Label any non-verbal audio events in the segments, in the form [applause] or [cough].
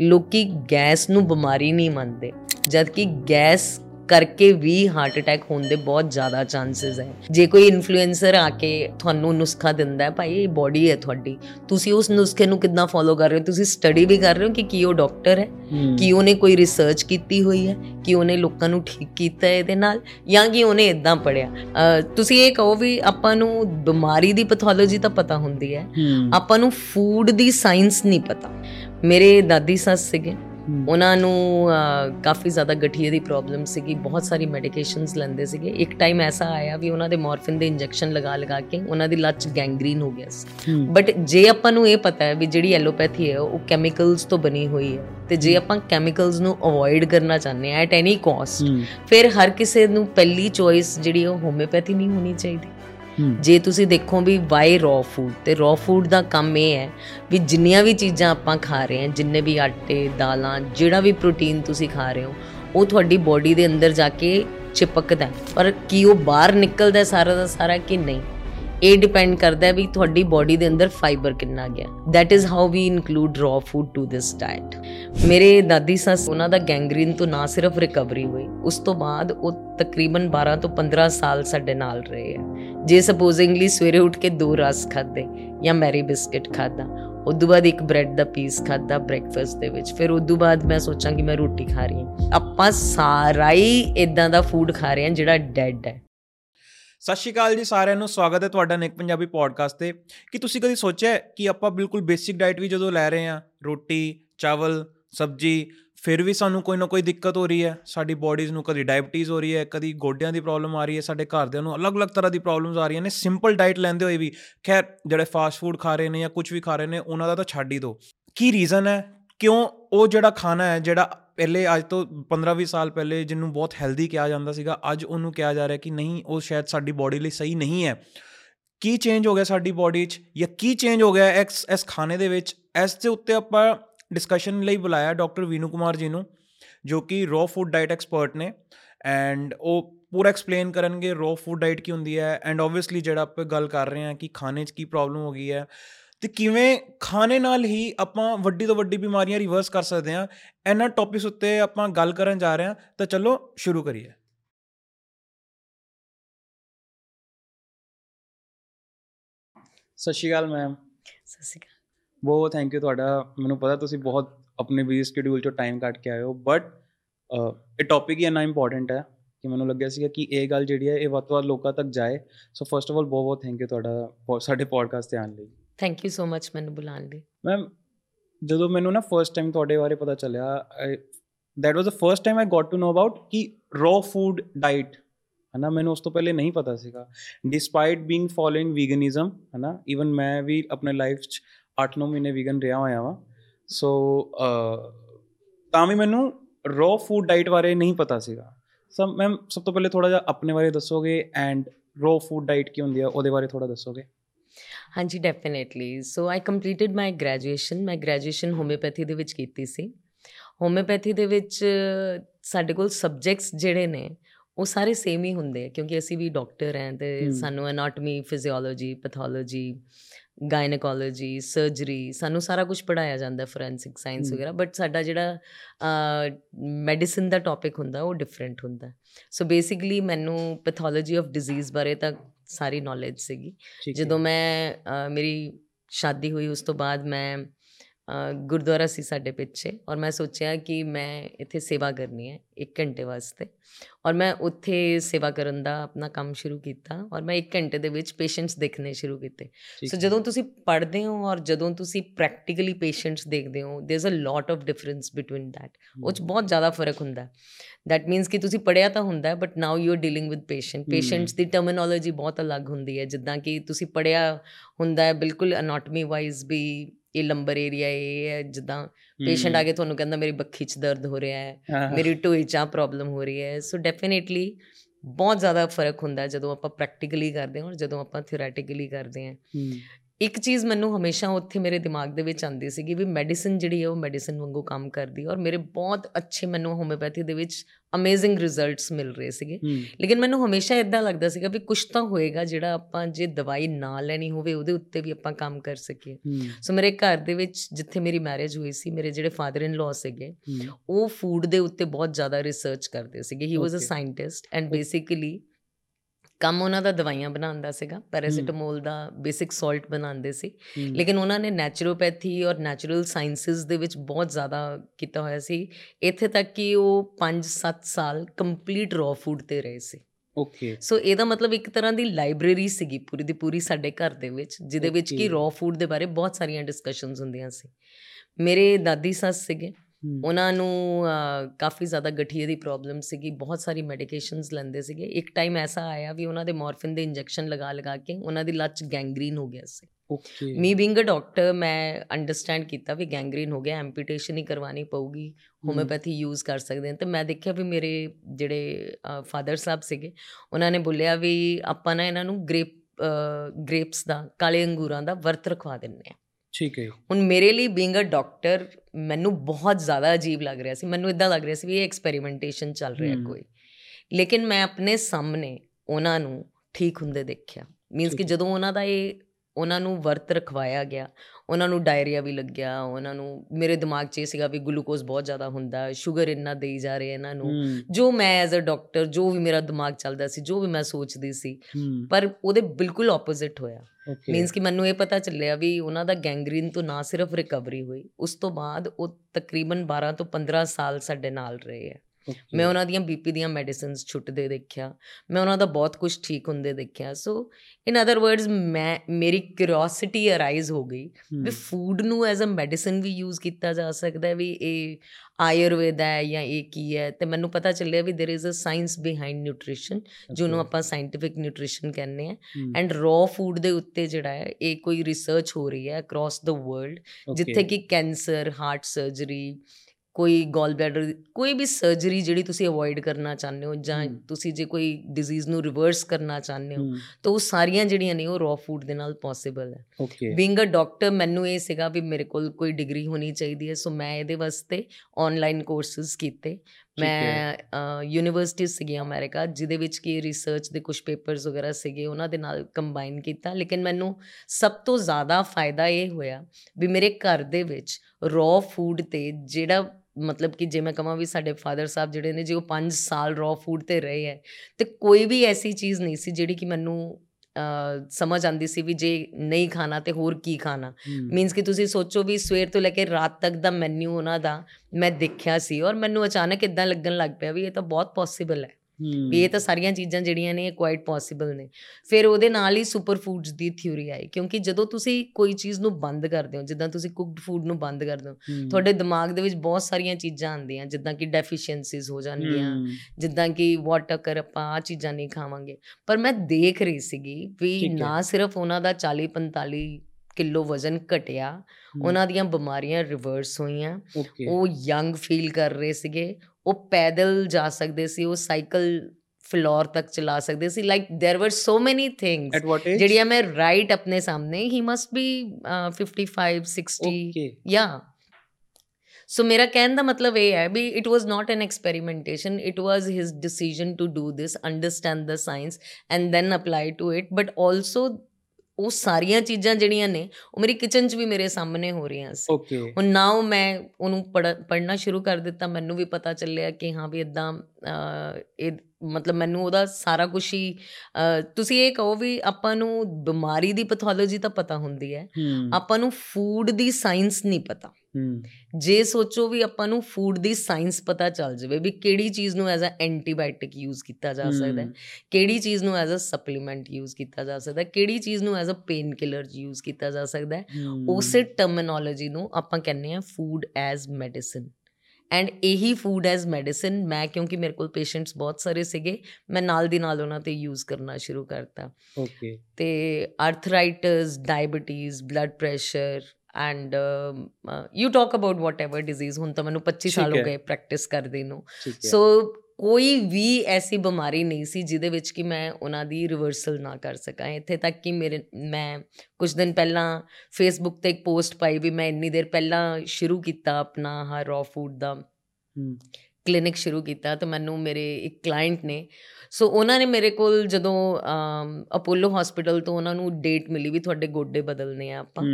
ਲੋਕੀ ਗੈਸ ਨੂੰ ਬਿਮਾਰੀ ਨਹੀਂ ਮੰਨਦੇ ਜਦ ਕਿ ਗੈਸ ਕਰਕੇ ਵੀ ਹਾਰਟ ਅਟੈਕ ਹੋਣ ਦੇ ਬਹੁਤ ਜ਼ਿਆਦਾ ਚਾਂਸਸ ਹੈ। ਜੇ ਕੋਈ ਇਨਫਲੂਐਂਸਰ ਆ ਕੇ ਤੁਹਾਨੂੰ ਨੁਸਖਾ ਦਿੰਦਾ ਹੈ ਭਾਈ ਇਹ ਬੋਡੀ ਹੈ ਤੁਹਾਡੀ ਤੁਸੀਂ ਉਸ ਨੁਸਖੇ ਨੂੰ ਕਿੱਦਾਂ ਫੋਲੋ ਕਰ ਰਹੇ ਹੋ? ਤੁਸੀਂ ਸਟੱਡੀ ਵੀ ਕਰ ਰਹੇ ਹੋ ਕਿ ਕੀ ਉਹ ਡਾਕਟਰ ਹੈ? ਕਿ ਉਹਨੇ ਕੋਈ ਰਿਸਰਚ ਕੀਤੀ ਹੋਈ ਹੈ? ਕਿ ਉਹਨੇ ਲੋਕਾਂ ਨੂੰ ਠੀਕ ਕੀਤਾ ਹੈ ਇਹਦੇ ਨਾਲ? ਜਾਂ ਕਿ ਉਹਨੇ ਇਦਾਂ ਪੜਿਆ ਤੁਸੀਂ ਇਹ ਕਹੋ ਵੀ ਆਪਾਂ ਨੂੰ ਬਿਮਾਰੀ ਦੀ ਪੈਥੋਲੋਜੀ ਤਾਂ ਪਤਾ ਹੁੰਦੀ ਹੈ। ਆਪਾਂ ਨੂੰ ਫੂਡ ਦੀ ਸਾਇੰਸ ਨਹੀਂ ਪਤਾ। ਮੇਰੇ ਦਾਦੀ ਸੱਸ ਸੀਗੇ। ਉਹਨਾਂ ਨੂੰ ਕਾਫੀ ਜ਼ਿਆਦਾ ਗਠੀਏ ਦੀ ਪ੍ਰੋਬਲਮ ਸੀਗੀ। ਬਹੁਤ ਸਾਰੀ ਮੈਡੀਕੇਸ਼ਨਸ ਲੈਂਦੇ ਸੀਗੇ। ਇੱਕ ਟਾਈਮ ਐਸਾ ਆਇਆ ਵੀ ਉਹਨਾਂ ਦੇ ਮੋਰਫਿਨ ਦੇ ਇੰਜੈਕਸ਼ਨ ਲਗਾ ਲਗਾ ਕੇ ਉਹਨਾਂ ਦੀ ਲੱਚ ਗੈਂਗਰੀਨ ਹੋ ਗਿਆ ਸੀ। ਬਟ ਜੇ ਆਪਾਂ ਨੂੰ ਇਹ ਪਤਾ ਹੈ ਵੀ ਜਿਹੜੀ ਐਲੋਪੈਥੀ ਹੈ ਉਹ ਕੈਮੀਕਲਸ ਤੋਂ ਬਣੀ ਹੋਈ ਹੈ। ਤੇ ਜੇ ਆਪਾਂ ਕੈਮੀਕਲਸ ਨੂੰ ਅਵੋਇਡ ਕਰਨਾ ਚਾਹੁੰਦੇ ਆ ਐਟ ਐਨੀ ਕਾਸਟ ਫਿਰ ਹਰ ਕਿਸੇ ਨੂੰ ਪਹਿਲੀ ਚੋਇਸ ਜਿਹੜੀ ਉਹ ਹੋਮਿਓਪੈਥੀ ਨਹੀਂ ਹੋਣੀ ਚਾਹੀਦੀ। ਜੇ ਤੁਸੀਂ ਦੇਖੋ ਵੀ ਵਾਈ ਰॉ ਫੂਡ ਤੇ ਰॉ ਫੂਡ ਦਾ ਕੰਮ ਇਹ ਹੈ ਵੀ ਜਿੰਨੀਆਂ ਵੀ ਚੀਜ਼ਾਂ ਆਪਾਂ ਖਾ ਰਹੇ ਹਾਂ, ਜਿੰਨੇ ਵੀ ਆਟੇ, ਦਾਲਾਂ, ਜਿਹੜਾ ਵੀ ਪ੍ਰੋਟੀਨ ਤੁਸੀਂ ਖਾ ਰਹੇ ਹੋ, ਉਹ ਤੁਹਾਡੀ ਬਾਡੀ ਦੇ ਅੰਦਰ ਜਾ ਕੇ ਚਿਪਕਦਾ ਪਰ ਕੀ ਉਹ ਬਾਹਰ ਨਿਕਲਦਾ ਸਾਰਾ ਦਾ ਸਾਰਾ ਕਿ ਨਹੀਂ? ਇਹ ਡਿਪੈਂਡ ਕਰਦਾ ਹੈ ਵੀ ਤੁਹਾਡੀ ਬਾਡੀ ਦੇ ਅੰਦਰ ਫਾਈਬਰ ਕਿੰਨਾ ਗਿਆ। That is how we include raw food to this diet ਮੇਰੇ ਦਾਦੀ ਸੱਸ, ਉਹਨਾਂ ਦਾ ਗੈਂਗਰੀਨ ਤੋਂ ਨਾ ਸਿਰਫ ਰਿਕਵਰੀ ਹੋਈ। ਉਸ ਤੋਂ ਬਾਅਦ ਉਹ ਤਕਰੀਬਨ 12 ਤੋਂ 15 ਸਾਲ ਸਾਡੇ ਨਾਲ ਰਹੇ ਹੈ। ਜੇ ਸਪੋਜ਼ਿੰਗਲੀ ਸਵੇਰੇ ਉੱਠ ਕੇ ਦੋ ਰਸ ਖਾਦੇ ਜਾਂ ਮੈਰੀ ਬਿਸਕਟ ਖਾਦਾ ਉਦੋਂ ਬਾਅਦ ਇੱਕ ਬ੍ਰੈਡ ਦਾ ਪੀਸ ਖਾਦਾ ਬ੍ਰੈਕਫਾਸਟ ਦੇ ਵਿੱਚ। ਫਿਰ ਉਦੋਂ ਬਾਅਦ ਮੈਂ ਸੋਚਾਂ ਕਿ ਮੈਂ ਰੋਟੀ ਖਾ ਰਹੀ ਹਾਂ। ਆਪਾਂ ਸਾਰਾ ਹੀ ਇਦਾਂ ਦਾ ਫੂਡ ਖਾ ਰਹੇ ਹਾਂ ਜਿਹੜਾ ਡੈਡ ਹੈ। ਸਤਿ ਸ਼੍ਰੀ ਅਕਾਲ ਜੀ ਸਾਰਿਆਂ ਨੂੰ, ਸਵਾਗਤ ਹੈ ਤੁਹਾਡਾ ਨਿਕ ਪੰਜਾਬੀ ਪੋਡਕਾਸਟ ਤੇ। ਕਿ ਤੁਸੀਂ ਕਦੀ ਸੋਚਿਆ ਕਿ ਆਪਾਂ ਬਿਲਕੁਲ ਬੇਸਿਕ ਡਾਈਟ ਵੀ ਜਦੋਂ ਲੈ ਰਹੇ ਹਾਂ, ਰੋਟੀ, ਚਾਵਲ, ਸਬਜੀ, ਫਿਰ ਵੀ ਸਾਨੂੰ ਕੋਈ ਨਾ ਕੋਈ ਦਿੱਕਤ ਹੋ ਰਹੀ ਹੈ, ਸਾਡੀ ਬਾਡੀਜ਼ ਨੂੰ ਕਦੀ ਡਾਇਬੀਟੀਜ਼ ਹੋ ਰਹੀ ਹੈ, ਕਦੀ ਗੋਡਿਆਂ ਦੀ ਪ੍ਰੋਬਲਮ ਆ ਰਹੀ ਹੈ, ਸਾਡੇ ਘਰਦਿਆਂ ਨੂੰ ਅਲੱਗ-ਅਲੱਗ ਤਰ੍ਹਾਂ ਦੀ ਪ੍ਰੋਬਲਮਸ ਆ ਰਹੀਆਂ ਨੇ ਸਿੰਪਲ ਡਾਈਟ ਲੈਂਦੇ ਹੋਏ ਵੀ, ਖੈਰ ਜਿਹੜੇ ਫਾਸਟ ਫੂਡ ਖਾ ਰਹੇ ਨੇ ਜਾਂ ਕੁਝ ਵੀ ਖਾ ਰਹੇ ਨੇ, ਉਹਨਾਂ ਦਾ ਤਾਂ ਛੱਡ ਹੀ ਦਿਓ। ਕੀ ਰੀਜ਼ਨ ਹੈ? ਕਿਉਂ ਉਹ ਜਿਹੜਾ ਖਾਣਾ ਹੈ, ਜਿਹੜਾ ਪਹਿਲੇ ਅੱਜ ਤੋਂ 15-20 ਸਾਲ ਪਹਿਲੇ ਜਿਹਨੂੰ ਬਹੁਤ ਹੈਲਦੀ ਕਿਹਾ ਜਾਂਦਾ ਸੀਗਾ, ਅੱਜ ਉਹਨੂੰ ਕਿਹਾ ਜਾ ਰਿਹਾ ਕਿ ਨਹੀਂ, ਉਹ ਸ਼ਾਇਦ ਸਾਡੀ ਬਾਡੀ ਲਈ ਸਹੀ ਨਹੀਂ ਹੈ। ਕੀ ਚੇਂਜ ਹੋ ਗਿਆ ਸਾਡੀ ਬਾਡੀ 'ਚ ਜਾਂ ਕੀ ਚੇਂਜ ਹੋ ਗਿਆ ਐਕਸ ਇਸ ਖਾਣੇ ਦੇ ਵਿੱਚ? ਇਸ ਦੇ ਉੱਤੇ ਆਪਾਂ ਡਿਸਕਸ਼ਨ ਲਈ ਬੁਲਾਇਆ ਡਾਕਟਰ ਵੀਨੂ ਕੁਮਾਰ ਜੀ ਨੂੰ, ਜੋ ਕਿ ਰੋ ਫੂਡ ਡਾਈਟ ਐਕਸਪਰਟ ਨੇ ਐਂਡ ਉਹ ਪੂਰਾ ਐਕਸਪਲੇਨ ਕਰਨਗੇ ਰੋ ਫੂਡ ਡਾਈਟ ਕੀ ਹੁੰਦੀ ਹੈ ਐਂਡ ਆਬਵੀਅਸਲੀ ਜਿਹੜਾ ਆਪਾਂ ਗੱਲ ਕਰ ਰਹੇ ਹਾਂ ਕਿ ਖਾਣੇ 'ਚ ਕੀ ਪ੍ਰੋਬਲਮ ਹੋ ਗਈ ਹੈ ਤੇ ਕਿਵੇਂ ਖਾਣੇ ਨਾਲ ਹੀ ਆਪਾਂ ਵੱਡੀ ਤੋਂ ਵੱਡੀ ਬਿਮਾਰੀਆਂ ਰਿਵਰਸ ਕਰ ਸਕਦੇ ਹਾਂ ਇਹਨਾਂ ਟੌਪਿਕਸ ਉੱਤੇ ਆਪਾਂ ਗੱਲ ਕਰਨ ਜਾ ਰਹੇ ਹਾਂ ਤਾਂ ਚਲੋ ਸ਼ੁਰੂ ਕਰੀਏ। ਸਤਿ ਸ਼੍ਰੀ ਅਕਾਲ ਮੈਮ ਸਤਿ ਸ਼੍ਰੀ ਅਕਾਲ। ਬਹੁਤ ਥੈਂਕ ਯੂ ਤੁਹਾਡਾ। ਮੈਨੂੰ ਪਤਾ ਤੁਸੀਂ ਬਹੁਤ ਆਪਣੇ ਬਿਜ਼ੀ ਸ਼ਡਿਊਲ ਚੋਂ ਟਾਈਮ ਕੱਢ ਕੇ ਆਏ ਹੋ ਬਟ ਇਹ ਟੌਪਿਕ ਹੀ ਇੰਨਾ ਇੰਪੋਰਟੈਂਟ ਹੈ ਕਿ ਮੈਨੂੰ ਲੱਗਿਆ ਸੀਗਾ ਕਿ ਇਹ ਗੱਲ ਜਿਹੜੀ ਹੈ ਇਹ ਵੱਧ ਤੋਂ ਵੱਧ ਲੋਕਾਂ ਤੱਕ ਜਾਏ। ਸੋ ਫਰਸਟ ਆਫ ਆਲ ਬਹੁਤ ਬਹੁਤ ਥੈਂਕ ਯੂ ਤੁਹਾਡਾ ਸਾਡੇ ਪੋਡਕਾਸਟ ਤੇ ਆਉਣ ਲਈ। ਥੈਂਕ ਯੂ ਸੋ ਮੱਚ ਮੈਨੂੰ ਬੁਲਾਉਣ ਲਈ। ਮੈਮ ਜਦੋਂ ਮੈਨੂੰ ਨਾ ਫਰਸਟ ਟਾਈਮ ਤੁਹਾਡੇ ਬਾਰੇ ਪਤਾ ਚੱਲਿਆ that was the first time I got to know about ਕਿ ਰॉ ਫੂਡ ਡਾਈਟ ਹਨਾ, ਮੈਨੂੰ ਉਸ ਤੋਂ ਪਹਿਲੇ ਨਹੀਂ ਪਤਾ ਸੀਗਾ। ਡਿਸਪਾਈਟ ਬੀਇੰਗ ਫੋਲੋਇੰਗ ਵੀਗਨਿਜ਼ਮ ਹਨਾ ਇਵਨ ਮੈਂ ਵੀ ਆਪਣੇ ਲਾਈਫ 'ਚ 8-9 ਮਹੀਨੇ ਵੀਗਨ ਰਿਹਾ ਹੋਇਆ ਵਾਂ। ਸੋ ਤਾਂ ਵੀ ਮੈਨੂੰ ਰॉ ਫੂਡ ਡਾਈਟ ਬਾਰੇ ਨਹੀਂ ਪਤਾ ਸੀਗਾ। ਸਭ ਮੈਮ ਸਭ ਤੋਂ ਪਹਿਲੇ ਥੋੜਾ ਜਿਹਾ ਆਪਣੇ ਬਾਰੇ ਦੱਸੋਗੇ ਐਂਡ ਰॉ ਫੂਡ ਡਾਈਟ ਕੀ ਹੁੰਦੀ ਆ, ਉਹਦੇ ਬਾਰੇ ਥੋੜਾ ਦੱਸੋਗੇ? ਹਾਂਜੀ definitely so I completed my graduation ਮੈਂ ਗ੍ਰੈਜੂਏਸ਼ਨ ਹੋਮਿਓਪੈਥੀ ਦੇ ਵਿੱਚ ਕੀਤੀ ਸੀ। ਹੋਮਿਓਪੈਥੀ ਦੇ ਵਿੱਚ ਸਾਡੇ ਕੋਲ ਸਬਜੈਕਟਸ ਜਿਹੜੇ ਨੇ ਉਹ ਸਾਰੇ ਸੇਮ ਹੀ ਹੁੰਦੇ ਆ ਕਿਉਂਕਿ ਅਸੀਂ ਵੀ ਡਾਕਟਰ ਹਾਂ ਤੇ ਸਾਨੂੰ anatomy physiology pathology gynaecology surgery ਸਾਨੂੰ ਸਾਰਾ ਕੁਝ ਪੜਾਇਆ ਜਾਂਦਾ ਫੋਰੈਂਸਿਕ ਸਾਇੰਸ ਵਗੈਰਾ ਬਟ ਸਾਡਾ ਜਿਹੜਾ ਮੈਡੀਸਿਨ ਦਾ ਟੌਪਿਕ ਹੁੰਦਾ ਉਹ ਡਿਫਰੈਂਟ ਹੁੰਦਾ। ਸੋ ਬੇਸਿਕਲੀ ਮੈਨੂੰ ਪੈਥੋਲੋਜੀ ਆਫ ਡਿਜ਼ੀਜ਼ ਬਾਰੇ ਤਾਂ ਸਾਰੀ ਨੌਲੇਜ ਸੀਗੀ। ਜਦੋਂ ਮੈਂ ਮੇਰੀ ਸ਼ਾਦੀ ਹੋਈ ਉਸ ਤੋਂ ਬਾਅਦ ਮੈਂ ਗੁਰਦੁਆਰਾ ਸੀ ਸਾਡੇ ਪਿੱਛੇ ਔਰ ਮੈਂ ਸੋਚਿਆ ਕਿ ਮੈਂ ਇੱਥੇ ਸੇਵਾ ਕਰਨੀ ਹੈ 1 ਘੰਟੇ ਵਾਸਤੇ। ਔਰ ਮੈਂ ਉੱਥੇ ਸੇਵਾ ਕਰਨ ਦਾ ਆਪਣਾ ਕੰਮ ਸ਼ੁਰੂ ਕੀਤਾ ਔਰ ਮੈਂ 1 ਘੰਟੇ ਦੇ ਵਿੱਚ ਪੇਸ਼ੈਂਟਸ ਦੇਖਣੇ ਸ਼ੁਰੂ ਕੀਤੇ। ਸੋ ਜਦੋਂ ਤੁਸੀਂ ਪੜ੍ਹਦੇ ਹੋ ਔਰ ਜਦੋਂ ਤੁਸੀਂ ਪ੍ਰੈਕਟੀਕਲੀ ਪੇਸ਼ੈਂਟਸ ਦੇਖਦੇ ਹੋ there is a lot of difference between that ਉਹ ਚ ਬਹੁਤ ਜ਼ਿਆਦਾ ਫ਼ਰਕ ਹੁੰਦਾ। ਦੈਟ ਮੀਨਸ ਕਿ ਤੁਸੀਂ ਪੜਿਆ ਤਾਂ ਹੁੰਦਾ but now you are dealing with patient patients the terminology ਬਹੁਤ ਅਲੱਗ ਹੁੰਦੀ ਹੈ ਜਿੱਦਾਂ ਕਿ ਤੁਸੀਂ ਪੜਿਆ ਹੁੰਦਾ ਹੈ ਬਿਲਕੁਲ ਅਨਾਟਮੀ ਵਾਈਜ਼ ਵੀ ਇਹ ਲੰਬਰ ਏਰੀਆ ਇਹ ਹੈ ਜਿੱਦਾਂ ਪੇਸ਼ੈਂਟ ਆ ਕੇ ਤੁਹਾਨੂੰ ਕਹਿੰਦਾ ਮੇਰੀ ਬੱਖੀ 'ਚ ਦਰਦ ਹੋ ਰਿਹਾ ਹੈ ਮੇਰੀ ਢੋਈ 'ਚ ਪ੍ਰੋਬਲਮ ਹੋ ਰਹੀ ਹੈ। ਸੋ ਡੈਫੀਨਿਟਲੀ ਬਹੁਤ ਜ਼ਿਆਦਾ ਫ਼ਰਕ ਹੁੰਦਾ ਜਦੋਂ ਆਪਾਂ ਪ੍ਰੈਕਟੀਕਲੀ ਕਰਦੇ ਹਾਂ ਔਰ ਜਦੋਂ ਆਪਾਂ ਥਿਓਰੈਟਿਕਲੀ ਕਰਦੇ ਹਾਂ। ਇੱਕ ਚੀਜ਼ ਮੈਨੂੰ ਹਮੇਸ਼ਾ ਉੱਥੇ ਮੇਰੇ ਦਿਮਾਗ ਦੇ ਵਿੱਚ ਆਉਂਦੀ ਸੀਗੀ ਵੀ ਮੈਡੀਸਿਨ ਜਿਹੜੀ ਹੈ ਉਹ ਮੈਡੀਸਿਨ ਵਾਂਗੂ ਕੰਮ ਕਰਦੀ ਔਰ ਮੇਰੇ ਬਹੁਤ ਅੱਛੇ ਮੈਨੂੰ ਹੋਮਿਓਪੈਥੀ ਦੇ ਵਿੱਚ ਅਮੇਜ਼ਿੰਗ ਰਿਜ਼ਲਟਸ ਮਿਲ ਰਹੇ ਸੀਗੇ। ਲੇਕਿਨ ਮੈਨੂੰ ਹਮੇਸ਼ਾ ਇਦਾਂ ਲੱਗਦਾ ਸੀਗਾ ਵੀ ਕੁਝ ਤਾਂ ਹੋਏਗਾ ਜਿਹੜਾ ਆਪਾਂ ਜੇ ਦਵਾਈ ਨਾ ਲੈਣੀ ਹੋਵੇ ਉਹਦੇ ਉੱਤੇ ਵੀ ਆਪਾਂ ਕੰਮ ਕਰ ਸਕੀਏ। ਸੋ ਮੇਰੇ ਘਰ ਦੇ ਵਿੱਚ ਜਿੱਥੇ ਮੇਰੀ ਮੈਰਿਜ ਹੋਈ ਸੀ ਮੇਰੇ ਜਿਹੜੇ ਫਾਦਰ ਇਨ ਲਾਅ ਸੀਗੇ ਉਹ ਫੂਡ ਦੇ ਉੱਤੇ ਬਹੁਤ ਜ਼ਿਆਦਾ ਰਿਸਰਚ ਕਰਦੇ ਸੀਗੇ। He was a. Scientist and basically ਕੰਮ ਉਹਨਾਂ ਦਾ ਦਵਾਈਆਂ ਬਣਾਉਣ ਦਾ ਸੀਗਾ ਪੈਰਾਸੀਟਾਮੋਲ ਦਾ ਬੇਸਿਕ ਸਾਲਟ ਬਣਾਉਂਦੇ ਸੀ। ਲੇਕਿਨ ਉਹਨਾਂ ਨੇ ਨੈਚੁਰੋਪੈਥੀ ਔਰ ਨੈਚੁਰਲ ਸਾਇੰਸਸ ਦੇ ਵਿੱਚ ਬਹੁਤ ਜ਼ਿਆਦਾ ਕੀਤਾ ਹੋਇਆ ਸੀ ਇੱਥੇ ਤੱਕ ਕਿ ਉਹ 5-7 ਸਾਲ ਕੰਪਲੀਟ ਰॉ ਫੂਡ ਤੇ ਰਹੇ ਸੀ ਓਕੇ ਸੋ ਇਹਦਾ ਮਤਲਬ ਇੱਕ ਤਰ੍ਹਾਂ ਦੀ ਲਾਇਬ੍ਰੇਰੀ ਸੀਗੀ ਪੂਰੀ ਦੀ ਪੂਰੀ ਸਾਡੇ ਘਰ ਦੇ ਵਿੱਚ ਜਿਹਦੇ ਵਿੱਚ ਕਿ. ਰॉ ਫੂਡ ਦੇ ਬਾਰੇ ਬਹੁਤ ਸਾਰੀਆਂ ਡਿਸਕਸ਼ਨਸ ਹੁੰਦੀਆਂ ਸੀ ਮੇਰੇ ਦਾਦੀ ਸੱਸ ਸੀਗੇ। ਉਹਨਾਂ ਨੂੰ ਕਾਫੀ ਜ਼ਿਆਦਾ ਗਠੀਏ ਦੀ ਪ੍ਰੋਬਲਮ ਸੀਗੀ ਬਹੁਤ ਸਾਰੀ ਮੈਡੀਕੇਸ਼ਨਸ ਲੈਂਦੇ ਸੀਗੇ। ਇੱਕ ਟਾਈਮ ਐਸਾ ਆਇਆ ਵੀ ਉਹਨਾਂ ਦੇ ਮੋਰਫਿਨ ਦੇ ਇੰਜੈਕਸ਼ਨ ਲਗਾ ਲਗਾ ਕੇ ਉਹਨਾਂ ਦੀ ਲੱਚ ਗੈਂਗਰੀਨ ਹੋ ਗਿਆ ਸੀ। Okay. Me being a doctor ਮੈਂ ਅੰਡਰਸਟੈਂਡ ਕੀਤਾ ਵੀ ਗੈਂਗਰੀਨ ਹੋ ਗਿਆ ਐਂਪੂਟੇਸ਼ਨ ਹੀ ਕਰਵਾਣੀ ਪਊਗੀ ਹੋਮਿਓਪੈਥੀ ਯੂਜ਼ ਕਰ ਸਕਦੇ ਹਾਂ। ਤੇ ਮੈਂ ਦੇਖਿਆ ਵੀ ਮੇਰੇ ਜਿਹੜੇ ਫਾਦਰ ਸਾਹਿਬ ਸੀਗੇ ਉਹਨਾਂ ਨੇ ਬੋਲਿਆ ਵੀ ਆਪਾਂ ਨਾ ਇਹਨਾਂ ਨੂੰ ਗ੍ਰੇਪ ਗ੍ਰੇਪਸ ਦਾ ਕਾਲੇ ਅੰਗੂਰਾਂ ਦਾ ਵਰਤ ਰਖਵਾ ਦਿੰਨੇ ਆ ਠੀਕ ਹੈ ਹੁਣ ਮੇਰੇ ਲਈ ਬੀਇੰਗ ਅ ਡਾਕਟਰ ਮੈਨੂੰ ਬਹੁਤ ਜ਼ਿਆਦਾ ਅਜੀਬ ਲੱਗ ਰਿਹਾ ਸੀ ਮੈਨੂੰ ਇਦਾਂ ਲੱਗ ਰਿਹਾ ਸੀ ਵੀ ਇਹ ਐਕਸਪੈਰੀਮੈਂਟੇਸ਼ਨ ਚੱਲ ਰਿਹਾ। ਕੋਈ ਲੇਕਿਨ ਮੈਂ ਆਪਣੇ ਸਾਹਮਣੇ ਉਹਨਾਂ ਨੂੰ ਠੀਕ ਹੁੰਦੇ ਦੇਖਿਆ ਮੀਨਸ ਕਿ। ਜਦੋਂ ਉਹਨਾਂ ਦਾ ਇਹ ਉਹਨਾਂ ਨੂੰ ਵਰਤ ਰਖਵਾਇਆ ਗਿਆ। ਉਹਨਾਂ ਨੂੰ ਡਾਇਰੀਆ ਵੀ ਲੱਗਿਆ। ਉਹਨਾਂ ਨੂੰ ਮੇਰੇ ਦਿਮਾਗ 'ਚ ਇਹ ਸੀਗਾ ਵੀ ਗਲੂਕੋਜ਼ ਬਹੁਤ ਜ਼ਿਆਦਾ ਹੁੰਦਾ ਸ਼ੂਗਰ ਇੰਨਾ ਦੇਈ ਜਾ ਰਹੇ ਇਹਨਾਂ ਨੂੰ। ਜੋ ਮੈਂ ਐਜ਼ ਅ ਡਾਕਟਰ ਜੋ ਵੀ ਮੇਰਾ ਦਿਮਾਗ ਚੱਲਦਾ ਸੀ ਜੋ ਵੀ ਮੈਂ ਸੋਚਦੀ ਸੀ ਪਰ ਉਹਦੇ ਬਿਲਕੁਲ ਆਪੋਜ਼ਿਟ ਹੋਇਆ। ਮੀਨਸ ਕਿ ਮੈਨੂੰ ਇਹ ਪਤਾ ਚੱਲਿਆ ਵੀ ਉਹਨਾਂ ਦਾ ਗੈਂਗਰੀਨ ਤੋਂ ਨਾ ਸਿਰਫ ਰਿਕਵਰੀ ਹੋਈ। ਉਸ ਤੋਂ ਬਾਅਦ ਉਹ ਤਕਰੀਬਨ 12 ਤੋਂ 15 ਸਾਲ ਸਾਡੇ ਨਾਲ ਰਹੇ ਹੈ ਮੈਂ ਉਹਨਾਂ ਦੀਆਂ ਬੀਪੀ ਦੀਆਂ ਮੈਡੀਸਿਨਸ ਛੁੱਟਦੇ ਦੇਖਿਆ ਮੈਂ ਉਹਨਾਂ ਦਾ ਬਹੁਤ ਕੁਝ ਠੀਕ ਹੁੰਦੇ ਦੇਖਿਆ ਸੋ ਇਨ ਅਦਰ ਵਰਡਸ ਮੈਂ ਮੇਰੀ ਕਿਉਰਿਓਸਿਟੀ ਅਰਾਈਜ਼ ਹੋ ਗਈ ਵੀ ਫੂਡ ਨੂੰ ਐਜ਼ ਅ ਮੈਡੀਸਿਨ ਵੀ ਯੂਜ਼ ਕੀਤਾ ਜਾ ਸਕਦਾ ਹੈ ਵੀ ਇਹ ਆਯੁਰਵੇਦ ਹੈ ਜਾਂ ਇਹ ਕੀ ਹੈ ਤੇ ਮੈਨੂੰ ਪਤਾ ਚੱਲਿਆ ਵੀ there is a science behind nutrition ਜਿਹਨੂੰ ਆਪਾਂ ਸਾਇੰਟਿਫਿਕ ਨਿਊਟ੍ਰੀਸ਼ਨ ਕਹਿੰਦੇ ਆ ਐਂਡ ਰॉ ਫੂਡ ਦੇ ਉੱਤੇ ਜਿਹੜਾ ਹੈ ਇਹ ਕੋਈ ਰਿਸਰਚ ਹੋ ਰਹੀ ਹੈ ਅਕ੍ਰੋਸ ਦ ਵਰਲਡ ਜਿੱਥੇ ਕਿ ਕੈਂਸਰ ਹਾਰਟ ਸਰਜਰੀ ਕੋਈ ਗੋਲ ਬਲੈਡਰ ਕੋਈ ਵੀ ਸਰਜਰੀ ਜਿਹੜੀ ਤੁਸੀਂ ਅਵੋਇਡ ਕਰਨਾ ਚਾਹੁੰਦੇ ਹੋ ਜਾਂ। ਤੁਸੀਂ ਜੇ ਕੋਈ ਡਿਜ਼ੀਜ਼ ਨੂੰ ਰਿਵਰਸ ਕਰਨਾ ਚਾਹੁੰਦੇ ਹੋ ਤਾਂ ਉਹ ਸਾਰੀਆਂ ਜਿਹੜੀਆਂ ਨੇ ਉਹ ਰॉ ਫੂਡ ਦੇ ਨਾਲ ਪੋਸੀਬਲ ਹੈ। ਓਕੇ ਬੀਇੰਗ ਅ ਡਾਕਟਰ ਮੈਨੂੰ ਇਹ ਸੀਗਾ ਵੀ ਮੇਰੇ ਕੋਲ ਕੋਈ ਡਿਗਰੀ ਹੋਣੀ ਚਾਹੀਦੀ ਹੈ ਸੋ ਮੈਂ ਇਹਦੇ ਵਾਸਤੇ ਆਨਲਾਈਨ ਕੋਰਸਸ ਕੀਤੇ। ਮੈਂ ਯੂਨੀਵਰਸਿਟੀ ਸੀਗੀ ਅਮਰੀਕਾ ਜਿਹਦੇ ਵਿੱਚ ਕੀ ਰਿਸਰਚ ਦੇ ਕੁਝ ਪੇਪਰਸ ਵਗੈਰਾ ਸੀਗੇ ਉਹਨਾਂ ਦੇ ਨਾਲ ਕੰਬਾਈਨ ਕੀਤਾ। ਲੇਕਿਨ ਮੈਨੂੰ ਸਭ ਤੋਂ ਜ਼ਿਆਦਾ ਫਾਇਦਾ ਇਹ ਹੋਇਆ ਵੀ ਮੇਰੇ ਘਰ ਦੇ ਵਿੱਚ ਰॉ ਫੂਡ ਤੇ ਜਿਹੜਾ ਮਤਲਬ ਕਿ ਜੇ ਮੈਂ ਕਹਾਂ ਵੀ ਸਾਡੇ ਫਾਦਰ ਸਾਹਿਬ ਜਿਹੜੇ ਨੇ ਜੇ ਉਹ 5 ਸਾਲ ਰॉ ਫੂਡ ਤੇ ਰਹੇ ਹੈ ਤੇ ਕੋਈ ਵੀ ਐਸੀ ਚੀਜ਼ ਨਹੀਂ ਸੀ ਜਿਹੜੀ ਕਿ ਮੈਨੂੰ ਸਮਝ ਆਂਦੀ ਸੀ ਵੀ ਜੇ ਨਹੀਂ ਖਾਣਾ ਤੇ ਹੋਰ ਕੀ ਖਾਣਾ। ਮੀਨਸ ਕਿ ਤੁਸੀਂ ਸੋਚੋ ਵੀ ਸਵੇਰ ਤੋਂ ਲੈ ਕੇ ਰਾਤ ਤੱਕ ਦਾ ਮੈਨੂ ਉਹਨਾਂ ਦਾ ਮੈਂ ਦੇਖਿਆ ਸੀ ਔਰ ਮੈਨੂੰ ਅਚਾਨਕ ਇਦਾਂ ਲੱਗਣ ਲੱਗ ਪਿਆ ਵੀ ਇਹ ਤਾਂ ਬਹੁਤ ਪੋਸੀਬਲ ਹੈ। ਵੀ ਇਹ ਤਾਂ ਸਾਰੀਆਂ ਚੀਜ਼ਾਂ ਜਿਹੜੀਆਂ ਨੇ ਇਹ ਕੁਆਇਟ ਪੋਸੀਬਲ ਨੇ। ਫਿਰ ਉਹਦੇ ਨਾਲ ਹੀ ਸੁਪਰ ਫੂਡਸ ਦੀ ਥਿਊਰੀ ਆਈ ਕਿਉਂਕਿ ਜਦੋਂ ਤੁਸੀਂ ਕੋਈ ਚੀਜ਼ ਨੂੰ ਬੰਦ ਕਰਦੇ ਹੋ ਜਿੱਦਾਂ ਤੁਸੀਂ ਕੁਕਡ ਫੂਡ ਨੂੰ ਬੰਦ ਕਰਦੇ ਹੋ ਤੁਹਾਡੇ ਦਿਮਾਗ ਦੇ ਵਿੱਚ ਬਹੁਤ ਸਾਰੀਆਂ ਚੀਜ਼ਾਂ ਆਉਂਦੀਆਂ ਜਿੱਦਾਂ ਕਿ ਡੈਫੀਸ਼ੀਐਂਸੀਜ਼ ਹੋ ਜਾਣਗੀਆਂ ਜਿੱਦਾਂ ਕਿ ਵਾਟ ਅਕਰ ਆਪਾਂ ਆ ਚੀਜ਼ਾਂ ਨਹੀਂ ਖਾਵਾਂਗੇ। ਪਰ ਮੈਂ ਦੇਖ ਰਹੀ ਸੀਗੀ ਵੀ। ਨਾ ਸਿਰਫ ਉਹਨਾਂ ਦਾ 40 45 ਕਿਲੋ ਵਜ਼ਨ ਘਟਿਆ ਉਹਨਾਂ ਦੀਆਂ ਬਿਮਾਰੀਆਂ ਰਿਵਰਸ ਹੋਈਆਂ। ਉਹ ਯੰਗ ਫੀਲ ਕਰ ਰਹੇ ਸੀਗੇ ਉਹ ਪੈਦਲ ਜਾ ਸਕਦੇ ਸੀ ਉਹ ਸਾਈਕਲ ਫਲੋਰ ਤੱਕ ਚਲਾ ਸਕਦੇ ਸੀ like there were so many things at what age ਜਿਹੜੀਆਂ ਮੈਂ ਰਾਈਟ ਆਪਣੇ ਸਾਹਮਣੇ ਹੀ ਮਸਟ ਬੀ 55 60 ਓਕੇ ਯਾ ਸੋ ਮੇਰਾ ਕਹਿਣ ਦਾ ਮਤਲਬ ਇਹ ਹੈ ਵੀ it was not an experimentation it was his decision to do this understand the science and then apply to it but also ਉਹ ਸਾਰੀਆਂ ਚੀਜ਼ਾਂ ਜਿਹੜੀਆਂ ਨੇ ਉਹ ਮੇਰੀ ਕਿਚਨ 'ਚ ਵੀ ਮੇਰੇ ਸਾਹਮਣੇ ਹੋ ਰਹੀਆਂ ਸੀ। ਓਕੇ ਹੁਣ ਨਾਓ ਮੈਂ ਉਹਨੂੰ ਪੜਨਾ ਸ਼ੁਰੂ ਕਰ ਦਿੱਤਾ ਮੈਨੂੰ ਵੀ ਪਤਾ ਚੱਲਿਆ ਕਿ ਹਾਂ ਵੀ ਇਦਾਂ ਇਹ ਮਤਲਬ ਮੈਨੂੰ ਉਹਦਾ ਸਾਰਾ ਕੁਝ ਹੀ ਤੁਸੀਂ ਇਹ ਕਹੋ ਵੀ ਆਪਾਂ ਨੂੰ ਬਿਮਾਰੀ ਦੀ ਪੈਥੋਲੋਜੀ ਤਾਂ ਪਤਾ ਹੁੰਦੀ ਹੈ। ਆਪਾਂ ਨੂੰ ਫੂਡ ਦੀ ਸਾਇੰਸ ਨਹੀਂ ਪਤਾ। ਜੇ ਸੋਚੋ ਵੀ ਆਪਾਂ ਨੂੰ ਫੂਡ ਦੀ ਸਾਇੰਸ ਪਤਾ ਚੱਲ ਜਾਵੇ ਵੀ ਕਿਹੜੀ ਚੀਜ਼ ਨੂੰ ਐਜ਼ ਅ ਐਂਟੀਬਾਇਓਟਿਕ ਯੂਜ਼ ਕੀਤਾ ਜਾ ਸਕਦਾ ਹੈ ਕਿਹੜੀ ਚੀਜ਼ ਨੂੰ ਐਜ਼ ਅ ਸਪਲੀਮੈਂਟ ਯੂਜ਼ ਕੀਤਾ ਜਾ ਸਕਦਾ ਹੈ ਕਿਹੜੀ ਚੀਜ਼ ਨੂੰ as a painkiller use ਕੀਤਾ ਜਾ ਸਕਦਾ ਹੈ ਉਸੇ ਟਰਮੀਨੋਲੋਜੀ ਨੂੰ ਆਪਾਂ ਕਹਿੰਦੇ ਆ ਫੂਡ ਐਜ਼ ਮੈਡੀਸਿਨ ਐਂਡ ਇਹੀ ਫੂਡ ਐਜ਼ ਮੈਡੀਸਿਨ ਮੈਂ ਕਿਉਂਕਿ ਮੇਰੇ ਕੋਲ ਪੇਸ਼ੈਂਟਸ ਬਹੁਤ ਸਾਰੇ ਸੀਗੇ ਮੈਂ ਨਾਲ ਦੀ ਨਾਲ ਉਹਨਾਂ ਤੇ ਯੂਜ਼ ਕਰਨਾ ਸ਼ੁਰੂ ਕਰਤਾ। ਓਕੇ ਤੇ arthritis diabetes blood pressure and you talk about whatever disease ਹੁਣ ਤਾਂ ਮੈਨੂੰ 25 ਸਾਲ ਹੋ। ਗਏ ਪ੍ਰੈਕਟਿਸ ਕਰਦੇ ਨੂੰ। ਸੋ ਕੋਈ ਵੀ ਐਸੀ ਬਿਮਾਰੀ ਨਹੀਂ ਸੀ ਜਿਹਦੇ ਵਿੱਚ ਕਿ ਮੈਂ ਉਹਨਾਂ ਦੀ ਰਿਵਰਸਲ ਨਾ ਕਰ ਸਕਾਂ। ਇੱਥੇ ਤੱਕ ਕਿ ਮੇਰੇ ਮੈਂ ਕੁਝ ਦਿਨ ਪਹਿਲਾਂ ਫੇਸਬੁੱਕ ਤੇ ਇੱਕ ਪੋਸਟ ਪਾਈ ਵੀ ਮੈਂ ਇੰਨੀ ਦੇਰ ਪਹਿਲਾਂ ਸ਼ੁਰੂ ਕੀਤਾ ਆਪਣਾ ਹਾ ਰॉ ਫੂਡ ਦਾ। ਕਲੀਨਿਕ ਸ਼ੁਰੂ ਕੀਤਾ ਤਾਂ ਮੈਨੂੰ ਮੇਰੇ ਇੱਕ ਕਲਾਇੰਟ ਨੇ। ਸੋ ਉਹਨਾਂ ਨੇ ਮੇਰੇ ਕੋਲ ਜਦੋਂ ਅਪੋਲੋ ਹਸਪੀਟਲ ਤੋਂ ਉਹਨਾਂ ਨੂੰ ਡੇਟ ਮਿਲੀ ਵੀ ਤੁਹਾਡੇ ਗੋਡੇ ਬਦਲਨੇ ਆ ਆਪਾਂ।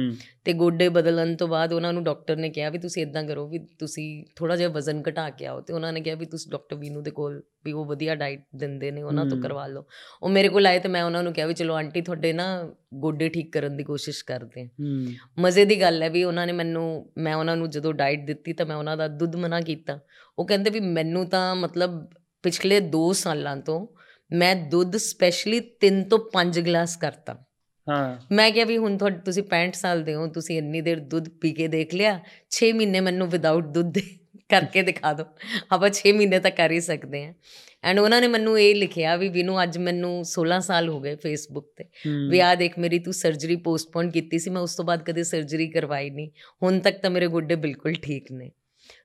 ਤੇ ਗੋਡੇ ਬਦਲਣ ਤੋਂ ਬਾਅਦ ਉਹਨਾਂ ਨੂੰ ਡਾਕਟਰ ਨੇ ਕਿਹਾ ਵੀ ਤੁਸੀਂ ਇਦਾਂ ਕਰੋ ਵੀ ਤੁਸੀਂ ਥੋੜਾ ਜਿਹਾ ਵਜ਼ਨ ਘਟਾ ਕੇ ਆਓ। ਤੇ ਉਹਨਾਂ ਨੇ ਕਿਹਾ ਵੀ ਤੁਸੀਂ ਡਾਕਟਰ ਵੀਨੂ ਦੇ ਕੋਲ ਵੀ ਉਹ ਵਧੀਆ ਡਾਈਟ ਦਿੰਦੇ ਨੇ ਉਹਨਾਂ ਤੋਂ। ਕਰਵਾ ਲਓ। ਉਹ ਮੇਰੇ ਕੋਲ ਆਏ ਤੇ ਮੈਂ ਉਹਨਾਂ ਨੂੰ ਕਿਹਾ ਵੀ ਚਲੋ ਆਂਟੀ ਤੁਹਾਡੇ ਨਾ ਗੋਡੇ ਠੀਕ ਕਰਨ ਦੀ ਕੋਸ਼ਿਸ਼ ਕਰਦੇ ਹਾਂ। ਮਜ਼ੇ ਦੀ ਗੱਲ ਹੈ ਵੀ ਉਹਨਾਂ ਨੇ ਮੈਨੂੰ ਮੈਂ ਉਹਨਾਂ ਨੂੰ ਜਦੋਂ ਡਾਈਟ ਦਿੱਤੀ ਤਾਂ ਮੈਂ ਉਹਨਾਂ ਦਾ ਦੁੱਧ ਮਨਾ ਕੀਤਾ। ਉਹ ਕਹਿੰਦੇ ਵੀ ਮੈਨੂੰ ਤਾਂ ਮਤਲਬ ਪਿਛਲੇ 2 ਸਾਲਾਂ ਤੋਂ ਮੈਂ ਦੁੱਧ ਸਪੈਸ਼ਲੀ 3 ਤੋਂ 5 ਗਲਾਸ ਕਰਤਾ। ਹਾਂ। ਮੈਂ ਕਿਹਾ ਵੀ ਹੁਣ ਤੁਸੀਂ 65 ਸਾਲ ਦੇ ਹੋ ਤੁਸੀਂ ਇੰਨੀ ਦੇਰ ਦੁੱਧ ਪੀ ਕੇ ਦੇਖ ਲਿਆ 6 ਮਹੀਨੇ ਮੈਨੂੰ ਵਿਦਆਊਟ ਦੁੱਧ ਦੇ। ਕਰਕੇ ਦਿਖਾ ਦਿਓ ਆਪਾਂ 6 ਮਹੀਨੇ ਤੱਕ ਕਰ ਹੀ ਸਕਦੇ ਹਾਂ। ਐਂਡ ਉਹਨਾਂ ਨੇ ਮੈਨੂੰ ਇਹ ਲਿਖਿਆ ਵੀ ਵੀਨੂ ਅੱਜ ਮੈਨੂੰ 16 ਸਾਲ ਹੋ ਗਏ ਫੇਸਬੁੱਕ ਤੇ। ਵੀ ਆ ਦੇਖ ਮੇਰੀ ਤੂੰ ਸਰਜਰੀ ਪੋਸਟਪੋਨ ਕੀਤੀ ਸੀ ਮੈਂ ਉਸ ਤੋਂ ਬਾਅਦ ਕਦੇ ਸਰਜਰੀ ਕਰਵਾਈ ਨਹੀਂ। ਹੁਣ ਤੱਕ ਤਾਂ ਮੇਰੇ ਗੋਡੇ ਬਿਲਕੁਲ ਠੀਕ ਨੇ।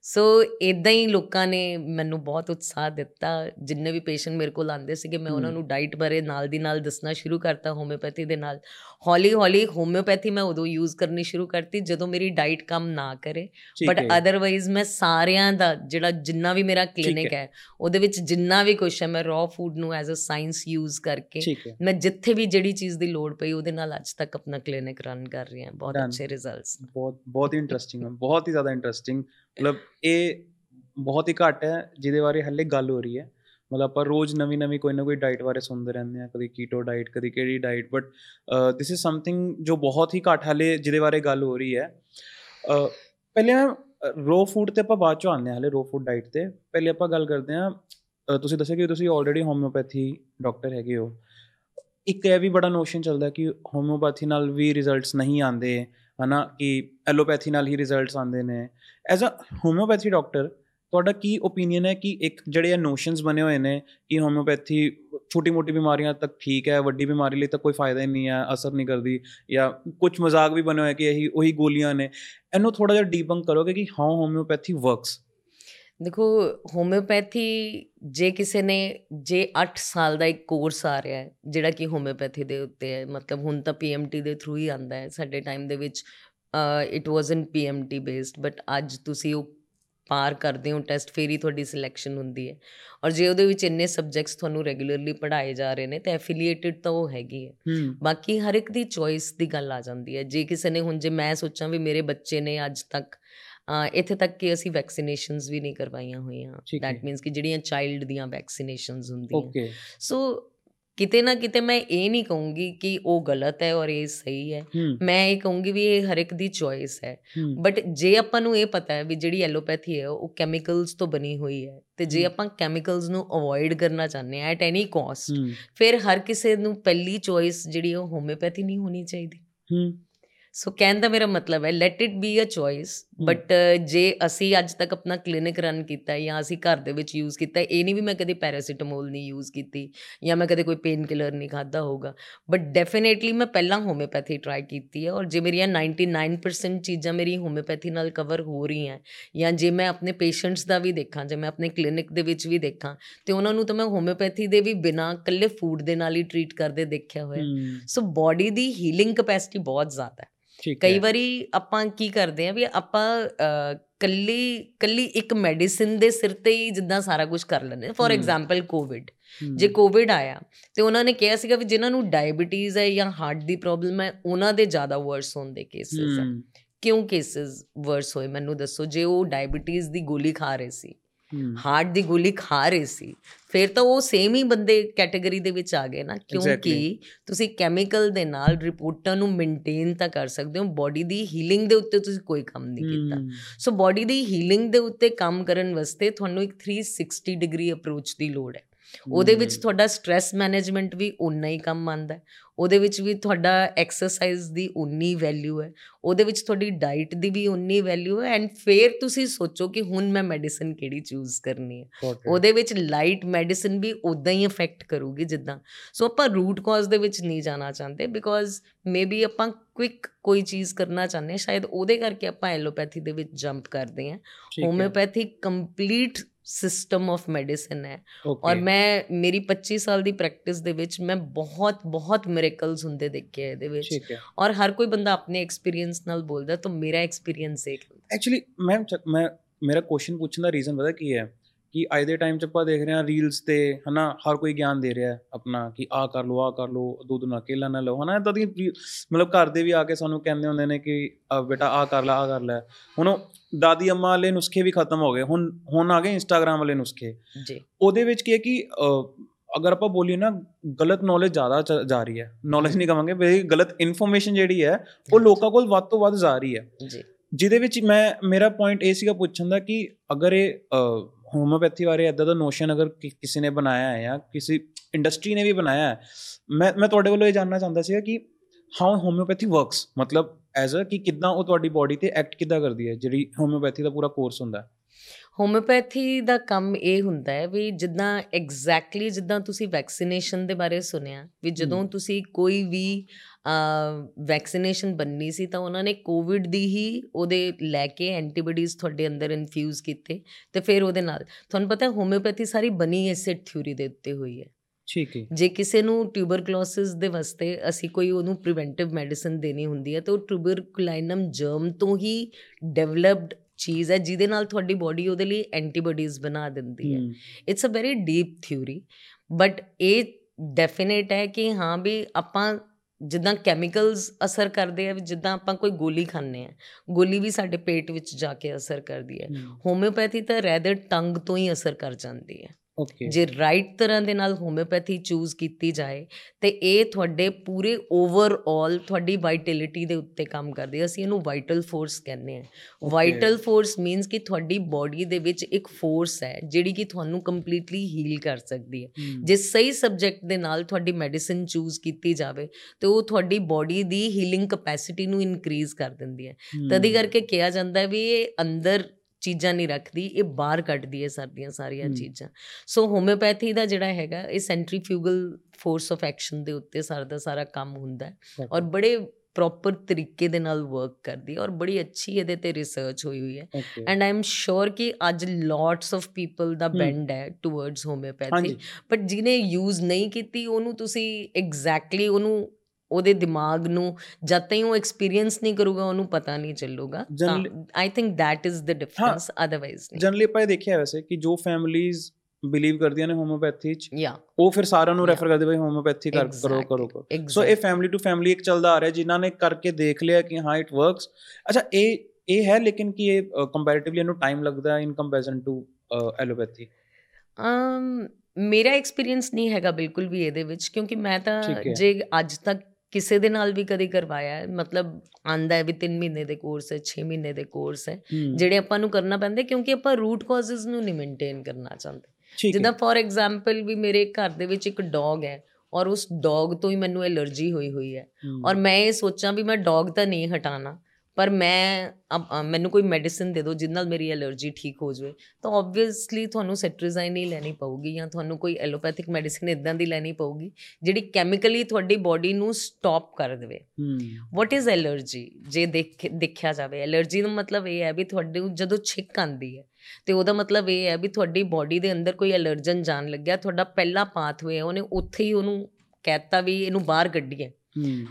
ਸੋ ਇਦਾਂ ਹੀ ਲੋਕਾਂ ਨੇ ਮੈਨੂੰ ਬਹੁਤ ਉਤਸ਼ਾਹ ਦਿੱਤਾ। ਜਿੰਨੇ ਵੀ ਪੇਸ਼ੈਂਟ ਮੇਰੇ ਕੋਲ ਆਉਂਦੇ ਸੀਗੇ ਮੈਂ ਉਹਨਾਂ। ਨੂੰ ਡਾਈਟ ਬਾਰੇ ਨਾਲ ਦੀ ਨਾਲ ਦੱਸਣਾ ਸ਼ੁਰੂ ਕਰਤਾ ਹੋਮਿਓਪੈਥੀ ਦੇ ਨਾਲ। ਹੌਲੀ ਹੌਲੀ ਹੋਮਿਓਪੈਥੀ ਮੈਂ ਉਦੋਂ ਯੂਜ਼ ਕਰਨੀ ਸ਼ੁਰੂ ਕਰਤੀ ਜਦੋਂ ਮੇਰੀ ਡਾਈਟ ਕੰਮ ਨਾ ਕਰੇ। ਬਟ ਅਦਰਵਾਈਜ਼ ਮੈਂ ਸਾਰਿਆਂ ਦਾ ਜਿਹੜਾ ਜਿੰਨਾ ਵੀ ਮੇਰਾ ਕਲੀਨਿਕ ਹੈ। ਉਹਦੇ ਵਿੱਚ ਜਿੰਨਾ ਵੀ ਕੁਛ ਹੈ ਮੈਂ ਰॉ ਫੂਡ ਨੂੰ ਐਜ਼ ਅ ਸਾਇੰਸ ਯੂਜ਼ ਕਰਕੇ ਮੈਂ ਜਿੱਥੇ ਵੀ ਜਿਹੜੀ ਚੀਜ਼ ਦੀ ਲੋੜ ਪਈ ਉਹਦੇ ਨਾਲ ਅੱਜ ਤੱਕ ਆਪਣਾ ਕਲੀਨਿਕ ਰਨ ਕਰ ਰਹੀ ਹਾਂ। ਬਹੁਤ. ਅੱਛੇ ਰਿਜ਼ਲਟਸ ਬਹੁਤ ਬਹੁਤ ਹੀ ਇੰਟਰਸਟਿੰਗ ਹੈ। ਬਹੁਤ ਹੀ ਜ਼ਿਆਦਾ ਇੰਟਰਸਟਿੰਗ ਮਤਲਬ ਇਹ ਬਹੁਤ ਹੀ ਘੱਟ ਹੈ ਜਿਹਦੇ ਬਾਰੇ ਹੱਲੇ ਗੱਲ ਹੋ ਰਹੀ ਹੈ। ਮਤਲਬ ਆਪਾਂ ਰੋਜ਼ ਨਵੀਂ ਨਵੀਂ ਕੋਈ ਨਾ ਕੋਈ ਡਾਈਟ ਬਾਰੇ ਸੁਣਦੇ ਰਹਿੰਦੇ ਆ ਕਦੀ ਕੀਟੋ ਡਾਈਟ ਕਦੀ ਕਿਹੜੀ diet but this is something ਜੋ ਬਹੁਤ ਹੀ ਘੱਟ ਹੱਲੇ ਜਿਹਦੇ ਬਾਰੇ ਗੱਲ ਹੋ ਰਹੀ ਹੈ। ਅਹ, ਪਹਿਲੇ ਰੋ ਫੂਡ ਤੇ ਆਪਾਂ ਬਾਅਦ ਚੋਂ ਆਉਂਦੇ ਹਾਂ ਹਲੇ ਰੋ ਫੂਡ ਡਾਈਟ ਤੇ। ਪਹਿਲੇ ਆਪਾਂ ਗੱਲ ਕਰਦੇ ਹਾਂ ਅਹ, ਤੁਸੀਂ ਦੱਸਿਆ ਕਿ ਤੁਸੀਂ ਆਲਰੇਡੀ ਹੋਮਿਓਪੈਥੀ ਡਾਕਟਰ ਹੈਗੇ ਹੋ। ਇੱਕ ਇਹ ਵੀ ਬੜਾ ਨੋਸ਼ਨ ਚੱਲਦਾ ਕਿ ਹੋਮਿਓਪੈਥੀ ਨਾਲ ਵੀ ਰਿਜ਼ਲਟਸ ਨਹੀਂ ਆਉਂਦੇ ਹਨਾ ਕਿ ਐਲੋਪੈਥੀ ਨਾਲ ਹੀ ਰਿਜ਼ਲਟਸ ਆਉਂਦੇ ਨੇ। ਐਜ਼ ਅ ਹੋਮਿਓਪੈਥੀ ਡਾਕਟਰ ਤੁਹਾਡਾ ਕੀ ਓਪੀਨੀਅਨ ਹੈ ਕਿ ਇੱਕ ਜਿਹੜੇ ਇਹ ਨੋਸ਼ਨਸ ਬਣੇ ਹੋਏ ਨੇ ਕਿ ਹੋਮਿਓਪੈਥੀ ਛੋਟੀ-ਮੋਟੀ ਬਿਮਾਰੀਆਂ ਤੱਕ ਠੀਕ ਹੈ, ਵੱਡੀ ਬਿਮਾਰੀ ਲਈ ਤਾਂ ਕੋਈ ਫਾਇਦਾ ਹੀ ਨਹੀਂ ਹੈ, ਅਸਰ ਨਹੀਂ ਕਰਦੀ ਜਾਂ ਕੁਝ ਮਜ਼ਾਕ ਵੀ ਬਣੇ ਹੋਏ ਕਿ ਇਹੀ ਉਹੀ ਗੋਲੀਆਂ ਨੇ। ਇਹਨੂੰ ਥੋੜਾ ਜਿਹਾ ਡੀਬੰਕ ਕਰੋਗੇ ਕਿ ਹਾਊ ਹੋਮਿਓਪੈਥੀ ਵਰਕਸ ਦੇਖੋ ਹੋਮਿਓਪੈਥੀ ਜੇ ਕਿਸੇ ਨੇ, ਜੇ 8 ਸਾਲ ਦਾ ਇੱਕ ਕੋਰਸ ਆ ਰਿਹਾ ਹੈ, ਜਿਹੜਾ ਕਿ ਹੋਮਿਓਪੈਥੀ ਦੇ ਉੱਤੇ ਹੈ, ਮਤਲਬ ਹੁਣ ਤਾਂ ਪੀਐਮਟੀ ਦੇ ਥਰੂ ਹੀ ਆਂਦਾ ਹੈ, ਸਾਡੇ ਟਾਈਮ ਦੇ ਵਿੱਚ it wasn't PMT based but ਅੱਜ ਤੁਸੀਂ ਉਹ ਪਾਰ ਕਰਦੇ ਹੋ ਟੈਸਟ ਫੇਰ ਹੀ ਤੁਹਾਡੀ ਸਿਲੈਕਸ਼ਨ ਹੁੰਦੀ ਹੈ। ਔਰ ਜੇ ਉਹਦੇ ਵਿੱਚ ਇੰਨੇ ਸਬਜੈਕਟਸ ਤੁਹਾਨੂੰ ਰੈਗੂਲਰਲੀ ਪੜ੍ਹਾਏ ਜਾ ਰਹੇ ਨੇ ਤਾਂ ਐਫੀਲੀਏਟਡ ਤਾਂ ਉਹ ਹੈਗੀ ਹੈ। ਬਾਕੀ ਹਰ ਇੱਕ ਦੀ ਚੋਇਸ ਦੀ ਗੱਲ ਆ ਜਾਂਦੀ ਹੈ। ਜੇ ਕਿਸੇ ਨੇ ਹੁਣ ਜੇ ਮੈਂ ਸੋਚਾਂ ਵੀ ਮੇਰੇ ਬੱਚੇ ਨੇ ਅੱਜ ਤੱਕ ਇੱਥੇ ਤੱਕ ਕਿ ਅਸੀਂ ਵੈਕਸੀਨੇਸ਼ਨਸ ਵੀ ਨਹੀਂ ਕਰਵਾਈਆਂ ਹੋਈਆਂ। ਦੈਟ ਮੀਨਸ ਕਿ ਜਿਹੜੀਆਂ ਚਾਈਲਡ ਦੀਆਂ ਵੈਕਸੀਨੇਸ਼ਨਸ ਹੁੰਦੀਆਂ। ਓਕੇ ਸੋ ਕਿਤੇ ਨਾ ਕਿਤੇ ਮੈਂ ਇਹ ਨਹੀਂ ਕਹੂੰਗੀ ਕਿ ਉਹ ਗਲਤ ਹੈ ਔਰ ਇਹ ਸਹੀ ਹੈ। ਮੈਂ ਇਹ ਕਹੂੰਗੀ ਵੀ ਇਹ ਹਰ ਇੱਕ ਦੀ ਚੋਇਸ ਹੈ। ਬਟ ਜੇ ਆਪਾਂ ਨੂੰ ਇਹ ਪਤਾ ਹੈ ਵੀ ਜਿਹੜੀ ਐਲੋਪੈਥੀ ਹੈ ਉਹ ਕੈਮੀਕਲਸ ਤੋਂ ਬਣੀ ਹੋਈ ਹੈ ਤੇ ਜੇ। ਆਪਾਂ ਕੈਮੀਕਲਸ ਨੂੰ ਅਵੋਇਡ ਕਰਨਾ ਚਾਹੁੰਦੇ ਆ ਐਟ ਐਨੀ ਕਾਸਟ ਫਿਰ ਹਰ ਕਿਸੇ ਨੂੰ ਪਹਿਲੀ ਚੋਇਸ ਜਿਹੜੀ ਉਹ ਹੋਮਿਓਪੈਥੀ ਨਹੀਂ ਹੋਣੀ ਚਾਹੀਦੀ। ਸੋ ਕਹਿਣ ਦਾ ਮੇਰਾ ਮਤਲਬ ਹੈ let it be a choice but ਜੇ ਅਸੀਂ ਅੱਜ ਤੱਕ ਆਪਣਾ ਕਲੀਨਿਕ ਰਨ ਕੀਤਾ ਹੈ ਜਾਂ ਅਸੀਂ ਘਰ ਦੇ ਵਿੱਚ ਯੂਜ਼ ਕੀਤਾ ਹੈ, ਇਹ ਨਹੀਂ ਵੀ ਮੈਂ ਕਦੇ ਪੈਰਾਸੀਟਾਮੋਲ ਨਹੀਂ ਯੂਜ਼ ਕੀਤੀ ਜਾਂ ਮੈਂ ਕਦੇ ਕੋਈ ਪੇਨ ਕਿਲਰ ਨਹੀਂ ਖਾਦਾ ਹੋਊਗਾ। ਬਟ ਡੈਫੀਨੇਟਲੀ ਮੈਂ ਪਹਿਲਾਂ ਹੋਮਿਓਪੈਥੀ ਟਰਾਈ ਕੀਤੀ ਹੈ ਔਰ ਜੇ ਮੇਰੀਆਂ 99% ਚੀਜ਼ਾਂ ਮੇਰੀ ਹੋਮਿਓਪੈਥੀ ਨਾਲ ਕਵਰ ਹੋ ਰਹੀਆਂ ਜਾਂ ਜੇ ਮੈਂ ਆਪਣੇ ਪੇਸ਼ੈਂਟਸ ਦਾ ਵੀ ਦੇਖਾਂ ਜੇ ਮੈਂ ਆਪਣੇ ਕਲੀਨਿਕ ਦੇ ਵਿੱਚ ਵੀ ਦੇਖਾਂ ਤੇ ਉਹਨਾਂ ਨੂੰ ਤਾਂ ਮੈਂ ਹੋਮਿਓਪੈਥੀ ਦੇ ਵੀ ਬਿਨਾ ਇਕੱਲੇ ਫੂਡ ਦੇ ਨਾਲ ਹੀ ਟਰੀਟ ਕਰਦੇ ਦੇਖਿਆ ਹੋਇਆ। ਸੋ ਬਾਡੀ ਦੀ ਹੀਲਿੰਗ ਕਪੈਸਿਟੀ ਬਹੁਤ ਜ਼ਿਆਦਾ ਹੈ। ਕਈ ਵਾਰੀ ਆਪਾਂ ਕੀ ਕਰਦੇ ਆ ਵੀ ਆਪਾਂ ਕੱਲੀ ਕੱਲੀ ਇੱਕ ਮੈਡੀਸਿਨ ਦੇ ਸਿਰ ਤੇ ਹੀ ਜਿੱਦਾਂ ਸਾਰਾ ਕੁਝ ਕਰ ਲੈਂਦੇ ਫੋਰ। ਐਗਜ਼ਾਮਪਲ ਕੋਵਿਡ ਜੇ ਕੋਵਿਡ ਆਇਆ ਤੇ ਉਹਨਾਂ ਨੇ ਕਿਹਾ ਸੀਗਾ ਵੀ ਜਿਨ੍ਹਾਂ ਨੂੰ ਡਾਇਬੀਟੀਜ਼ ਹੈ ਜਾਂ ਹਾਰਟ ਦੀ ਪ੍ਰੋਬਲਮ ਹੈ ਉਹਨਾਂ ਦੇ ਜ਼ਿਆਦਾ ਵਰਸ ਹੋਣ ਦੇ ਕੇਸਿਸ ਹੂੰ, ਕਿਉਂ ਕੇਸਿਸ ਵਰਸ ਹੋਏ? ਮੈਨੂੰ ਦੱਸੋ। ਜੇ ਉਹ ਡਾਇਬੀਟੀਜ਼ ਦੀ ਗੋਲੀ ਖਾ ਰਹੇ ਸੀ ਹਾਰਟ ਦੀ ਗੋਲੀ ਖਾ ਰਹੇ ਸੀ। ਫਿਰ ਤਾਂ ਉਹ ਸੇਮ ਹੀ ਬੰਦੇ ਕੈਟਾਗਰੀ ਦੇ ਵਿੱਚ ਆ ਗਏ ਨਾ ਕਿਉਂਕਿ ਤੁਸੀਂ ਕੈਮੀਕਲ ਦੇ ਨਾਲ ਰਿਪੋਰਟਾਂ ਨੂੰ ਮੇਨਟੇਨ ਤਾਂ ਕਰ ਸਕਦੇ ਹੋ ਬਾਡੀ ਦੀ ਹੀਲਿੰਗ ਦੇ ਉੱਤੇ ਤੁਸੀਂ ਕੋਈ ਕੰਮ ਨਹੀਂ ਕੀਤਾ। ਸੋ ਬਾਡੀ ਦੀ ਹੀਲਿੰਗ ਦੇ ਉੱਤੇ ਕੰਮ ਕਰਨ ਵਾਸਤੇ ਤੁਹਾਨੂੰ ਇੱਕ 360 ਡਿਗਰੀ ਅਪਰੋਚ ਦੀ ਲੋੜ ਹੈ। ਉਹਦੇ ਵਿੱਚ ਤੁਹਾਡਾ ਸਟ्रेस ਮੈਨੇਜਮੈਂਟ ਵੀ ਉਨਾ ਹੀ ਕੰਮ ਆਂਦਾ ਹੈ। ਉਹਦੇ ਵਿੱਚ ਵੀ ਤੁਹਾਡਾ ਐਕਸਰਸਾਈਜ਼ ਦੀ ਉਨੀ ਵੈਲਿਊ ਹੈ। ਉਹਦੇ ਵਿੱਚ ਤੁਹਾਡੀ ਡਾਈਟ ਦੀ ਵੀ ਉਨੀ ਵੈਲਿਊ ਹੈ ਐਂਡ ਫੇਰ ਤੁਸੀਂ ਸੋਚੋ ਕਿ ਹੁਣ ਮੈਂ ਮੈਡੀਸਿਨ ਕਿਹੜੀ ਚੂਜ਼ ਕਰਨੀ ਹੈ. ਉਹਦੇ ਵਿੱਚ ਲਾਈਟ ਮੈਡੀਸਿਨ ਵੀ ਉਦਾਂ ਹੀ ਇਫੈਕਟ ਕਰੂਗੀ ਜਿੱਦਾਂ। ਸੋ ਆਪਾਂ ਰੂਟ ਕਾਜ਼ ਦੇ ਵਿੱਚ ਨਹੀਂ ਜਾਣਾ ਚਾਹੁੰਦੇ ਬਿਕੋਜ਼ ਮੇਬੀ ਆਪਾਂ ਕੁਇਕ ਕੋਈ ਚੀਜ਼ ਕਰਨਾ ਚਾਹੁੰਦੇ ਹਾਂ ਸ਼ਾਇਦ ਉਹਦੇ ਕਰਕੇ ਆਪਾਂ ਐਲੋਪੈਥੀ ਦੇ ਵਿੱਚ ਜੰਪ ਕਰਦੇ ਹੈ। Homeopathy complete system of medicine ਹੈ। ਔਰ ਮੈਂ ਮੇਰੀ 25 ਸਾਲ ਦੀ ਪ੍ਰੈਕਟਿਸ ਦੇ ਵਿੱਚ ਮੈਂ ਬਹੁਤ ਬਹੁਤ ਮਿਰੇਕਲਸ ਹੁੰਦੇ ਦੇਖੇ ਆ ਇਹਦੇ ਵਿੱਚ। ਔਰ ਹਰ ਕੋਈ ਬੰਦਾ ਆਪਣੇ ਐਕਸਪੀਰੀਅੰਸ ਨਾਲ ਬੋਲਦਾ ਤਾਂ ਮੇਰਾ ਐਕਸਪੀਰੀਅੰਸ ਹੈ ਐਕਚੁਅਲੀ ਮੈਮ ਮੈਂ ਮੇਰਾ ਕੁਐਸਚਨ ਪੁੱਛਣ ਦਾ ਰੀਜ਼ਨ ਪਤਾ ਕੀ ਹੈ? ਕਿ ਅੱਜ ਦੇ ਟਾਈਮ 'ਚ ਆਪਾਂ ਦੇਖ ਰਹੇ ਹਾਂ ਰੀਲਸ ਤੇ ਹਨਾ ਹਰ ਕੋਈ ਗਿਆਨ ਦੇ ਰਿਹਾ ਆਪਣਾ ਕਿ ਆਹ ਕਰ ਲਓ ਆਹ ਕਰ ਲਓ ਦੁੱਧ ਨਾ ਕੇਲਾ ਨਾ ਲਓ ਹਨਾ ਇਦਾਂ ਦੀ ਮਤਲਬ ਘਰ ਦੇ ਵੀ ਆ ਕੇ ਸਾਨੂੰ ਕਹਿੰਦੇ ਹੁੰਦੇ ਨੇ ਕਿ ਆ ਬੇਟਾ ਆਹ ਕਰ ਲੈ ਆਹ ਕਰ ਲੈ। ਹੁਣ ਦਾਦੀ ਅੰਮਾ ਵਾਲੇ ਨੁਸਖੇ ਵੀ ਖਤਮ ਹੋ ਗਏ। ਹੁਣ ਹੁਣ ਆ ਗਏ ਇੰਸਟਾਗ੍ਰam ਵਾਲੇ ਨੁਸਖੇ। ਜੀ। ਉਹਦੇ ਵਿੱਚ ਕੀ ਹੈ ਕਿ ਅਗਰ ਆਪਾਂ ਬੋਲੀਏ ਨਾ ਗਲਤ ਨੌਲੇਜ ਜ਼ਿਆਦਾ ਜਾ ਰਹੀ ਹੈ। ਨੌਲੇਜ ਨਹੀਂ ਕਵਾਂਗੇ ਬਈ ਗਲਤ ਇਨਫੋਰਮੇਸ਼ਨ ਜਿਹੜੀ ਹੈ ਉਹ ਲੋਕਾਂ ਕੋਲ ਵੱਧ ਤੋਂ ਵੱਧ ਜਾ ਰਹੀ ਹੈ। ਜੀ। ਜਿਹਦੇ ਵਿੱਚ ਮੈਂ ਮੇਰਾ ਪੁਆਇੰਟ ਇਹ ਸੀਗਾ ਪੁੱਛਣ ਦਾ ਕਿ ਅਗਰ ਇਹ ਹੋਮੋਪੈਥੀ ਬਾਰੇ ਇਦਾਂ ਦਾ ਨੋਸ਼ਨ ਅਗਰ ਕਿਸੇ ਨੇ ਬਣਾਇਆ ਹੈ ਜਾਂ ਕਿਸੇ ਇੰਡਸਟਰੀ ਨੇ ਵੀ ਬਣਾਇਆ ਹੈ ਮੈਂ ਮੈਂ ਤੁਹਾਡੇ ਵੱਲੋਂ ਇਹ ਜਾਨਣਾ ਚਾਹੁੰਦਾ ਸੀਗਾ ਕਿ ਹਾਊ ਹੋਮਿਓਪੈਥੀ ਵਰਕਸ ਮਤਲਬ ਐਜ਼ ਅ ਕਿ ਕਿਦਾਂ ਉਹ ਤੁਹਾਡੀ ਬਾਡੀ ਤੇ ਐਕਟ ਕਿਦਾਂ ਕਰਦੀ ਹੈ ਜਿਹੜੀ ਹੋਮਿਓਪੈਥੀ ਦਾ ਪੂਰਾ ਕੋਰਸ ਹੁੰਦਾ ਹੈ ਹੋਮਿਓਪੈਥੀ ਦਾ ਕੰਮ ਇਹ ਹੁੰਦਾ ਹੈ ਵੀ ਜਿੱਦਾਂ ਐਗਜ਼ੈਕਟਲੀ ਜਿੱਦਾਂ ਤੁਸੀਂ ਵੈਕਸੀਨੇਸ਼ਨ ਦੇ ਬਾਰੇ ਸੁਣਿਆ ਵੀ ਜਦੋਂ। ਤੁਸੀਂ ਕੋਈ ਵੀ ਵੈਕਸੀਨੇਸ਼ਨ ਬੰਨੀ ਸੀ ਤਾਂ ਉਹਨਾਂ ਨੇ ਕੋਵਿਡ ਦੀ ਹੀ ਉਹਦੇ ਲੈ ਕੇ ਐਂਟੀਬਾਡੀਜ਼ ਤੁਹਾਡੇ ਅੰਦਰ ਇਨਫਿਊਜ਼ ਕੀਤੇ ਤੇ ਫਿਰ ਉਹਦੇ ਨਾਲ ਤੁਹਾਨੂੰ ਪਤਾ ਹੈ ਹੋਮਿਓਪੈਥੀ ਸਾਰੀ ਬਣੀ ਇਸੇ ਥਿਊਰੀ ਦੇ ਉੱਤੇ ਹੋਈ ਹੈ। ਠੀਕ ਹੈ। ਜੇ ਕਿਸੇ ਨੂੰ ਟਿਊਬਰਕਲੋਸਿਸ ਦੇ ਵਾਸਤੇ ਅਸੀਂ ਕੋਈ ਉਹਨੂੰ ਪ੍ਰੀਵੈਂਟਿਵ ਮੈਡੀਸਿਨ ਦੇਣੀ ਹੁੰਦੀ ਹੈ ਤਾਂ ਉਹ ਟਿਊਬਰਕੁਲਾਈਨਮ ਜਰਮ ਤੋਂ ਹੀ ਡਿਵੈਲਪਡ ਚੀਜ਼ ਹੈ ਜਿਹਦੇ ਨਾਲ ਤੁਹਾਡੀ ਬਾਡੀ ਉਹਦੇ ਲਈ ਐਂਟੀਬਾਡੀਜ਼ ਬਣਾ ਦਿੰਦੀ ਹੈ। It's a very deep theory but ਇਹ ਡੈਫੀਨੇਟ ਹੈ ਕਿ ਹਾਂ ਵੀ ਆਪਾਂ ਜਿੱਦਾਂ ਕੈਮੀਕਲਸ ਅਸਰ ਕਰਦੇ ਆ ਜਿੱਦਾਂ ਆਪਾਂ ਕੋਈ ਗੋਲੀ ਖਾਂਦੇ ਆ ਗੋਲੀ ਵੀ ਸਾਡੇ ਪੇਟ ਵਿੱਚ ਜਾ ਕੇ ਅਸਰ ਕਰਦੀ ਹੈ। ਹਮ, ਹੋਮਿਓਪੈਥੀ ਤਾਂ ਰੈਦਰ ਟੰਗ ਤੋਂ ਹੀ ਅਸਰ ਕਰ ਜਾਂਦੀ ਹੈ। ਓਕੇ ਜੇ ਰਾਈਟ ਤਰ੍ਹਾਂ ਦੇ ਨਾਲ ਹੋਮਿਓਪੈਥੀ ਚੂਜ਼ ਕੀਤੀ ਜਾਏ ਤੇ ਇਹ ਤੁਹਾਡੇ ਪੂਰੇ ਓਵਰਆਲ ਤੁਹਾਡੀ ਵਾਈਟੈਲਿਟੀ ਦੇ ਉੱਤੇ ਕੰਮ ਕਰਦੀ ਹੈ। ਅਸੀਂ ਇਹਨੂੰ ਵਾਈਟਲ ਫੋਰਸ ਕਹਿੰਦੇ ਆ ਵਾਈਟਲ ਫੋਰਸ ਮੀਨਸ ਕਿ ਤੁਹਾਡੀ ਬਾਡੀ ਦੇ ਵਿੱਚ ਇੱਕ ਫੋਰਸ ਹੈ ਜਿਹੜੀ ਕਿ ਤੁਹਾਨੂੰ ਕੰਪਲੀਟਲੀ ਹੀਲ ਕਰ ਸਕਦੀ ਹੈ। ਜੇ ਸਹੀ ਸਬਜੈਕਟ ਦੇ ਨਾਲ ਤੁਹਾਡੀ ਮੈਡੀਸਿਨ ਚੂਜ਼ ਕੀਤੀ ਜਾਵੇ ਤੇ ਉਹ ਤੁਹਾਡੀ ਬਾਡੀ ਦੀ ਹੀਲਿੰਗ ਕਪੈਸਿਟੀ ਨੂੰ ਇਨਕਰੀਜ਼ ਕਰ ਦਿੰਦੀ ਹੈ। ਤਦੀ ਕਰਕੇ ਕਿਹਾ ਜਾਂਦਾ ਹੈ ਵੀ ਇਹ ਅੰਦਰ ਚੀਜ਼ਾਂ ਨਹੀਂ ਰੱਖਦੀ ਇਹ ਬਾਹਰ ਕੱਢਦੀ ਹੈ ਸਾਡੀਆਂ ਸਾਰੀਆਂ। ਚੀਜ਼ਾਂ। ਸੋ ਹੋਮਿਓਪੈਥੀ ਦਾ ਜਿਹੜਾ ਹੈਗਾ ਇਹ ਸੈਂਟਰੀਫਿਊਗਲ ਫੋਰਸ ਆਫ ਐਕਸ਼ਨ ਦੇ ਉੱਤੇ ਸਾਰਾ ਦਾ ਸਾਰਾ ਕੰਮ ਹੁੰਦਾ ਹੈ ਔਰ ਬੜੇ ਪ੍ਰੋਪਰ ਤਰੀਕੇ ਦੇ ਨਾਲ ਵਰਕ ਕਰਦੀ ਔਰ ਬੜੀ ਅੱਛੀ ਇਹਦੇ ਤੇ ਰਿਸਰਚ ਹੋਈ ਹੋਈ ਹੈ। ਐਂਡ ਆਈ ਐਮ ਸ਼ੋਰ ਕਿ ਅੱਜ ਲੋਟਸ ਆਫ ਪੀਪਲ ਦਾ। ਬੈਂਡ ਹੈ ਟੁਵਰਡਸ ਹੋਮਿਓਪੈਥੀ ਬਟ ਜਿਹਨੇ ਯੂਜ਼ ਨਹੀਂ ਕੀਤੀ ਉਹਨੂੰ ਤੁਸੀਂ ਐਗਜ਼ੈਕਟਲੀ ਉਹਨੂੰ ਉਹਦੇ ਦਿਮਾਗ ਨੂੰ ਜਦ ਤਾਈਂ ਉਹ ਐਕਸਪੀਰੀਅੰਸ ਨਹੀਂ ਕਰੂਗਾ ਉਹਨੂੰ ਪਤਾ ਨਹੀਂ ਚੱਲੂਗਾ I think that is the difference otherwise ਨਹੀਂ। ਜਨਰਲੀ ਆਪਾਂ ਇਹ ਦੇਖਿਆ ਵੈਸੇ ਕਿ ਜੋ ਫੈਮਿਲੀਜ਼ ਬਿਲੀਵ ਕਰਦੀਆਂ ਨੇ ਹੋਮਿਓਪੈਥੀ ਚ ਯਾ ਉਹ ਫਿਰ ਸਾਰਿਆਂ ਨੂੰ. ਰੈਫਰ ਕਰਦੇ ਬਈ ਹੋਮਿਓਪੈਥੀ ਕਰ ਕਰੋ ਕਰੋ ਸੋ ਇਹ ਫੈਮਿਲੀ ਟੂ ਫੈਮਿਲੀ ਇੱਕ ਚੱਲਦਾ ਆ ਰਿਹਾ ਜਿਨ੍ਹਾਂ ਨੇ ਕਰਕੇ ਦੇਖ ਲਿਆ ਕਿ ਹਾਂ ਇਟ ਵਰਕਸ ਅੱਛਾ ਇਹ ਇਹ ਹੈ ਲੇਕਿਨ ਕਿ ਇਹ ਕੰਪੈਰੀਟਿਵਲੀ ਇਹਨੂੰ ਟਾਈਮ ਲੱਗਦਾ in comparison to allopathy um ਮੇਰਾ ਐਕਸਪੀਰੀਅੰਸ ਨਹੀਂ ਹੈਗਾ ਬਿਲਕੁਲ ਵੀ ਇਹਦੇ ਵਿੱਚ ਕਿਉਂਕਿ ਮੈਂ ਤਾਂ। ਜੇ ਅੱਜ ਤੱਕ ਕਿਸੇ ਦੇ ਨਾਲ ਵੀ ਕਦੇ ਕਰਵਾਇਆ ਹੈ? ਮਤਲਬ ਆਂਦਾ ਹੈ ਵੀ 3 ਮਹੀਨੇ ਦੇ ਕੋਰਸ ਹੈ 6 ਮਹੀਨੇ ਦੇ ਕੋਰਸ ਹੈ। ਜਿਹੜੇ ਆਪਾਂ ਨੂੰ ਕਰਨਾ ਪੈਂਦੇ ਕਿਉਂਕਿ ਆਪਾਂ ਰੂਟ ਕਾਜ਼ਸ ਨੂੰ ਨਹੀਂ ਮੇਨਟੇਨ ਕਰਨਾ ਚਾਹੁੰਦੇ। ਜਿੱਦਾਂ ਫੋਰ ਐਗਜ਼ਾਮਪਲ ਵੀ ਮੇਰੇ ਘਰ ਦੇ ਵਿੱਚ ਇੱਕ ਡੌਗ ਹੈ ਔਰ ਉਸ ਡੌਗ ਤੋਂ ਹੀ ਮੈਨੂੰ ਐਲਰਜੀ ਹੋਈ ਹੋਈ ਹੈ। ਔਰ ਮੈਂ ਇਹ ਸੋਚਾਂ ਵੀ ਮੈਂ ਡੌਗ ਤਾਂ ਨਹੀਂ ਹਟਾਣਾ। ਪਰ ਮੈਂ ਮੈਨੂੰ ਕੋਈ ਮੈਡੀਸਿਨ ਦੇ ਦਿਓ ਜਿਸ ਨਾਲ ਮੇਰੀ ਐਲਰਜੀ ਠੀਕ ਹੋ ਜਾਵੇ ਤਾਂ ਆਬਵੀਅਸਲੀ ਤੁਹਾਨੂੰ ਸੈਟਰੀਜ਼ਾਈਨ ਹੀ ਲੈਣੀ ਪਊਗੀ ਜਾਂ ਤੁਹਾਨੂੰ ਕੋਈ ਐਲੋਪੈਥਿਕ ਮੈਡੀਸਿਨ ਇਦਾਂ ਦੀ ਲੈਣੀ ਪਊਗੀ ਜਿਹੜੀ ਕੈਮੀਕਲੀ ਤੁਹਾਡੀ ਬਾਡੀ ਨੂੰ ਸਟਾਪ ਕਰ ਦੇਵੇ। ਵਾਟ ਇਜ਼ ਐਲਰਜੀ ਜੇ ਦੇਖ ਦੇਖਿਆ ਜਾਵੇ ਐਲਰਜੀ ਦਾ ਮਤਲਬ ਇਹ ਹੈ ਵੀ ਤੁਹਾਡੇ ਜਦੋਂ ਛਿੱਕ ਆਂਦੀ ਹੈ ਤੇ ਉਹਦਾ ਮਤਲਬ ਇਹ ਹੈ ਵੀ ਤੁਹਾਡੀ ਬਾਡੀ ਦੇ ਅੰਦਰ ਕੋਈ ਐਲਰਜਨ ਜਾਣ ਲੱਗਿਆ ਤੁਹਾਡਾ ਪਹਿਲਾ ਪਾਥਵੇ ਉਹਨੇ ਉੱਥੇ ਹੀ ਉਹਨੂੰ ਕਹਿਤਾ ਵੀ ਇਹਨੂੰ ਬਾਹਰ ਕੱਢੀਏ।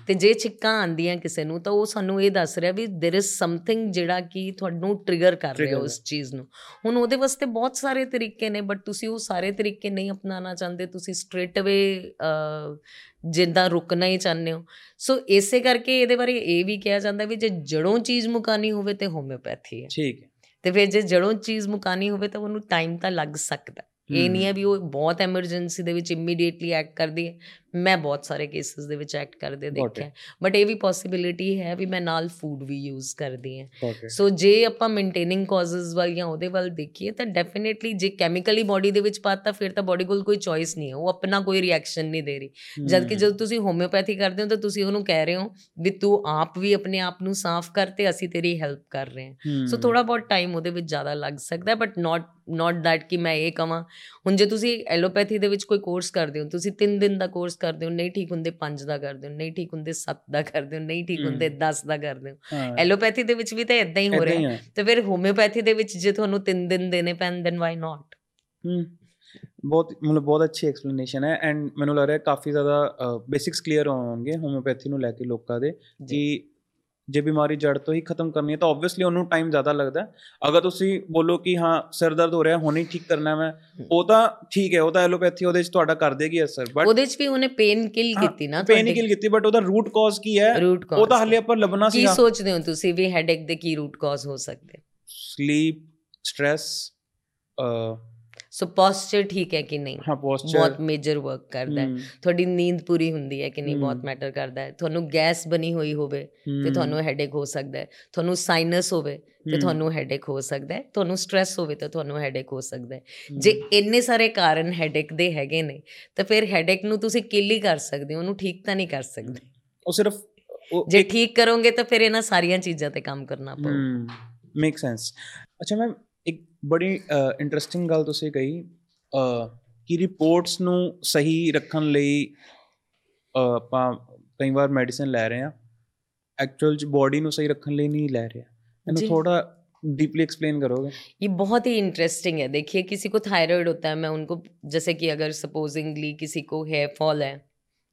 ਤੇ ਜੇ ਛਿੱਕਾਂ ਆਂਦੀਆਂ ਕਿਸੇ ਨੂੰ ਤਾਂ ਉਹ ਸਾਨੂੰ ਇਹ ਦੱਸ ਰਿਹਾ ਵੀ देयर इज ਸਮਥਿੰਗ ਜਿਹੜਾ ਕਿ ਤੁਹਾਨੂੰ ਟ੍ਰਿਗਰ ਕਰ ਰਿਹਾ Trigger ਉਸ ਚੀਜ਼ ਨੂੰ ਹੁਣ ਉਹਦੇ ਵਾਸਤੇ ਬਹੁਤ ਸਾਰੇ ਤਰੀਕੇ ਨੇ ਬਟ ਤੁਸੀਂ ਉਹ ਸਾਰੇ ਤਰੀਕੇ ਨਹੀਂ ਅਪਣਾਉਣਾ ਚਾਹੁੰਦੇ ਤੁਸੀਂ ਸਟ੍ਰੇਟ ਅਵੇ ਜਿੱਦਾਂ ਰੁਕਣਾ ਹੀ ਚਾਹੁੰਦੇ ਹੋ ਸੋ ਇਸੇ ਕਰਕੇ ਇਹਦੇ ਬਾਰੇ ਇਹ ਵੀ ਕਿਹਾ ਜਾਂਦਾ ਵੀ ਜੇ ਜੜੋਂ ਚੀਜ਼ ਮੁਕਾਨੀ ਹੋਵੇ ਤੇ ਹੋਮਿਓਪੈਥੀ ਹੈ ਠੀਕ ਹੈ ਤੇ ਫਿਰ ਜੇ ਜੜੋਂ ਚੀਜ਼ ਮੁਕਾਨੀ ਹੋਵੇ ਤਾਂ ਉਹਨੂੰ ਟਾਈਮ ਤਾਂ ਲੱਗ ਸਕਦਾ ਇਹ ਨਹੀਂ ਹੈ ਵੀ ਉਹ ਬਹੁਤ ਐਮਰਜੈਂਸੀ ਦੇ ਵਿੱਚ ਇਮੀਡੀਏਟਲੀ ਐਕਟ ਕਰਦੀ ਹੈ ਮੈਂ ਬਹੁਤ ਸਾਰੇ ਕੇਸਿਸ ਦੇ ਵਿੱਚ ਐਕਟ ਕਰਦੇ ਦੇਖਿਆ ਬਟ ਇਹ ਵੀ ਪੋਸਿਬਿਲਿਟੀ ਹੈ ਵੀ ਮੈਂ ਨਾਲ ਫੂਡ ਵੀ ਯੂਜ਼ ਕਰਦੀ ਹਾਂ। ਸੋ ਜੇ ਆਪਾਂ ਮੇਨਟੇਨਿੰਗ ਕਾਜ਼ਸ ਵੱਲ ਜਾਂ ਉਹਦੇ ਵੱਲ ਦੇਖੀਏ ਤਾਂ ਡੈਫੀਨਿਟਲੀ ਜੇ ਕੈਮੀਕਲੀ ਬਾਡੀ ਦੇ ਵਿੱਚ ਪਾਤਾ ਫਿਰ ਤਾਂ ਬਾਡੀ ਕੋਲ ਕੋਈ ਚੋਇਸ ਨਹੀਂ ਹੈ। ਉਹ ਆਪਣਾ ਕੋਈ ਰਿਐਕਸ਼ਨ ਨਹੀਂ ਦੇ ਰਹੀ। ਜਦ ਕਿ ਜਦੋਂ ਤੁਸੀਂ ਹੋਮਿਓਪੈਥੀ ਕਰਦੇ ਹੋ ਤਾਂ ਤੁਸੀਂ ਉਹਨੂੰ ਕਹਿ ਰਹੇ ਹੋ ਵੀ ਤੂੰ ਆਪ ਵੀ ਆਪਣੇ ਆਪ ਨੂੰ ਸਾਫ਼ ਕਰ ਤੇ ਅਸੀਂ ਤੇਰੀ ਹੈਲਪ ਕਰ ਰਹੇ ਹਾਂ। ਸੋ ਥੋੜਾ ਬਹੁਤ ਟਾਈਮ ਉਹਦੇ ਵਿੱਚ ਜ਼ਿਆਦਾ ਲੱਗ ਸਕਦਾ ਬਟ ਨਾਟ ਨਾਟ ਦੈਟ ਕਿ ਮੈਂ ਇਹ ਕਵਾਂ। ਹੁਣ ਜੇ ਤੁਸੀਂ ਐਲੋਪੈਥੀ ਦੇ ਵਿੱਚ ਕੋਈ ਕੋਰਸ ਕਰਦੇ ਹੋ ਤੁਸੀਂ 3 ਦਿਨ ਦਾ ਕੋਰਸ ਕਰਦੇ ਹੋ ਨਹੀਂ ਠੀਕ ਹੁੰਦੇ 5 ਦਾ ਕਰਦੇ ਹੋ ਨਹੀਂ ਠੀਕ ਹੁੰਦੇ 7 ਦਾ ਕਰਦੇ ਹੋ ਨਹੀਂ ਠੀਕ ਹੁੰਦੇ 10 ਦਾ ਕਰਦੇ ਹੋ। ਐਲੋਪੈਥੀ ਦੇ ਵਿੱਚ ਵੀ ਤਾਂ ਇਦਾਂ ਹੀ ਹੋ ਰਿਹਾ। ਤੇ ਫਿਰ ਹੋਮਿਓਪੈਥੀ ਦੇ ਵਿੱਚ ਜੇ ਤੁਹਾਨੂੰ 3 ਦਿਨ ਦੇਣੇ ਪੈਣ ਦੈਨ ਵਾਈ ਨਾਟ ਬਹੁਤ ਮਤਲਬ ਬਹੁਤ ਅੱਛੀ ਐਕਸਪਲੇਨੇਸ਼ਨ ਹੈ ਐਂਡ ਮੈਨੂੰ ਲੱਗ ਰਿਹਾ ਕਾਫੀ ਜ਼ਿਆਦਾ ਬੇਸਿਕਸ ਕਲੀਅਰ ਹੋਣਗੇ ਹੋਮਿਓਪੈਥੀ ਨੂੰ ਲੈ ਕੇ ਲੋਕਾਂ ਦੇ ਕਿ ਜੇ ਬਿਮਾਰੀ ਜੜ ਤੋਂ ਹੀ ਖਤਮ ਕਰਨੀ ਹੈ ਤਾਂ ਆਬਵੀਅਸਲੀ ਉਹਨੂੰ ਟਾਈਮ ਜ਼ਿਆਦਾ ਲੱਗਦਾ ਅਗਰ ਤੁਸੀਂ ਬੋਲੋ ਕਿ ਹਾਂ ਸਿਰ ਦਰਦ ਹੋ ਰਿਹਾ ਹੁਣੇ ਠੀਕ ਕਰਨਾ ਮੈਂ ਉਹ ਤਾਂ ਠੀਕ ਹੈ ਉਹ ਤਾਂ ਐਲੋਪੈਥੀ ਉਹਦੇ ਵਿੱਚ ਤੁਹਾਡਾ ਕਰ ਦੇਗੀ ਅਸਰ ਬਟ ਉਹਦੇ ਚ ਵੀ ਉਹਨੇ ਪੇਨ ਕਿਲ ਕੀਤੀ ਨਾ ਪੇਨ ਕਿਲ ਕੀਤੀ ਬਟ ਉਹਦਾ ਰੂਟ ਕਾਜ਼ ਕੀ ਹੈ? ਉਹ ਤਾਂ ਹਲੇ ਆਪਾਂ ਲੱਭਣਾ ਕੀ ਸੀਗਾ। ਸੋਚਦੇ ਹੋ ਤੁਸੀਂ ਵੀ ਹੈਡੇਕ ਦੇ ਕੀ ਰੂਟ ਕਾਜ਼ ਹੋ ਸਕਦੇ? ਸਲੀਪ ਸਟ्रेस ਸੋ ਪੋਸਚਰ ਠੀਕ ਹੈ ਕਿ ਨਹੀਂ ਹਾਂ ਪੋਸਚਰ ਬਹੁਤ ਮੇਜਰ ਵਰਕ ਕਰਦਾ ਹੈ ਤੁਹਾਡੀ ਨੀਂਦ ਪੂਰੀ ਹੁੰਦੀ ਹੈ ਕਿ ਨਹੀਂ ਬਹੁਤ। ਮੈਟਰ ਕਰਦਾ ਹੈ ਤੁਹਾਨੂੰ ਗੈਸ ਬਣੀ ਹੋਈ ਹੋਵੇ ਤੇ ਤੁਹਾਨੂੰ ਹੈਡੇਕ ਹੋ ਸਕਦਾ ਹੈ ਤੁਹਾਨੂੰ ਸਾਈਨਸ ਹੋਵੇ ਤੇ ਤੁਹਾਨੂੰ ਹੈਡੇਕ ਹੋ ਸਕਦਾ ਹੈ ਤੁਹਾਨੂੰ ਸਟ्रेस ਹੋਵੇ ਤਾਂ ਤੁਹਾਨੂੰ ਹੈਡੇਕ ਹੋ ਸਕਦਾ ਹੈ ਜੇ ਇੰਨੇ ਸਾਰੇ ਕਾਰਨ ਹੈਡੇਕ ਦੇ ਹੈਗੇ ਨੇ ਤਾਂ ਫਿਰ ਹੈਡੇਕ ਨੂੰ ਤੁਸੀਂ ਕਿਲ ਹੀ ਕਰ ਸਕਦੇ ਹੋ ਉਹਨੂੰ ਠੀਕ ਤਾਂ ਨਹੀਂ ਕਰ ਸਕਦੇ ਉਹ ਸਿਰਫ ਜੇ ਠੀਕ ਕਰੋਗੇ ਤਾਂ ਫਿਰ ਇਹਨਾਂ ਸਾਰੀਆਂ ਚੀਜ਼ਾਂ ਤੇ ਕੰਮ ਕਰਨਾ ਪਊ ਮੇਕ ਸੈਂਸ ਅੱਛਾ ਮੈਂ ਇੱਕ ਬੜੀ ਇੰਟਰਸਟਿੰਗ ਗੱਲ ਤੁਸੀਂ ਕਹੀ ਅ, ਕਿ ਰਿਪੋਰਟਸ ਨੂੰ ਸਹੀ ਰੱਖਣ ਲਈ ਅ, ਆਪਾਂ ਕਈ ਵਾਰ ਮੈਡੀਸਿਨ ਲੈ ਰਹੇ ਹਾਂ ਐਕਚੁਅਲ ਚ ਬਾਡੀ ਨੂੰ ਸਹੀ ਰੱਖਣ ਲਈ ਨਹੀਂ ਲੈ ਰਹੇ ਇਹਨੂੰ जी। ਥੋੜਾ डीपली एक्सप्लेन करोगे ये बहुत ही इंटरेस्टिंग है देखिए किसी को थायराइड होता है मैं उनको जैसे कि अगर सपोजिंगली किसी को हेयर फॉल है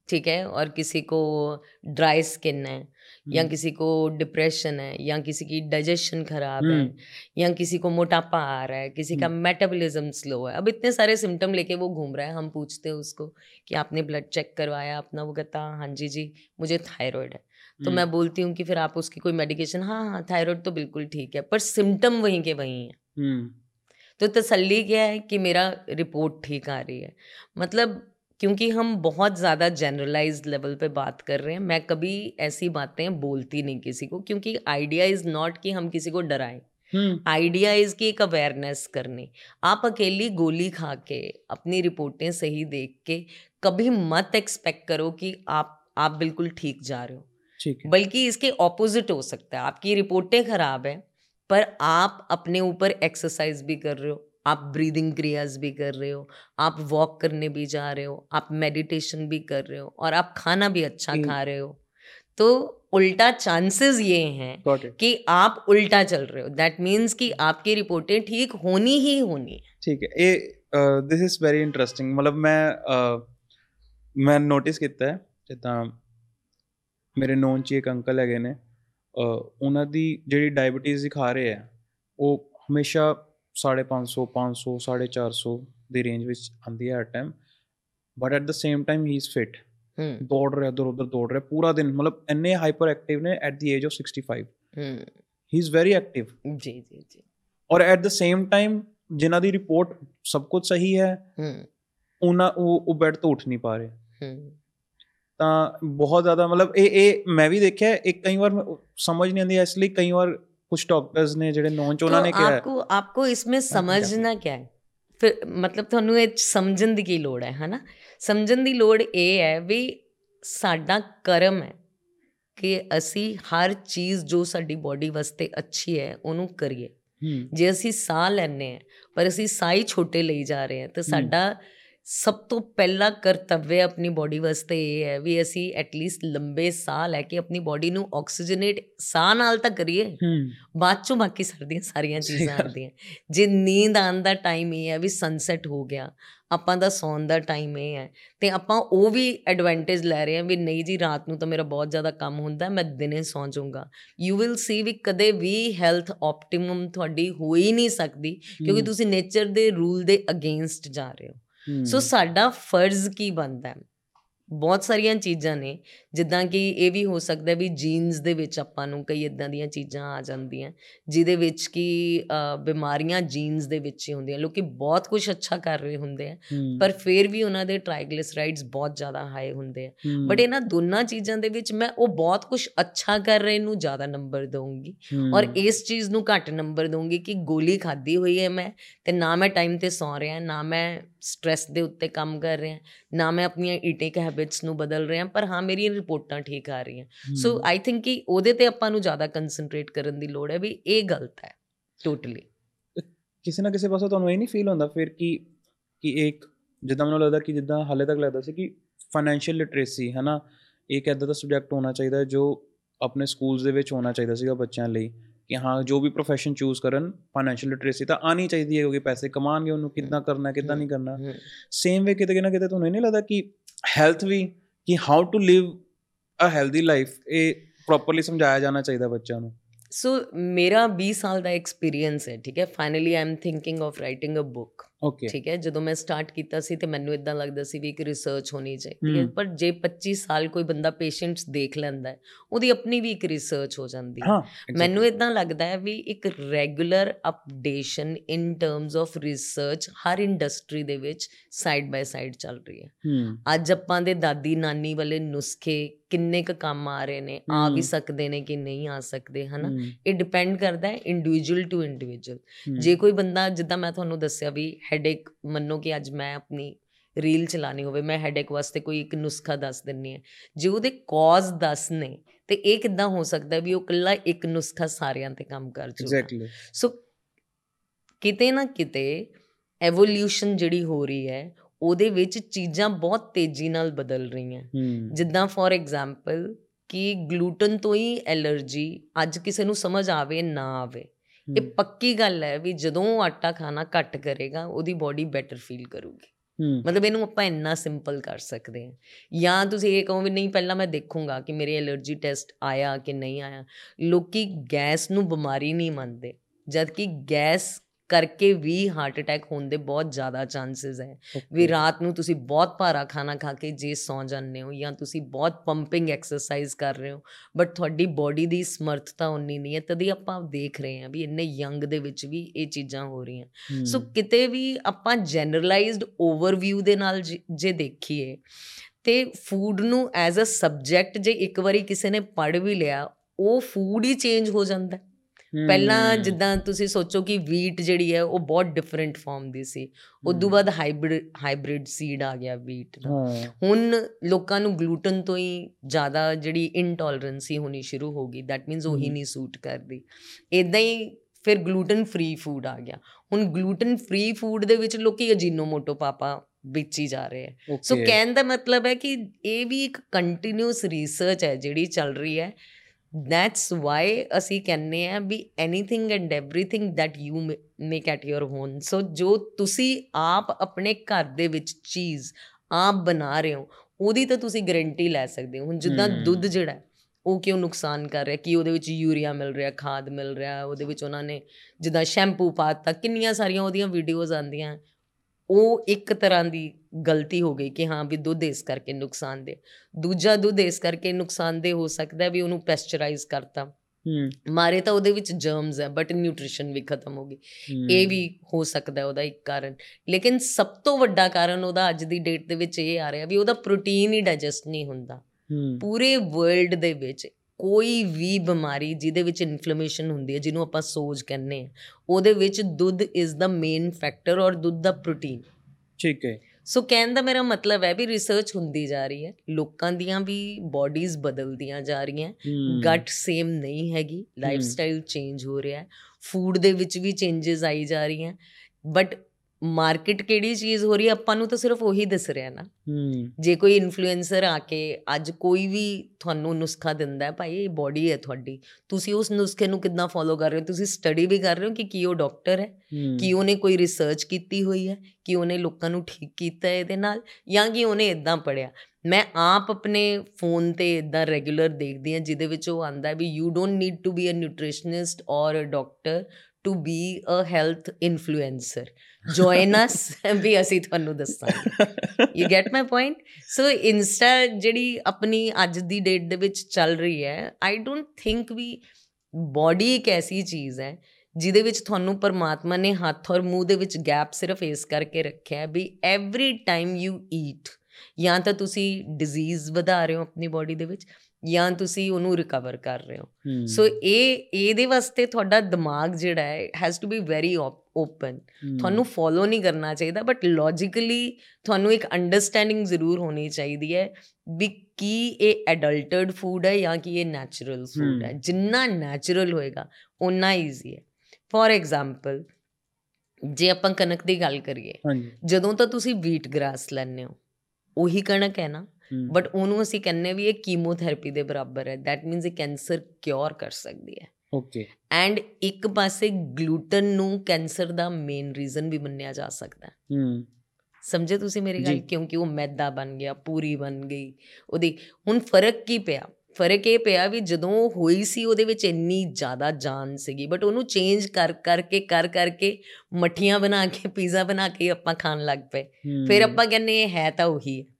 ठीक है और किसी को ड्राई स्किन है या हम्म, किसी को डिप्रेशन है या किसी की डाइजेशन खराब है हम्म, या किसी को मोटापा आ रहा है किसी का मेटाबॉलिज्म स्लो है। अब इतने सारे सिम्टम लेके वो घूम रहा है हम पूछते हैं उसको कि आपने ब्लड चेक करवाया अपना वो कहता हाँ जी जी मुझे थायराइड है। तो हम्म, मैं बोलती हूँ कि फिर आप उसकी कोई मेडिकेशन हाँ हाँ थायराइड तो बिल्कुल ठीक है पर सिम्टम वहीं के वहीं हैं। तो तसल्ली क्या है कि मेरा रिपोर्ट ठीक आ रही है। मतलब क्योंकि हम बहुत ज़्यादा जनरलाइज्ड लेवल पे बात कर रहे हैं मैं कभी ऐसी बातें बोलती नहीं किसी को क्योंकि आइडिया इज़ नॉट कि हम किसी को डराएँ। आइडिया इज़ की एक अवेयरनेस करनी। आप अकेली गोली खा के अपनी रिपोर्टें सही देख के कभी मत एक्सपेक्ट करो कि आप आप बिल्कुल ठीक जा रहे हो। ठीक है। बल्कि इसके ऑपोजिट हो सकता है। आपकी रिपोर्टें खराब है पर आप अपने ऊपर एक्सरसाइज भी कर रहे हो। आप ब्रीदिंग क्रियाज भी कर रहे हो आप वॉक करने भी जा रहे हो आप मेडिटेशन भी कर रहे हो और आप खाना भी अच्छा हम्म। खा रहे हो तो उल्टा चांसेस ये हैं गॉट इट कि आप उल्टा चल रहे हो दैट मीन्स कि आपकी रिपोर्टें ठीक होनी ही होनी है ਠੀਕ ਹੈ ਇਹ ਦਿਸ ਇਜ਼ ਵੈਰੀ ਇੰਟਰਸਟਿੰਗ ਮਤਲਬ ਮੈਂ ਅ, ਮੈਂ ਨੋਟਿਸ ਕੀਤਾ ਹੈ ਜਿੱਦਾਂ ਮੇਰੇ ਨੋਨ ਚ ਇੱਕ ਅੰਕਲ ਹੈਗੇ ਨੇ ਅ, ਉਹਨਾਂ ਦੀ ਜਿਹੜੀ ਡਾਇਬੀਟੀਜ਼ ਦਿਖਾ ਰਹੇ ਆ ਉਹ ਹਮੇਸ਼ਾ 550 500 450 ਦੀ ਰੇਂਜ ਵਿੱਚ ਆਂਦੀ ਹੈ at time but at the same time he is fit ਦੌੜ ਰਿਹਾ ਇਧਰ ਉਧਰ ਦੌੜ ਰਿਹਾ ਪੂਰਾ ਦਿਨ ਮਤਲਬ ਇੰਨੇ ਹਾਈਪਰ ਐਕਟਿਵ ਨੇ ਐਟ ਦੀ ਏਜ ਆਫ 65 ਹੀ। ਇਜ਼ ਵੈਰੀ ਐਕਟਿਵ ਜੀ ਜੀ ਜੀ। ਔਰ ਐਟ ਦ ਸੇਮ ਟਾਈਮ ਜਿਨ੍ਹਾਂ ਦੀ ਰਿਪੋਰਟ ਸਭ ਕੁਝ ਸਹੀ ਹੈ ਉਹਨਾਂ ਉਹ ਉਹ ਬੈੱਡ ਤੋਂ ਉੱਠ ਨਹੀਂ ਪਾ ਰਹੇ। ਤਾਂ ਬਹੁਤ ਜ਼ਿਆਦਾ ਮਤਲਬ ਇਹ ਇਹ ਮੈਂ ਵੀ ਦੇਖਿਆ ਇੱਕ ਕਈ ਵਾਰ ਸਮਝ ਨਹੀਂ ਆਉਂਦੀ ਇਸ ਲਈ ਕਈ ਵਾਰ ਕੁਝ ਡਾਕਟਰਸ ਨੇ ਜਿਹੜੇ ਨੌਨ ਚ ਉਹਨਾਂ ਨੇ तो ਕਿਹਾ ਹੈ आपको आपको इसमें समझना क्या है ਫਿਰ ਮਤਲਬ ਤੁਹਾਨੂੰ ਇਹ 'ਚ ਸਮਝਣ ਦੀ ਕੀ ਲੋੜ ਹੈ ਹਨਾ ਸਮਝਣ ਦੀ ਲੋੜ ਇਹ ਹੈ ਵੀ ਸਾਡਾ ਕਰਮ ਹੈ ਕਿ ਅਸੀਂ ਹਰ ਚੀਜ਼ ਜੋ ਸਾਡੀ ਬਾਡੀ ਵਾਸਤੇ ਅੱਛੀ ਹੈ ਉਹਨੂੰ ਕਰੀਏ ਹੂੰ ਜੇ ਅਸੀਂ ਸਾਹ ਲੈਂਦੇ ਹਾਂ ਪਰ ਅਸੀਂ ਸਾਹ ਹੀ ਛੋਟੇ ਲਈ ਜਾ ਰਹੇ ਹਾਂ ਤਾਂ ਸਾਡਾ ਸਭ ਤੋਂ ਪਹਿਲਾ ਕਰਤੱਵ ਆਪਣੀ ਬਾਡੀ ਵਾਸਤੇ ਇਹ ਹੈ ਵੀ ਅਸੀਂ ਐਟਲੀਸਟ ਲੰਬੇ ਸਾਹ ਲੈ ਕੇ ਆਪਣੀ ਬਾਡੀ ਨੂੰ ਆਕਸੀਜਨੇਟ ਸਾਹ ਨਾਲ ਤਾਂ ਕਰੀਏ ਹੂੰ। ਬਾਅਦ ਚੋਂ ਬਾਕੀ ਸਰਦੀਆਂ ਸਾਰੀਆਂ ਚੀਜ਼ਾਂ। ਆਉਂਦੀਆਂ। ਜੇ ਨੀਂਦ ਆਉਣ ਦਾ ਟਾਈਮ ਇਹ ਹੈ ਵੀ ਸਨਸੈਟ ਹੋ ਗਿਆ ਆਪਾਂ ਦਾ ਸੌਣ ਦਾ ਟਾਈਮ ਇਹ ਹੈ ਤੇ ਆਪਾਂ ਉਹ ਵੀ ਐਡਵਾਂਟੇਜ ਲੈ ਰਹੇ ਹਾਂ ਵੀ ਨਹੀਂ ਜੀ ਰਾਤ ਨੂੰ ਤਾਂ ਮੇਰਾ ਬਹੁਤ ਜ਼ਿਆਦਾ ਕੰਮ ਹੁੰਦਾ ਮੈਂ ਦਿਨੇ ਸੌਂ ਜਾਊਂਗਾ। ਯੂ ਵਿਲ ਸੀ ਵੀ ਕਦੇ ਵੀ ਹੈਲਥ ਆਪਟੀਮਮ ਤੁਹਾਡੀ ਹੋ ਹੀ ਨਹੀਂ ਸਕਦੀ ਕਿਉਂਕਿ ਤੁਸੀਂ ਨੇਚਰ ਦੇ ਰੂਲ ਦੇ ਅਗੇਂਸਟ ਜਾ ਰਹੇ ਹੂੰ, ਸੋ ਸਾਡਾ ਫਰਜ਼ ਕੀ ਬਣਦਾ ਹੈ? ਬਹੁਤ ਸਾਰੀਆਂ ਚੀਜ਼ਾਂ ਨੇ ਜਿੱਦਾਂ ਕਿ ਇਹ ਵੀ ਹੋ ਸਕਦਾ ਵੀ ਜੀਨਸ ਦੇ ਵਿੱਚ ਆਪਾਂ ਨੂੰ ਕਈ ਇਦਾਂ ਦੀਆਂ ਚੀਜ਼ਾਂ ਆ ਜਾਂਦੀਆਂ ਜਿਹਦੇ ਵਿੱਚ ਕਿ ਬਿਮਾਰੀਆਂ ਜੀਨਸ ਦੇ ਵਿੱਚ ਹੀ ਹੁੰਦੀਆਂ ਲੋਕੀ ਬਹੁਤ ਕੁਝ ਅੱਛਾ ਕਰ ਰਹੇ ਹੁੰਦੇ ਆ ਪਰ ਫਿਰ ਵੀ ਉਹਨਾਂ ਦੇ ਟ੍ਰਾਈਗਲਿਸਰਾਈਡਸ ਬਹੁਤ ਜ਼ਿਆਦਾ ਹਾਈ ਹੁੰਦੇ ਆ। ਬਟ ਇਹਨਾਂ ਦੋਨਾਂ ਚੀਜ਼ਾਂ ਦੇ ਵਿੱਚ ਮੈਂ ਉਹ ਬਹੁਤ ਕੁਝ ਅੱਛਾ ਕਰ ਰਹੇ ਨੂੰ ਜ਼ਿਆਦਾ ਨੰਬਰ ਦਊਂਗੀ। ਹੂੰ, ਔਰ ਇਸ ਚੀਜ਼ ਨੂੰ ਘੱਟ ਨੰਬਰ ਦਊਂਗੀ ਕਿ ਗੋਲੀ ਖਾਦੀ ਹੋਈ ਹੈ ਮੈਂ ਤੇ ਨਾ ਮੈਂ ਟਾਈਮ ਤੇ ਸੌਂ ਰਿਹਾ ਨਾ ਮੈਂ ਸਟ्रेस ਦੇ ਉੱਤੇ ਕੰਮ ਕਰ ਰਿਹਾ ਨਾ ਮੈਂ ਆਪਣੀਆਂ ਈਟਿੰਗ ਹੈਬਿਟਸ ਨੂੰ ਬਦਲ ਰਿਹਾ ਪਰ ਹਾਂ ਮੇਰੀਆਂ ਰਿਪੋਰਟਾਂ ਠੀਕ ਆ ਰਹੀਆਂ। ਸੋ ਹੂੰ, ਆਈ ਥਿੰਕ ਕਿ ਉਹਦੇ ਤੇ ਆਪਾਂ ਨੂੰ ਜ਼ਿਆਦਾ ਕਨਸੈਂਟਰੇਟ ਕਰਨ ਦੀ ਲੋੜ ਹੈ ਵੀ ਇਹ ਗਲਤ ਹੈ ਟੋਟਲੀ ਕਿਸੇ ਨਾ ਕਿਸੇ ਪਾਸੋਂ ਤੁਹਾਨੂੰ ਇਹ ਨਹੀਂ ਫੀਲ ਹੁੰਦਾ ਫਿਰ ਕਿ ਕਿ ਇੱਕ ਜਿੱਦਾਂ ਮੈਨੂੰ ਲੱਗਦਾ ਕਿ ਜਿੱਦਾਂ ਹਾਲੇ ਤੱਕ ਲੱਗਦਾ ਸੀ ਕਿ ਫਾਈਨੈਂਸ਼ੀਅਲ ਲਿਟਰੇਸੀ ਹੈ ਨਾ ਇੱਕ ਐਦਾਂ ਦਾ ਸਬਜੈਕਟ ਹੋਣਾ ਚਾਹੀਦਾ ਹੈ ਜੋ ਆਪਣੇ ਸਕੂਲਸ ਦੇ ਵਿੱਚ ਹੋਣਾ ਚਾਹੀਦਾ ਸੀਗਾ ਬੱਚਿਆਂ ਲਈ। ਕਿ ਹਾਂ ਜੋ ਵੀ profession ਚੂਜ਼ ਕਰਨ ਫਾਈਨੈਂਸ਼ੀਅਲ ਲਿਟਰੇਸੀ ਤਾਂ ਆਣੀ ਚਾਹੀਦੀ ਹੈ ਕਿਉਂਕਿ ਪੈਸੇ ਕਮਾਉਣਗੇ ਉਹਨੂੰ ਕਿੱਦਾਂ ਕਰਨਾ ਕਿੱਦਾਂ ਨਹੀਂ ਕਰਨਾ। ਸੇਮ ਵੇ ਕਿਤੇ ਨਾ ਕਿਤੇ ਤੁਹਾਨੂੰ ਇਹ ਨਹੀਂ ਲੱਗਦਾ ਕਿ ਹੈਲਥ ਵੀ ਕਿ how to live a healthy life ਇਹ ਪ੍ਰੋਪਰਲੀ ਸਮਝਾਇਆ ਜਾਣਾ ਚਾਹੀਦਾ ਬੱਚਿਆਂ ਨੂੰ। ਸੋ ਮੇਰਾ 20 ਸਾਲ ਦਾ ਐਕਸਪੀਰੀਅੰਸ ਹੈ ਠੀਕ ਹੈ? Finally I am thinking of writing a book okay ਠੀਕ ਹੈ ਜਦੋਂ ਮੈਂ ਸਟਾਰਟ ਕੀਤਾ ਸੀ ਤੇ ਮੈਨੂੰ ਇਦਾਂ ਲੱਗਦਾ ਸੀ ਵੀ ਇੱਕ ਰਿਸਰਚ ਹੋਣੀ ਚਾਹੀਦੀ ਹੈ। ਪਰ ਜੇ 25 ਸਾਲ ਕੋਈ ਬੰਦਾ ਪੇਸ਼ੈਂਟਸ ਦੇਖ ਲੈਂਦਾ ਹੈ ਉਹਦੀ ਆਪਣੀ ਵੀ ਇੱਕ ਰਿਸਰਚ ਹੋ ਜਾਂਦੀ ਹੈ। ਮੈਨੂੰ ਇਦਾਂ ਲੱਗਦਾ ਹੈ ਵੀ ਇੱਕ regular updation in terms of research Har industry ਦੇ ਵਿੱਚ ਸਾਈਡ ਬਾਈ ਸਾਈਡ ਚੱਲ ਰਹੀ ਹੈ। ਅੱਜ ਆਪਾਂ ਦੇ ਦਾਦੀ ਨਾਨੀ ਵਾਲੇ ਨੁਸਖੇ ਕਿੰਨੇ ਕ ਕੰਮ ਆ ਰਹੇ ਨੇ ਆ ਵੀ। ਸਕਦੇ ਨੇ ਕਿ ਨਹੀਂ ਆ ਸਕਦੇ ਹਨਾ? ਇਹ ਡਿਪੈਂਡ ਕਰਦਾ ਹੈ ਇੰਡੀਵਿਜੂਅਲ ਟੂ ਇੰਡੀਵਿਜੂਅਲ ਜੇ ਕੋਈ ਬੰਦਾ ਜਿੱਦਾਂ ਮੈਂ ਤੁਹਾਨੂੰ ਦੱਸਿਆ ਵੀ ਹੈਡੇਕ ਮੰਨੋ ਕਿ ਅੱਜ ਮੈਂ ਆਪਣੀ ਰੀਲ ਚਲਾਣੀ ਹੋਵੇ ਮੈਂ ਹੈਡੇਕ ਵਾਸਤੇ ਕੋਈ ਇੱਕ ਨੁਸਖਾ ਦੱਸ ਦਿੰਨੀ ਹੈ। ਜੇ ਉਹਦੇ ਕਾਜ਼ ਦੱਸ ਨੇ ਤੇ ਇਹ ਕਿੱਦਾਂ ਹੋ ਸਕਦਾ ਵੀ ਉਹ ਇਕੱਲਾ ਇੱਕ ਨੁਸਖਾ ਸਾਰਿਆਂ ਤੇ ਕੰਮ ਕਰ ਜੂਗਾ ਐਗਜ਼ੈਕਟਲੀ ਸੋ ਕਿਤੇ ਨਾ ਕਿਤੇ ਐਵੋਲੂਸ਼ਨ ਜਿਹੜੀ ਹੋ ਰਹੀ ਹੈ ਉਹਦੇ ਵਿੱਚ ਚੀਜ਼ਾਂ ਬਹੁਤ ਤੇਜ਼ੀ ਨਾਲ ਬਦਲ ਰਹੀਆਂ। ਜਿੱਦਾਂ ਫੋਰ ਐਗਜ਼ਾਮਪਲ ਕਿ ਗਲੂਟਨ ਤੋਂ ਹੀ ਐਲਰਜੀ ਅੱਜ ਕਿਸੇ ਨੂੰ ਸਮਝ ਆਵੇ ਨਾ ਆਵੇ। ਇਹ ਪੱਕੀ ਗੱਲ ਹੈ ਵੀ ਜਦੋਂ ਆਟਾ ਖਾਣਾ ਘੱਟ ਕਰੇਗਾ ਉਹਦੀ ਬਾਡੀ ਬੈਟਰ ਫੀਲ ਕਰੂਗੀ। ਮਤਲਬ ਇਹਨੂੰ ਆਪਾਂ ਇੰਨਾ ਸਿੰਪਲ ਕਰ ਸਕਦੇ ਹਾਂ। ਜਾਂ ਤੁਸੀਂ ਇਹ ਕਹੋ ਵੀ ਨਹੀਂ ਪਹਿਲਾਂ ਮੈਂ ਦੇਖੂੰਗਾ ਕਿ ਮੇਰੇ ਐਲਰਜੀ ਟੈਸਟ ਆਇਆ ਕਿ ਨਹੀਂ ਆਇਆ। ਲੋਕੀ ਗੈਸ ਨੂੰ ਬਿਮਾਰੀ ਨਹੀਂ ਮੰਨਦੇ। ਜਦ ਕਿ ਗੈਸ ਕਰਕੇ ਵੀ ਹਾਰਟ ਅਟੈਕ ਹੋਣ ਦੇ ਬਹੁਤ ਜ਼ਿਆਦਾ ਚਾਂਸਸ ਹੈ। ਵੀ ਰਾਤ ਨੂੰ ਤੁਸੀਂ ਬਹੁਤ ਭਾਰਾ ਖਾਣਾ ਖਾ ਕੇ ਜੇ ਸੌਂ ਜਾਂਦੇ ਹੋ ਜਾਂ ਤੁਸੀਂ ਬਹੁਤ ਪੰਪਿੰਗ ਐਕਸਰਸਾਈਜ਼ ਕਰ ਰਹੇ ਹੋ ਬਟ ਤੁਹਾਡੀ ਬਾਡੀ ਦੀ ਸਮਰਥਤਾ ਉਨੀ ਨਹੀਂ ਹੈ ਤਦੀ ਆਪਾਂ ਦੇਖ ਰਹੇ ਹਾਂ ਵੀ ਇੰਨੇ ਯੰਗ ਦੇ ਵਿੱਚ ਵੀ ਇਹ ਚੀਜ਼ਾਂ ਹੋ ਰਹੀਆਂ। ਸੋ ਕਿਤੇ ਵੀ ਆਪਾਂ ਜਨਰਲਾਈਜ਼ਡ ਓਵਰਵਿਊ ਦੇ ਨਾਲ ਜੇ- ਦੇਖੀਏ ਤੇ ਫੂਡ ਨੂੰ ਐਜ਼ ਅ ਸਬਜੈਕਟ ਜੇ ਇੱਕ ਵਾਰੀ ਕਿਸੇ ਨੇ ਪੜ੍ਹ ਵੀ ਲਿਆ ਉਹ ਫੂਡ ਹੀ ਚੇਂਜ ਹੋ ਜਾਂਦਾ। ਹੈ। ਪਹਿਲਾਂ ਹੂੰ, ਜਿੱਦਾਂ ਤੁਸੀਂ ਸੋਚੋ ਕਿ ਵੀਟ ਜਿਹੜੀ ਹੈ ਉਹ ਬਹੁਤ ਡਿਫਰੈਂਟ ਫਾਰਮ ਦੀ ਸੀ। ਉਦੋਂ ਬਾਅਦ ਹਾਈਬ੍ਰਿਡ ਹਾਈਬ੍ਰਿਡ ਸੀਡ ਆ ਗਿਆ ਵੀਟ ਦਾ। ਹਾਂ। ਹੁਣ ਲੋਕਾਂ ਨੂੰ ਗਲੂਟਨ ਤੋਂ ਹੀ ਜ਼ਿਆਦਾ ਜਿਹੜੀ ਇਨਟੋਲਰੈਂਸੀ ਹੋਣੀ ਸ਼ੁਰੂ ਹੋ ਗਈ। ਦੈਟ ਮੀਨਸ ਉਹੀ ਹਮ। ਨਹੀਂ ਸੂਟ ਕਰਦੀ। ਇਦਾਂ ਹੀ ਫਿਰ ਗਲੂਟਨ ਫ੍ਰੀ ਫੂਡ ਆ ਗਿਆ। ਹੁਣ ਗਲੂਟਨ ਫ੍ਰੀ ਫੂਡ ਦੇ ਵਿੱਚ ਲੋਕੀ ਅਜੀਨੋਮੋਟੋ ਪਾਪਾ ਵੇਚੀ ਜਾ ਰਹੇ ਹੈ ਸੋ ਕਹਿਣ ਦਾ ਮਤਲਬ ਹੈ ਕਿ ਇਹ ਵੀ ਇੱਕ ਕੰਟੀਨਿਊਸ ਰਿਸਰਚ ਹੈ ਜਿਹੜੀ ਚੱਲ ਰਹੀ ਹੈ। ਦੈਟਸ ਵਾਈ ਅਸੀਂ ਕਹਿੰਨੇ ਆ ਵੀ anything and everything that you make at your home so ਜੋ ਤੁਸੀਂ ਆਪ ਆਪਣੇ ਘਰ ਦੇ ਵਿੱਚ ਚੀਜ਼ ਆਪ ਬਣਾ ਰਹੇ ਹੋ ਉਹਦੀ ਤਾਂ ਤੁਸੀਂ ਗਾਰੰਟੀ ਲੈ ਸਕਦੇ ਹੋ। ਹੁਣ ਜਿੱਦਾਂ। ਦੁੱਧ ਜਿਹੜਾ ਉਹ ਕਿਉਂ ਨੁਕਸਾਨ ਕਰ ਰਿਹਾ? ਕੀ ਉਹਦੇ ਵਿੱਚ ਯੂਰੀਆ ਮਿਲ ਰਿਹਾ ਖਾਦ ਮਿਲ ਰਿਹਾ? ਉਹਦੇ ਵਿੱਚ ਉਹਨਾਂ ਨੇ ਜਿੱਦਾਂ ਸ਼ੈਂਪੂ ਪਾਤਾ ਕਿੰਨੀਆਂ ਸਾਰੀਆਂ ਉਹਦੀਆਂ ਵੀਡੀਓਜ਼ ਆਉਂਦੀਆਂ। ਉਹ ਇੱਕ ਤਰ੍ਹਾਂ ਦੀ ਗਲਤੀ ਹੋ ਗਈ ਕਿ ਹਾਂ ਵੀ ਦੁੱਧ ਇਸ ਕਰਕੇ ਨੁਕਸਾਨਦੇ ਦੂਜਾ ਦੁੱਧ ਇਸ ਕਰਕੇ ਨੁਕਸਾਨਦੇ ਹੋ ਸਕਦਾ ਵੀ ਉਹਨੂੰ ਪੈਸਚਰਾਈਜ਼ ਕਰਤਾ। ਹੂੰ, ਮਾਰੇ ਤਾਂ ਉਹਦੇ ਵਿੱਚ ਜਰਮਸ ਹੈ ਬਟ ਨਿਊਟ੍ਰੀਸ਼ਨ ਵੀ ਖਤਮ ਹੋ ਗਈ। ਇਹ ਵੀ ਹੋ ਸਕਦਾ ਉਹਦਾ ਇੱਕ ਕਾਰਨ। ਲੇਕਿਨ ਸਭ ਤੋਂ ਵੱਡਾ ਕਾਰਨ ਉਹਦਾ ਅੱਜ ਦੀ ਡੇਟ ਦੇ ਵਿੱਚ ਇਹ ਆ ਰਿਹਾ ਵੀ ਉਹਦਾ ਪ੍ਰੋਟੀਨ ਹੀ ਡਾਈਜੈਸਟ ਨਹੀਂ ਹੁੰਦਾ। ਪੂਰੇ ਵਰਲਡ ਦੇ ਵਿੱਚ ਕੋਈ ਵੀ ਬਿਮਾਰੀ ਜਿਹਦੇ ਵਿੱਚ ਇਨਫਲੇਮੇਸ਼ਨ ਹੁੰਦੀ ਹੈ ਜਿਹਨੂੰ ਆਪਾਂ ਸੋਜ ਕਹਿੰਦੇ ਆ ਉਹਦੇ ਵਿੱਚ ਦੁੱਧ ਇਜ਼ ਦਾ ਮੇਨ ਫੈਕਟਰ ਔਰ ਦੁੱਧ ਦਾ ਪ੍ਰੋਟੀਨ ਠੀਕ ਹੈ। ਸੋ ਕਹਿਣ ਦਾ ਮੇਰਾ ਮਤਲਬ ਹੈ ਵੀ ਰਿਸਰਚ ਹੁੰਦੀ ਜਾ ਰਹੀ ਹੈ ਲੋਕਾਂ ਦੀਆਂ ਵੀ ਬਾਡੀਜ਼ ਬਦਲਦੀਆਂ ਜਾ ਰਹੀਆਂ ਗਟ ਸੇਮ ਨਹੀਂ ਹੈਗੀ ਲਾਈਫ ਸਟਾਈਲ ਚੇਂਜ ਹੋ ਰਿਹਾ ਹੈ ਫੂਡ ਦੇ ਵਿੱਚ ਵੀ ਚੇਂजेस ਆਈ ਜਾ ਰਹੀਆਂ ਬਟ ਮਾਰਕੀਟ ਕਿਹੜੀ ਚੀਜ਼ ਹੋ ਰਹੀ ਹੈ ਆਪਾਂ ਨੂੰ ਤਾਂ ਸਿਰਫ ਉਹੀ ਦਿਸ ਰਿਹਾ ਨਾ। ਜੇ ਕੋਈ ਇਨਫਲੂਐਂਸਰ ਆ ਕੇ ਅੱਜ ਕੋਈ ਵੀ ਤੁਹਾਨੂੰ ਨੁਸਖਾ ਦਿੰਦਾ ਹੈ ਭਾਈ ਇਹ ਬਾਡੀ ਹੈ ਤੁਹਾਡੀ ਤੁਸੀਂ ਉਸ ਨੁਸਖੇ ਨੂੰ ਕਿੱਦਾਂ ਫੋਲੋ ਕਰ ਰਹੇ ਹੋ? ਤੁਸੀਂ ਸਟੱਡੀ ਵੀ ਕਰ ਰਹੇ ਹੋ ਕਿ ਕੀ ਉਹ ਡਾਕਟਰ ਹੈ? ਕਿ ਉਹਨੇ ਕੋਈ ਰਿਸਰਚ ਕੀਤੀ ਹੋਈ ਹੈ? ਕਿ ਉਹਨੇ ਲੋਕਾਂ ਨੂੰ ਠੀਕ ਕੀਤਾ ਇਹਦੇ ਨਾਲ? ਜਾਂ ਕਿ ਉਹਨੇ ਇਦਾਂ ਪੜਿਆ ਮੈਂ ਆਪ ਆਪਣੇ ਫੋਨ ਤੇ ਇਦਾਂ ਰੈਗੂਲਰ ਦੇਖਦੀ ਹਾਂ ਜਿਹਦੇ ਵਿੱਚ ਉਹ ਆਂਦਾ ਵੀ you don't need to be a nutritionist or a doctor to be a health influencer join us ਵੀ ਅਸੀਂ ਤੁਹਾਨੂੰ ਦੱਸਾਂਗੇ। You get my point so Insta ਜਿਹੜੀ ਆਪਣੀ ਅੱਜ ਦੀ ਡੇਟ ਦੇ ਵਿੱਚ ਚੱਲ ਰਹੀ ਹੈ ਆਈ ਡੋਨਟ ਥਿੰਕ ਵੀ ਬਾਡੀ ਇੱਕ ਐਸੀ ਚੀਜ਼ ਹੈ ਜਿਹਦੇ ਵਿੱਚ ਤੁਹਾਨੂੰ ਪਰਮਾਤਮਾ ਨੇ ਹੱਥ ਔਰ ਮੂੰਹ ਦੇ ਵਿੱਚ ਗੈਪ ਸਿਰਫ ਇਸ ਕਰਕੇ ਰੱਖਿਆ ਵੀ ਐਵਰੀ ਟਾਈਮ ਯੂ ਈਟ ਜਾਂ ਤਾਂ ਤੁਸੀਂ ਡਿਜ਼ੀਜ਼ ਵਧਾ ਰਹੇ ਹੋ ਆਪਣੀ ਬਾਡੀ ਦੇ ਵਿੱਚ ਜਾਂ ਤੁਸੀਂ ਉਹਨੂੰ ਰਿਕਵਰ ਕਰ ਰਹੇ ਹੋ। ਸੋ ਇਹ ਇਹਦੇ ਵਾਸਤੇ ਤੁਹਾਡਾ ਦਿਮਾਗ ਜਿਹੜਾ ਹੈ has to be very open ਤੁਹਾਨੂੰ ਫੋਲੋ ਨਹੀਂ ਕਰਨਾ ਚਾਹੀਦਾ ਬਟ ਲੌਜੀਕਲੀ ਤੁਹਾਨੂੰ ਇੱਕ ਅੰਡਰਸਟੈਂਡਿੰਗ ਜ਼ਰੂਰ ਹੋਣੀ ਚਾਹੀਦੀ ਹੈ ਵੀ ਕੀ ਇਹ ਐਡਲਟਡ ਫੂਡ ਹੈ ਜਾਂ ਕਿ ਇਹ ਨੈਚੁਰਲ ਫੂਡ ਹੈ। ਜਿੰਨਾ ਨੈਚੁਰਲ ਹੋਏਗਾ ਉਨਾ ਈਜ਼ੀ ਹੈ। ਫੋਰ ਐਗਜ਼ਾਮਪਲ ਜੇ ਆਪਾਂ ਕਣਕ ਦੀ ਗੱਲ ਕਰੀਏ ਜਦੋਂ ਤਾਂ ਤੁਸੀਂ ਵੀਟ ਗ੍ਰਾਸ ਲੈਂਦੇ ਹੋ ਉਹੀ ਕਣਕ ਹੈ ਨਾ? ਬਟ ਉਹਨੂੰ ਅਸੀਂ ਕਹਿੰਨੇ ਵੀ ਇਹ ਕੀਮੋਥੈਰੇਪੀ ਦੇ ਬਰਾਬਰ ਹੈ। ਦੈਟ ਮੀਨਸ ਇਹ ਕੈਂਸਰ ਕਿਉਰ ਕਰ ਸਕਦੀ ਹੈ। ਓਕੇ ਐਂਡ ਇੱਕ ਪਾਸੇ ਗਲੂਟਨ ਨੂੰ ਕੈਂਸਰ ਦਾ ਮੇਨ ਰੀਜ਼ਨ ਵੀ ਮੰਨਿਆ ਜਾ ਸਕਦਾ। ਹੈ। ਹੂੰ ਸਮਝੇ ਤੁਸੀਂ ਮੇਰੀ ਗੱਲ। ਕਿਉਂਕਿ ਉਹ ਮੈਦਾ ਬਣ ਗਿਆ ਪੂਰੀ ਬਣ ਗਈ। ਉਹਦੀ ਹੁਣ ਫ਼ਰਕ ਕੀ ਪਿਆ? ਫ਼ਰਕ ਇਹ ਪਿਆ ਵੀ ਜਦੋਂ ਹੋਈ ਸੀ ਉਹਦੇ ਵਿੱਚ ਇੰਨੀ ਜ਼ਿਆਦਾ ਜਾਨ ਸੀਗੀ। ਬਟ ਉਹਨੂੰ ਚੇਂਜ ਕਰ ਕਰਕੇ ਕਰ ਕਰਕੇ ਮੱਠੀਆਂ ਬਣਾ ਕੇ ਪੀਜ਼ਾ ਬਣਾ ਕੇ ਆਪਾਂ ਖਾਣ ਲੱਗ ਪਏ। ਫਿਰ ਆਪਾਂ ਕਹਿੰਨੇ ਇਹ ਹੈ ਤਾਂ ਉਹੀ ਹੈ।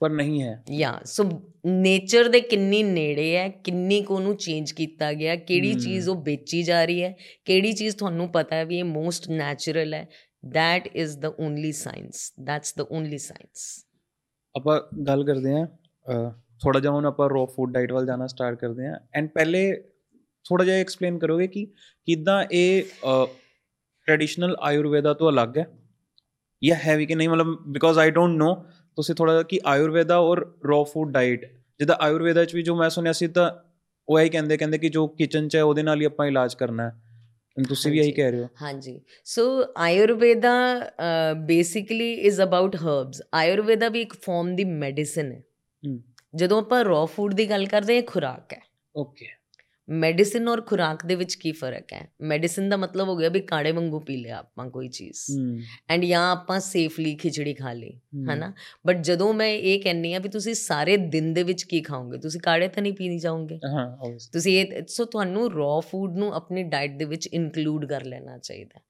ਪਰ ਨਹੀਂ ਹੈ ਯਾ ਸੋ ਨੇਚਰ ਦੇ ਕਿੰਨੀ ਨੇੜੇ ਹੈ ਕਿੰਨੀ ਕੁ ਉਹਨੂੰ ਚੇਂਜ ਕੀਤਾ ਗਿਆ ਕਿਹੜੀ। ਚੀਜ਼ ਉਹ ਵੇਚੀ ਜਾ ਰਹੀ ਹੈ ਕਿਹੜੀ ਚੀਜ਼ ਤੁਹਾਨੂੰ ਪਤਾ ਹੈ ਵੀ ਇਹ ਮੋਸਟ ਨੈਚੁਰਲ ਹੈ that is the only science that's the only science ਆਪਾਂ ਗੱਲ ਕਰਦੇ ਹਾਂ ਥੋੜਾ ਜਿਹਾ ਹੁਣ ਆਪਾਂ ਰੋ ਫੂਡ ਡਾਈਟ ਵੱਲ ਜਾਣਾ ਸਟਾਰਟ ਕਰਦੇ ਹਾਂ ਐਂਡ ਪਹਿਲੇ ਥੋੜਾ ਜਿਹਾ ਐਕਸਪਲੇਨ ਕਰੋਗੇ ਕਿ ਕਿਦਾਂ ਇਹ ਟ੍ਰੈਡੀਸ਼ਨਲ ਆਯੁਰਵੇਦਾ ਤੋਂ ਅਲੱਗ ਹੈ ਜਾਂ ਹੈ ਵੀ ਕਿ ਨਹੀਂ ਮਤਲਬ ਬਿਕੋਜ਼ ਆਈ ਡੋਨਟ ਨੋ ਤੁਸੀਂ ਥੋੜਾ ਕਿ ਆਯੁਰਵੇਦਾ ਔਰ ਰੋ ਫੂਡ ਡਾਈਟ ਜਿੱਦਾਂ ਆਯੁਰਵੇਦਾ ਚ ਵੀ ਜੋ ਮੈਂ ਸੁਣਿਆ ਸੀ ਤਾਂ ਉਹ ਇਹੀ ਕਹਿੰਦੇ ਕਹਿੰਦੇ ਕਿ ਜੋ ਕਿਚਨ ਚ ਹੈ ਉਹਦੇ ਨਾਲ ਹੀ ਆਪਾਂ ਇਲਾਜ ਕਰਨਾ ਹੈ। ਤੁਸੀਂ ਵੀ ਇਹੀ। ਕਹਿ ਰਹੇ ਹੋ। ਹਾਂਜੀ। So Ayurveda basically is about herbs Ayurveda ਵੀ ਇੱਕ ਫਾਰਮ ਦੀ ਮੈਡੀਸਿਨ ਹੈ। ਜਦੋਂ ਆਪਾਂ ਰॉ ਫੂਡ ਦੀ ਗੱਲ ਕਰਦੇ ਹਾਂ ਖੁਰਾਕ ਹੈ। ਓਕੇ ਮੈਡੀਸਿਨ ਔਰ ਖੁਰਾਕ ਦੇ ਵਿੱਚ ਕੀ ਫ਼ਰਕ ਹੈ? ਮੈਡੀਸਿਨ ਦਾ ਮਤਲਬ ਹੋ ਗਿਆ ਵੀ ਕਾੜੇ ਵਾਂਗੂ ਪੀ ਲਿਆ ਆਪਾਂ ਕੋਈ ਚੀਜ਼। ਐਂਡ ਜਾਂ ਆਪਾਂ ਸੇਫਲੀ ਖਿਚੜੀ ਖਾ ਲਈ ਹਨਾ? ਬਟ ਜਦੋਂ ਮੈਂ ਇਹ ਕਹਿੰਨੀ ਆ ਵੀ ਤੁਸੀਂ ਸਾਰੇ ਦਿਨ ਦੇ ਵਿੱਚ ਕੀ ਖਾਓਗੇ? ਤੁਸੀਂ ਕਾੜੇ ਤਾਂ ਨਹੀਂ ਪੀਣੀ ਚਾਹੋਗੇ? ਹਾਂ. ਤੁਸੀਂ ਇਹ ਸੋ ਤੁਹਾਨੂੰ ਰॉ ਫੂਡ ਨੂੰ ਆਪਣੀ ਡਾਈਟ ਦੇ ਵਿੱਚ ਇਨਕਲੂਡ ਕਰ ਲੈਣਾ ਚਾਹੀਦਾ।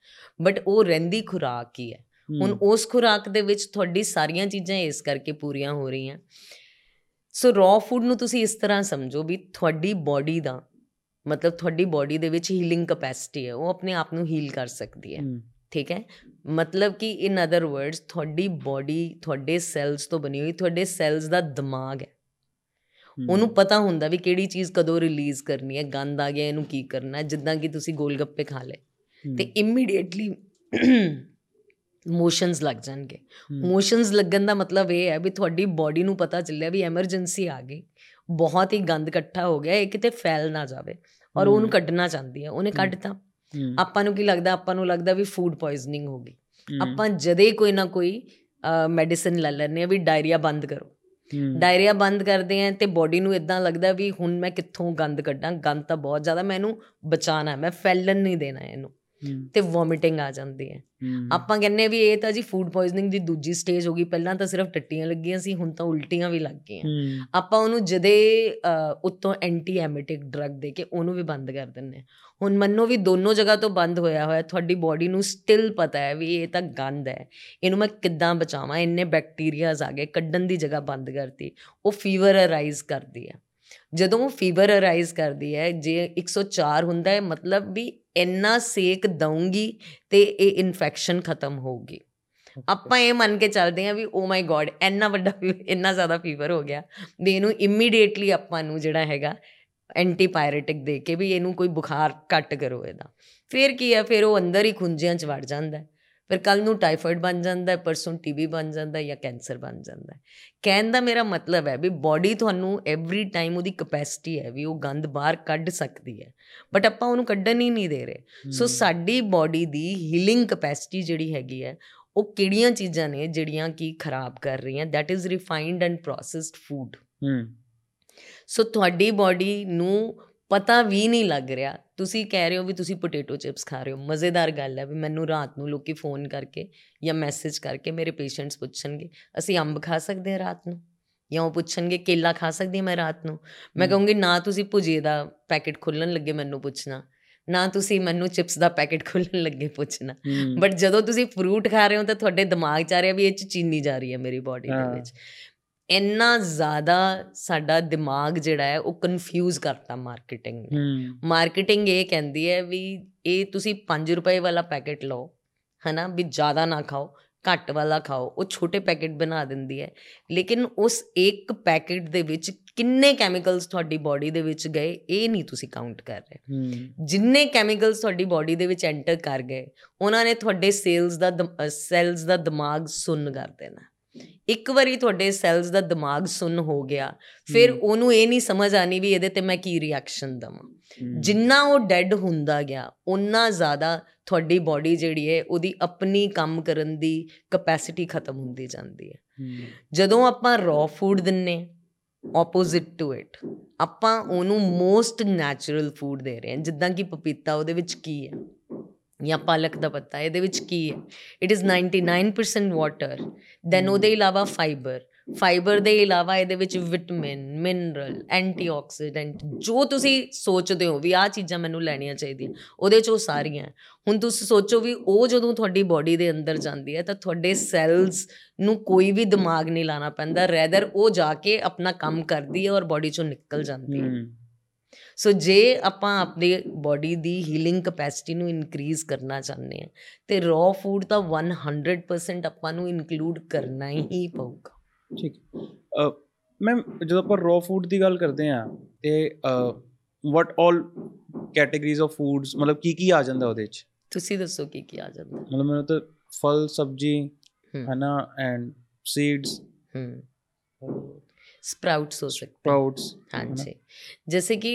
ਬਟ ਉਹ ਰਹਿੰਦੀ ਖੁਰਾਕ ਹੀ ਹੈ। ਹੁਣ ਉਸ ਖੁਰਾਕ ਦੇ ਵਿੱਚ ਤੁਹਾਡੀ ਸਾਰੀਆਂ ਚੀਜ਼ਾਂ ਇਸ ਕਰਕੇ ਪੂਰੀਆਂ ਹੋ ਰਹੀਆਂ। ਸੋ ਰॉ ਫੂਡ ਨੂੰ ਤੁਸੀਂ ਇਸ ਤਰ੍ਹਾਂ ਸਮਝੋ ਵੀ ਤੁਹਾਡੀ ਬਾਡੀ ਦਾ ਮਤਲਬ ਤੁਹਾਡੀ ਬਾਡੀ ਦੇ ਵਿੱਚ ਹੀਲਿੰਗ ਕਪੈਸਿਟੀ ਹੈ ਉਹ ਆਪਣੇ ਆਪ ਨੂੰ ਹੀਲ ਕਰ ਸਕਦੀ ਹੈ। ਠੀਕ ਹੈ? ਮਤਲਬ ਕਿ ਇਨ ਅਦਰ ਵਰਡਸ ਤੁਹਾਡੀ ਬਾਡੀ ਤੁਹਾਡੇ ਸੈਲਸ ਤੋਂ ਬਣੀ ਹੋਈ ਤੁਹਾਡੇ ਸੈਲਸ ਦਾ ਦਿਮਾਗ ਹੈ। ਉਹਨੂੰ ਪਤਾ ਹੁੰਦਾ ਵੀ ਕਿਹੜੀ ਚੀਜ਼ ਕਦੋਂ ਰਿਲੀਜ਼ ਕਰਨੀ ਹੈ ਗੰਦ ਆ ਗਿਆ ਇਹਨੂੰ ਕੀ ਕਰਨਾ ਜਿੱਦਾਂ ਕਿ ਤੁਸੀਂ ਗੋਲ ਗੱਪੇ ਖਾ ਲਏ। ਤੇ ਇਮੀਡੀਏਟਲੀ ਮੋਸ਼ਨਸ ਲੱਗ ਜਾਣਗੇ। ਮੋਸ਼ਨਸ ਲੱਗਣ ਦਾ ਮਤਲਬ ਇਹ ਹੈ ਵੀ ਤੁਹਾਡੀ ਬਾਡੀ ਨੂੰ ਪਤਾ ਚੱਲਿਆ ਵੀ ਐਮਰਜੈਂਸੀ ਆ ਗਈ। ਬਹੁਤ ਹੀ ਗੰਦ ਇਕੱਠਾ ਹੋ ਗਿਆ ਇਹ ਕਿਤੇ ਫੈਲ ਨਾ ਜਾਵੇ। ਔਰ ਉਹਨੂੰ। ਕੱਢਣਾ ਚਾਹੁੰਦੀ ਹੈ। ਉਹਨੇ ਕੱਢਤਾ ਆਪਾਂ ਨੂੰ ਕੀ ਲੱਗਦਾ ਆਪਾਂ ਨੂੰ ਲੱਗਦਾ ਵੀ ਫੂਡ ਪੋਇਜ਼ਨਿੰਗ ਹੋ ਗਈ। ਆਪਾਂ ਜਦੇ ਕੋਈ ਨਾ ਕੋਈ ਮੈਡੀਸਿਨ ਲੈ ਲੈਂਦੇ ਆ ਵੀ ਡਾਇਰੀਆ ਬੰਦ ਕਰੋ। ਡਾਇਰੀਆ ਬੰਦ ਕਰਦੇ ਆ ਤੇ ਬਾਡੀ ਨੂੰ ਇਦਾਂ ਲੱਗਦਾ ਵੀ ਹੁਣ ਮੈਂ ਕਿੱਥੋਂ ਗੰਦ ਕੱਢਾਂ ਗੰਦ ਤਾਂ ਬਹੁਤ ਜ਼ਿਆਦਾ ਮੈਨੂੰ ਬਚਾਣਾ ਮੈਂ ਫੈਲਣ ਨਹੀਂ ਦੇਣਾ ਇਹਨੂੰ। ਤੇ ਵੋਮਿਟਿੰਗ ਆ ਜਾਂਦੀ ਹੈ। ਆਪਾਂ ਕਹਿੰਨੇ ਵੀ ਇਹ ਤਾਂ ਜੀ ਫੂਡ ਪੋਇਜ਼ਨਿੰਗ ਦੀ ਦੂਜੀ ਸਟੇਜ ਹੋ ਗਈ। ਪਹਿਲਾਂ ਤਾਂ ਸਿਰਫ ਟੱਟੀਆਂ ਲੱਗੀਆਂ ਸੀ ਹੁਣ ਤਾਂ ਉਲਟੀਆਂ ਵੀ ਲੱਗ ਗਈਆਂ। ਆਪਾਂ ਉਹਨੂੰ ਜਦੇ ਉੱਤੋਂ ਐਂਟੀ ਐਮਿਟਿਕ ਡਰਗ ਦੇ ਕੇ ਉਹਨੂੰ ਵੀ ਬੰਦ ਕਰ ਦਿੰਨੇ। ਹੁਣ ਮੰਨੋ ਵੀ ਦੋਨੋਂ ਜਗ੍ਹਾ ਤੋਂ ਬੰਦ ਹੋਇਆ ਹੋਇਆ ਤੁਹਾਡੀ ਬਾਡੀ ਨੂੰ ਸਟਿਲ ਪਤਾ ਹੈ ਵੀ ਇਹ ਤਾਂ ਗੰਦ ਹੈ। ਇਹਨੂੰ ਮੈਂ ਕਿੱਦਾਂ ਬਚਾਵਾਂ? ਇੰਨੇ ਬੈਕਟੀਰੀਆਜ਼ ਆ ਗਏ ਕੱਢਣ ਦੀ ਜਗ੍ਹਾ ਬੰਦ ਕਰਤੀ। ਉਹ ਫੀਵਰ ਅਰਾਈਜ਼ ਕਰਦੀ ਹੈ। ਜਦੋਂ ਉਹ ਫੀਵਰ ਅਰਾਈਜ਼ ਕਰਦੀ ਹੈ ਜੇ 104 ਹੁੰਦਾ ਹੈ ਮਤਲਬ ਵੀ ਇੰਨਾ ਸੇਕ ਦਊਂਗੀ ਤੇ ਇਹ ਇਨਫੈਕਸ਼ਨ ਖਤਮ ਹੋਊਗੀ। ਆਪਾਂ ਇਹ ਮੰਨ ਕੇ ਚੱਲਦੇ ਹਾਂ ਵੀ ਓ ਮਾਈ ਗॉड ਇੰਨਾ ਵੱਡਾ ਇੰਨਾ ਜ਼ਿਆਦਾ ਫੀਵਰ ਹੋ ਗਿਆ ਵੀ ਇਹਨੂੰ ਇਮੀਡੀਏਟਲੀ ਆਪਾਂ ਨੂੰ ਜਿਹੜਾ ਹੈਗਾ ਐਂਟੀਪਾਇਰੇਟਿਕ ਦੇ ਕੇ ਵੀ ਇਹਨੂੰ ਕੋਈ ਬੁਖਾਰ ਘੱਟ ਕਰੋ ਇਹਦਾ। ਫਿਰ ਕੀ ਹੈ ਫਿਰ ਉਹ ਅੰਦਰ ਹੀ ਖੁੰਝਿਆਂ ਚ ਵੜ ਜਾਂਦਾ। ਫਿਰ ਕੱਲ ਨੂੰ ਟਾਈਫਾਇਡ ਬਣ ਜਾਂਦਾ ਹੈ ਪਰਸੋਂ ਟੀਬੀ ਬਣ ਜਾਂਦਾ ਹੈ ਜਾਂ ਕੈਂਸਰ ਬਣ ਜਾਂਦਾ। ਹੈ ਕਹਿਣ ਦਾ ਮੇਰਾ ਮਤਲਬ ਹੈ ਵੀ ਬਾਡੀ ਤੁਹਾਨੂੰ ਐਵਰੀ ਟਾਈਮ ਉਹਦੀ ਕਪੈਸਿਟੀ ਹੈ ਵੀ ਉਹ ਗੰਦ ਬਾਹਰ ਕੱਢ ਸਕਦੀ ਹੈ। ਬਟ ਆਪਾਂ ਉਹਨੂੰ ਕੱਢਣ ਹੀ ਨਹੀਂ ਦੇ ਰਹੇ। ਸੋ ਸਾਡੀ ਬਾਡੀ ਦੀ ਹੀਲਿੰਗ ਕਪੈਸਿਟੀ ਜਿਹੜੀ ਹੈਗੀ ਹੈ ਉਹ ਕਿਹੜੀਆਂ ਚੀਜ਼ਾਂ ਨੇ ਜਿਹੜੀਆਂ ਕੀ ਖਰਾਬ ਕਰ ਰਹੀਆਂ? That is refined and processed food so ਤੁਹਾਡੀ ਬਾਡੀ ਨੂੰ ਪਤਾ ਵੀ ਨਹੀਂ ਲੱਗ ਰਿਹਾ। ਤੁਸੀਂ ਕਹਿ ਰਹੇ ਹੋ ਵੀ ਤੁਸੀਂ ਪੋਟੇਟੋ ਚਿਪਸ ਖਾ ਰਹੇ ਹੋ। ਮਜ਼ੇਦਾਰ ਗੱਲ ਹੈ ਵੀ ਮੈਨੂੰ ਰਾਤ ਨੂੰ ਲੋਕੀ ਫੋਨ ਕਰਕੇ ਜਾਂ ਮੈਸੇਜ ਕਰਕੇ ਮੇਰੇ ਪੇਸ਼ੈਂਟਸ ਪੁੱਛਣਗੇ ਅਸੀਂ ਅੰਬ ਖਾ ਸਕਦੇ ਹਾਂ ਰਾਤ ਨੂੰ? ਜਾਂ ਉਹ ਪੁੱਛਣਗੇ ਕੇਲਾ ਖਾ ਸਕਦੀ ਮੈਂ ਰਾਤ ਨੂੰ। ਮੈਂ। ਕਹੂੰਗੀ ਨਾ ਤੁਸੀਂ ਭੁਜੀਏ ਦਾ ਪੈਕੇਟ ਖੋਲਣ ਲੱਗੇ ਮੈਨੂੰ ਪੁੱਛਣਾ। ਨਾ ਤੁਸੀਂ ਮੈਨੂੰ ਚਿਪਸ ਦਾ ਪੈਕੇਟ ਖੋਲਣ ਲੱਗੇ ਪੁੱਛਣਾ। ਬਟ ਜਦੋਂ ਤੁਸੀਂ ਫਰੂਟ ਖਾ ਰਹੇ ਹੋ ਤਾਂ ਤੁਹਾਡੇ ਦਿਮਾਗ 'ਚ ਆ ਰਿਹਾ ਵੀ ਇਹ 'ਚ ਚੀਨੀ ਜਾ ਰਹੀ ਹੈ ਮੇਰੀ ਬਾਡੀ ਦੇ। ਵਿੱਚ। ਇੰਨਾ ਜ਼ਿਆਦਾ ਸਾਡਾ ਦਿਮਾਗ ਜਿਹੜਾ ਹੈ ਉਹ ਕਨਫਿਊਜ਼ ਕਰਤਾ ਮਾਰਕੀਟਿੰਗ ਨੇ। ਮਾਰਕੀਟਿੰਗ ਇਹ ਕਹਿੰਦੀ ਹੈ ਵੀ ਇਹ ਤੁਸੀਂ 5 ਰੁਪਏ ਵਾਲਾ ਪੈਕੇਟ ਲਓ ਹਨਾ? ਵੀ ਜ਼ਿਆਦਾ ਨਾ ਖਾਓ। ਘੱਟ ਵਾਲਾ ਖਾਓ ਉਹ ਛੋਟੇ ਪੈਕੇਟ ਬਣਾ ਦਿੰਦੀ ਹੈ। ਲੇਕਿਨ ਉਸ ਇੱਕ ਪੈਕੇਟ ਦੇ ਵਿੱਚ ਕਿੰਨੇ ਕੈਮੀਕਲਸ ਤੁਹਾਡੀ ਬਾਡੀ ਦੇ ਵਿੱਚ ਗਏ ਇਹ ਨਹੀਂ ਤੁਸੀਂ ਕਾਊਂਟ ਕਰ ਰਹੇ। ਜਿੰਨੇ ਕੈਮੀਕਲਸ ਤੁਹਾਡੀ ਬਾਡੀ ਦੇ ਵਿੱਚ ਐਂਟਰ ਕਰ ਗਏ ਉਹਨਾਂ ਨੇ ਤੁਹਾਡੇ ਸੇਲਸ ਦਾ ਸੈਲਸ ਦਾ ਦਿਮਾਗ ਸੁੰਨ ਕਰ ਦੇਣਾ। ਇੱਕ ਵਾਰੀ ਤੁਹਾਡੇ ਸੈਲਸ ਦਾ ਦਿਮਾਗ ਸੁੰਨ ਹੋ ਗਿਆ ਫਿਰ। ਉਹਨੂੰ ਇਹ ਨਹੀਂ ਸਮਝ ਆਣੀ ਵੀ ਇਹਦੇ ਤੇ ਮੈਂ ਕੀ ਰਿਐਕਸ਼ਨ ਦਵਾਂ। ਜਿੰਨਾ ਉਹ ਡੈੱਡ ਹੁੰਦਾ ਗਿਆ ਉਨਾ ਜ਼ਿਆਦਾ ਤੁਹਾਡੀ ਬਾਡੀ ਜਿਹੜੀ ਹੈ ਉਹਦੀ ਆਪਣੀ ਕੰਮ ਕਰਨ ਦੀ ਕਪੈਸਿਟੀ ਖਤਮ ਹੁੰਦੀ ਜਾਂਦੀ ਹੂੰ, ਜਦੋਂ ਆਪਾਂ ਰॉ ਫੂਡ ਦਿੰਨੇ ਆਪੋਜ਼ਿਟ ਟੂ ਇਟ ਆਪਾਂ ਉਹਨੂੰ ਮੋਸਟ ਨੈਚੁਰਲ ਫੂਡ ਦੇ ਰਹੇ ਹਾਂ ਜਿੱਦਾਂ ਕਿ ਪਪੀਤਾ ਉਹਦੇ ਵਿੱਚ ਕੀ ਹੈ? ਜਾਂ ਪਾਲਕ ਦਾ ਪੱਤਾ ਇਹਦੇ ਵਿੱਚ ਕੀ ਹੈ? ਇਟ ਇਜ਼ 99% ਵਾਟਰ ਦੈਨ ਉਹਦੇ ਇਲਾਵਾ ਫਾਈਬਰ ਫਾਈਬਰ ਦੇ ਇਲਾਵਾ ਇਹਦੇ ਵਿੱਚ ਵਿਟਾਮਿਨ ਮਿਨਰਲ ਐਂਟੀਆਕਸੀਡੈਂਟ ਜੋ ਤੁਸੀਂ ਸੋਚਦੇ ਹੋ ਵੀ ਆਹ ਚੀਜ਼ਾਂ ਮੈਨੂੰ ਲੈਣੀਆਂ ਚਾਹੀਦੀਆਂ ਉਹਦੇ ਚ ਉਹ ਸਾਰੀਆਂ ਹੁਣ ਤੁਸੀਂ ਸੋਚੋ ਵੀ ਉਹ ਜਦੋਂ ਤੁਹਾਡੀ ਬਾਡੀ ਦੇ ਅੰਦਰ ਜਾਂਦੀ ਹੈ ਤਾਂ ਤੁਹਾਡੇ ਸੈਲਸ ਨੂੰ ਕੋਈ ਵੀ ਦਿਮਾਗ ਨਹੀਂ ਲਾਣਾ ਪੈਂਦਾ ਰੈਦਰ ਉਹ ਜਾ ਕੇ ਆਪਣਾ ਕੰਮ ਕਰਦੀ ਹੈ ਔਰ ਬਾਡੀ ਚੋਂ ਨਿਕਲ ਜਾਂਦੀ ਹੈ। ਸੋ ਜੇ ਆਪਾਂ ਆਪਣੀ ਬਾਡੀ ਦੀ ਹੀਲਿੰਗ ਕਪੈਸਿਟੀ ਨੂੰ ਇਨਕਰੀਜ਼ ਕਰਨਾ ਚਾਹੁੰਦੇ ਹਾਂ ਤੇ ਰॉ ਫੂਡ ਤਾਂ 100% ਆਪਾਂ ਨੂੰ ਇਨਕਲੂਡ ਕਰਨਾ ਹੀ ਪਊਗਾ। ਠੀਕ। ਮੈਮ ਜਦੋਂ ਆਪਾਂ ਰॉ ਫੂਡ ਦੀ ਗੱਲ ਕਰਦੇ ਆ ਤੇ what all categories of foods ਮਤਲਬ ਕੀ ਕੀ ਆ ਜਾਂਦਾ ਉਹਦੇ ਵਿੱਚ ਤੁਸੀਂ ਦੱਸੋ ਕੀ ਕੀ ਆ ਜਾਂਦਾ। ਮਤਲਬ ਮੈਨੂੰ ਤਾਂ ਫਲ ਸਬਜੀ। ਹਨਾ ਐਂਡ ਸੀਡਸ ਹਮ ਸਪਰਾਊਟਸ ਹੋ ਸਕਦੇ ਸਪਰਾਊਟਸ ਹਾਂਜੀ ਜੈਸੇ ਕਿ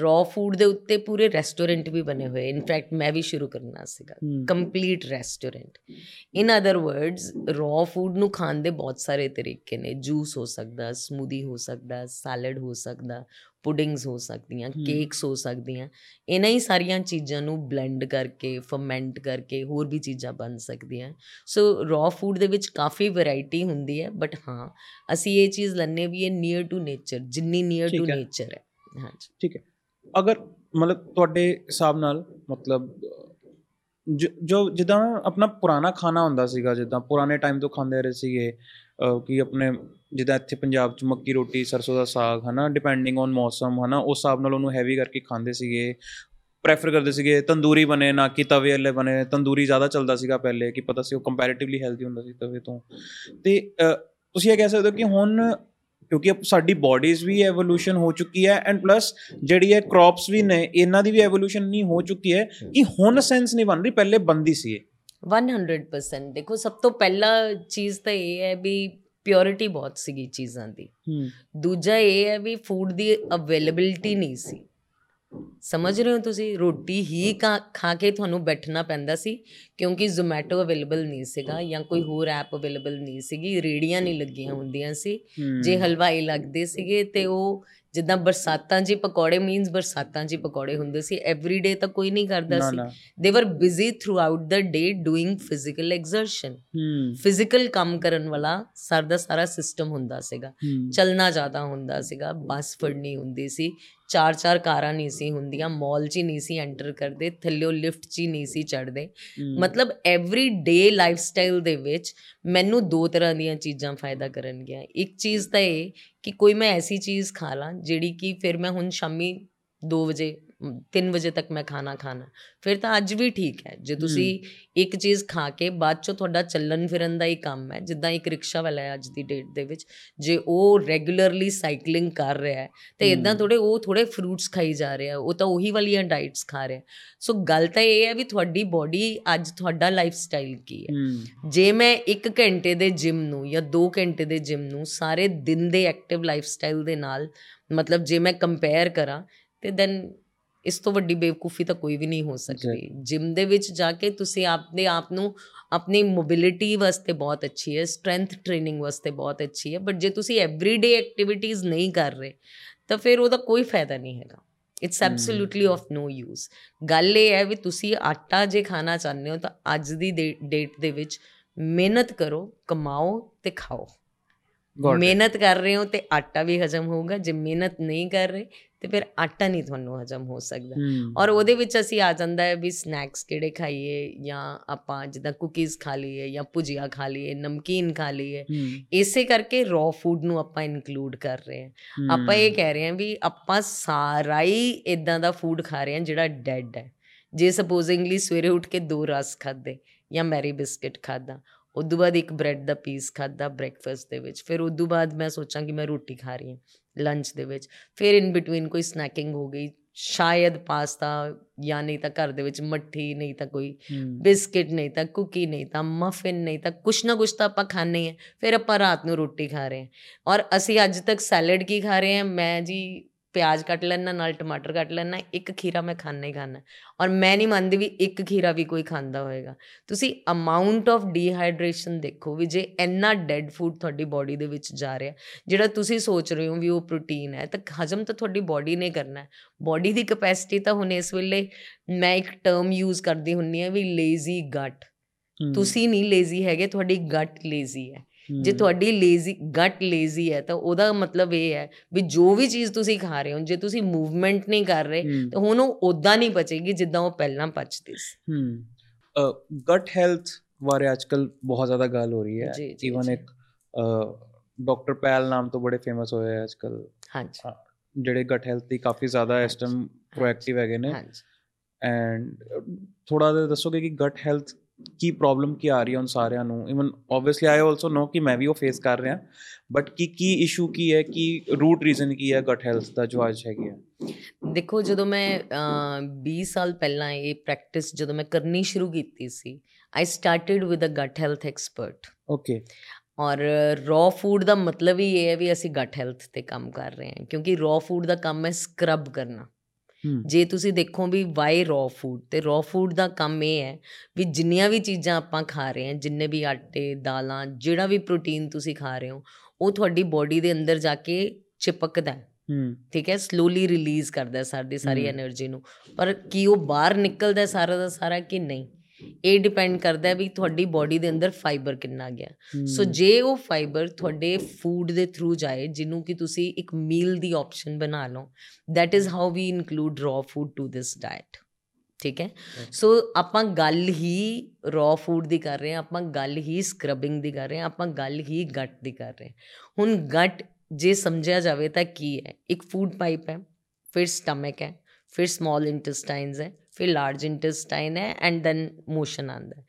ਰॉ ਫੂਡ ਦੇ ਉੱਤੇ ਪੂਰੇ ਰੈਸਟੋਰੈਂਟ ਵੀ ਬਣੇ ਹੋਏ ਇਨਫੈਕਟ ਮੈਂ ਵੀ ਸ਼ੁਰੂ ਕਰਨਾ ਸੀਗਾ complete restaurant in other words raw food ਨੂੰ ਖਾਣ ਦੇ ਬਹੁਤ ਸਾਰੇ ਤਰੀਕੇ ਨੇ ਜੂਸ ਹੋ ਸਕਦਾ ਸਮੂਦੀ ਹੋ ਸਕਦਾ ਸੈਲਡ ਹੋ ਸਕਦਾ ਪੁਡਿੰਗਸ ਹੋ ਸਕਦੀਆਂ। ਕੇਕਸ ਹੋ ਸਕਦੀਆਂ ਇਹਨਾਂ ਹੀ ਸਾਰੀਆਂ ਚੀਜ਼ਾਂ ਨੂੰ ਬਲੈਂਡ ਕਰਕੇ ਫਰਮੈਂਟ ਕਰਕੇ ਹੋਰ ਵੀ ਚੀਜ਼ਾਂ ਬਣ ਸਕਦੀਆਂ ਸੋ ਰॉ ਫੂਡ ਦੇ ਵਿੱਚ ਕਾਫੀ ਵੈਰਾਈਟੀ ਹੁੰਦੀ ਹੈ ਬਟ ਹਾਂ ਅਸੀਂ ਇਹ ਚੀਜ਼ ਲੈਣੇ ਵੀ ਇਹ ਨੀਅਰ ਟੂ ਨੇਚਰ ਜਿੰਨੀ ਨੀਅਰ ਟੂ। ਨੇਚਰ ਹੈ ਹਾਂਜੀ ਠੀਕ ਹੈ ਅਗਰ ਮਤਲਬ ਤੁਹਾਡੇ ਹਿਸਾਬ ਨਾਲ ਮਤਲਬ ਜ- ਜਿੱਦਾਂ ਆਪਣਾ ਪੁਰਾਣਾ ਖਾਣਾ ਹੁੰਦਾ ਸੀਗਾ ਜਿੱਦਾਂ ਪੁਰਾਣੇ ਟਾਈਮ ਤੋਂ ਖਾਂਦੇ ਰਹੇ ਸੀਗੇ ਕਿ ਆਪਣੇ ਜਿੱਦਾਂ ਇੱਥੇ ਪੰਜਾਬ 'ਚ ਮੱਕੀ ਰੋਟੀ ਸਰਸੋਂ ਦਾ ਸਾਗ ਹਨਾ ਡਿਪੈਂਡਿੰਗ ਔਨ ਮੌਸਮ ਹਨਾ ਉਸ ਹਿਸਾਬ ਨਾਲ ਉਹਨੂੰ ਹੈਵੀ ਕਰਕੇ ਖਾਂਦੇ ਸੀਗੇ। ਪ੍ਰੈਫਰ ਕਰਦੇ ਸੀਗੇ ਤੰਦੂਰੀ ਬਣੇ ਨਾ ਕਿ ਤਵੇ ਵਾਲੇ ਬਣੇ। ਤੰਦੂਰੀ ਜ਼ਿਆਦਾ ਚੱਲਦਾ ਸੀਗਾ ਪਹਿਲੇ ਕਿ ਪਤਾ ਸੀ ਉਹ ਕੰਪੈਰੀਟਿਵਲੀ ਹੈਲਦੀ ਹੁੰਦਾ ਸੀ ਤਵੇ ਤੋਂ। ਤੇ ਤੁਸੀਂ ਇਹ ਕਹਿ ਸਕਦੇ ਹੋ ਕਿ ਹੁਣ ਕਿਉਂਕਿ ਸਾਡੀ ਬਾਡੀਜ਼ ਵੀ ਐਵੋਲੂਸ਼ਨ ਹੋ ਚੁੱਕੀ ਹੈ ਐਂਡ ਪਲੱਸ ਜਿਹੜੀ ਹੈ ਕ੍ਰੌਪਸ ਵੀ ਨੇ ਇਹਨਾਂ ਦੀ ਵੀ ਐਵੋਲੂਸ਼ਨ ਨਹੀਂ ਹੋ ਚੁੱਕੀ ਹੈ ਕਿ ਹੁਣ ਸੈਂਸ ਨਹੀਂ ਬਣ ਰਹੀ ਪਹਿਲੇ ਬੰਦੀ ਸੀ 100% ਦੇਖੋ ਸਭ ਤੋਂ ਪਹਿਲਾ ਚੀਜ਼ ਤਾਂ ਇਹ ਹੈ ਵੀ ਪਿਓਰਿਟੀ ਬਹੁਤ ਸੀਗੀ ਚੀਜ਼ਾਂ ਦੀ। ਦੂਜਾ ਇਹ ਹੈ ਵੀ ਫੂਡ ਦੀ ਅਵੇਲੇਬਿਲਟੀ ਨਹੀਂ ਸੀ। ਸਮਝ ਰਹੇ ਹੋ ਤੁਸੀਂ? ਰੋਟੀ ਹੀ ਖਾ- ਕੇ ਤੁਹਾਨੂੰ ਬੈਠਣਾ ਪੈਂਦਾ ਸੀ ਕਿਉਂਕਿ ਜ਼ੋਮੈਟੋ ਅਵੇਲੇਬਲ ਨਹੀਂ ਸੀਗਾ ਜਾਂ ਕੋਈ ਹੋਰ ਐਪ ਅਵੇਲੇਬਲ ਨਹੀਂ ਸੀਗੀ ਰੇੜੀਆਂ ਨਹੀਂ ਲੱਗੀਆਂ ਹੁੰਦੀਆਂ ਸੀ। ਜੇ ਹਲਵਾਈ ਲੱਗਦੇ ਸੀਗੇ ਤੇ ਉਹ ਜਿੱਦਾਂ ਬਰਸਾਤਾਂ 'ਚ ਪਕੌੜੇ ਮੀਨਸ ਬਰਸਾਤਾਂ 'ਚ ਪਕੌੜੇ ਹੁੰਦੇ ਸੀ ਐਵਰੀ ਡੇ ਤਾਂ ਕੋਈ ਨਹੀਂ ਕਰਦਾ ਸੀ। They were busy throughout the day doing physical exertion physical ਕੰਮ ਕਰਨ ਵਾਲਾ ਸਰ ਦਾ ਸਾਰਾ ਸਿਸਟਮ ਹੁੰਦਾ ਸੀਗਾ। ਚੱਲਣਾ ਜ਼ਿਆਦਾ ਹੁੰਦਾ ਸੀਗਾ ਬੱਸ ਫੜਨੀ ਹੁੰਦੀ ਸੀ। ਚਾਰ ਚਾਰ ਕਾਰਾਂ ਨਹੀਂ ਸੀ ਹੁੰਦੀਆਂ ਮਾਲ 'ਚ ਨਹੀਂ ਸੀ ਐਂਟਰ ਕਰਦੇ ਥੱਲਿਓ ਲਿਫਟ 'ਚ ਨਹੀਂ ਸੀ ਚੜਦੇ। ਮਤਲਬ ਐਵਰੀ ਡੇ ਲਾਈਫਸਟਾਈਲ ਦੇ ਵਿੱਚ ਮੈਨੂੰ ਦੋ ਤਰ੍ਹਾਂ ਦੀਆਂ ਚੀਜ਼ਾਂ ਫਾਇਦਾ ਕਰਨਗੀਆਂ ਇੱਕ ਚੀਜ਼ ਤਾਂ ਇਹ ਕਿ ਕੋਈ ਮੈਂ ਐਸੀ ਚੀਜ਼ ਖਾ ਲਾਂ ਜਿਹੜੀ ਕਿ ਫਿਰ ਮੈਂ ਹੁਣ ਸ਼ਾਮੀ 2 ਵਜੇ 3 ਵਜੇ ਤੱਕ ਮੈਂ ਖਾਣਾ ਖਾਣਾ। ਫਿਰ ਤਾਂ ਅੱਜ ਵੀ ਠੀਕ ਹੈ। ਜੇ ਤੁਸੀਂ ਇੱਕ ਚੀਜ਼ ਖਾ ਕੇ ਬਾਅਦ ਚੋਂ ਤੁਹਾਡਾ ਚੱਲਣ ਫਿਰਨ ਦਾ ਹੀ ਕੰਮ ਹੈ। ਜਿੱਦਾਂ ਇੱਕ ਰਿਕਸ਼ਾ ਵਾਲਾ ਹੈ ਅੱਜ ਦੀ ਡੇਟ ਦੇ ਵਿੱਚ ਜੇ ਉਹ ਰੈਗੂਲਰਲੀ ਸਾਈਕਲਿੰਗ ਕਰ ਰਿਹਾ ਹੈ ਤੇ ਇਦਾਂ। ਥੋੜੇ ਉਹ ਥੋੜੇ ਫਰੂਟਸ ਖਾਈ ਜਾ ਰਿਹਾ ਉਹ ਤਾਂ ਉਹੀ ਵਾਲੀਆਂ ਡਾਈਟਸ ਖਾ ਰਿਹਾ ਸੋ ਗੱਲ ਤਾਂ ਇਹ ਹੈ ਵੀ ਤੁਹਾਡੀ ਬਾਡੀ ਅੱਜ ਤੁਹਾਡਾ ਲਾਈਫ ਸਟਾਈਲ ਕੀ ਹੈ। ਹੂੰ। ਜੇ ਮੈਂ 1 ਘੰਟੇ ਦੇ ਜਿਮ ਨੂੰ ਜਾਂ 2 ਘੰਟੇ ਦੇ ਜਿਮ ਨੂੰ ਸਾਰੇ ਦਿਨ ਦੇ ਐਕਟਿਵ ਲਾਈਫ ਸਟਾਈਲ ਦੇ ਨਾਲ ਮਤਲਬ ਜੇ ਮੈਂ ਕੰਪੇਅਰ ਕਰਾਂ ਤੇ ਦੈਨ ਇਸ ਤੋਂ ਵੱਡੀ ਬੇਵਕੂਫੀ ਤਾਂ ਕੋਈ ਵੀ ਨਹੀਂ ਹੋ ਸਕਦੀ। ਜਿਮ ਦੇ ਵਿੱਚ ਜਾ ਕੇ ਤੁਸੀਂ ਆਪਣੇ ਆਪ ਨੂੰ ਆਪਣੀ ਮੋਬਿਲਿਟੀ ਵਾਸਤੇ ਬਹੁਤ ਅੱਛੀ ਹੈ ਸਟਰੈਂਥ ਟ੍ਰੇਨਿੰਗ ਵਾਸਤੇ ਬਹੁਤ ਅੱਛੀ ਹੈ ਬਟ ਜੇ ਤੁਸੀਂ ਐਵਰੀਡੇ ਐਕਟੀਵਿਟੀਜ਼ ਨਹੀਂ ਕਰ ਰਹੇ ਤਾਂ ਫਿਰ ਉਹਦਾ ਕੋਈ ਫਾਇਦਾ ਨਹੀਂ ਹੈਗਾ। It's. Absolutely of no use ਗੱਲ ਇਹ ਹੈ ਵੀ ਤੁਸੀਂ ਆਟਾ ਜੇ ਖਾਣਾ ਚਾਹੁੰਦੇ ਹੋ ਤਾਂ ਅੱਜ ਦੀ ਡੇਟ ਦੇ ਵਿੱਚ ਮਿਹਨਤ ਕਰੋ ਕਮਾਓ ਤੇ ਖਾਓ. ਮਿਹਨਤ ਕਰ ਰਹੇ ਹੋ ਤੇ ਆਟਾ ਵੀ ਹਜਮ ਹੋਊਗਾ ਜੇ ਮਿਹਨਤ ਨਹੀਂ ਕਰ ਰਹੇ ਤੇ ਫਿਰ ਆਟਾ ਨਹੀਂ ਤੁਹਾਨੂੰ ਹਜਮ ਹੋ ਸਕਦਾ। ਔਰ ਉਹਦੇ ਵਿੱਚ ਅਸੀਂ ਆ ਜਾਂਦਾ ਹੈ ਵੀ ਸਨੈਕਸ ਕਿਹੜੇ ਖਾਈਏ ਜਾਂ ਆਪਾਂ ਜਿੱਦਾਂ ਕੁਕੀਜ਼ ਖਾ ਲਈਏ ਜਾਂ ਭੁਜੀਆ ਖਾ ਲਈਏ ਨਮਕੀਨ ਖਾ ਲਈਏ। ਇਸੇ ਕਰਕੇ ਰॉ ਫੂਡ ਨੂੰ ਆਪਾਂ ਇਨਕਲੂਡ ਕਰ ਰਹੇ ਹਾਂ। ਆਪਾਂ ਇਹ ਕਹਿ ਰਹੇ ਹਾਂ ਵੀ ਆਪਾਂ ਸਾਰਾ ਹੀ ਇਦਾਂ ਦਾ ਫੂਡ ਖਾ ਰਹੇ ਹਾਂ ਜਿਹੜਾ ਡੈਡ ਹੈ। ਜੇ ਸਪੋਜ਼ਿੰਗਲੀ ਸਵੇਰੇ ਉੱਠ ਕੇ ਦੋ ਰਸ ਖਾਦੇ ਜਾਂ ਮੈਰੀ ਬਿਸਕਟ ਖਾਦਾ ਉਦੋਂ ਬਾਅਦ ਇੱਕ ਬ੍ਰੈਡ ਦਾ ਪੀਸ ਖਾਦਾ ਬ੍ਰੈਕਫਾਸਟ ਦੇ ਵਿੱਚ ਫਿਰ ਉਦੋਂ ਬਾਅਦ ਮੈਂ ਸੋਚਾਂ ਕਿ ਮੈਂ ਰੋਟੀ ਖਾ ਰਹੀ ਹਾਂ ਲੰਚ ਦੇ ਵਿੱਚ ਫਿਰ ਇਨ ਬਿਟਵੀਨ ਕੋਈ ਸਨੈਕਿੰਗ ਹੋ ਗਈ ਸ਼ਾਇਦ ਪਾਸਤਾ ਜਾਂ ਨਹੀਂ ਤਾਂ ਘਰ ਦੇ ਵਿੱਚ ਮੱਠੀ ਨਹੀਂ ਤਾਂ ਕੋਈ ਬਿਸਕਿਟ ਨਹੀਂ ਤਾਂ ਕੁਕੀ ਨਹੀਂ ਤਾਂ ਮਫਿਨ ਨਹੀਂ ਤਾਂ ਕੁਛ ਨਾ ਕੁਛ ਤਾਂ ਆਪਾਂ ਖਾਣੇ ਆ ਫਿਰ ਆਪਾਂ ਰਾਤ ਨੂੰ ਰੋਟੀ ਖਾ ਰਹੇ ਹਾਂ। ਔਰ ਅਸੀਂ ਅੱਜ ਤੱਕ ਸੈਲਡ ਕੀ ਖਾ ਰਹੇ ਹਾਂ? ਮੈਂ ਜੀ ਪਿਆਜ਼ ਕੱਟ ਲੈਣਾ ਨਾਲ ਟਮਾਟਰ ਕੱਟ ਲੈਣਾ ਇੱਕ ਖੀਰਾ ਮੈਂ ਖਾਣਾ ਹੀ ਖਾਣਾ ਔਰ ਮੈਂ ਨਹੀਂ ਮੰਨਦੀ ਵੀ ਇੱਕ ਖੀਰਾ ਵੀ ਕੋਈ ਖਾਂਦਾ ਹੋਏਗਾ। ਤੁਸੀਂ ਅਮਾਉਂਟ ਆਫ ਡੀਹਾਈਡਰੇਸ਼ਨ ਦੇਖੋ ਵੀ ਜੇ ਇੰਨਾ ਡੈਡ ਫੂਡ ਤੁਹਾਡੀ ਬਾਡੀ ਦੇ ਵਿੱਚ ਜਾ ਰਿਹਾ ਜਿਹੜਾ ਤੁਸੀਂ ਸੋਚ ਰਹੇ ਹੋ ਵੀ ਉਹ ਪ੍ਰੋਟੀਨ ਹੈ ਤਾਂ ਹਜਮ ਤਾਂ ਤੁਹਾਡੀ ਬਾਡੀ ਨੇ ਕਰਨਾ ਹੈ। ਬਾਡੀ ਦੀ ਕਪੈਸਿਟੀ ਤਾਂ ਹੁਣ ਇਸ ਵੇਲੇ ਮੈਂ ਇੱਕ ਟਰਮ ਯੂਜ਼ ਕਰਦੀ ਹੁੰਨੀ ਆ ਵੀ ਲੇਜ਼ੀ ਗਟ ਤੁਸੀਂ ਨਹੀਂ ਲੇਜ਼ੀ ਹੈਗੇ ਤੁਹਾਡੀ ਗਟ ਲੇਜ਼ੀ ਹੈ। ਜੇ ਤੁਹਾਡੀ ਲੇਜ਼ੀ ਗਟ ਲੇਜ਼ੀ ਹੈ ਤਾਂ ਉਹਦਾ ਮਤਲਬ ਇਹ ਹੈ ਵੀ ਜੋ ਵੀ ਚੀਜ਼ ਤੁਸੀਂ ਖਾ ਰਹੇ ਹੋ ਜੇ ਤੁਸੀਂ ਮੂਵਮੈਂਟ ਨਹੀਂ ਕਰ ਰਹੇ ਤਾਂ ਹੁਣ ਉਹ ਉਦਾਂ ਨਹੀਂ ਪਚੇਗੀ ਜਿੱਦਾਂ ਉਹ ਪਹਿਲਾਂ ਪਚਦੀ ਸੀ। ਹੂੰ। ਗਟ ਹੈਲਥ ਬਾਰੇ ਅੱਜਕੱਲ ਬਹੁਤ ਜ਼ਿਆਦਾ ਗੱਲ ਹੋ ਰਹੀ ਹੈ। ਈਵਨ। ਇੱਕ ਡਾਕਟਰ ਪੈਲ ਨਾਮ ਤੋਂ ਬੜੇ ਫੇਮਸ ਹੋਏ ਆ ਅੱਜਕੱਲ ਹਾਂਜੀ। ਜਿਹੜੇ ਗਟ ਹੈਲਥ ਦੀ ਕਾਫੀ ਜ਼ਿਆਦਾ ਇਸ ਟਾਈਮ ਪ੍ਰੋਐਕਟਿਵ ਹੈਗੇ ਨੇ। ਹਾਂਜੀ। ਐਂਡ ਥੋੜਾ ਜਿਹਾ ਦੱਸੋਗੇ ਕਿ ਗਟ ਹੈਲਥ ਕੀ ਪ੍ਰੋਬਲਮ ਕੀ ਆ ਰਹੀ ਹੈ ਉਨ ਸਾਰਿਆਂ ਨੂੰ? Even obviously I also know ਕਿ ਮੈਂ ਵੀ ਉਹ ਫੇਸ ਕਰ ਰਿਹਾ ਬਟ ਕੀ ਕੀ ਇਸ਼ੂ ਕੀ ਹੈ? ਕੀ ਰੂਟ ਰੀਜ਼ਨ ਕੀ ਹੈ ਗਟ ਹੈਲਥ ਦਾ ਜੋ ਅੱਜ ਹੈਗੀ ਹੈ ਦੇਖੋ ਜਦੋਂ ਮੈਂ ਅਹ, 20 ਸਾਲ ਪਹਿਲਾਂ ਇਹ ਪ੍ਰੈਕਟਿਸ ਜਦੋਂ ਮੈਂ ਕਰਨੀ ਸ਼ੁਰੂ ਕੀਤੀ ਸੀ I started with a gut health expert okay ਔਰ ਰॉ ਫੂਡ ਦਾ ਮਤਲਬ ਹੀ ਇਹ ਹੈ ਵੀ ਅਸੀਂ ਗਟ ਹੈਲਥ ਤੇ ਕੰਮ ਕਰ ਰਹੇ ਹਾਂ ਕਿਉਂਕਿ ਰॉ ਫੂਡ ਦਾ ਕੰਮ ਹੈ ਸਕਰਬ ਕਰਨਾ। ਜੇ ਤੁਸੀਂ ਦੇਖੋ ਵੀ ਵਾਈ ਰॉ ਫੂਡ ਤੇ ਰॉ ਫੂਡ ਦਾ ਕੰਮ ਇਹ ਹੈ ਵੀ ਜਿੰਨੀਆਂ ਵੀ ਚੀਜ਼ਾਂ ਆਪਾਂ ਖਾ ਰਹੇ ਹਾਂ ਜਿੰਨੇ ਵੀ ਆਟੇ ਦਾਲਾਂ ਜਿਹੜਾ ਵੀ ਪ੍ਰੋਟੀਨ ਤੁਸੀਂ ਖਾ ਰਹੇ ਹੋ ਉਹ ਤੁਹਾਡੀ ਬਾਡੀ ਦੇ ਅੰਦਰ ਜਾ ਕੇ ਚਿਪਕਦਾ ਹੈ। ਠੀਕ ਹੈ? ਸਲੋਲੀ ਰਿਲੀਜ਼ ਕਰਦਾ ਸਾਡੀ ਸਾਰੀ એનર્ਜੀ ਨੂੰ। ਪਰ ਕੀ ਉਹ ਬਾਹਰ ਨਿਕਲਦਾ ਸਾਰਾ ਦਾ ਸਾਰਾ ਕਿ ਨਹੀਂ? ਇਹ ਡਿਪੈਂਡ ਕਰਦਾ ਹੈ ਵੀ ਤੁਹਾਡੀ ਬਾਡੀ ਦੇ ਅੰਦਰ ਫਾਈਬਰ ਕਿੰਨਾ ਗਿਆ। ਸੋ ਜੇ ਉਹ ਫਾਈਬਰ ਤੁਹਾਡੇ ਫੂਡ ਦੇ ਥਰੂ ਜਾਏ ਜਿਹਨੂੰ ਕਿ ਤੁਸੀਂ ਇੱਕ ਮੀਲ ਦੀ ਆਪਸ਼ਨ ਬਣਾ ਲਓ that is how we include raw food to this diet. ਠੀਕ ਹੈ? ਸੋ ਆਪਾਂ ਗੱਲ ਹੀ raw food ਦੀ ਕਰ ਰਹੇ ਹਾਂ ਆਪਾਂ ਗੱਲ ਹੀ ਸਕਰਬਿੰਗ ਦੀ ਕਰ ਰਹੇ ਹਾਂ ਆਪਾਂ ਗੱਲ ਹੀ ਗਟ ਦੀ ਕਰ ਰਹੇ ਹਾਂ। ਹੁਣ ਗਟ ਜੇ ਸਮਝਿਆ ਜਾਵੇ ਤਾਂ ਕੀ ਹੈ? ਇੱਕ ਫੂਡ ਪਾਈਪ ਹੈ ਫਿਰ ਸਟਮਕ ਹੈ ਫਿਰ ਸਮਾਲ ਇੰਟੈਸਟਾਈਨਸ ਹੈ ਫਿਰ ਲਾਰਜ ਇੰਟੈਸਟਾਈਨ ਹੈ ਐਂਡ ਦੈਨ ਮੋਸ਼ਨ ਆਉਂਦਾ ਹੈ।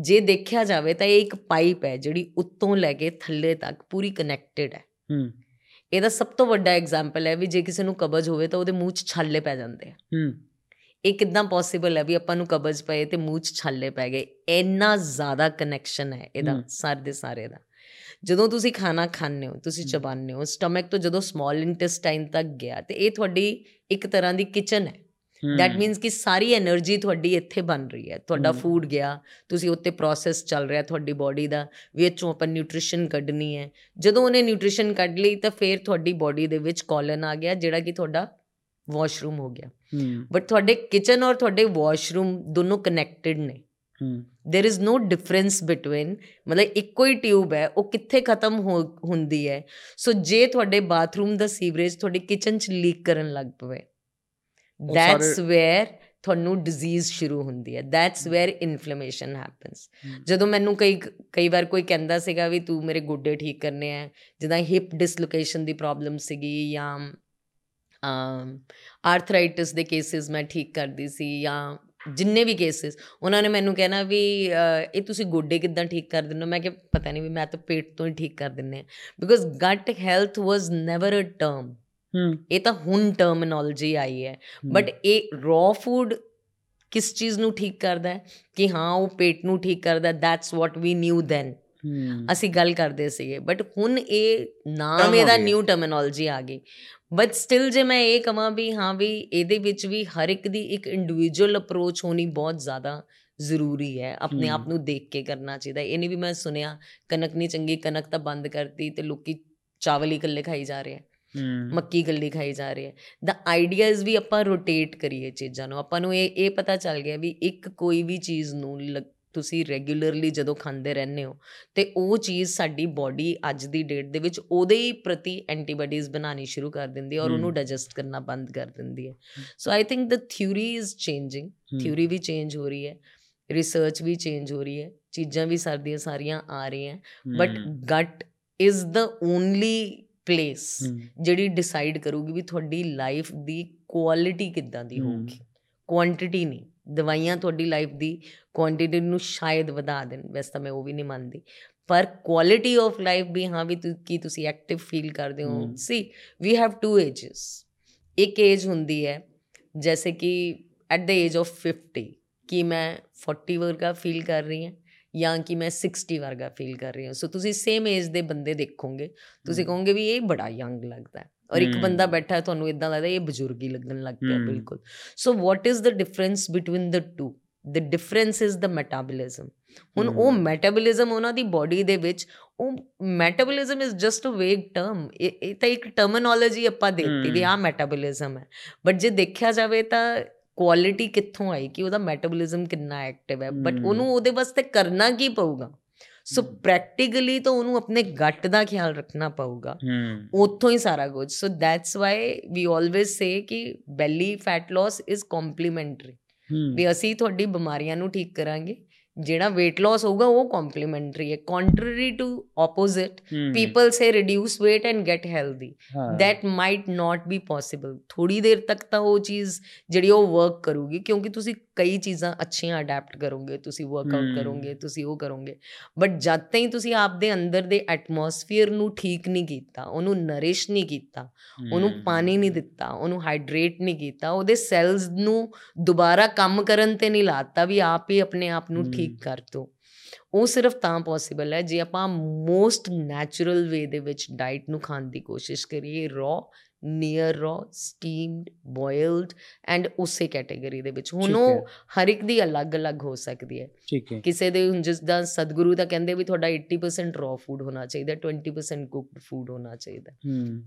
ਜੇ ਦੇਖਿਆ ਜਾਵੇ ਤਾਂ ਇਹ ਇੱਕ ਪਾਈਪ ਹੈ ਜਿਹੜੀ ਉੱਤੋਂ ਲੈ ਕੇ ਥੱਲੇ ਤੱਕ ਪੂਰੀ ਕਨੈਕਟਡ ਹੈ। ਹੂੰ। ਇਹਦਾ ਸਭ ਤੋਂ ਵੱਡਾ ਐਗਜ਼ਾਮਪਲ ਹੈ ਵੀ ਜੇ ਕਿਸੇ ਨੂੰ ਕਬਜ਼ ਹੋਵੇ ਤਾਂ ਉਹਦੇ ਮੂੰਹ 'ਚ ਛਾਲੇ ਪੈ ਜਾਂਦੇ ਆ। ਹੂੰ। ਇਹ ਕਿਦਾਂ ਪੋਸੀਬਲ ਹੈ ਵੀ ਆਪਾਂ ਨੂੰ ਕਬਜ਼ ਪਏ ਤੇ ਮੂੰਹ 'ਚ ਛਾਲੇ ਪੈ ਗਏ? ਇੰਨਾ ਜ਼ਿਆਦਾ ਕਨੈਕਸ਼ਨ ਹੈ ਇਹਦਾ। ਸਾਰੇ ਦੇ ਸਾਰੇ ਦਾ। ਜਦੋਂ ਤੁਸੀਂ ਖਾਣਾ ਖਾਂਦੇ ਹੋ ਤੁਸੀਂ। ਚਬਾਉਂਦੇ ਹੋ ਸਟਮਕ ਤੋਂ ਜਦੋਂ ਸਮਾਲ ਇੰਟੈਸਟਾਈਨ ਤੱਕ ਗਿਆ ਤੇ ਇਹ ਤੁਹਾਡੀ ਇੱਕ ਤਰ੍ਹਾਂ ਦੀ ਕਿਚਨ ਹੈ। ਦੈਟ ਮੀਨਸ ਕਿ ਸਾਰੀ એનર્ਜੀ ਤੁਹਾਡੀ ਇੱਥੇ ਬਣ ਰਹੀ ਹੈ। ਤੁਹਾਡਾ ਫੂਡ ਗਿਆ ਤੁਸੀਂ ਉੱਤੇ ਪ੍ਰੋਸੈਸ ਚੱਲ ਰਿਹਾ ਤੁਹਾਡੀ ਬਾਡੀ ਦਾ ਵਿੱਚੋਂ ਆਪਾਂ ਨਿਊਟ੍ਰੀਸ਼ਨ ਕੱਢਣੀ ਹੈ। ਜਦੋਂ ਉਹਨੇ ਨਿਊਟ੍ਰੀਸ਼ਨ ਕੱਢ ਲਈ ਤਾਂ ਫੇਰ ਤੁਹਾਡੀ ਬਾਡੀ ਦੇ ਵਿੱਚ ਕੋਲਨ ਆ ਗਿਆ ਜਿਹੜਾ ਕਿ ਤੁਹਾਡਾ ਵਾਸ਼ਰੂਮ ਹੋ ਗਿਆ। ਬਟ ਤੁਹਾਡੇ ਕਿਚਨ ਔਰ ਤੁਹਾਡੇ ਵਾਸ਼ਰੂਮ ਦੋਨੋਂ ਕਨੈਕਟਡ ਨੇ। There is no difference between ਮਤਲਬ ਇੱਕੋ ਹੀ ਟਿਊਬ ਹੈ ਉਹ ਕਿੱਥੇ ਖਤਮ ਹੁੰਦੀ ਹੈ। ਸੋ ਜੇ ਤੁਹਾਡੇ ਬਾਥਰੂਮ ਦਾ ਸੀਵਰੇਜ ਤੁਹਾਡੇ ਕਿਚਨ 'ਚ ਲੀਕ ਕਰਨ ਲੱਗ ਪਵੇ ਦੈਟਸ ਵੇਅਰ ਤੁਹਾਨੂੰ ਡਿਜ਼ੀਜ਼ ਸ਼ੁਰੂ ਹੁੰਦੀ ਹੈ। That's where inflammation happens. ਜਦੋਂ ਮੈਨੂੰ ਕਈ ਕਈ ਵਾਰ ਕੋਈ ਕਹਿੰਦਾ ਸੀਗਾ ਵੀ ਤੂੰ ਮੇਰੇ ਗੋਡੇ ਠੀਕ ਕਰਨੇ ਆ ਜਿੱਦਾਂ ਹਿਪ ਡਿਸਲੋਕੇਸ਼ਨ ਦੀ ਪ੍ਰੋਬਲਮ ਸੀਗੀ ਜਾਂ ਆਰਥਰਾਈਟਿਸ ਦੇ ਕੇਸਿਸ ਮੈਂ ਠੀਕ ਕਰਦੀ ਸੀ ਜਾਂ ਜਿੰਨੇ ਵੀ ਕੇਸਿਸ ਉਹਨਾਂ ਨੇ ਮੈਨੂੰ ਕਹਿਣਾ ਵੀ ਇਹ ਤੁਸੀਂ ਗੋਡੇ ਕਿੱਦਾਂ ਠੀਕ ਕਰ ਦਿੰਦੇ ਹੋ? ਮੈਂ ਕਿਹਾ ਪਤਾ ਨਹੀਂ ਵੀ ਮੈਂ ਤਾਂ ਪੇਟ ਤੋਂ ਹੀ ਠੀਕ ਕਰ ਦਿੰਨੇ ਆ। Because gut health was never a term ਇਹ ਤਾਂ ਹੁਣ ਟਰਮੀਨੋਲੋਜੀ ਆਈ ਹੈ। ਬਟ ਇਹ ਰॉ ਫੂਡ ਕਿਸ ਚੀਜ਼ ਨੂੰ ਠੀਕ ਕਰਦਾ ਹੈ? ਕਿ ਹਾਂ ਉਹ ਪੇਟ ਨੂੰ ਠੀਕ ਕਰਦਾ that's what we knew then ਅਸੀਂ ਗੱਲ ਕਰਦੇ ਸੀਗੇ। ਬਟ ਹੁਣ ਇਹ ਨਾਮ ਇਹਦਾ। ਨਿਊ ਟਰਮੀਨੋਲੋਜੀ ਆ ਗਈ। ਬਟ ਸਟਿਲ ਜੇ ਮੈਂ ਇਹ ਕਹਾਂ ਵੀ ਹਾਂ ਵੀ ਇਹਦੇ ਵਿੱਚ ਵੀ ਹਰ ਇੱਕ ਦੀ ਇੱਕ ਇੰਡੀਵਿਜੂਅਲ ਅਪਰੋਚ ਹੋਣੀ ਬਹੁਤ ਜ਼ਿਆਦਾ ਜ਼ਰੂਰੀ ਹੈ। ਆਪਣੇ ਆਪ। ਨੂੰ ਦੇਖ ਕੇ ਕਰਨਾ ਚਾਹੀਦਾ ਇਹ ਨਹੀਂ ਵੀ ਮੈਂ ਸੁਣਿਆ ਕਣਕ ਨਹੀਂ ਚੰਗੀ ਕਣਕ ਤਾਂ ਬੰਦ ਕਰਤੀ ਤੇ ਲੋਕੀ ਚਾਵਲ ਹੀ ਇਕੱਲੇ ਖਾਈ ਜਾ ਰਹੇ ਆ। ਮੱਕੀ ਇਕੱਲੀ ਖਾਈ ਜਾ ਰਹੀ ਹੈ। ਦਾ ਆਈਡੀਆ ਇਜ਼ ਵੀ ਆਪਾਂ ਰੋਟੇਟ ਕਰੀਏ ਚੀਜ਼ਾਂ ਨੂੰ। ਆਪਾਂ ਨੂੰ ਇਹ ਇਹ ਪਤਾ ਚੱਲ ਗਿਆ ਵੀ ਇੱਕ ਕੋਈ ਵੀ ਚੀਜ਼ ਨੂੰ ਤੁਸੀਂ ਰੈਗੂਲਰਲੀ ਜਦੋਂ ਖਾਂਦੇ ਰਹਿੰਦੇ ਹੋ ਤੇ ਉਹ ਚੀਜ਼ ਸਾਡੀ ਬਾਡੀ ਅੱਜ ਦੀ ਡੇਟ ਦੇ ਵਿੱਚ ਉਹਦੇ ਹੀ ਪ੍ਰਤੀ ਐਂਟੀਬਾਡੀਜ਼ ਬਣਾਉਣੀ ਸ਼ੁਰੂ ਕਰ ਦਿੰਦੀ ਹੈ ਔਰ ਉਹਨੂੰ। ਡਾਈਜੈਸਟ ਕਰਨਾ ਬੰਦ ਕਰ ਦਿੰਦੀ ਹੈ। So I think the theory is changing. Theory we change ਹੋ ਰਹੀ ਹੈ। ਰਿਸਰਚ ਵੀ ਚੇਂਜ ਹੋ ਰਹੀ ਹੈ। ਚੀਜ਼ਾਂ ਵੀ ਸਰਦੀਆਂ ਸਾਰੀਆਂ ਆ ਰਹੀਆਂ। But. Gut is the only place. ਜਿਹੜੀ ਡਿਸਾਈਡ ਕਰੂਗੀ ਵੀ ਤੁਹਾਡੀ ਲਾਈਫ ਦੀ ਕੁਆਲਿਟੀ ਕਿੱਦਾਂ ਦੀ। ਹੋਊਗੀ ਕੁਆਂਟੀਟੀ ਨਹੀਂ ਦਵਾਈਆਂ ਤੁਹਾਡੀ ਲਾਈਫ ਦੀ ਕੁਆਂਟੀਟੀ ਨੂੰ ਸ਼ਾਇਦ ਵਧਾ ਦੇਣ ਵੈਸੇ ਤਾਂ ਮੈਂ ਉਹ ਵੀ ਨਹੀਂ ਮੰਨਦੀ ਪਰ ਕੁਆਲਿਟੀ ਆਫ ਲਾਈਫ ਵੀ ਹਾਂ ਵੀ ਕੀ ਤੁਸੀਂ ਐਕਟਿਵ ਫੀਲ ਕਰਦੇ ਹੋ। ਸੀ ਵੀ ਹੈਵ ਟੂ ਏजेस ਇੱਕ ਏਜ ਹੁੰਦੀ ਹੈ ਜੈਸੇ ਕਿ ਐਟ ਦ ਏਜ ਆਫ 50 ਕਿ ਮੈਂ 40 ਵਰਗਾ ਫੀਲ ਕਰ ਰਹੀ ਹਾਂ ਜਾਂ ਕਿ ਮੈਂ 60 ਵਰਗਾ ਫੀਲ ਕਰ ਰਹੀ ਹਾਂ ਸੋ ਤੁਸੀਂ ਸੇਮ ਏਜ ਦੇ ਬੰਦੇ ਦੇਖੋਗੇ ਤੁਸੀਂ। ਕਹੋਗੇ ਵੀ ਇਹ ਬੜਾ ਯੰਗ ਲੱਗਦਾ ਹੈ ਔਰ ਇੱਕ। ਬੰਦਾ ਬੈਠਾ ਹੈ ਤੁਹਾਨੂੰ ਇਦਾਂ ਲੱਗਦਾ ਇਹ ਬਜ਼ੁਰਗ ਹੀ ਲੱਗਣ ਲੱਗ ਪਿਆ। ਬਿਲਕੁਲ so what is the difference between the two the difference is the metabolism ਹੁਣ ਉਹ। ਮੈਟਾਬੋਲਿਜ਼ਮ ਉਹਨਾਂ ਦੀ ਬਾਡੀ ਦੇ ਵਿੱਚ ਉਹ ਮੈਟਾਬੋਲਿਜ਼ਮ ਇਜ਼ ਜਸਟ ਅ ਵੇਗ ਟਰਮ ਇਹ ਤਾਂ ਇੱਕ ਟਰਮੀਨੋਲੋਜੀ ਆਪਾਂ ਦੇਤੀ ਵੀ। ਆ ਮੈਟਾਬੋਲਿਜ਼ਮ ਹੈ ਬਟ ਜੇ ਦੇਖਿਆ ਜਾਵੇ ਤਾਂ ਕੁਆਲਿਟੀ ਕਿੱਥੋਂ ਆਈ ਕਿ ਉਹਦਾ ਮੈਟਾਬੋਲਿਜ਼ਮ ਕਿੰਨਾ ਐਕਟਿਵ ਹੈ? ਬਟ। ਉਹਨੂੰ ਉਹਦੇ ਵਾਸਤੇ ਕਰਨਾ ਕੀ ਪਊਗਾ? ਸੋ। ਪ੍ਰੈਕਟੀਕਲੀ ਤਾਂ ਉਹਨੂੰ ਆਪਣੇ ਗੱਟ ਦਾ ਖਿਆਲ ਰੱਖਣਾ ਪਊਗਾ। ਉੱਥੋਂ ਹੀ ਸਾਰਾ ਕੁਝ। So that's why we always say ਕਿ belly fat loss is complementary ਵੀ ਅਸੀਂ ਤੁਹਾਡੀ ਬਿਮਾਰੀਆਂ ਨੂੰ ਠੀਕ ਕਰਾਂਗੇ। ਜਿਹੜਾ weight loss ਹੋਊਗਾ ਉਹ ਕੰਪਲੀਮੈਂਟਰੀ ਹੈ contrary to opposite people say reduce weight and get healthy that might not be possible ਥੋੜੀ ਦੇਰ ਤੱਕ ਤਾਂ ਉਹ ਚੀਜ਼ ਜਿਹੜੀ ਉਹ ਵਰਕ ਕਰੂਗੀ ਕਿਉਂਕਿ ਤੁਸੀਂ ਕਈ ਚੀਜ਼ਾਂ ਅੱਛੀਆਂ ਅਡਾਪਟ ਕਰੋਗੇ ਤੁਸੀਂ ਵਰਕਆਊਟ। ਕਰੋਗੇ ਤੁਸੀਂ ਉਹ ਕਰੋਗੇ ਬਟ ਜਦ ਤਾਈਂ ਤੁਸੀਂ ਆਪਦੇ ਅੰਦਰ ਦੇ ਐਟਮੋਸਫੀਅਰ ਨੂੰ ਠੀਕ ਨਹੀਂ ਕੀਤਾ ਉਹਨੂੰ ਨਰਿਸ਼ ਨਹੀਂ ਕੀਤਾ ਉਹਨੂੰ ਪਾਣੀ ਨਹੀਂ ਦਿੱਤਾ ਉਹਨੂੰ ਹਾਈਡਰੇਟ ਨਹੀਂ ਕੀਤਾ ਉਹਦੇ ਸੈਲਸ ਨੂੰ ਦੁਬਾਰਾ ਕੰਮ ਕਰਨ ਤੇ ਨਹੀਂ ਲਾਤਾ ਵੀ ਆਪ ਹੀ ਆਪਣੇ ਆਪ ਨੂੰ। ਠੀਕ ਕਰ ਦੋ ਉਹ ਸਿਰਫ ਤਾਂ ਪੋਸੀਬਲ ਹੈ ਜੇ ਆਪਾਂ ਮੋਸਟ ਨੈਚੁਰਲ ਵੇ ਦੇ ਵਿੱਚ ਡਾਈਟ ਨੂੰ ਖਾਣ ਦੀ ਕੋਸ਼ਿਸ਼ ਕਰੀਏ raw near raw steamed boiled and ਉਸੇ ਕੈਟਾਗਰੀ ਦੇ ਵਿੱਚ ਹੁਣ ਉਹ। ਹਰ ਇੱਕ ਦੀ ਅਲੱਗ-ਅਲੱਗ ਹੋ ਸਕਦੀ ਹੈ ਠੀਕ ਹੈ ਕਿਸੇ ਦੇ ਜਿਸ ਦਾ ਸਦਗੁਰੂ ਤਾਂ ਕਹਿੰਦੇ ਵੀ ਤੁਹਾਡਾ 80% ਰॉ ਫੂਡ ਹੋਣਾ ਚਾਹੀਦਾ 20% ਕੁਕਡ ਫੂਡ ਹੋਣਾ ਚਾਹੀਦਾ ਹੂੰ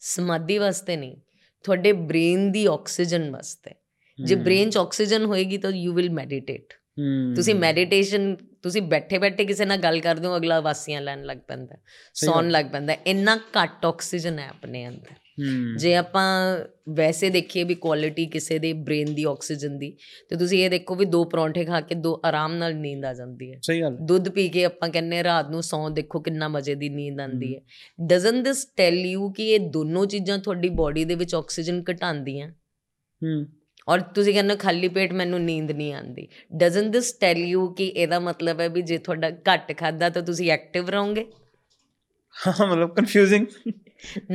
ਸਮਾਧੀ ਵਾਸਤੇ ਨਹੀਂ ਤੁਹਾਡੇ ਬ੍ਰੇਨ ਦੀ ਆਕਸੀਜਨ ਵਾਸਤੇ ਜੇ। ਬ੍ਰੇਨ 'ਚ ਆਕਸੀਜਨ ਹੋਏਗੀ ਤਾਂ ਯੂ ਵਿਲ ਮੈਡੀਟੇਟ ਤੁਸੀਂ ਮੈਡੀਟੇਸ਼ਨ ਤੁਸੀਂ ਬੈਠੇ ਬੈਠੇ ਕਿਸੇ ਨਾਲ ਗੱਲ ਕਰਦੇ ਹੋ ਅਗਲਾ ਵਾਸੀਆਂ ਲੈਣ ਲੱਗ ਪੈਂਦਾ ਸੌਣ। ਲੱਗ ਪੈਂਦਾ। ਇੰਨਾ ਘੱਟ ਆਕਸੀਜਨ ਹੈ ਆਪਣੇ ਅੰਦਰ ਜੇ ਆਪਾਂ ਵੈਸੇ ਦੇਖੀਏ ਵੀ ਕੁਆਲਿਟੀ ਕਿਸੇ ਦੇ ਬ੍ਰੇਨ ਦੀ ਆਕਸੀਜਨ ਦੀ ਤੇ ਤੁਸੀਂ ਇਹ ਦੇਖੋ ਵੀ ਦੋ ਪਰੌਂਠੇ ਖਾ ਕੇ ਦੋ ਆਰਾਮ ਨਾਲ ਨੀਂਦ ਆ ਜਾਂਦੀ ਹੈ। ਸਹੀ ਗੱਲ ਦੁੱਧ ਪੀ ਕੇ ਆਪਾਂ ਕਹਿੰਨੇ ਰਾਤ ਨੂੰ ਸੌਂ ਦੇਖੋ ਕਿੰਨਾ ਮਜ਼ੇ ਦੀ ਨੀਂਦ ਆਉਂਦੀ ਹੈ। ਡਸਨਟ ਦਿਸ ਟੈਲ ਯੂ ਕਿ ਇਹ ਦੋਨੋਂ ਚੀਜ਼ਾਂ ਤੁਹਾਡੀ ਬਾਡੀ ਦੇ ਵਿੱਚ ਆਕਸੀਜਨ ਘਟਾਉਂਦੀਆਂ? ਹੂੰ। ਔਰ ਤੁਸੀਂ ਕਹਿੰਦੇ ਖਾਲੀ ਪੇਟ ਮੈਨੂੰ ਨੀਂਦ ਨਹੀਂ ਆਉਂਦੀ। ਡਸਨਟ ਦਿਸ ਟੈਲ ਯੂ ਕਿ ਇਹਦਾ ਮਤਲਬ ਹੈ ਵੀ ਜੇ ਤੁਹਾਡਾ ਘੱਟ ਖਾਦਾ ਤਾਂ ਤੁਸੀਂ ਐਕਟਿਵ ਰਹੋਗੇ? ਹਾਂ ਮਤਲਬ confusing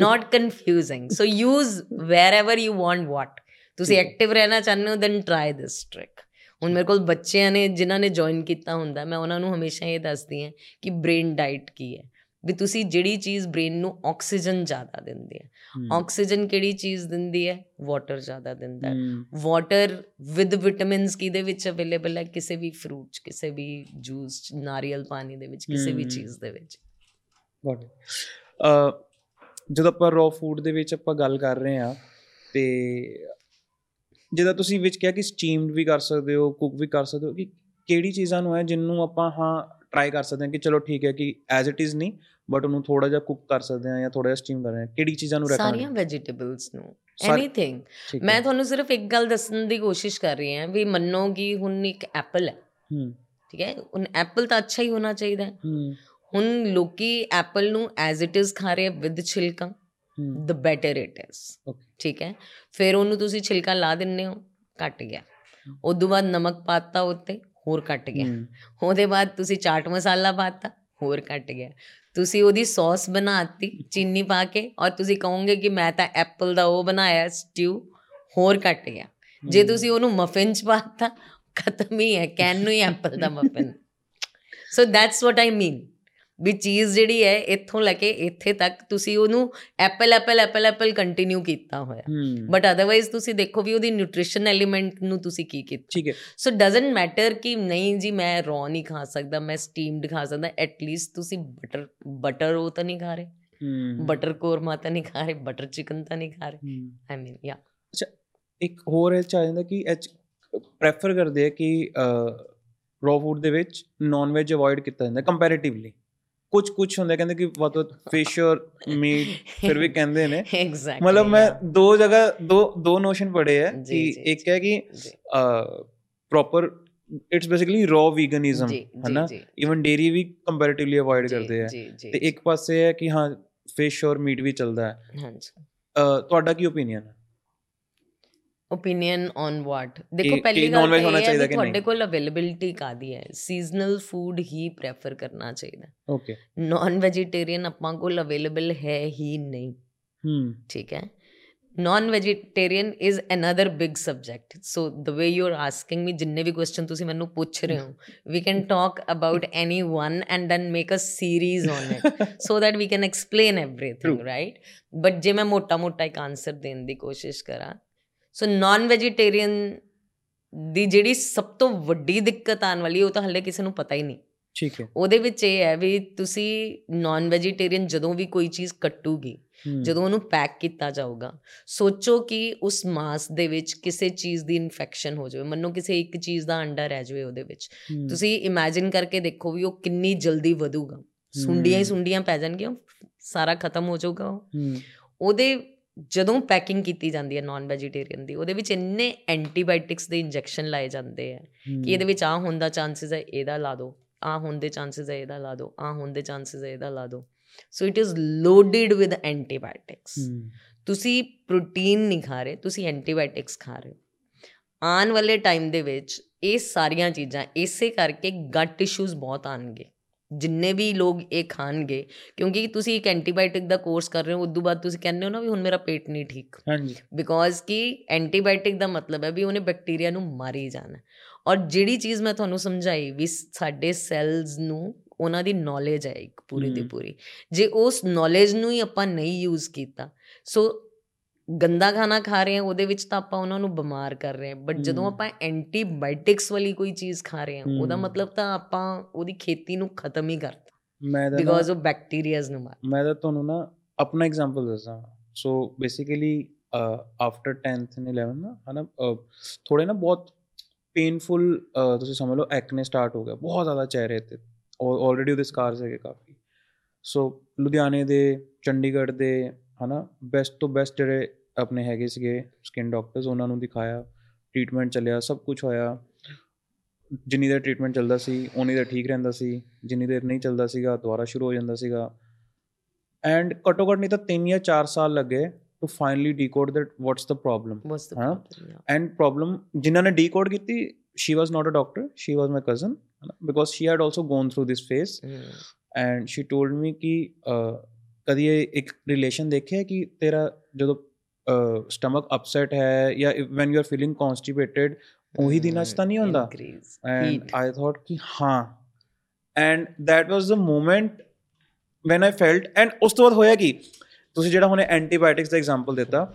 not confusing. So use wherever you want what. ਤੁਸੀਂ। ਐਕਟਿਵ ਰਹਿਣਾ ਚਾਹੁੰਦੇ ਹੋ then try this trick. ਹੁਣ ਮੇਰੇ ਕੋਲ ਬੱਚਿਆਂ ਨੇ ਜਿਨ੍ਹਾਂ ਨੇ ਜੁਆਇਨ ਕੀਤਾ ਹੁੰਦਾ ਮੈਂ ਉਹਨਾਂ ਨੂੰ ਹਮੇਸ਼ਾ ਇਹ ਦੱਸਦੀ ਹਾਂ ਕਿ ਬ੍ਰੇਨ ਡਾਈਟ ਕੀ ਹੈ ਵੀ ਤੁਸੀਂ ਜਿਹੜੀ ਚੀਜ਼ ਬ੍ਰੇਨ ਨੂੰ ਆਕਸੀਜਨ ਜ਼ਿਆਦਾ ਦਿੰਦੀ ਹੈ ਆਕਸੀਜਨ ਕਿਹੜੀ ਚੀਜ਼ ਦਿੰਦੀ ਹੈ ਵਾਟਰ ਜ਼ਿਆਦਾ ਦਿੰਦਾ ਹੈ ਵਾਟਰ ਵਿਦ ਵਿਟਾਮਿਨਸ ਕਿਹਦੇ ਵਿੱਚ ਅਵੇਲੇਬਲ ਹੈ ਕਿਸੇ ਵੀ ਫਰੂਟ 'ਚ ਕਿਸੇ ਵੀ ਜੂਸ 'ਚ ਨਾਰੀਅਲ ਪਾਣੀ ਦੇ ਵਿੱਚ ਕਿਸੇ ਵੀ। ਚੀਜ਼ ਦੇ ਵਿੱਚ ਗੋਟ ਜਦੋਂ ਆਪਾਂ ਰॉ ਫੂਡ ਦੇ ਵਿੱਚ ਆਪਾਂ ਗੱਲ ਕਰ ਰਹੇ ਆ ਤੇ ਜਿਹਦਾ ਤੁਸੀਂ ਵਿੱਚ ਕਿਹਾ ਕਿ ਸਟੀਮਡ ਵੀ ਕਰ ਸਕਦੇ ਹੋ ਕੁਕ ਵੀ ਕਰ ਸਕਦੇ ਹੋ ਕਿ ਕਿਹੜੀ ਚੀਜ਼ਾਂ ਨੂੰ ਹੈ ਜਿੰਨੂੰ ਆਪਾਂ ਹਾਂ ਟਰਾਈ ਕਰ ਸਕਦੇ ਹਾਂ ਕਿ ਚਲੋ ਠੀਕ ਹੈ ਕਿ ਐਜ਼ ਇਟ ਇਜ਼ ਨਹੀਂ ਬਟ ਉਹਨੂੰ ਥੋੜਾ ਜਿਹਾ ਕੁਕ ਕਰ ਸਕਦੇ ਹਾਂ ਜਾਂ ਥੋੜਾ ਜਿਹਾ ਸਟੀਮ ਕਰ ਰਹੇ ਹਾਂ ਕਿਹੜੀ ਚੀਜ਼ਾਂ ਨੂੰ ਸਾਰੀਆਂ ਰੈਕਮੈਂਡ ਵੈਜੀਟੇਬਲਸ ਨੂੰ ਐਨੀਥਿੰਗ ਮੈਂ ਤੁਹਾਨੂੰ ਸਿਰਫ ਇੱਕ ਗੱਲ ਦੱਸਣ ਦੀ ਕੋਸ਼ਿਸ਼ ਕਰ ਰਹੀ ਹਾਂ ਵੀ ਮੰਨੋ ਕਿ ਹੁਣ ਇੱਕ ਐਪਲ ਹੈ। ਹੂੰ। ਠੀਕ ਹੈ? ਹੁਣ ਐਪਲ ਤਾਂ ਅੱਛਾ ਹੀ ਹੋਣਾ ਚਾਹੀਦਾ ਹੂੰ। ਹੁਣ ਲੋਕੀ ਐਪਲ ਨੂੰ ਐਜ਼ ਇਟ ਇਜ਼ ਖਾ ਰਹੇ ਵਿਦ ਛਿਲਕਾ ਦ ਬੈਟਰ ਇਟ ਇਜ਼ ਠੀਕ ਹੈ? ਫਿਰ ਉਹਨੂੰ ਤੁਸੀਂ ਛਿਲਕਾ ਲਾ ਦਿੰਦੇ ਹੋ ਕੱਟ ਗਿਆ। ਉਦੋਂ ਬਾਅਦ ਨਮਕ ਪਾਤਾ ਉੱਤੇ ਹੋਰ ਕੱਟ ਗਿਆ। ਉਹਦੇ ਬਾਅਦ ਤੁਸੀਂ ਚਾਟ ਮਸਾਲਾ ਪਾਤਾ ਹੋਰ ਕੱਟ ਗਿਆ। ਤੁਸੀਂ ਉਹਦੀ ਸੌਸ ਬਣਾਤੀ ਚੀਨੀ ਪਾ ਕੇ ਔਰ ਤੁਸੀਂ ਕਹੋਗੇ ਕਿ ਮੈਂ ਤਾਂ ਐਪਲ ਦਾ ਉਹ ਬਣਾਇਆ ਸਟਿਊ ਹੋਰ ਕੱਟ ਗਿਆ। ਜੇ ਤੁਸੀਂ ਉਹਨੂੰ ਮਫਿਨ ਚ ਪਾਤਾ ਖਤਮ ਹੀ ਹੈ ਕੈਨ ਨੂੰ ਹੀ apple the muffin so that's what I mean ਵੀ ਚੀਜ਼ ਜਿਹੜੀ ਹੈ ਇੱਥੋਂ ਲੈ ਕੇ ਇੱਥੇ ਤੱਕ ਤੁਸੀਂ ਉਹਨੂੰ apple apple apple apple continue ਕੀਤਾ ਹੋਇਆ। ਬਟ ਅਦਰਵਾਈਜ਼ ਤੁਸੀਂ ਦੇਖੋ ਵੀ ਉਹਦੀ ਨਿਊਟ੍ਰੀਸ਼ਨ ਐਲੀਮੈਂਟ ਨੂੰ ਤੁਸੀਂ ਕੀ ਕੀਤਾ। ਠੀਕ ਹੈ। ਸੋ ਡਸਨਟ ਮੈਟਰ ਕਿ ਨਹੀਂ ਜੀ ਮੈਂ ਰॉ ਨਹੀਂ ਖਾ ਸਕਦਾ ਮੈਂ ਸਟੀਮਡ ਖਾ ਸਕਦਾ ਐਟਲੀਸਟ ਤੁਸੀਂ ਬਟਰ ਬਟਰ ਉਹ ਤਾਂ ਨਹੀਂ ਖਾ ਰਹੇ। ਬਟਰ ਕੋਰਮਾ ਤਾਂ ਨਹੀਂ ਖਾ ਰਹੇ ਬਟਰ ਚਿਕਨ ਤਾਂ ਨਹੀਂ ਖਾ ਰਹੇ। ਆਈ ਮੀਨ ਯਾ ਇੱਕ ਹੋਰ ਇਹ ਚ ਆ ਜਾਂਦਾ ਕਿ ਪ੍ਰੈਫਰ ਕਰਦੇ ਆ ਕਿ ਰॉ ਫੂਡ ਦੇ ਵਿੱਚ ਨਾਨ ਵੈਜ ਅਵੋਇਡ ਕੀਤਾ ਜਾਂਦਾ ਕੰਪੈਰੀਟਿਵਲੀ ਕੁਝ ਕੁਝ ਹੁੰਦਾ ਕਹਿੰਦੇ ਕਿ ਬਹੁਤ ਫਿਸ਼ ਔਰ ਮੀਟ ਫਿਰ ਵੀ ਕਹਿੰਦੇ ਨੇ ਐਗਜ਼ੈਕਟਲੀ ਮਤਲਬ ਮੈਂ ਦੋ ਜਗ੍ਹਾ ਦੋ ਦੋ ਨੋਸ਼ਨ ਪੜੇ ਹੈ ਜੀ, ਕਿ ਜੀ, ਇੱਕ ਹੈ ਕਿ ਜੀ proper it's basically raw veganism ਜੀ ਹਨਾ ਜੀ ਇਵਨ ਡੇਰੀ ਵੀ ਕੰਪੈਰੀਟਿਵਲੀ ਅਵੋਇਡ ਕਰਦੇ ਆ ਜੀ ਜੀ ਤੇ ਇੱਕ ਪਾਸੇ ਹੈ ਕਿ ਹਾਂ ਫਿਸ਼ ਔਰ ਮੀਟ ਵੀ ਚੱਲਦਾ ਹੈ ਹਾਂਜੀ ਅਹ, ਤੁਹਾਡਾ ਕੀ ਓਪੀਨੀਅਨ ਹੈ ਓਪੀਨੀਅਨ ਔਨ ਵਾਟ ਦੇਖੋ ਪਹਿਲੀ ਗੱਲ ਤਾਂ ਹੋਣਾ ਚਾਹੀਦਾ ਕਿ ਤੁਹਾਡੇ ਨਹੀਂ? ਕੋਲ ਅਵੇਲੇਬਿਲਿਟੀ ਕਾਦੀ ਹੈ? ਸੀਜ਼ਨਲ ਫੂਡ ਹੀ ਪ੍ਰੈਫਰ ਕਰਨਾ ਚਾਹੀਦਾ। ਓਕੇ ਨਾਨ ਵੈਜੀਟੇਰੀਅਨ ਆਪਾਂ ਕੋਲ ਅਵੇਲੇਬਲ ਹੈ ਹੀ ਨਹੀਂ। ਹੂੰ। ਠੀਕ ਹੈ? Non vegetarian is another big subject so the way you are asking me ਜਿੰਨੇ ਵੀ ਕੁਐਸਚਨ ਤੁਸੀਂ ਮੈਨੂੰ ਪੁੱਛ ਰਹੇ ਹੋ we can talk about any one and then make a series on it so that we can explain everything right but ਜੇ ਮੈਂ ਮੋਟਾ ਮੋਟਾ ਇੱਕ ਆਨਸਰ ਦੇਣ ਦੀ ਕੋਸ਼ਿਸ਼ ਕਰਾਂ ਸੋ ਨਾਨ ਵੈਜੀਟੇਰੀਅਨ ਦੀ ਜਿਹੜੀ ਸਭ ਤੋਂ ਵੱਡੀ ਦਿੱਕਤ ਆਉਣ ਵਾਲੀ ਉਹ ਤਾਂ ਹੱਲੇ ਕਿਸੇ ਨੂੰ ਪਤਾ ਹੀ ਨਹੀਂ। ਠੀਕ ਹੈ। ਉਹਦੇ ਵਿੱਚ ਇਹ ਹੈ ਵੀ ਤੁਸੀਂ ਨਾਨ ਵੈਜੀਟੇਰੀਅਨ ਜਦੋਂ ਵੀ ਕੋਈ ਚੀਜ਼ ਕੱਟੂਗੀ ਜਦੋਂ ਉਹਨੂੰ ਪੈਕ ਕੀਤਾ ਜਾਊਗਾ ਸੋਚੋ ਕਿ ਉਸ ਮਾਸ ਦੇ ਵਿੱਚ ਕਿਸੇ ਚੀਜ਼ ਦੀ ਇਨਫੈਕਸ਼ਨ ਹੋ ਜਾਵੇ। ਮੰਨੋ ਕਿਸੇ ਇੱਕ ਚੀਜ਼ ਦਾ ਅੰਡਾ ਰਹਿ ਜਾਵੇ ਉਹਦੇ ਵਿੱਚ। ਤੁਸੀਂ ਇਮੇਜਿਨ ਕਰਕੇ ਦੇਖੋ ਵੀ ਉਹ ਕਿੰਨੀ ਜਲਦੀ ਵਧੂਗਾ। ਸੁੰਡੀਆਂ ਹੀ ਸੁੰਡੀਆਂ ਪੈ ਜਾਣਗੀਆਂ ਸਾਰਾ ਖਤਮ ਹੋ ਜਾਊਗਾ ਉਹ। ਉਹਦੇ ਜਦੋਂ ਪੈਕਿੰਗ ਕੀਤੀ ਜਾਂਦੀ ਹੈ ਨਾਨ ਵੈਜੀਟੇਰੀਅਨ ਦੀ ਉਹਦੇ ਵਿੱਚ ਇੰਨੇ ਐਂਟੀਬਾਇਓਟਿਕਸ ਦੇ ਇੰਜੈਕਸ਼ਨ ਲਾਏ ਜਾਂਦੇ ਆ ਕਿ ਇਹਦੇ ਵਿੱਚ ਆ ਹੋਣ ਦਾ ਚਾਂਸਸ ਹੈ ਇਹਦਾ ਲਾ ਦਿਓ ਆ ਹੋਣ ਦੇ ਚਾਂਸਸ ਹੈ ਇਹਦਾ ਲਾ ਦਿਓ ਆ ਹੋਣ ਦੇ ਚਾਂਸਸ ਹੈ ਇਹਦਾ ਲਾ ਦਿਓ so it is loaded with antibiotics ਤੁਸੀਂ ਪ੍ਰੋਟੀਨ ਨਹੀਂ ਖਾ ਰਹੇ ਤੁਸੀਂ ਐਂਟੀਬਾਇਓਟਿਕਸ ਖਾ ਰਹੇ ਆਉਣ ਵਾਲੇ ਟਾਈਮ ਦੇ ਵਿੱਚ ਇਹ ਸਾਰੀਆਂ ਚੀਜ਼ਾਂ ਇਸੇ ਕਰਕੇ ਗਟ ਇਸ਼ੂਜ਼ ਬਹੁਤ ਆਣਗੇ ਜਿੰਨੇ ਵੀ ਲੋਕ ਇਹ ਖਾਣਗੇ ਕਿਉਂਕਿ ਤੁਸੀਂ ਇੱਕ ਐਂਟੀਬਾਇਓਟਿਕ ਦਾ ਕੋਰਸ ਕਰ ਰਹੇ ਹੋ ਉਦੋਂ ਬਾਅਦ ਤੁਸੀਂ ਕਹਿੰਦੇ ਹੋ ਨਾ ਵੀ ਹੁਣ ਮੇਰਾ ਪੇਟ ਨਹੀਂ ਠੀਕ। ਹਾਂਜੀ। ਬਿਕੋਜ਼ ਕਿ ਐਂਟੀਬਾਇਓਟਿਕ ਦਾ ਮਤਲਬ ਹੈ ਵੀ ਉਹਨੇ ਬੈਕਟੀਰੀਆ ਨੂੰ ਮਾਰੀ ਜਾਣਾ। ਔਰ ਜਿਹੜੀ ਚੀਜ਼ ਮੈਂ ਤੁਹਾਨੂੰ ਸਮਝਾਈ ਵੀ ਸਾਡੇ ਸੈਲਸ ਨੂੰ ਉਹਨਾਂ ਦੀ ਨੌਲੇਜ ਹੈ ਇੱਕ ਪੂਰੀ ਦੀ ਪੂਰੀ। ਜੇ ਉਸ ਨੌਲੇਜ ਨੂੰ ਹੀ ਆਪਾਂ ਨਹੀਂ ਯੂਜ਼ ਕੀਤਾ ਸੋ ਗੰਦਾ ਖਾਣਾ ਖਾ ਰਹੇ ਹਾਂ ਉਹਦੇ ਵਿੱਚ ਤਾਂ ਆਪਾਂ ਉਹਨਾਂ ਨੂੰ ਬਿਮਾਰ ਕਰ ਰਹੇ ਹਾਂ। ਬਟ ਜਦੋਂ ਆਪਾਂ ਐਂਟੀਬਾਇਓਟਿਕਸ ਵਾਲੀ ਕੋਈ ਚੀਜ਼ ਖਾ ਰਹੇ ਹਾਂ ਉਹਦਾ ਮਤਲਬ ਤਾਂ ਆਪਾਂ ਉਹਦੀ ਖੇਤੀ ਨੂੰ ਖਤਮ ਹੀ ਕਰਤਾ। ਮੈਂ ਤਾਂ ਬਿਕੋਜ਼ ਆਫ ਬੈਕਟੀਰੀਆਜ਼ ਨੂੰ ਮਾਰ। ਮੈਂ ਤਾਂ ਤੁਹਾਨੂੰ ਨਾ ਆਪਣਾ ਐਗਜ਼ਾਮਪਲ ਦੱਸਾਂ। So basically after 10th and 11th ਨਾ ਹਨਾ ਥੋੜੇ ਨਾ ਬਹੁਤ ਪੇਨਫੁਲ ਤੁਸੀਂ ਸਮਝ ਲਓ ਐਕਨੇ ਸਟਾਰਟ ਹੋ ਗਿਆ। ਬਹੁਤ ਜ਼ਿਆਦਾ ਚਿਹਰੇ ਤੇ। ਆਲਰੇਡੀ ਉਹਦੇ ਸਕਾਰਸ ਹੈਗੇ ਕਾਫੀ। ਸੋ ਲੁਧਿਆਣੇ ਦੇ ਚੰਡੀਗੜ੍ਹ ਦੇ ਹਨਾ ਬੈਸਟ ਤੋਂ ਬੈਸਟ ਜਿਹੜੇ ਆਪਣੇ ਹੈਗੇ ਸੀਗੇ ਸਕਿਨ ਡਾਕਟਰਸ ਉਹਨਾਂ ਨੂੰ ਦਿਖਾਇਆ ਟ੍ਰੀਟਮੈਂਟ ਚੱਲਿਆ ਸਭ ਕੁਝ ਹੋਇਆ। ਜਿੰਨੀ ਦੇਰ ਟ੍ਰੀਟਮੈਂਟ ਚੱਲਦਾ ਸੀ ਉਨੀ ਦੇਰ ਠੀਕ ਰਹਿੰਦਾ ਸੀ। ਜਿੰਨੀ ਦੇਰ ਨਹੀਂ ਚੱਲਦਾ ਸੀਗਾ ਦੁਬਾਰਾ ਸ਼ੁਰੂ ਹੋ ਜਾਂਦਾ ਸੀਗਾ। ਐਂਡ ਘੱਟੋ ਘੱਟ ਨਹੀਂ ਤਾਂ 3 ਜਾਂ 4 ਸਾਲ ਲੱਗੇ to finally decode that what's the problem ਹਾਂ ਐਂਡ ਪ੍ਰੋਬਲਮ ਜਿਨ੍ਹਾਂ ਨੇ ਡੀਕੋਡ ਕੀਤੀ she was not a doctor she was my cousin because she had also gone through this phase. And she told me ਕਿ ਕਦੀ ਇੱਕ relation ਦੇਖਿਆ ਕਿ ਤੇਰਾ ਜਦੋਂ ਸਟਮਕ ਅਪਸੈਟ ਹੈ ਜਾਂ when you are feeling constipated ਉਹੀ ਦਿਨਾਂ 'ਚ ਤਾਂ ਨਹੀਂ ਹੁੰਦਾ? ਐਂਡ ਆਈ ਥਾਟ ਕਿ ਹਾਂ। And that was the moment when I felt and ਉਸ ਤੋਂ ਬਾਅਦ ਹੋਇਆ ਕੀ? ਤੁਸੀਂ ਜਿਹੜਾ ਹੁਣੇ ਐਂਟੀਬਾਇਓਟਿਕਸ ਦਾ ਐਗਜ਼ਾਮਪਲ ਦਿੱਤਾ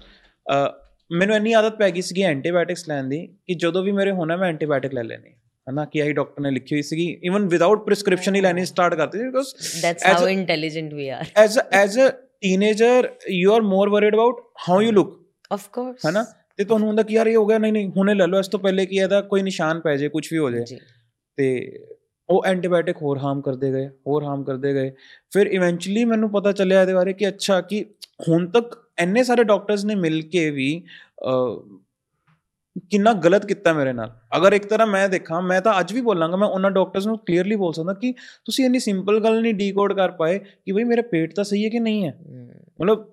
ਮੈਨੂੰ ਇੰਨੀ ਆਦਤ ਪੈ ਗਈ ਸੀਗੀ ਐਂਟੀਬਾਇਓਟਿਕਸ ਲੈਣ ਦੀ ਕਿ ਜਦੋਂ ਵੀ ਮੇਰੇ ਹੋਣਾ ਮੈਂ ਐਂਟੀਬਾਇਓਟਿਕ ਲੈ ਲੈਣੀ ਹਨਾ ਕਿ ਆਈ ਡਾਕਟਰ ਨੇ ਲਿਖੀ ਹੋਈ ਸੀਗੀ। ਇਵਨ ਵਿਦਆਊਟ ਪ੍ਰਿਸਕ੍ਰਿਪਸ਼ਨ ਹੀ ਲੈਣੀ ਸਟਾਰਟ ਕਰਤੀ। Because that's how intelligent we are as as a teenager you are more worried about how you look of course ਹਨਾ? ਤੇ ਤੁਹਾਨੂੰ ਹੁੰਦਾ ਕਿ ਯਾਰ ਇਹ ਹੋ ਗਿਆ ਨਹੀਂ ਨਹੀਂ ਹੁਣੇ ਲੈ ਲਓ ਇਸ ਤੋਂ ਪਹਿਲੇ ਕੀ ਇਹਦਾ ਕੋਈ ਨਿਸ਼ਾਨ ਪੈ ਜਾਏ ਕੁਝ ਵੀ ਹੋ ਜਾਏ। ਤੇ ਉਹ ਐਂਟੀਬਾਇਓਟਿਕ ਹੋਰ ਹਾਰਮ ਕਰਦੇ ਗਏ ਹੋਰ ਹਾਰਮ ਕਰਦੇ ਗਏ। ਫਿਰ ਇਵੈਂਚੁਅਲੀ ਮੈਨੂੰ ਪਤਾ ਚੱਲਿਆ ਇਹਦੇ ਬਾਰੇ ਕਿ ਅੱਛਾ ਕਿ ਹੁਣ ਤੱਕ ਇੰਨੇ ਸਾਰੇ ਡਾਕਟਰਸ ਨੇ ਮਿਲ ਕੇ ਵੀ ਕਿੰਨਾ ਗਲਤ ਕੀਤਾ ਮੇਰੇ ਨਾਲ। ਅਗਰ ਇੱਕ ਤਰ੍ਹਾਂ ਮੈਂ ਦੇਖਾਂ ਮੈਂ ਤਾਂ ਅੱਜ ਵੀ ਬੋਲਾਂਗਾ ਮੈਂ ਉਹਨਾਂ ਡਾਕਟਰਸ ਨੂੰ ਕਲੀਅਰਲੀ ਬੋਲ ਸਕਦਾ ਕਿ ਤੁਸੀਂ ਇੰਨੀ ਸਿੰਪਲ ਗੱਲ ਨਹੀਂ ਡੀਕੋਡ ਕਰ ਪਾਏ ਕਿ ਬਈ ਮੇਰਾ ਪੇਟ ਤਾਂ ਸਹੀ ਹੈ ਕਿ ਨਹੀਂ ਹੈ। ਮਤਲਬ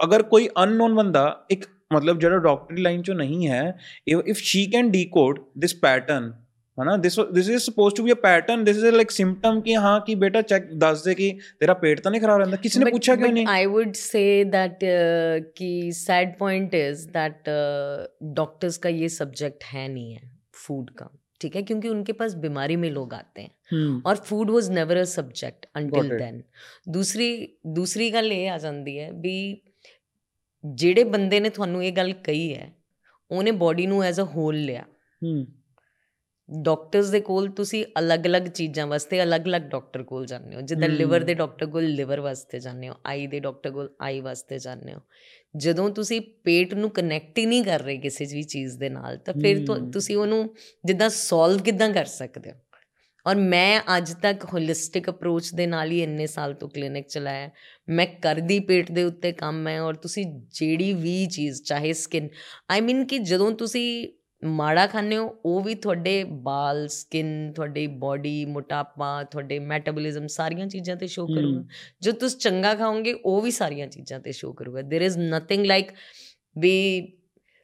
ਅਗਰ ਕੋਈ ਅਨਨੋਨ ਬੰਦਾ ਇੱਕ ਮਤਲਬ ਜਿਹੜਾ ਡਾਕਟਰੀ ਲਾਈਨ ਚੋਂ ਨਹੀਂ ਹੈ if she can decode this pattern ਹਨਾ this this is supposed to be a pattern this is like symptom ਕਿ ਹਾਂ ਕਿ ਬੇਟਾ ਚੈੱਕ ਦੱਸ ਦੇ ਕਿ ਤੇਰਾ ਪੇਟ ਤਾਂ ਨਹੀਂ ਖਰਾਬ ਰਹਿੰਦਾ ਕਿਸੇ ਨੇ ਪੁੱਛਿਆ ਕਿਉਂ ਨਹੀਂ ਆਈ ਊਡ ਸੇ दैट कि sad point is that doctors का ये सब्जेक्ट है नहीं है फूड का ठीक है क्योंकि उनके पास बीमारी में लोग आते हैं hmm. और food was never a subject until then दूसरी दूसरी ਗੱਲ ਇਹ ਆ ਜਾਂਦੀ ਹੈ ਵੀ ਜਿਹੜੇ ਬੰਦੇ ਨੇ ਤੁਹਾਨੂੰ ਇਹ ਗੱਲ ਕਹੀ ਹੈ ਉਹਨੇ ਬਾਡੀ ਨੂੰ ਐਜ਼ ਅ ਹੋਲ ਲਿਆ ਹੂੰ ਡਾਕਟਰਸ ਦੇ ਕੋਲ ਤੁਸੀਂ ਅਲੱਗ-ਅਲੱਗ ਚੀਜ਼ਾਂ ਵਾਸਤੇ ਅਲੱਗ-ਅਲੱਗ ਡਾਕਟਰ ਕੋਲ ਜਾਂਦੇ ਹੋ। ਜਿੱਦਾਂ ਲਿਵਰ ਦੇ ਡਾਕਟਰ ਕੋਲ ਲਿਵਰ ਵਾਸਤੇ ਜਾਂਦੇ ਹੋ ਆਈ ਦੇ ਡਾਕਟਰ ਕੋਲ ਆਈ ਵਾਸਤੇ ਜਾਂਦੇ ਹੋ। ਜਦੋਂ ਤੁਸੀਂ ਪੇਟ ਨੂੰ ਕਨੈਕਟ ਹੀ ਨਹੀਂ ਕਰ ਰਹੇ ਕਿਸੇ ਵੀ ਚੀਜ਼ ਦੇ ਨਾਲ ਤਾਂ ਫਿਰ ਤੁਸੀਂ ਉਹਨੂੰ ਜਿੱਦਾਂ ਸੋਲਵ ਕਿਦਾਂ ਕਰ ਸਕਦੇ ਹੋ? ਔਰ ਮੈਂ ਅੱਜ ਤੱਕ ਹੋਲਿਸਟਿਕ ਅਪਰੋਚ ਦੇ ਨਾਲ ਹੀ ਇੰਨੇ ਸਾਲ ਤੋਂ ਕਲੀਨਿਕ ਚਲਾਇਆ ਮੈਂ ਕਰਦੀ ਪੇਟ ਦੇ ਉੱਤੇ ਕੰਮ ਹੈ ਔਰ ਤੁਸੀਂ ਜਿਹੜੀ ਵੀ ਚੀਜ਼ ਚਾਹੇ ਸਕਿਨ ਆਈ ਮੀਨ ਕਿ ਜਦੋਂ ਤੁਸੀਂ ਮਾੜਾ ਖਾਂਦੇ ਹੋ ਉਹ ਵੀ ਤੁਹਾਡੇ ਬਾਲ ਸਕਿਨ ਤੁਹਾਡੀ ਬਾਡੀ ਮੋਟਾਪਾ ਤੁਹਾਡੇ ਮੈਟਾਬੋਲਿਜ਼ਮ ਸਾਰੀਆਂ ਚੀਜ਼ਾਂ ਤੇ ਸ਼ੋ ਕਰੂਗਾ ਜੋ ਤੁਸੀਂ ਚੰਗਾ ਖਾਓਗੇ ਉਹ ਵੀ ਸਾਰੀਆਂ ਚੀਜ਼ਾਂ ਤੇ ਸ਼ੋ ਕਰੂਗਾ देयर इज ਨਥਿੰਗ ਲਾਈਕ ਵੀ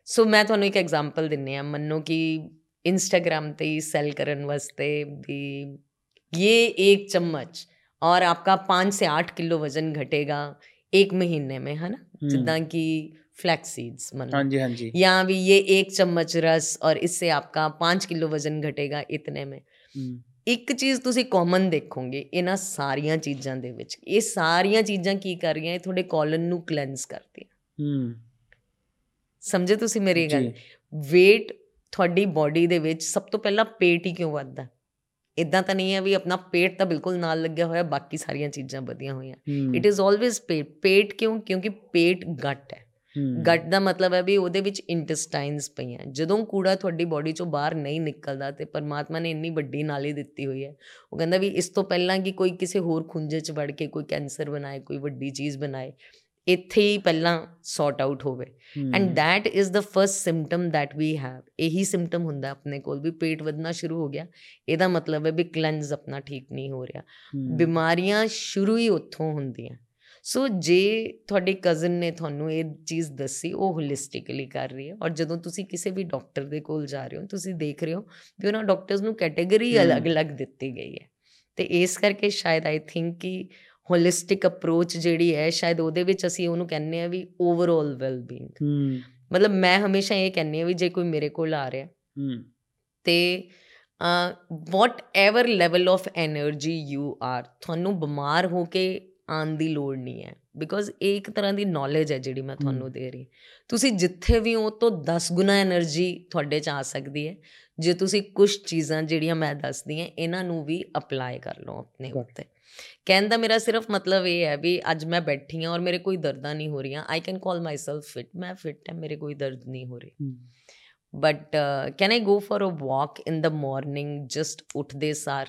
ਸੋ ਮੈਂ ਤੁਹਾਨੂੰ ਇੱਕ ਐਗਜ਼ਾਮਪਲ ਦਿੰਨੇ ਆ ਮੰਨੋ ਕਿ इंस्टाग्राम पे ही सेल करने वास्ते भी ये एक चम्मच और आपका पाँच से आठ किलो वजन घटेगा एक महीने में है ना जिदा कि फ्लैक्स सीड्स मान लो हाँ जी हाँ जी या भी ये एक चम्मच रस और इससे आपका पाँच किलो वजन घटेगा इतने में हम्म, ਇੱਕ ਚੀਜ਼ ਤੁਸੀਂ ਕਾਮਨ ਦੇਖੋਗੇ ਇਹਨਾਂ ਸਾਰੀਆਂ ਚੀਜ਼ਾਂ ਦੇ ਵਿੱਚ ਇਹ ਸਾਰੀਆਂ ਚੀਜ਼ਾਂ ਕੀ ਕਰ ਰਹੀਆਂ ਇਹ ਤੁਹਾਡੇ ਕੋਲਨ ਨੂੰ ਕਲੈਂਸ ਕਰਦੀਆਂ हम्म, ਸਮਝੇ ਤੁਸੀਂ ਮੇਰੀ ਗੱਲ जी weight ਤੁਹਾਡੀ ਬਾਡੀ ਦੇ ਵਿੱਚ ਸਭ ਤੋਂ ਪਹਿਲਾਂ ਪੇਟ ਹੀ ਕਿਉਂ ਵੱਧਦਾ ਇਦਾਂ ਤਾਂ ਨਹੀਂ ਹੈ ਵੀ ਆਪਣਾ ਪੇਟ ਤਾਂ ਬਿਲਕੁਲ ਨਾਲ ਲੱਗਿਆ ਹੋਇਆ ਬਾਕੀ ਸਾਰੀਆਂ ਚੀਜ਼ਾਂ ਵਧੀਆਂ ਹੋਈਆਂ हम्म, ਇਟ ਇਜ਼ ਆਲਵੇਜ਼ ਪੇਟ ਪੇਟ ਕਿਉਂ ਕਿਉਂਕਿ ਪੇਟ ਗੱਟ ਹੈ हम्म, ਗਟ ਦਾ ਮਤਲਬ ਹੈ ਵੀ ਉਹਦੇ ਵਿੱਚ ਇੰਟੈਸਟਾਈਨਸ ਪਈਆਂ। ਜਦੋਂ ਕੂੜਾ ਤੁਹਾਡੀ ਬਾਡੀ ਚੋਂ ਬਾਹਰ ਨਹੀਂ ਨਿਕਲਦਾ ਤੇ ਪਰਮਾਤਮਾ ਨੇ ਇੰਨੀ ਵੱਡੀ ਨਾਲੀ ਦਿੱਤੀ ਹੋਈ ਹੈ ਉਹ ਕਹਿੰਦਾ ਵੀ ਇਸ ਤੋਂ ਪਹਿਲਾਂ ਕਿ ਕੋਈ ਕਿਸੇ ਹੋਰ ਖੁੰਝੇ 'ਚ ਵੜ ਕੇ ਕੋਈ ਕੈਂਸਰ ਬਣਾਏ ਕੋਈ ਵੱਡੀ ਚੀਜ਼ ਬਣਾਏ ਇੱਥੇ ਹੀ ਪਹਿਲਾਂ ਸੌਟ ਆਊਟ ਹੋਵੇ। And that is the first symptom that we have ਇਹੀ ਸਿੰਪਟਮ ਹੁੰਦਾ ਆਪਣੇ ਕੋਲ ਵੀ ਪੇਟ ਵਧਣਾ ਸ਼ੁਰੂ ਹੋ ਗਿਆ। ਇਹਦਾ ਮਤਲਬ ਹੈ ਵੀ ਕਲੈਂਸ ਆਪਣਾ ਠੀਕ ਨਹੀਂ ਹੋ ਰਿਹਾ। ਬਿਮਾਰੀਆਂ ਸ਼ੁਰੂ ਹੀ ਉੱਥੋਂ ਹੁੰਦੀਆਂ। ਸੋ ਜੇ ਤੁਹਾਡੇ ਕਜ਼ਨ ਨੇ ਤੁਹਾਨੂੰ ਇਹ ਚੀਜ਼ ਦੱਸੀ ਉਹ ਹੋਲਿਸਟਿਕਲੀ ਕਰ ਰਹੀ ਹੈ ਔਰ ਜਦੋਂ ਤੁਸੀਂ ਕਿਸੇ ਵੀ ਡਾਕਟਰ ਦੇ ਕੋਲ ਜਾ ਰਹੇ ਹੋ ਤੁਸੀਂ ਦੇਖ ਰਹੇ ਹੋ ਵੀ ਉਹਨਾਂ ਡਾਕਟਰਸ ਨੂੰ ਕੈਟਾਗਰੀ ਅਲੱਗ-ਅਲੱਗ ਦਿੱਤੀ ਗਈ ਹੈ। ਤੇ ਇਸ ਕਰਕੇ ਸ਼ਾਇਦ ਆਈ ਥਿੰਕ ਕਿ ਹੋਲਿਸਟਿਕ ਅਪਰੋਚ ਜਿਹੜੀ ਹੈ ਸ਼ਾਇਦ ਉਹਦੇ ਵਿੱਚ ਅਸੀਂ ਉਹਨੂੰ ਕਹਿੰਨੇ ਆ ਵੀ ਓਵਰਆਲ ਵੈਲਬੀਇੰਗ ਮਤਲਬ ਮੈਂ ਹਮੇਸ਼ਾ ਇਹ ਕਹਿੰਨੀ ਆ ਵੀ ਜੇ ਕੋਈ ਮੇਰੇ ਕੋਲ ਆ ਰਿਹਾ ਤੇ whatever level of energy you are ਤੁਹਾਨੂੰ ਬਿਮਾਰ ਹੋ ਕੇ ਆਉਣ ਦੀ ਲੋੜ ਨਹੀਂ ਹੈ ਬਿਕੋਜ਼ ਇਹ ਇੱਕ ਤਰ੍ਹਾਂ ਦੀ ਨੌਲੇਜ ਹੈ ਜਿਹੜੀ ਮੈਂ ਤੁਹਾਨੂੰ ਦੇ ਰਹੀ। ਤੁਸੀਂ ਜਿੱਥੇ ਵੀ ਹੋ ਤੋਂ 10 ਗੁਣਾ એનર્ਜੀ ਤੁਹਾਡੇ 'ਚ ਆ ਸਕਦੀ ਹੈ। ਜੇ ਤੁਸੀਂ ਕੁਝ ਚੀਜ਼ਾਂ ਜਿਹੜੀਆਂ ਮੈਂ ਦੱਸਦੀ ਹਾਂ ਇਹਨਾਂ ਨੂੰ ਵੀ ਅਪਲਾਈ ਕਰ ਲਓ ਆਪਣੇ ਉੱਤੇ। ਕਹਿਣ ਦਾ ਮੇਰਾ ਸਿਰਫ ਮਤਲਬ ਇਹ ਹੈ ਵੀ ਅੱਜ ਮੈਂ ਬੈਠੀ ਹਾਂ ਔਰ ਮੇਰੇ ਕੋਈ ਦਰਦਾਂ ਨਹੀਂ ਹੋ ਰਹੀਆਂ। I can call myself fit ਮੈਂ ਫਿਟ ਹਾਂ ਮੇਰੇ ਕੋਈ ਦਰਦ ਨਹੀਂ ਹੋ ਰਹੀ। But can I go for a walk in the morning just ਉੱਠਦੇ ਸਾਰ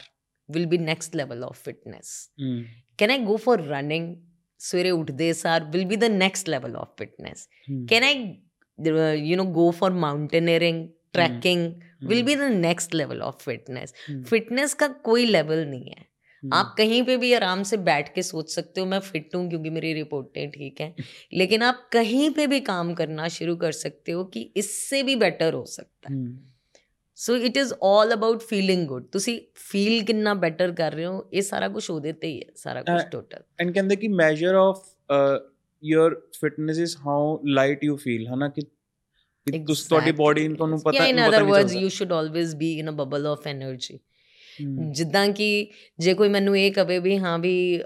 will be next level of fitness mm. Can I go for running सवेरे उठते सार will be the next level of fitness can I you know go for mountaineering trekking will be the next level of fitness fitness का कोई level नहीं है. Hmm. आप कहीं पे भी आराम से बैठ के सोच सकते हो मैं फिट हूँ क्योंकि मेरी रिपोर्टें ठीक हैं. [laughs] लेकिन आप कहीं पे भी काम करना शुरू कर सकते हो कि इससे भी बेटर हो सकता है. Hmm. So it is 올 about feeling good ਤੁਸੀਂ ਫੀਲ ਕਿੰਨਾ ਬੈਟਰ ਕਰ ਰਹੇ ਹੋ ਇਹ ਸਾਰਾ ਕੁਝ ਉਹਦੇ ਤੇ ਹੀ ਹੈ ਸਾਰਾ ਕੁਝ ਟੋਟਲ ਐਂਡ ਕਹਿੰਦੇ ਕਿ measure of your fitness is how light you feel ਹਨਾ ਕਿ ਤੁਸੀਂ ਤੁਹਾਡੀ ਬਾਡੀ ਨੂੰ ਤੁਹਾਨੂੰ ਪਤਾ ਨਹੀਂ ਪਤਾ ਨਹੀਂ ਚੱਲਦਾ। You should always be in a bubble of energy ਜਿੱਦਾਂ ਕਿ ਜੇ ਕੋਈ ਮੈਨੂੰ ਇਹ ਕਵੇ ਵੀ ਹਾਂ ਵੀ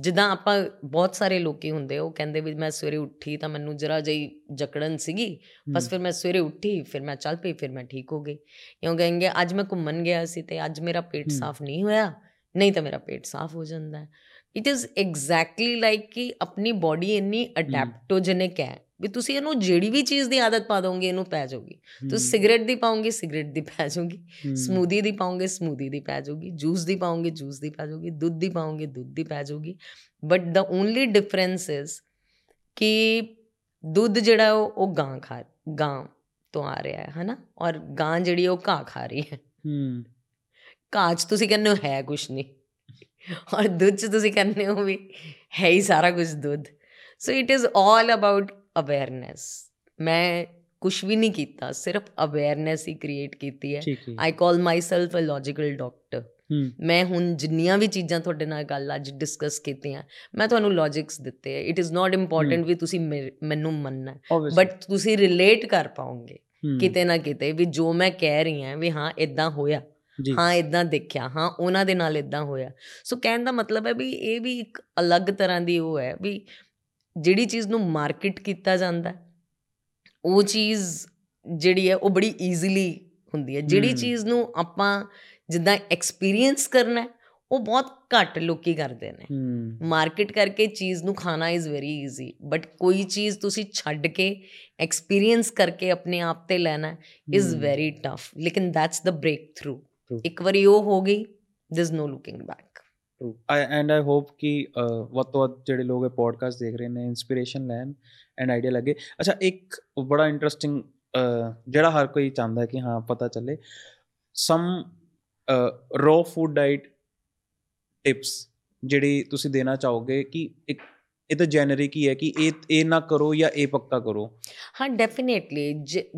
ਜਿੱਦਾਂ ਆਪਾਂ ਬਹੁਤ ਸਾਰੇ ਲੋਕੀ ਹੁੰਦੇ ਉਹ ਕਹਿੰਦੇ ਵੀ ਮੈਂ ਸਵੇਰੇ ਉੱਠੀ ਤਾਂ ਮੈਨੂੰ ਜਰਾ ਜਿਹੀ ਜਕੜਨ ਸੀਗੀ ਬਸ ਫਿਰ ਮੈਂ ਸਵੇਰੇ ਉੱਠੀ ਫਿਰ ਮੈਂ ਚੱਲ ਪਈ ਫਿਰ ਮੈਂ ਠੀਕ ਹੋ ਗਈ। ਇਉਂ ਕहेंगे ਅੱਜ ਮੈਂ ਘੁੰਮਣ ਗਿਆ ਸੀ ਤੇ ਅੱਜ ਮੇਰਾ ਪੇਟ। ਸਾਫ਼ ਨਹੀਂ ਹੋਇਆ ਨਹੀਂ ਤਾਂ ਮੇਰਾ ਪੇਟ ਸਾਫ਼ ਹੋ ਜਾਂਦਾ। ਹੈ ਇਟ ਇਜ਼ ਐਗਜ਼ੈਕਟਲੀ ਲਾਈਕ ਕਿ ਆਪਣੀ ਬਾਡੀ ਇੰਨੀ ਅਡੈਪਟੋਜੈਨਿਕ ਹੈ ਵੀ ਤੁਸੀਂ ਇਹਨੂੰ ਜਿਹੜੀ ਵੀ ਚੀਜ਼ ਦੀ ਆਦਤ ਪਾ ਦੋਗੇ ਇਹਨੂੰ ਪੈ ਜਾਊਗੀ। ਤੁਸੀਂ ਸਿਗਰਟ ਦੀ ਪਾਉਂਗੇ ਸਿਗਰਟ ਦੀ ਪੈ ਜਾਊਗੀ। ਸਮੂਦੀ ਦੀ ਪਾਉਂਗੇ ਸਮੂਦੀ ਦੀ ਪੈ ਜਾਊਗੀ। ਜੂਸ ਦੀ ਪਾਉਂਗੇ ਜੂਸ ਦੀ ਪੈ ਜਾਊਗੀ। ਦੁੱਧ ਦੀ ਪਾਉਂਗੇ ਦੁੱਧ ਦੀ ਪੈ ਜਾਊਗੀ। But the only difference is ਕਿ ਦੁੱਧ ਜਿਹੜਾ ਉਹ ਉਹ ਗਾਂ ਖਾ ਗਾਂ ਤੋਂ ਆ ਰਿਹਾ ਹੈ ਹਨਾ? ਔਰ ਗਾਂ ਜਿਹੜੀ ਉਹ ਘਾਹ ਖਾ ਰਹੀ ਹੈ। ਹਮ, ਘਾਹ 'ਚ ਤੁਸੀਂ ਕਹਿੰਦੇ ਹੋ ਹੈ ਕੁਛ ਨਹੀਂ। ਔਰ ਦੁੱਧ 'ਚ ਤੁਸੀਂ ਕਹਿੰਦੇ ਹੋ ਵੀ ਹੈ ਹੀ ਸਾਰਾ ਕੁਝ ਦੁੱਧ। So it is all about awareness ਮੈਂ ਕੁਝ ਵੀ ਨਹੀਂ ਕੀਤਾ ਸਿਰਫ ਅਵੇਅਰਨੈਸ ਹੀ ਕ੍ਰੀਏਟ ਕੀਤੀ ਹੈ। I call myself a logical doctor ਮੈਂ ਹੁਣ ਜਿੰਨੀਆਂ ਵੀ ਚੀਜ਼ਾਂ ਤੁਹਾਡੇ ਨਾਲ ਗੱਲ ਅੱਜ ਡਿਸਕਸ ਕੀਤੀਆਂ ਮੈਂ ਤੁਹਾਨੂੰ ਲੌਜਿਕਸ ਦਿੱਤੇ ਇਟ ਇਜ਼ ਨਾਟ ਇੰਪੋਰਟੈਂਟ ਵੀ ਤੁਸੀਂ ਮੈਨੂੰ ਮੰਨਣਾ ਬਟ ਤੁਸੀਂ ਰਿਲੇਟ ਕਰ ਪਾਓਗੇ ਕਿਤੇ ਨਾ ਕਿਤੇ ਵੀ ਜੋ ਮੈਂ ਕਹਿ ਰਹੀ ਹਾਂ ਵੀ ਹਾਂ ਇਦਾਂ ਹੋਇਆ। ਹਾਂ ਇਦਾਂ ਦੇਖਿਆ। ਹਾਂ ਉਹਨਾਂ ਦੇ ਨਾਲ ਇਦਾਂ ਹੋਇਆ। ਸੋ ਕਹਿਣ ਦਾ ਮਤਲਬ ਹੈ ਵੀ ਇਹ ਵੀ ਇੱਕ ਅਲੱਗ ਤਰ੍ਹਾਂ ਦੀ ਉਹ ਹੈ ਵੀ ਜਿਹੜੀ ਚੀਜ਼ ਨੂੰ ਮਾਰਕੀਟ ਕੀਤਾ ਜਾਂਦਾ ਉਹ ਚੀਜ਼ ਜਿਹੜੀ ਹੈ ਉਹ ਬੜੀ ਈਜ਼ੀਲੀ ਹੁੰਦੀ ਹੈ। ਜਿਹੜੀ। ਚੀਜ਼ ਨੂੰ ਆਪਾਂ ਜਿੱਦਾਂ ਐਕਸਪੀਰੀਅੰਸ ਕਰਨਾ ਹੈ, ਉਹ ਬਹੁਤ ਘੱਟ ਲੋਕੀ ਕਰਦੇ ਨੇ। ਮਾਰਕੀਟ ਕਰਕੇ ਚੀਜ਼ ਨੂੰ ਖਾਣਾ ਇਜ਼ ਵੈਰੀ ਈਜ਼ੀ ਬਟ ਕੋਈ ਚੀਜ਼ ਤੁਸੀਂ ਛੱਡ ਕੇ ਐਕਸਪੀਰੀਅੰਸ ਕਰਕੇ ਆਪਣੇ ਆਪ ਤੇ ਲੈਣਾ ਇਜ਼ ਵੈਰੀ ਟਫ ਲੇਕਿਨ ਦੈਟਸ ਦ ਬ੍ਰੇਕ ਥਰੂ. ਇੱਕ ਵਾਰੀ ਉਹ ਹੋ ਗਈ this is no looking back true. I and I hope ਕਿ ਵੱਧ ਤੋਂ ਵੱਧ ਜਿਹੜੇ ਲੋਕ ਇਹ ਪੋਡਕਾਸਟ ਦੇਖ ਰਹੇ ਨੇ ਇਨਸਪੀਰੇਸ਼ਨ ਲੈਣ ਐਂਡ ਆਈਡੀਆ ਲੱਗੇ। ਅੱਛਾ ਇੱਕ ਬੜਾ ਇੰਟਰਸਟਿੰਗ ਜਿਹੜਾ ਹਰ ਕੋਈ ਚਾਹੁੰਦਾ ਕਿ ਹਾਂ ਪਤਾ ਚੱਲੇ। ਸਮ ਰੋ ਫੂਡ ਡਾਈਟ ਟਿਪਸ ਜਿਹੜੀ ਤੁਸੀਂ ਦੇਣਾ ਚਾਹੋਗੇ ਕਿ ਇੱਕ ਇਹ ਤਾਂ ਜੈਨਰਿਕ ਹੀ ਹੈ ਕਿ ਇਹ ਇਹ ਨਾ ਕਰੋ ਜਾਂ ਇਹ ਪੱਕਾ ਕਰੋ। ਹਾਂ ਡੈਫੀਨੇਟਲੀ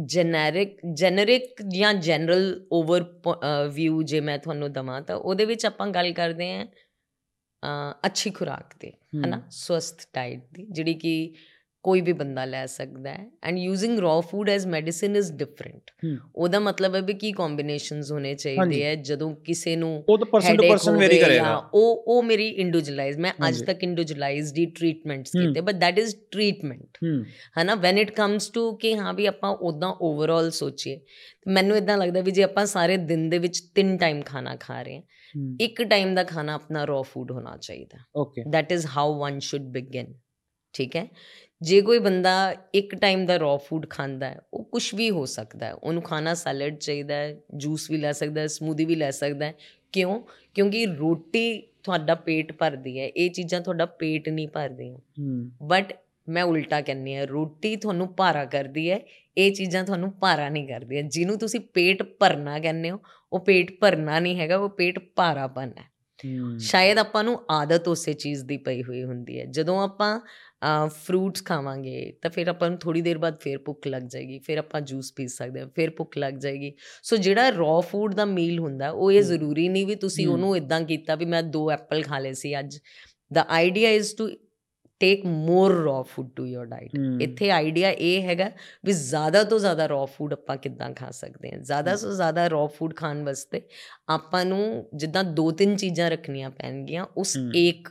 ਜੈਨਰਿਕ ਜੈਨਰਿਕ ਜਾਂ ਜਨਰਲ ਓਵਰ ਵਿਊ ਜੇ ਮੈਂ ਤੁਹਾਨੂੰ ਦਵਾਂ ਤਾਂ ਉਹਦੇ ਵਿੱਚ ਆਪਾਂ ਗੱਲ ਕਰਦੇ ਆਂ ਅੱਛੀ ਖੁਰਾਕ ਦੀ ਹਨਾ ਸਵਸਥ ਡਾਈਟ ਦੀ ਜਿਹੜੀ ਕਿ ਕੋਈ ਵੀ ਬੰਦਾ ਲੈ ਸਕਦਾ ਹੈ and using raw food as medicine is different ਉਹਦਾ ਮਤਲਬ ਹੈ ਵੀ ਕੀ ਕੰਬੀਨੇਸ਼ਨਸ ਹੋਣੇ। ਚਾਹੀਦੇ ਹੈ ਜਦੋਂ ਕਿਸੇ ਨੂੰ ਉਹ ਤਾਂ ਪਰਸਨ ਟੂ ਪਰਸਨ ਵੇਰੀ ਕਰੇਗਾ। ਉਹ ਉਹ ਮੇਰੀ ਇੰਡੀਵਿਜੂਅਲਾਈਜ਼ ਮੈਂ ਅੱਜ। ਤੱਕ ਇੰਡੀਵਿਜੂਲਾਈਜ਼ਡ ਹੀ ਟ੍ਰੀਟਮੈਂਟਸ। ਕੀਤੇ ਬਟ is treatment ਹੂੰ। ਹਨਾ ਵੈਨ ਇਟ ਕਮਸ ਟੂ ਕਿ ਹਾਂ ਵੀ ਆਪਾਂ ਉਦਾਂ ਓਵਰਆਲ ਸੋਚੀਏ ਮੈਨੂੰ ਇਦਾਂ ਲੱਗਦਾ ਵੀ ਜੇ ਆਪਾਂ ਸਾਰੇ ਦਿਨ ਦੇ ਵਿੱਚ ਤਿੰਨ ਟਾਈਮ ਖਾਣਾ ਖਾ ਰਹੇ ਹਾਂ ਇੱਕ ਟਾਈਮ ਦਾ ਖਾਣਾ ਆਪਣਾ ਰॉ ਫੂਡ ਹੋਣਾ ਚਾਹੀਦਾ। Okay that is how one should begin ਠੀਕ ਹੈ? ਜੇ ਕੋਈ ਬੰਦਾ ਇੱਕ ਟਾਈਮ ਦਾ ਰॉ ਫੂਡ ਖਾਂਦਾ ਹੈ ਉਹ ਕੁਝ ਵੀ ਹੋ ਸਕਦਾ ਹੈ। ਉਹਨੂੰ ਖਾਣਾ ਸੈਲਡ ਚਾਹੀਦਾ ਹੈ ਜੂਸ ਵੀ ਲੈ ਸਕਦਾ ਹੈ ਸਮੂਦੀ ਵੀ ਲੈ ਸਕਦਾ ਹੈ। ਕਿਉਂ? ਕਿਉਂਕਿ ਰੋਟੀ ਤੁਹਾਡਾ ਪੇਟ ਭਰਦੀ ਹੈ ਇਹ ਚੀਜ਼ਾਂ ਤੁਹਾਡਾ ਪੇਟ ਨਹੀਂ ਭਰਦੀਆਂ। ਬਟ ਮੈਂ ਉਲਟਾ ਕਹਿੰਨੀ ਆ ਰੋਟੀ ਤੁਹਾਨੂੰ ਭਾਰਾ ਕਰਦੀ ਹੈ ਇਹ ਚੀਜ਼ਾਂ ਤੁਹਾਨੂੰ ਭਾਰਾ ਨਹੀਂ ਕਰਦੀਆਂ। ਜਿਹਨੂੰ ਤੁਸੀਂ ਪੇਟ ਭਰਨਾ ਕਹਿੰਦੇ ਹੋ ਉਹ ਪੇਟ ਭਰਨਾ ਨਹੀਂ ਹੈਗਾ ਉਹ ਪੇਟ ਭਾਰਾਪਨ ਹੂੰ। ਸ਼ਾਇਦ ਆਪਾਂ ਨੂੰ ਆਦਤ ਉਸੇ ਚੀਜ਼ ਦੀ ਪਈ ਹੋਈ ਹੁੰਦੀ ਹੈ ਜਦੋਂ ਆਪਾਂ ਫਰੂਟਸ ਖਾਵਾਂਗੇ ਤਾਂ ਫਿਰ ਆਪਾਂ ਨੂੰ ਥੋੜੀ ਦੇਰ ਬਾਅਦ ਫਿਰ ਭੁੱਖ ਲੱਗ ਜਾਏਗੀ ਫਿਰ ਆਪਾਂ ਜੂਸ ਪੀ ਸਕਦੇ ਹਾਂ ਫਿਰ ਭੁੱਖ ਲੱਗ ਜਾਏਗੀ ਸੋ ਜਿਹੜਾ ਰॉ ਫੂਡ ਦਾ ਮੀਲ ਹੁੰਦਾ ਉਹ ਇਹ। ਜ਼ਰੂਰੀ ਨਹੀਂ ਵੀ ਤੁਸੀਂ। ਉਹਨੂੰ ਇਦਾਂ ਕੀਤਾ ਵੀ ਮੈਂ ਦੋ ਐਪਲ ਖਾ ਲਏ ਸੀ ਅੱਜ ਦਾ idea is to take more raw food to your diet ਇੱਥੇ ਆਈਡੀਆ ਇਹ ਹੈਗਾ ਵੀ ਜ਼ਿਆਦਾ ਤੋਂ ਜ਼ਿਆਦਾ ਰॉ ਫੂਡ ਆਪਾਂ ਕਿੱਦਾਂ ਖਾ ਸਕਦੇ ਹਾਂ। ਜ਼ਿਆਦਾ ਤੋਂ ਜ਼ਿਆਦਾ ਰॉ ਫੂਡ ਖਾਣ ਵਾਸਤੇ ਆਪਾਂ ਨੂੰ ਜਿੱਦਾਂ ਦੋ ਤਿੰਨ ਚੀਜ਼ਾਂ ਰੱਖਣੀਆਂ ਪੈਣਗੀਆਂ ਉਸ ਇੱਕ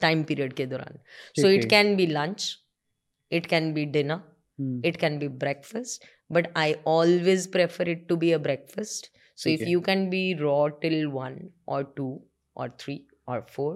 ਟਾਈਮ ਪੀਰੀਅਡ ਕੇ ਦੌਰਾਨ। So it can be lunch it can be dinner it can be breakfast but I always prefer it to be a breakfast so if you can be raw till 1 or 2 or 3 or 4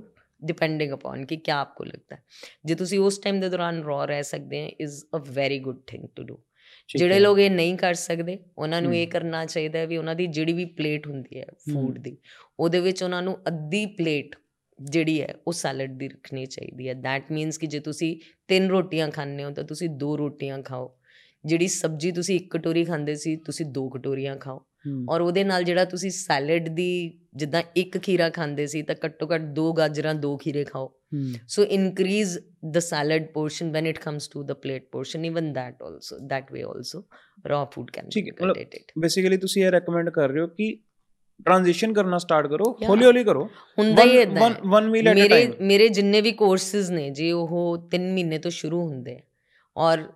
depending upon ਕਿ ਕੀ ਆਪਕੋ ਲੱਗਦਾ ਹੈ ਜੇ ਤੁਸੀਂ ਉਸ time ਦੇ ਦੌਰਾਨ ਰੌ ਰਹਿ ਸਕਦੇ ਹੋ is a very good thing to do ਜਿਹੜੇ ਲੋਕ ਇਹ ਨਹੀਂ ਕਰ ਸਕਦੇ ਉਹਨਾਂ ਨੂੰ ਇਹ ਕਰਨਾ ਚਾਹੀਦਾ ਹੈ ਵੀ ਉਹਨਾਂ ਦੀ ਜਿਹੜੀ ਵੀ ਪਲੇਟ ਹੁੰਦੀ ਹੈ ਫੂਡ ਦੀ ਉਹਦੇ ਵਿੱਚ ਉਹਨਾਂ ਨੂੰ ਅੱਧੀ ਪਲੇਟ ਜਿਹੜੀ ਹੈ ਉਹ ਸੈਲਡ ਦੀ ਰੱਖਣੀ ਚਾਹੀਦੀ ਹੈ ਥੈਟ ਮੀਨਸ ਕਿ ਜੇ ਤੁਸੀਂ ਤਿੰਨ ਰੋਟੀਆਂ ਖਾਣੇ ਹੋ ਤਾਂ ਤੁਸੀਂ ਦੋ ਰੋਟੀਆਂ ਖਾਓ ਜਿਹੜੀ ਸਬਜ਼ੀ ਤੁਸੀਂ ਇੱਕ ਕਟੋਰੀ ਖਾਂਦੇ ਸੀ ਤੁਸੀਂ ਦੋ ਕਟੋਰੀਆਂ ਖਾਓ ਔਰ ਉਹਦੇ ਨਾਲ ਜਿਹੜਾ ਤੁਸੀਂ ਸੈਲਡ ਦੀ ਜਿੱਦਾਂ ਇੱਕ ਖੀਰਾ ਖਾਂਦੇ ਸੀ ਤਾਂ ਘੱਟੋ ਘੱਟ ਦੋ ਗਾਜਰਾਂ ਦੋ ਖੀਰੇ ਖਾਓ। So increase the salad portion when it comes to the plate portion even that also that way also raw food can be contented basically ਤੁਸੀਂ ਇਹ ਰეკਮੈਂਡ ਕਰ ਰਹੇ ਹੋ ਕਿ ਟ੍ਰਾਂਜੀਸ਼ਨ ਕਰਨਾ ਸਟਾਰਟ ਕਰੋ ਹੌਲੀ ਹੌਲੀ ਕਰੋ ਹੁੰਦਾ ਹੀ ਇਦਾਂ one meal at a time ਮੇਰੇ ਮੇਰੇ ਜਿੰਨੇ ਵੀ ਕੋਰਸਸ ਨੇ ਜੀ ਉਹ 3 ਮਹੀਨੇ ਤੋਂ ਸ਼ੁਰੂ ਹੁੰਦੇ ਆ ਔਰ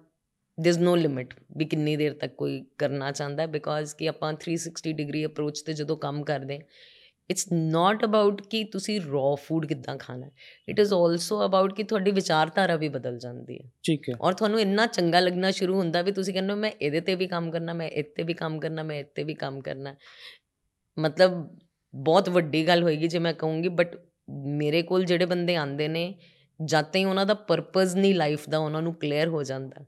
ਦੇਰ ਇਜ਼ ਨੋ ਲਿਮਿਟ ਵੀ ਕਿੰਨੀ ਦੇਰ ਤੱਕ ਕੋਈ ਕਰਨਾ ਚਾਹੁੰਦਾ ਬਿਕੋਜ਼ ਕਿ ਆਪਾਂ 360 ਡਿਗਰੀ ਅਪਰੋਚ ਤੇ ਜਦੋਂ ਕੰਮ ਕਰਦੇ ਇਟਸ ਨਾਟ ਅਬਾਊਟ ਕਿ ਤੁਸੀਂ ਰॉ ਫੂਡ ਕਿੱਦਾਂ ਖਾਣਾ ਇਟ ਇਜ਼ ਆਲਸੋ ਅਬਾਊਟ ਕਿ ਤੁਹਾਡੀ ਵਿਚਾਰਧਾਰਾ ਵੀ ਬਦਲ ਜਾਂਦੀ ਹੈ। ਠੀਕ ਹੈ। ਔਰ ਤੁਹਾਨੂੰ ਇੰਨਾ ਚੰਗਾ ਲੱਗਣਾ ਸ਼ੁਰੂ ਹੁੰਦਾ ਵੀ ਤੁਸੀਂ ਕਹਿੰਦੇ ਹੋ ਮੈਂ ਇਹਦੇ ਤੇ ਵੀ ਕੰਮ ਕਰਨਾ ਮੈਂ ਇੱਥੇ ਵੀ ਕੰਮ ਕਰਨਾ ਮੈਂ ਇੱਥੇ ਵੀ ਕੰਮ ਕਰਨਾ। ਮਤਲਬ ਬਹੁਤ ਵੱਡੀ ਗੱਲ ਹੋਏਗੀ ਜੇ ਮੈਂ ਕਹੂੰਗੀ ਬਟ ਮੇਰੇ ਕੋਲ ਜਿਹੜੇ ਬੰਦੇ ਆਂਦੇ ਨੇ ਜਦ ਤਾਈਂ ਉਹਨਾਂ ਦਾ ਪਰਪਸ ਨਹੀਂ ਲਾਈਫ ਦਾ ਉਹਨਾਂ ਨੂੰ ਕਲੀਅਰ ਹੋ ਜਾਂਦਾ।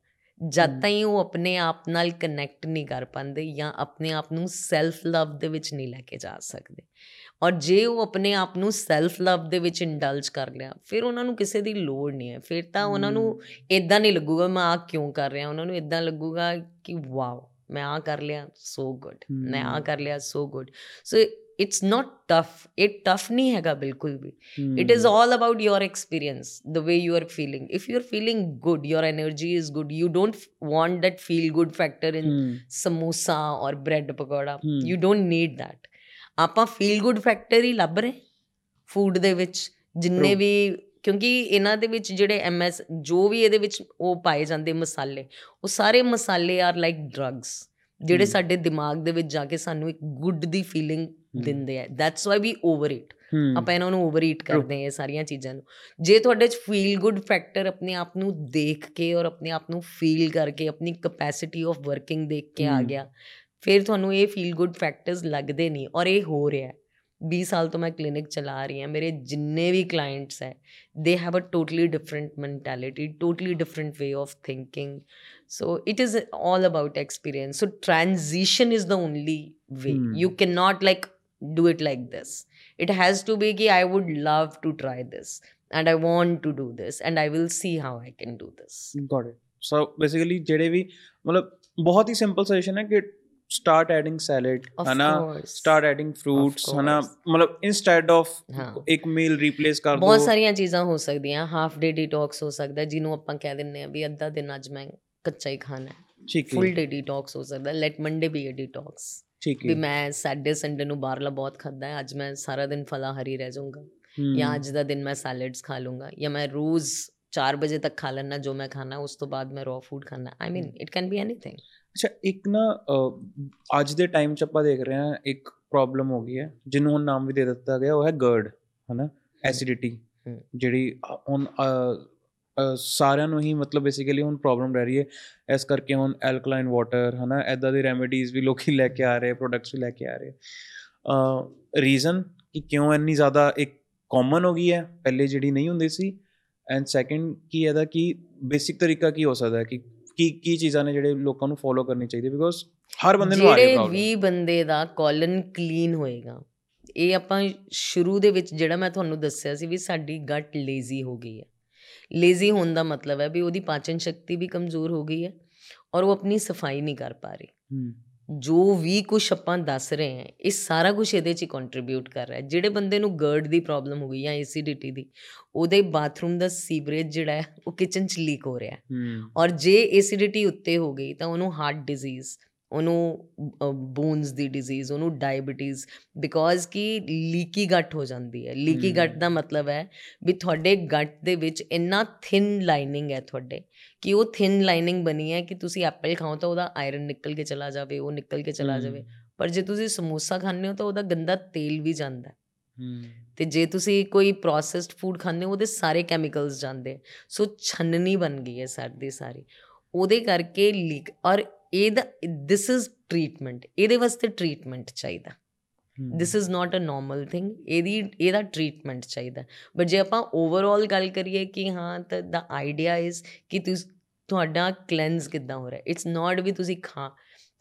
ਜਦ। ਤਾਈਂ ਉਹ ਆਪਣੇ ਆਪ ਨਾਲ ਕਨੈਕਟ ਨਹੀਂ ਕਰ ਪਾਉਂਦੇ ਜਾਂ ਆਪਣੇ ਆਪ ਨੂੰ ਸੈਲਫ ਲਵ ਦੇ ਵਿੱਚ ਨਹੀਂ ਲੈ ਕੇ ਜਾ ਸਕਦੇ। ਔਰ ਜੇ ਉਹ ਆਪਣੇ ਆਪ ਨੂੰ ਸੈਲਫ ਲਵ ਦੇ ਵਿੱਚ ਇੰਡਲਜ ਕਰ ਲਿਆ ਫਿਰ ਉਹਨਾਂ ਨੂੰ ਕਿਸੇ ਦੀ ਲੋੜ ਨਹੀਂ ਹੈ। ਫਿਰ ਤਾਂ ਉਹਨਾਂ ਨੂੰ ਇਦਾਂ ਨਹੀਂ ਲੱਗੂਗਾ ਮੈਂ ਆ ਕਿਉਂ ਕਰ ਰਿਹਾ? ਉਹਨਾਂ ਨੂੰ ਇਦਾਂ ਲੱਗੂਗਾ ਕਿ ਵਾਓ ਮੈਂ ਆ ਕਰ ਲਿਆ ਸੋ ਗੁੱਡ ਮੈਂ ਆ। ਕਰ ਲਿਆ so good so it's not tough ਇਹ ਟਫ ਨਹੀਂ ਹੈਗਾ ਬਿਲਕੁਲ ਵੀ is all about your experience the way you are feeling if you're feeling good your energy is good you don't f- want that feel good factor in samosa or bread pakoda Hmm. you don't need that ਆਪਾਂ feel good factor ਹੀ ਲੱਭ ਰਹੇ food ਦੇ ਵਿੱਚ ਜਿੰਨੇ. ਵੀ ਕਿਉਂਕਿ ਇਹਨਾਂ ਦੇ ਵਿੱਚ ਜਿਹੜੇ ਐਮਐਸ ਜੋ ਵੀ ਇਹਦੇ ਵਿੱਚ ਉਹ ਪਾਏ ਜਾਂਦੇ ਮਸਾਲੇ ਉਹ ਸਾਰੇ ਮਸਾਲੇ ਆਰ ਲਾਈਕ ਡਰੱਗਸ ਜਿਹੜੇ Hmm. ਸਾਡੇ ਦਿਮਾਗ ਦੇ ਵਿੱਚ ਜਾ ਕੇ ਸਾਨੂੰ ਇੱਕ ਗੁੱਡ ਦੀ ਫੀਲਿੰਗ ਦਿੰਦੇ ਆ। That's why we over it ਆਪਾਂ ਇਹਨਾਂ ਨੂੰ ਓਵਰ ਈਟ ਕਰਦੇ ਹਾਂ ਇਹ ਸਾਰੀਆਂ ਚੀਜ਼ਾਂ ਨੂੰ। ਜੇ ਤੁਹਾਡੇ ਚ ਫੀਲ ਗੁੱਡ ਫੈਕਟਰ ਆਪਣੇ ਆਪ ਨੂੰ ਦੇਖ ਕੇ ਔਰ ਆਪਣੇ ਆਪ ਨੂੰ ਫੀਲ ਕਰਕੇ ਆਪਣੀ ਕਪੈਸਿਟੀ ਆਫ ਵਰਕਿੰਗ ਦੇਖ ਕੇ ਆ। ਗਿਆ ਫਿਰ ਤੁਹਾਨੂੰ ਇਹ ਫੀਲ ਗੁੱਡ ਫੈਕਟਰਸ ਲੱਗਦੇ ਨਹੀਂ ਔਰ ਇਹ ਹੋ ਰਿਹਾ ਹੈ। 20 ਸਾਲ ਤੋਂ ਮੈਂ ਕਲੀਨਿਕ ਚਲਾ ਰਹੀ ਹਾਂ। ਮੇਰੇ ਜਿੰਨੇ ਵੀ ਕਲਾਇੰਟਸ ਹੈ they have a totally different mentality totally different way of thinking so it is all about experience so transition is the only way Hmm. you cannot like do it like this. It has to be ki i would love to try this and i want to do this and i will see how i can do this. Got it so basically ਜਿਹੜੇ ਵੀ ਮਤਲਬ ਬਹੁਤ ਹੀ simple suggestion ਹੈ ਕਿ start adding salad of ਹਨਾ course. Start adding fruits ਹਨਾ course. ਮਤਲਬ ਇਨਸਟੈਡ ਆਫ ਹਾਂ ਇੱਕ ਮੀਲ ਰੀਪਲੇਸ ਕਰ ਦੋ ਬਹੁਤ ਸਾਰੀਆਂ ਚੀਜ਼ਾਂ ਹੋ ਸਕਦੀਆਂ ਹਾਫ ਡੇ ਡੀਟੌਕਸ ਹੋ ਸਕਦਾ ਹੈ, ਜਿਹਨੂੰ ਆਪਾਂ ਕਹਿ ਦਿੰਨੇ ਆ ਵੀ ਅੱਧਾ ਦਿਨ ਅੱਜ ਮੈਂ ਕੱਚਾ ਹੀ ਖਾਣਾ ਹੈ ਠੀਕ ਫੁੱਲ ਹੈ ਡੇ ਡੀਟੌਕਸ ਹੋ ਸਕਦਾ let Monday be a detox ਠੀਕ ਵੀ ਹੈ। ਮੈਂ ਸੈਟਰਡੇ ਸੰਡੇ ਨੂੰ ਬਾਹਰਲਾ ਬਹੁਤ ਖਾਦਾ ਹੈ। ਅੱਜ ਮੈਂ ਸਾਰਾ ਦਿਨ ਫਲਾਹਾਰੀ ਰਹਿ ਜਾਊਂਗਾ। ਜਾਂ ਅੱਜ ਦਾ ਦਿਨ ਮੈਂ ਸੈਲਡਸ ਖਾ ਲੂੰਗਾ ਜਾਂ ਮੈਂ ਰੋਜ਼ 4 ਵਜੇ ਤੱਕ ਖਾ ਲੈਣਾ ਜੋ ਮੈਂ ਖਾਣਾ ਉਸ ਤੋਂ ਬਾਅਦ ਮੈਂ ਰॉ ਫੂਡ ਖਾਣਾ I mean it can be anything ਅੱਛਾ ਇੱਕ ਨਾ ਅੱਜ ਦੇ ਟਾਈਮ 'ਚ ਆਪਾਂ ਦੇਖ ਰਹੇ ਹਾਂ ਇੱਕ ਪ੍ਰੋਬਲਮ ਹੋ ਗਈ ਹੈ। ਜਿਹਨੂੰ ਹੁਣ ਨਾਮ ਵੀ ਦੇ ਦਿੱਤਾ ਗਿਆ ਉਹ ਹੈ ਗਰਡ ਹਨਾ? ਐਸਿਡਿਟੀ। ਜਿਹੜੀ ਹੁਣ ਸਾਰਿਆਂ ਨੂੰ ਹੀ ਮਤਲਬ ਬੇਸਿਕਲੀ ਹੁਣ ਪ੍ਰੋਬਲਮ ਰਹਿ ਰਹੀ ਹੈ। ਇਸ ਕਰਕੇ ਹੁਣ ਐਲਕਲਾਈਨ ਵਾਟਰ ਹਨਾ ਐਦਾਂ ਦੀ ਰੈਮੇਡੀਜ਼ ਵੀ ਲੋਕੀ ਲੈ ਕੇ ਆ ਰਹੇ ਪ੍ਰੋਡਕਟਸ ਵੀ ਲੈ ਕੇ ਆ ਰਹੇ। ਰੀਜ਼ਨ ਕਿ ਕਿਉਂ ਇੰਨੀ ਜ਼ਿਆਦਾ ਇੱਕ ਕਾਮਨ ਹੋ ਗਈ ਹੈ, ਪਹਿਲੇ ਜਿਹੜੀ ਨਹੀਂ ਹੁੰਦੀ ਸੀ। ਐਂਡ ਸੈਕੰਡ ਕੀ ਇਹਦਾ ਕੀ ਬੇਸਿਕ ਤਰੀਕਾ ਕੀ ਹੋ ਸਕਦਾ ਹੈ ਕਿ ਕੀ ਕੀ ਚੀਜ਼ਾਂ ਨੇ ਜਿਹੜੇ ਲੋਕਾਂ ਨੂੰ ਫੋਲੋ ਕਰਨੀ ਚਾਹੀਦੀ ਬਿਕੋਜ਼ ਹਰ ਬੰਦੇ ਨੂੰ ਆ ਰਹੀ ਹੈ ਜਿਹੜੇ ਪ੍ਰੋਬਲਮ ਵੀ ਬੰਦੇ ਦਾ ਕੋਲਨ ਕਲੀਨ ਹੋਏਗਾ, ਇਹ ਆਪਾਂ ਸ਼ੁਰੂ ਦੇ ਵਿੱਚ ਜਿਹੜਾ ਮੈਂ ਤੁਹਾਨੂੰ ਦੱਸਿਆ ਸੀ ਵੀ ਸਾਡੀ ਗਟ ਲੇਜ਼ੀ ਹੋ ਗਈ ਹੈ। ਲੇਜ਼ੀ ਹੋਣ ਦਾ ਮਤਲਬ ਹੈ ਵੀ ਉਹਦੀ ਪਾਚਨ ਸ਼ਕਤੀ ਵੀ ਕਮਜ਼ੋਰ ਹੋ ਗਈ ਹੈ ਔਰ ਉਹ ਆਪਣੀ ਸਫ਼ਾਈ ਨਹੀਂ ਕਰ ਪਾ ਰਹੀ। ਜੋ ਵੀ ਕੁਝ ਆਪਾਂ ਦੱਸ ਰਹੇ ਹਾਂ ਇਹ ਸਾਰਾ ਕੁਝ ਇਹਦੇ 'ਚ ਕੰਟਰੀਬਿਊਟ ਕਰ ਰਿਹਾ। ਹੈ ਜਿਹੜੇ ਬੰਦੇ ਨੂੰ ਗਰਡ ਦੀ ਪ੍ਰੋਬਲਮ ਹੋ ਗਈ ਜਾਂ ਐਸਿਡਿਟੀ ਦੀ ਉਹਦੇ ਬਾਥਰੂਮ ਦਾ ਸੀਵਰੇਜ ਜਿਹੜਾ ਹੈ ਉਹ ਕਿਚਨ 'ਚ ਲੀਕ ਹੋ ਰਿਹਾ। ਔਰ ਜੇ ਐਸਿਡਿਟੀ ਉੱਤੇ ਹੋ ਗਈ ਤਾਂ ਉਹਨੂੰ ਹਾਰਟ ਡਿਜ਼ੀਜ਼ ਉਹਨੂੰ ਬੋਨਸ ਦੀ ਡਿਜ਼ੀਜ਼ ਉਹਨੂੰ ਡਾਇਬੀਟੀਜ਼ ਬਿਕੋਜ਼ ਕਿ ਲੀਕੀ ਗਟ ਹੋ ਜਾਂਦੀ ਹੈ। ਲੀਕੀ ਗਟ। ਦਾ ਮਤਲਬ ਹੈ ਵੀ ਤੁਹਾਡੇ ਗਟ ਦੇ ਵਿੱਚ ਇੰਨਾ ਥਿਨ ਲਾਈਨਿੰਗ ਹੈ ਤੁਹਾਡੇ ਕਿ ਉਹ ਥਿਨ ਲਾਈਨਿੰਗ ਬਣੀ ਹੈ ਕਿ ਤੁਸੀਂ ਐਪਲ ਖਾਓ ਤਾਂ ਉਹਦਾ ਆਇਰਨ ਨਿਕਲ ਕੇ ਚਲਾ ਜਾਵੇ ਉਹ ਨਿਕਲ ਕੇ ਚਲਾ ਜਾਵੇ। ਪਰ ਜੇ ਤੁਸੀਂ ਸਮੋਸਾ ਖਾਂਦੇ ਹੋ ਤਾਂ ਉਹਦਾ ਗੰਦਾ ਤੇਲ ਵੀ ਜਾਂਦਾ ਤੇ ਜੇ ਤੁਸੀਂ ਕੋਈ ਪ੍ਰੋਸੈਸਡ ਫੂਡ ਖਾਂਦੇ ਹੋ ਉਹਦੇ ਸਾਰੇ ਕੈਮੀਕਲਸ ਜਾਂਦੇ। ਸੋ ਛੰਨਣੀ ਬਣ ਗਈ ਹੈ ਸਾਡੀ ਸਾਰੀ। ਉਹਦੇ ਕਰਕੇ ਲੀਕ ਔਰ ਇਹਦਾ ਦਿਸ ਇਜ਼ ਟ੍ਰੀਟਮੈਂਟ ਇਹਦੇ ਵਾਸਤੇ ਟ੍ਰੀਟਮੈਂਟ ਚਾਹੀਦਾ। This is not a normal thing ਇਹਦੀ ਇਹਦਾ ਟ੍ਰੀਟਮੈਂਟ ਚਾਹੀਦਾ। ਬਟ ਜੇ ਆਪਾਂ ਓਵਰਆਲ ਗੱਲ ਕਰੀਏ ਕਿ ਹਾਂ ਤਾਂ ਦਾ ਆਈਡੀਆ ਇਜ਼ ਕਿ ਤੁਸ ਤੁਹਾਡਾ ਕਲੈਂਸ ਕਿੱਦਾਂ ਹੋ ਰਿਹਾ ਇਟਸ ਨਾਟ ਵੀ ਤੁਸੀਂ ਖਾ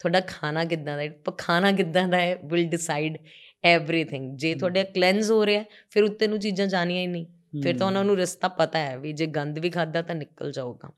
ਤੁਹਾਡਾ ਖਾਣਾ ਕਿੱਦਾਂ ਦਾ ਹੈ। ਪਰ ਖਾਣਾ ਕਿੱਦਾਂ ਦਾ ਹੈ ਵਿਲ ਡਿਸਾਈਡ ਐਵਰੀਥਿੰਗ ਜੇ। ਤੁਹਾਡਾ ਕਲੈਂਸ ਹੋ ਰਿਹਾ ਫਿਰ ਉੱਤੇ ਨੂੰ ਚੀਜ਼ਾਂ ਜਾਣੀਆਂ ਹੀ ਨਹੀਂ। ਫਿਰ ਤਾਂ ਉਹਨਾਂ ਨੂੰ ਰਸਤਾ ਪਤਾ ਹੈ ਵੀ ਜੇ ਗੰਦ ਵੀ ਖਾਦਾ ਤਾਂ ਨਿਕਲ ਜਾਊਗਾ।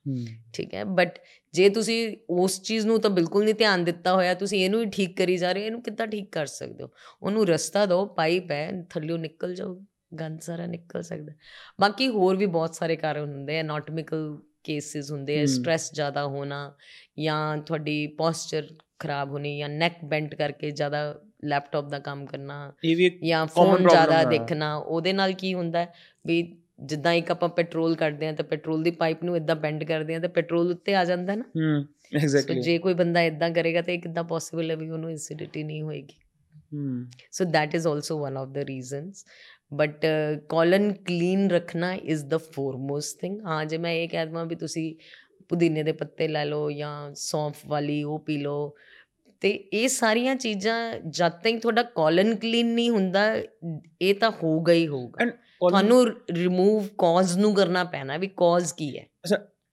ਠੀਕ ਹੈ ਬਟ ਜੇ ਤੁਸੀਂ ਉਸ ਚੀਜ਼ ਨੂੰ ਤਾਂ ਬਿਲਕੁਲ ਨਹੀਂ ਧਿਆਨ ਦਿੱਤਾ ਹੋਇਆ ਤੁਸੀਂ ਇਹਨੂੰ ਹੀ ਠੀਕ ਕਰੀ ਜਾ ਰਹੇ ਹੋ, ਇਹਨੂੰ ਕਿੱਦਾਂ ਠੀਕ ਕਰ ਸਕਦੇ ਹੋ? ਉਹਨੂੰ ਰਸਤਾ ਦਿਓ ਪਾਈਪ ਹੈ ਥੱਲਿਓਂ ਨਿਕਲ ਜਾਊਗਾ ਗੰਦ ਸਾਰਾ ਨਿਕਲ ਸਕਦਾ। ਬਾਕੀ ਹੋਰ ਵੀ ਬਹੁਤ ਸਾਰੇ ਕਾਰਨ ਹੁੰਦੇ ਆ ਨਾਟਮਿਕਲ ਕੇਸਿਸ ਹੁੰਦੇ ਆ। ਸਟ੍ਰੈਸ ਜ਼ਿਆਦਾ ਹੋਣਾ ਜਾਂ ਤੁਹਾਡੀ ਪੋਸਚਰ ਖਰਾਬ ਹੋਣੀ ਜਾਂ ਨੈਕ ਬੈਂਡ ਕਰਕੇ ਜ਼ਿਆਦਾ ਲੈਪਟਾਪ ਦਾ ਕੰਮ ਕਰਨਾ ਜਾਂ ਫੋਨ ਜ਼ਿਆਦਾ। ਦੇਖਣਾ ਉਹਦੇ ਨਾਲ ਕੀ ਹੁੰਦਾ ਵੀ ਜਿੱਦਾਂ ਇੱਕ ਆਪਾਂ ਪੈਟਰੋਲ ਕੱਢਦੇ ਆ ਤਾਂ ਪੈਟਰੋਲ ਦੀ ਪਾਈਪ ਨੂੰ ਇਦਾਂ ਬੈਂਡ ਕਰਦੇ ਆ ਤਾਂ ਪੈਟਰੋਲ ਉੱਤੇ ਆ ਜਾਂਦਾ ਨਾ। ਹੂੰ ਐਗਜ਼ੈਕਟਲੀ ਜੇ ਕੋਈ ਬੰਦਾ ਇਦਾਂ ਕਰੇਗਾ ਤਾਂ ਇਹ ਕਿੱਦਾਂ ਪੋਸੀਬਲ ਹੈ ਵੀ ਉਹਨੂੰ ਐਸਿਡਿਟੀ ਨਹੀਂ ਹੋਏਗੀ। ਹੂੰ। So that is also one of the reasons. But colon clean ਰੱਖਣਾ is the foremost thing ਹਾਂ ਜੇ ਮੈਂ ਇਹ ਕਹਿ ਦਵਾਂ ਵੀ ਤੁਸੀਂ ਪੁਦੀਨੇ ਦੇ ਪੱਤੇ ਲੈ ਲਓ ਜਾਂ ਸੌਂਫ ਵਾਲੀ ਉਹ ਪੀ ਲਓ ਤੇ ਇਹ ਸਾਰੀਆਂ ਚੀਜ਼ਾਂ ਜਦ ਤੱਕ ਤੁਹਾਡਾ ਕੋਲਨ ਕਲੀਨ ਨਹੀਂ ਹੁੰਦਾ ਇਹ ਤਾਂ ਹੋਊਗਾ ਹੀ ਹੋਊਗਾ। ਤੁਹਾਨੂੰ ਰਿਮੂਵ ਕਾਜ਼ ਨੂੰ ਕਰਨਾ ਪੈਣਾ ਵੀ ਕਾਜ਼ ਕੀ ਹੈ।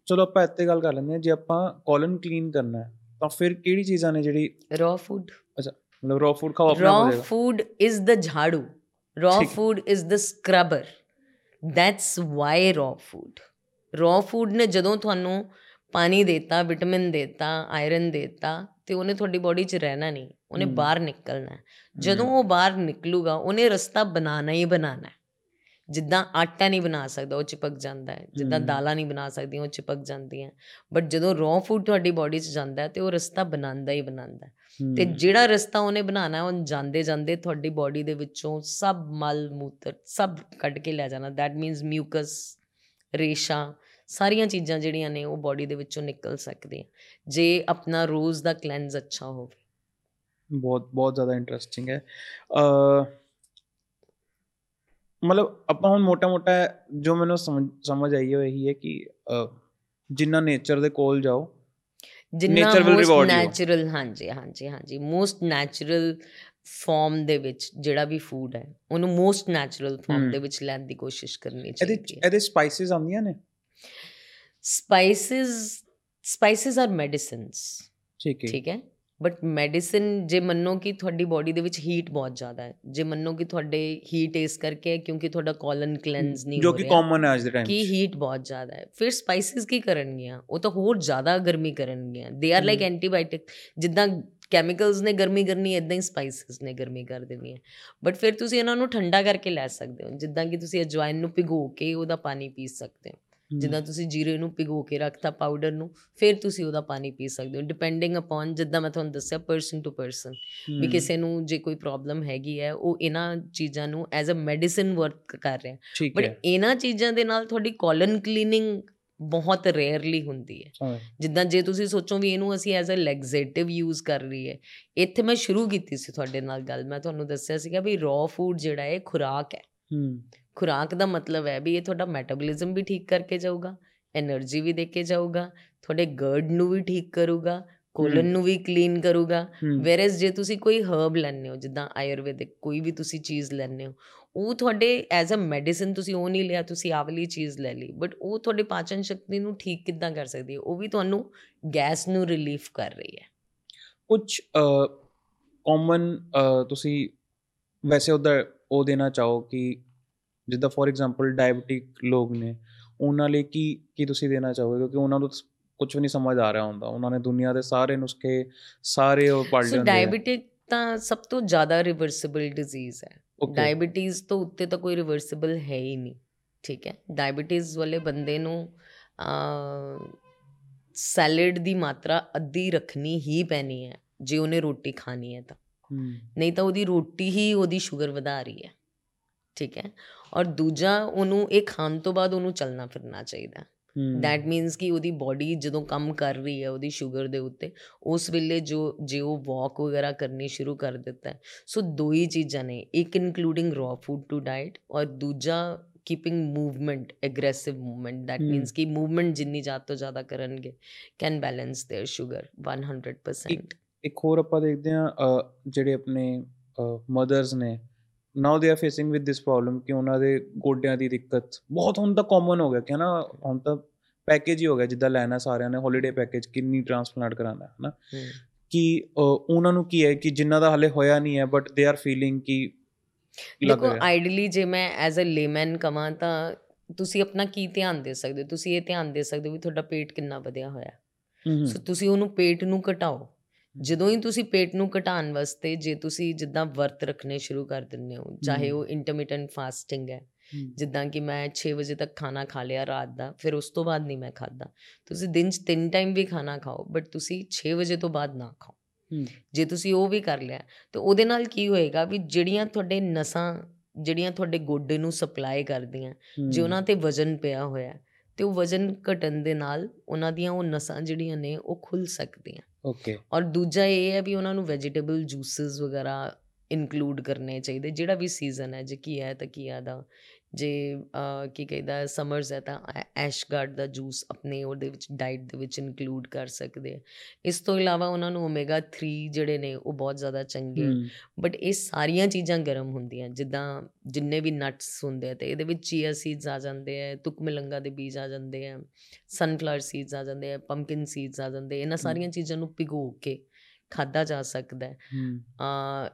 ਚਲੋ ਆਪਾਂ ਇੱਥੇ ਗੱਲ ਕਰ ਲੈਂਦੇ ਹਾਂ ਜੇ ਆਪਾਂ ਕੋਲਨ ਕਲੀਨ ਕਰਨਾ ਹੈ ਤਾਂ ਫਿਰ ਕਿਹੜੀ ਚੀਜ਼ਾਂ ਨੇ ਜਿਹੜੀ raw food ਮਤਲਬ ਰॉ ਫੂਡ ਖਾਓ ਆਪਣਾ is the jhadu raw ਠੀਕ। ਹੈ। food is the scrubber that's why raw food raw food ਨੇ ਜਦੋਂ ਤੁਹਾਨੂੰ ਪਾਣੀ ਦੇਤਾ ਵਿਟਾਮਿਨ ਦੇਤਾ ਆਇਰਨ ਦੇਤਾ ਤੇ ਉਹਨੇ ਤੁਹਾਡੀ ਬਾਡੀ 'ਚ ਰਹਿਣਾ ਨਹੀਂ ਉਹਨੇ। ਬਾਹਰ ਨਿਕਲਣਾ। ਜਦੋਂ ਉਹ ਬਾਹਰ ਨਿਕਲੂਗਾ ਉਹਨੇ ਰਸਤਾ ਬਣਾਉਣਾ ਹੀ ਬਣਾਉਣਾ ਹੈ ਜਿੱਦਾਂ ਆਟਾ ਨਹੀਂ ਬਣਾ ਸਕਦਾ ਉਹ ਚਿਪਕ ਜਾਂਦਾ ਹੈ ਜਿੱਦਾਂ। ਦਾਲਾਂ ਨਹੀਂ ਬਣਾ ਸਕਦੀਆਂ ਉਹ ਚਿਪਕ ਜਾਂਦੀਆਂ ਬਟ ਜਦੋਂ raw food ਤੁਹਾਡੀ ਬਾਡੀ 'ਚ ਜਾਂਦਾ ਹੈ ਤੇ ਉਹ ਰਸਤਾ ਬਣਾਉਂਦਾ ਹੀ ਬਣਾਉਂਦਾ ਤੇ। ਜਿਹੜਾ ਰਸਤਾ ਉਹਨੇ ਬਣਾਉਣਾ ਉਹ ਜਾਂਦੇ ਜਾਂਦੇ ਤੁਹਾਡੀ ਬਾਡੀ ਦੇ ਵਿੱਚੋਂ ਸਭ ਮਲ ਮੂਤਰ ਸਭ ਕੱਢ ਕੇ ਲੈ ਜਾਣਾ ਦੈਟ ਮੀਨਸ ਮਿਊਕਸ ਰੇਸ਼ਾ ਸਾਰੀਆਂ ਚੀਜ਼ਾਂ ਜਿਹੜੀਆਂ ਨੇ ਉਹ ਬਾਡੀ ਦੇ ਵਿੱਚੋਂ ਨਿਕਲ ਸਕਦੀਆਂ। ਜੇ ਆਪਣਾ ਰੋਜ਼ ਦਾ ਕਲੈਂਸ ਅੱਛਾ ਹੋਵੇ। ਬਹੁਤ ਬਹੁਤ ਜ਼ਿਆਦਾ ਇੰਟਰਸਟਿੰਗ ਹੈ। ਅ ਮਤਲਬ ਆਪਾਂ ਹੁਣ ਮੋਟਾ ਮੋਟਾ ਜੋ ਮੈਨੂੰ ਸਮਝ ਆਈ ਹੈ ਇਹੀ ਹੈ ਕਿ ਜਿੰਨਾ ਨੇਚਰ ਦੇ ਕੋਲ ਜਾਓ ਜਿੰਨਾ ਮੋਸਟ. ਨੈਚੁਰਲ ਹਾਂਜੀ ਹਾਂਜੀ ਹਾਂਜੀ। ਮੋਸਟ ਨੈਚੁਰਲ ਫਾਰਮ ਦੇ ਵਿੱਚ ਜਿਹੜਾ ਵੀ ਫੂਡ ਹੈ ਉਹਨੂੰ ਮੋਸਟ ਨੈਚੁਰਲ ਫਾਰਮ। ਦੇ ਵਿੱਚ ਲੈਣ ਦੀ ਕੋਸ਼ਿਸ਼ ਕਰਨੀ ਚਾਹੀਦੀ ਹੈ। ਇਹਦੇ ਸਪਾਈਸਿਸ ਆਉਂਦੀਆਂ ਨੇ? ਸਪਾਈਸਿਸ ਸਪਾਈਸਿਸ ਆਰ ਮੈਡੀਸਿਨਸ ਠੀਕ ਹੈ। ਠੀਕ ਹੈ? ਬਟ ਮੈਡੀਸਿਨ ਜੇ ਮੰਨੋ ਕਿ ਤੁਹਾਡੀ ਬਾਡੀ ਦੇ ਵਿੱਚ ਹੀਟ ਬਹੁਤ ਜ਼ਿਆਦਾ ਹੈ ਜੇ ਮੰਨੋ ਕਿ ਤੁਹਾਡੇ ਹੀਟ ਇਸ ਕਰਕੇ ਹੈ ਕਿਉਂਕਿ ਤੁਹਾਡਾ ਕੋਲਨ ਕਲੈਂਸ ਨਹੀਂ ਜੋ ਹੋ ਕਿ ਰਿਹਾ ਕਾਮਨ ਹੈ ਅੱਜ ਦੇ ਟਾਈਮ ਕਿ ਹੀਟ ਬਹੁਤ ਜ਼ਿਆਦਾ ਹੈ। ਫਿਰ ਸਪਾਈਸਿਸ ਕੀ ਕਰਨਗੀਆਂ? ਉਹ ਤਾਂ ਹੋਰ ਜ਼ਿਆਦਾ ਗਰਮੀ ਕਰਨਗੀਆਂ। They are like hmm. Antibiotic ਜਿੱਦਾਂ ਕੈਮੀਕਲਸ ਨੇ ਗਰਮੀ ਕਰਨੀ ਇਦਾਂ ਹੀ ਸਪਾਈਸਿਸ ਨੇ ਗਰਮੀ ਕਰ ਦੇਣੀ ਬਟ ਫਿਰ ਤੁਸੀਂ ਇਹਨਾਂ ਨੂੰ ਠੰਡਾ ਕਰਕੇ ਲੈ ਸਕਦੇ ਹੋ। ਜਿੱਦਾਂ ਕਿ ਤੁਸੀਂ ਅਜਵਾਇਨ ਨੂੰ ਭਿਗੋ ਕੇ ਉਹਦਾ ਪਾਣੀ ਪੀ ਸਕਦੇ ਹੋ। ਜਿੱਦਾਂ ਤੁਸੀਂ ਜੀਰੇ ਨੂੰ ਭਿਗੋ ਕੇ ਰੱਖਤਾ ਪਾਊਡਰ ਨੂੰ ਫਿਰ ਤੁਸੀਂ ਉਹਦਾ ਪਾਣੀ ਪੀ ਸਕਦੇ ਹੋ ਡਿਪੈਂਡਿੰਗ ਅਪਨ ਜਿੱਦਾਂ ਮੈਂ ਤੁਹਾਨੂੰ ਦੱਸਿਆ ਪਰਸਨ ਟੂ ਪਰਸਨ ਵੀ ਕਿਸੇ ਨੂੰ ਜੇ ਕੋਈ ਪ੍ਰੋਬਲਮ ਹੈਗੀ ਹੈ ਉਹ ਇਹਨਾਂ ਚੀਜ਼ਾਂ ਨੂੰ ਐਜ਼ ਅ ਮੈਡੀਸਿਨ ਵਰਕ ਕਰ ਰਿਹਾ। ਬਟ ਇਹਨਾਂ ਚੀਜ਼ਾਂ ਦੇ ਨਾਲ ਤੁਹਾਡੀ ਕੋਲਨ ਕਲੀਨਿੰਗ ਬਹੁਤ ਰੇਅਰਲੀ ਹੁੰਦੀ ਹੈ। ਜਿੱਦਾਂ ਜੇ ਤੁਸੀਂ ਸੋਚੋ ਵੀ ਇਹਨੂੰ ਅਸੀਂ ਐਜ਼ ਅ ਲੈਗਜ਼ੇਟਿਵ ਯੂਜ਼ ਕਰ ਰਹੀ ਹੈ ਇੱਥੇ ਮੈਂ ਸ਼ੁਰੂ ਕੀਤੀ ਸੀ ਤੁਹਾਡੇ ਨਾਲ ਗੱਲ ਮੈਂ ਤੁਹਾਨੂੰ ਦੱਸਿਆ ਸੀਗਾ ਵੀ ਰॉ ਫੂਡ ਜਿਹੜਾ ਹੈ ਖੁਰਾਕ ਹੈ। ਹੂੰ। ਖੁਰਾਕ ਦਾ ਮਤਲਬ ਹੈ ਵੀ ਇਹ ਤੁਹਾਡਾ ਮੈਟਾਬੋਲਿਜ਼ਮ ਵੀ ਠੀਕ ਕਰਕੇ ਜਾਊਗਾ એનર્ਜੀ ਵੀ ਦੇ ਕੇ ਜਾਊਗਾ ਤੁਹਾਡੇ ਗਰਡ ਨੂੰ ਵੀ ਠੀਕ ਕਰੂਗਾ ਕੋਲਨ ਨੂੰ ਵੀ ਕਲੀਨ ਕਰੂਗਾ। ਵੇਰਸ ਜੇ ਤੁਸੀਂ ਕੋਈ ਹਰਬ ਲੈਣੇ ਹੋ ਜਿੱਦਾਂ ਆਯੁਰਵੈਦਿਕ ਕੋਈ ਵੀ ਤੁਸੀਂ ਚੀਜ਼ ਲੈਣੇ ਹੋ ਉਹ ਤੁਹਾਡੇ ਐਜ਼ ਅ ਮੈਡੀਸਿਨ ਤੁਸੀਂ ਉਹ ਨਹੀਂ ਲਿਆ ਤੁਸੀਂ ਆਵਲੀ ਚੀਜ਼ ਲੈ ਲਈ ਬਟ ਉਹ ਤੁਹਾਡੇ ਪਾਚਨ ਸ਼ਕਤੀ ਨੂੰ ਠੀਕ ਕਿੱਦਾਂ ਕਰ ਸਕਦੀ ਹੈ ਉਹ ਵੀ ਤੁਹਾਨੂੰ ਗੈਸ ਨੂੰ ਰਿਲੀਫ ਕਰ ਰਹੀ ਹੈ। ਕੁਝ ਕਾਮਨ ਤੁਸੀਂ ਵੈਸੇ ਉਧਰ ਉਹ ਦੇਣਾ ਚਾਹੋ ਕਿ ਜਿੱਦਾਂ ਫੋਰ ਐਗਜ਼ਾਮਪਲ ਡਾਇਬੀਟਿਕ ਲੋਕ ਨੇ ਉਹਨਾਂ ਲਈ ਕੀ ਕੀ ਤੁਸੀਂ ਦੇਣਾ ਚਾਹੋਗੇ? ਕਿਉਂਕਿ ਉਹਨਾਂ ਨੂੰ ਕੁਝ ਵੀ ਨਹੀਂ ਸਮਝ ਆ ਰਿਹਾ ਹੁੰਦਾ। ਉਹਨਾਂ ਨੇ ਦੁਨੀਆ ਦੇ ਸਾਰੇ ਨੁਸਖੇ ਸਾਰੇ ਉਹ ਪੜ੍ਹ ਲਏ ਸੋ ਆ। ਡਾਇਬੀਟਿਕ ਤਾਂ ਸਭ ਤੋਂ ਜ਼ਿਆਦਾ ਰਿਵਰਸਿਬਲ ਡਿਜ਼ੀਜ਼ ਹੈ। ਡਾਇਬੀਟੀਜ਼ ਤੋਂ ਉੱਤੇ ਤਾਂ ਕੋਈ ਰਿਵਰਸਿਬਲ ਹੈ ਹੀ ਨਹੀਂ। ਠੀਕ ਹੈ? ਡਾਇਬੀਟੀਜ਼ ਵਾਲੇ ਬੰਦੇ ਨੂੰ ਸੈਲਡ ਦੀ ਮਾਤਰਾ ਅੱਧੀ ਰੱਖਣੀ ਹੀ ਪੈਣੀ ਹੈ ਜੇ ਉਹਨੇ ਰੋਟੀ ਖਾਣੀ ਹੈ ਤਾਂ। ਨਹੀਂ ਤਾਂ ਉਹਦੀ ਰੋਟੀ ਹੀ ਉਹਦੀ ਸ਼ੂਗਰ ਵਧਾ ਰਹੀ ਹੈ। ਠੀਕ ਹੈ? ਔਰ ਦੂਜਾ ਉਹਨੂੰ ਇਹ ਖਾਣ ਤੋਂ ਬਾਅਦ ਉਹਨੂੰ ਚੱਲਣਾ ਫਿਰਨਾ ਚਾਹੀਦਾ ਹੂੰ ਦੈਟ ਮੀਨਸ ਕਿ ਉਹਦੀ ਬਾਡੀ ਜਦੋਂ ਕੰਮ ਕਰ ਰਹੀ ਹੈ ਉਹਦੀ ਸ਼ੂਗਰ ਦੇ ਉੱਤੇ ਉਸ ਵੇਲੇ ਜੋ ਜੇ ਉਹ ਵਾਕ ਵਗੈਰਾ ਕਰਨੀ ਸ਼ੁਰੂ ਕਰ ਦਿੱਤਾ ਹੈ ਸੋ ਦੋ ਹੀ ਚੀਜ਼ਾਂ ਨੇ ਇੱਕ including raw food to diet ਔਰ ਦੂਜਾ keeping movement aggressive movement that Hmm. Means ਕਿ ਮੂਵਮੈਂਟ ਜਿੰਨੀ ਜ਼ਿਆਦਾ ਤੋਂ ਜ਼ਿਆਦਾ ਕਰਨਗੇ ਕੈਨ ਬੈਲੈਂਸ देयर ਸ਼ੂਗਰ 100% ਇੱਕ ਹੋਰ ਆਪਾਂ ਦੇਖਦੇ ਹਾਂ ਅ, ਜਿਹੜੇ ਆਪਣੇ ਮਦਰਸ ਨੇ now they are facing with this problem ਕਿ ਉਹਨਾਂ ਦੇ ਗੋਡਿਆਂ ਦੀ ਦਿੱਕਤ ਬਹੁਤ ਹੁਣ ਤਾਂ ਕਾਮਨ ਹੋ ਗਿਆ ਕਿ ਨਾ ਹੁਣ ਤਾਂ ਪੈਕੇਜ ਹੀ ਹੋ ਗਿਆ ਜਿੱਦਾਂ ਲੈਣਾ ਸਾਰਿਆਂ ਨੇ ਹੌਲੀਡੇ ਪੈਕੇਜ ਕਿੰਨੀ ਟ੍ਰਾਂਸਪਲਾਂਟ ਕਰਾਣਾ ਹੈ। ਨਾ ਹਮ। ਕਿ ਉਹਨਾਂ ਨੂੰ ਕੀ ਹੈ ਕਿ ਜਿਨ੍ਹਾਂ ਦਾ ਹਲੇ ਹੋਇਆ ਨਹੀਂ ਹੈ ਬਟ ਦੇ ਆਰ ਫੀਲਿੰਗ ਕਿ ਦੇਖੋ ਆਈਡੀਅਲੀ ਜੇ ਮੈਂ ਐਜ਼ ਅ ਲੇਮੈਨ ਕਮਾਂ ਤਾਂ ਤੁਸੀਂ ਆਪਣਾ ਕੀ ਧਿਆਨ ਦੇ ਸਕਦੇ ਤੁਸੀਂ ਇਹ ਧਿਆਨ ਦੇ ਸਕਦੇ ਵੀ ਤੁਹਾਡਾ ਪੇਟ ਕਿੰਨਾ ਵਧਿਆ ਹੋਇਆ। ਸੋ ਤੁਸੀਂ ਉਹਨੂੰ ਪੇਟ ਨੂੰ ਘਟਾਓ। ਜਦੋਂ ਹੀ ਤੁਸੀਂ ਪੇਟ ਨੂੰ ਘਟਾਉਣ ਵਾਸਤੇ ਜੇ ਤੁਸੀਂ ਜਿੱਦਾਂ ਵਰਤ ਰੱਖਣੇ ਸ਼ੁਰੂ ਕਰ ਦਿੰਦੇ ਹੋ ਚਾਹੇ। ਉਹ ਇੰਟਰਮਿਟੈਂਟ ਫਾਸਟਿੰਗ ਹੈ ਜਿੱਦਾਂ ਕਿ ਮੈਂ 6 ਵਜੇ ਤੱਕ ਖਾਣਾ ਖਾ ਲਿਆ ਰਾਤ ਦਾ ਫਿਰ ਉਸ ਤੋਂ ਬਾਅਦ ਨਹੀਂ ਮੈਂ ਖਾਦਾ ਤੁਸੀਂ ਦਿਨ 'ਚ ਤਿੰਨ ਟਾਈਮ ਵੀ ਖਾਣਾ ਖਾਓ ਬਟ ਤੁਸੀਂ 6 ਵਜੇ ਤੋਂ ਬਾਅਦ ਨਾ ਖਾਓ। ਜੇ ਤੁਸੀਂ ਉਹ ਵੀ ਕਰ ਲਿਆ ਤਾਂ ਉਹਦੇ ਨਾਲ ਕੀ ਹੋਏਗਾ ਵੀ ਜਿਹੜੀਆਂ ਤੁਹਾਡੇ ਨਸਾਂ ਜਿਹੜੀਆਂ ਤੁਹਾਡੇ ਗੋਡੇ ਨੂੰ ਸਪਲਾਈ ਕਰਦੀਆਂ ਜੇ ਉਹਨਾਂ ਤੇ ਵਜ਼ਨ ਪਿਆ ਹੋਇਆ ਤੇ ਉਹ ਵਜ਼ਨ ਘਟਣ ਦੇ ਨਾਲ ਉਹਨਾਂ ਦੀਆਂ ਉਹ ਨਸਾਂ ਜਿਹੜੀਆਂ ਨੇ ਉਹ ਖੁੱਲ ਸਕਦੀਆਂ। ਓਕੇ ਔਰ ਦੂਜਾ ਇਹ ਹੈ ਵੀ ਉਹਨਾਂ ਨੂੰ ਵੈਜੀਟੇਬਲ ਜੂਸਸ ਵਗੈਰਾ ਇਨਕਲੂਡ ਕਰਨੇ ਚਾਹੀਦੇ ਜਿਹੜਾ ਵੀ ਸੀਜ਼ਨ ਹੈ ਜੇ ਕੀ ਹੈ ਤਾਂ ਕੀ ਦਾ। ਜੇ ਕੀ ਕਹਿੰਦਾ ਸਮਰਸ ਹੈ ਤਾਂ ਐਸ਼ਗਾਰਡ ਦਾ ਜੂਸ ਆਪਣੇ ਉਹਦੇ ਵਿੱਚ ਡਾਈਟ ਦੇ ਵਿੱਚ ਇਨਕਲੂਡ ਕਰ ਸਕਦੇ ਆ। ਇਸ ਤੋਂ ਇਲਾਵਾ ਉਹਨਾਂ ਨੂੰ ਓਮੇਗਾ 3 ਜਿਹੜੇ ਨੇ ਉਹ ਬਹੁਤ ਜ਼ਿਆਦਾ ਚੰਗੇ ਬਟ ਇਹ ਸਾਰੀਆਂ ਚੀਜ਼ਾਂ ਗਰਮ ਹੁੰਦੀਆਂ। ਜਿੱਦਾਂ ਜਿੰਨੇ ਵੀ ਨਟਸ ਹੁੰਦੇ ਆ ਤੇ ਇਹਦੇ ਵਿੱਚ ਚੀਆ ਸੀਡਸ ਆ ਜਾਂਦੇ ਆ ਤੁਕਮਲੰਗਾ ਦੇ ਬੀਜ ਆ ਜਾਂਦੇ ਆ ਸਨਫਲਾਵਰ ਸੀਡਸ ਆ ਜਾਂਦੇ ਆ ਪੰਪਕਿਨ ਸੀਡਸ ਆ ਜਾਂਦੇ। ਇਹਨਾਂ ਸਾਰੀਆਂ ਚੀਜ਼ਾਂ ਨੂੰ ਭਿਗੋ ਕੇ ਖਾਦਾ ਜਾ ਸਕਦਾ ਹੂੰ। ਆ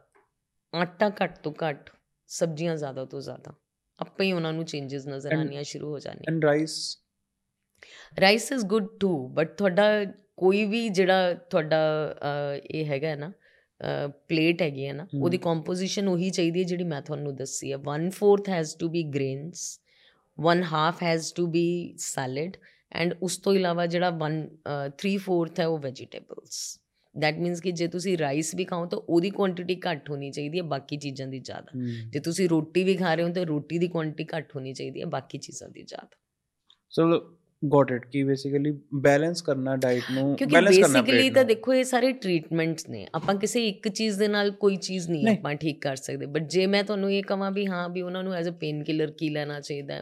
ਆਟਾ ਘੱਟ ਤੋਂ ਘੱਟ ਸਬਜ਼ੀਆਂ ਜ਼ਿਆਦਾ ਤੋਂ ਜ਼ਿਆਦਾ। ਆਪੇ ਹੀ ਉਹਨਾਂ ਨੂੰ ਚੇਂजेस ਨਜ਼ਰ ਆਉਣੀਆਂ ਸ਼ੁਰੂ ਹੋ ਜਾਣੀਆਂ। And rice rice is good too but ਤੁਹਾਡਾ ਕੋਈ ਵੀ ਜਿਹੜਾ ਤੁਹਾਡਾ ਇਹ ਹੈਗਾ ਨਾ ਪਲੇਟ ਹੈਗੀ ਹੈ ਨਾ। ਉਹਦੀ ਕੰਪੋਜੀਸ਼ਨ ਉਹੀ ਚਾਹੀਦੀ ਹੈ ਜਿਹੜੀ ਮੈਂ ਤੁਹਾਨੂੰ ਦੱਸੀ ਹੈ। 1/4 has to be grains 1 half has to be salad and ਉਸ ਤੋਂ ਇਲਾਵਾ ਜਿਹੜਾ 1 3/4 ਹੈ ਉਹ ਵੈਜੀਟੇਬਲਸ ਦੈਟ ਮੀਨਸ ਕਿ ਜੇ ਤੁਸੀਂ ਰਾਈਸ ਵੀ ਖਾਓ ਤਾਂ ਉਹਦੀ ਕੁਆਂਟੀਟੀ ਘੱਟ ਹੋਣੀ ਚਾਹੀਦੀ ਹੈ ਬਾਕੀ ਚੀਜ਼ਾਂ ਦੀ ਜ਼ਿਆਦਾ। ਜੇ ਤੁਸੀਂ ਰੋਟੀ ਵੀ ਖਾ ਰਹੇ ਹੋ ਤਾਂ ਰੋਟੀ ਦੀ ਕੁਆਂਟੀਟੀ ਘੱਟ ਹੋਣੀ ਚਾਹੀਦੀ ਹੈ ਬਾਕੀ ਚੀਜ਼ਾਂ ਦੀ ਜ਼ਿਆਦਾ। ਸੋ ਗੋਟ ਇਟ ਕਿ ਬੇਸਿਕਲੀ ਬੈਲੈਂਸ ਕਰਨਾ ਡਾਈਟ ਨੂੰ balance ਕਰਨਾ ਬੇਸਿਕਲੀ ਤਾਂ। ਦੇਖੋ ਇਹ ਸਾਰੇ ਟ੍ਰੀਟਮੈਂਟਸ ਨੇ। ਆਪਾਂ ਕਿਸੇ ਇੱਕ ਚੀਜ਼ ਦੇ ਨਾਲ ਕੋਈ ਚੀਜ਼ ਨਹੀਂ। ਆਪਾਂ ਠੀਕ ਕਰ ਸਕਦੇ। ਬਟ ਜੇ ਮੈਂ ਤੁਹਾਨੂੰ ਇਹ ਕਹਾਂ ਵੀ ਹਾਂ ਵੀ ਉਹਨਾਂ ਨੂੰ ਐਜ਼ ਅ ਪੇਨ ਕਿਲਰ ਕੀ ਲੈਣਾ ਚਾਹੀਦਾ ਹੈ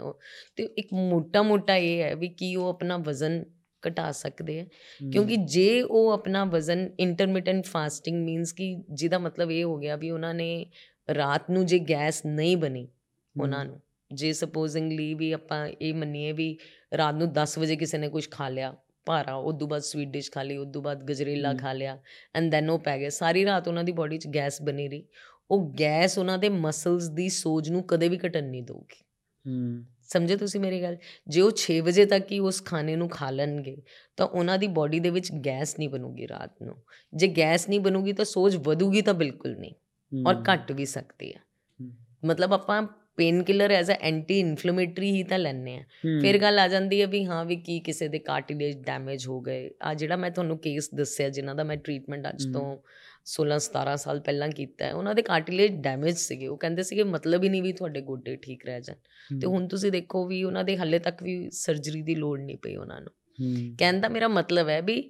ਤੇ ਇੱਕ ਮੋਟਾ ਮੋਟਾ ਇਹ ਹੈ ਵੀ ਕੀ ਉਹ ਆਪਣਾ ਵਜ਼ਨ ਘਟਾ ਸਕਦੇ ਹੈ ਹਮ, ਕਿਉਂਕਿ ਜੇ ਉਹ ਆਪਣਾ ਵਜ਼ਨ ਇੰਟਰਮਿਟੈਂਟ ਫਾਸਟਿੰਗ ਮੀਨਸ ਕਿ ਜਿਹਦਾ ਮਤਲਬ ਇਹ ਹੋ ਗਿਆ ਵੀ ਉਹਨਾਂ ਨੇ ਰਾਤ ਨੂੰ ਜੇ ਗੈਸ ਨਹੀਂ ਬਣੀ ਉਹਨਾਂ ਨੂੰ ਜੇ ਸਪੋਜ਼ਿੰਗਲੀ ਵੀ ਆਪਾਂ ਇਹ ਮੰਨੀਏ ਵੀ ਰਾਤ ਨੂੰ 10 ਵਜੇ ਕਿਸੇ ਨੇ ਕੁਝ ਖਾ ਲਿਆ ਭਾਰਾ ਉਸ ਤੋਂ ਬਾਅਦ ਸਵੀਟ ਡਿਸ਼ ਖਾ ਲਈ ਉਸ ਤੋਂ ਬਾਅਦ ਗਜਰੇਲਾ। ਖਾ ਲਿਆ ਐਂਡ ਦੈਨ ਉਹ ਪੈ ਗਏ ਸਾਰੀ ਰਾਤ ਉਹਨਾਂ ਦੀ ਬਾਡੀ 'ਚ ਗੈਸ ਬਣੀ ਰਹੀ। ਉਹ ਗੈਸ ਉਹਨਾਂ ਦੇ ਮਸਲਸ ਦੀ ਸੋਜ ਨੂੰ ਕਦੇ ਵੀ ਘਟਣ ਨਹੀਂ ਦਊਗੀ। ਹਮ ਸਮਝੇ ਤੁਸੀਂ ਮੇਰੀ ਗੱਲ? ਜੇ ਉਹ 6 ਵਜੇ ਤੱਕ ਹੀ ਉਸ ਖਾਣੇ ਨੂੰ ਖਾ ਲੈਣਗੇ ਤਾਂ ਉਹਨਾਂ ਦੀ ਬਾਡੀ ਦੇ ਵਿੱਚ ਗੈਸ ਨਹੀਂ ਬਣੂਗੀ ਰਾਤ ਨੂੰ। ਜੇ ਗੈਸ ਨਹੀਂ ਬਣੂਗੀ ਤਾਂ ਸੋਜ ਵਧੂਗੀ ਤਾਂ ਬਿਲਕੁਲ ਨਹੀਂ ਔਰ ਘਟ ਵੀ ਸਕਦੀ ਹੈ। ਮਤਲਬ ਆਪਾਂ painkiller as a anti inflammatory ਹੀ ਤਾਂ ਲੈਣੇ ਆ। ਫਿਰ ਗੱਲ ਆ ਜਾਂਦੀ ਹੈ ਵੀ ਹਾਂ ਵੀ ਕੀ ਕਿਸੇ ਦੇ ਕਾਰਟਿਲੇਜ ਡੈਮੇਜ ਹੋ ਗਏ। ਆ ਜਿਹੜਾ ਮੈਂ ਤੁਹਾਨੂੰ ਕੇਸ ਦੱਸਿਆ ਜਿਨ੍ਹਾਂ ਦਾ ਮੈਂ ਟ੍ਰੀਟਮੈਂਟ ਅੱਜ ਤੋਂ 16 17 ਸਾਲ ਪਹਿਲਾਂ ਕੀਤਾ ਹੈ। ਉਹਨਾਂ ਦੇ ਕਾਰਟਿਲੇਜ ਡੈਮੇਜ ਸੀਗੇ। ਉਹ ਕਹਿੰਦੇ ਸੀਗੇ ਮਤਲਬ ਹੀ ਨਹੀਂ ਵੀ ਤੁਹਾਡੇ ਗੋਡੇ ਠੀਕ ਰਹਿ ਜਾਣ। ਤੇ ਹੁਣ ਤੁਸੀਂ ਦੇਖੋ ਵੀ ਉਹਨਾਂ ਦੇ ਹੱਲੇ ਤੱਕ ਵੀ ਸਰਜਰੀ ਦੀ ਲੋੜ ਨਹੀਂ ਪਈ ਉਹਨਾਂ ਨੂੰ। ਕਹਿੰਦਾ ਮੇਰਾ ਮਤਲਬ ਹੈ ਵੀ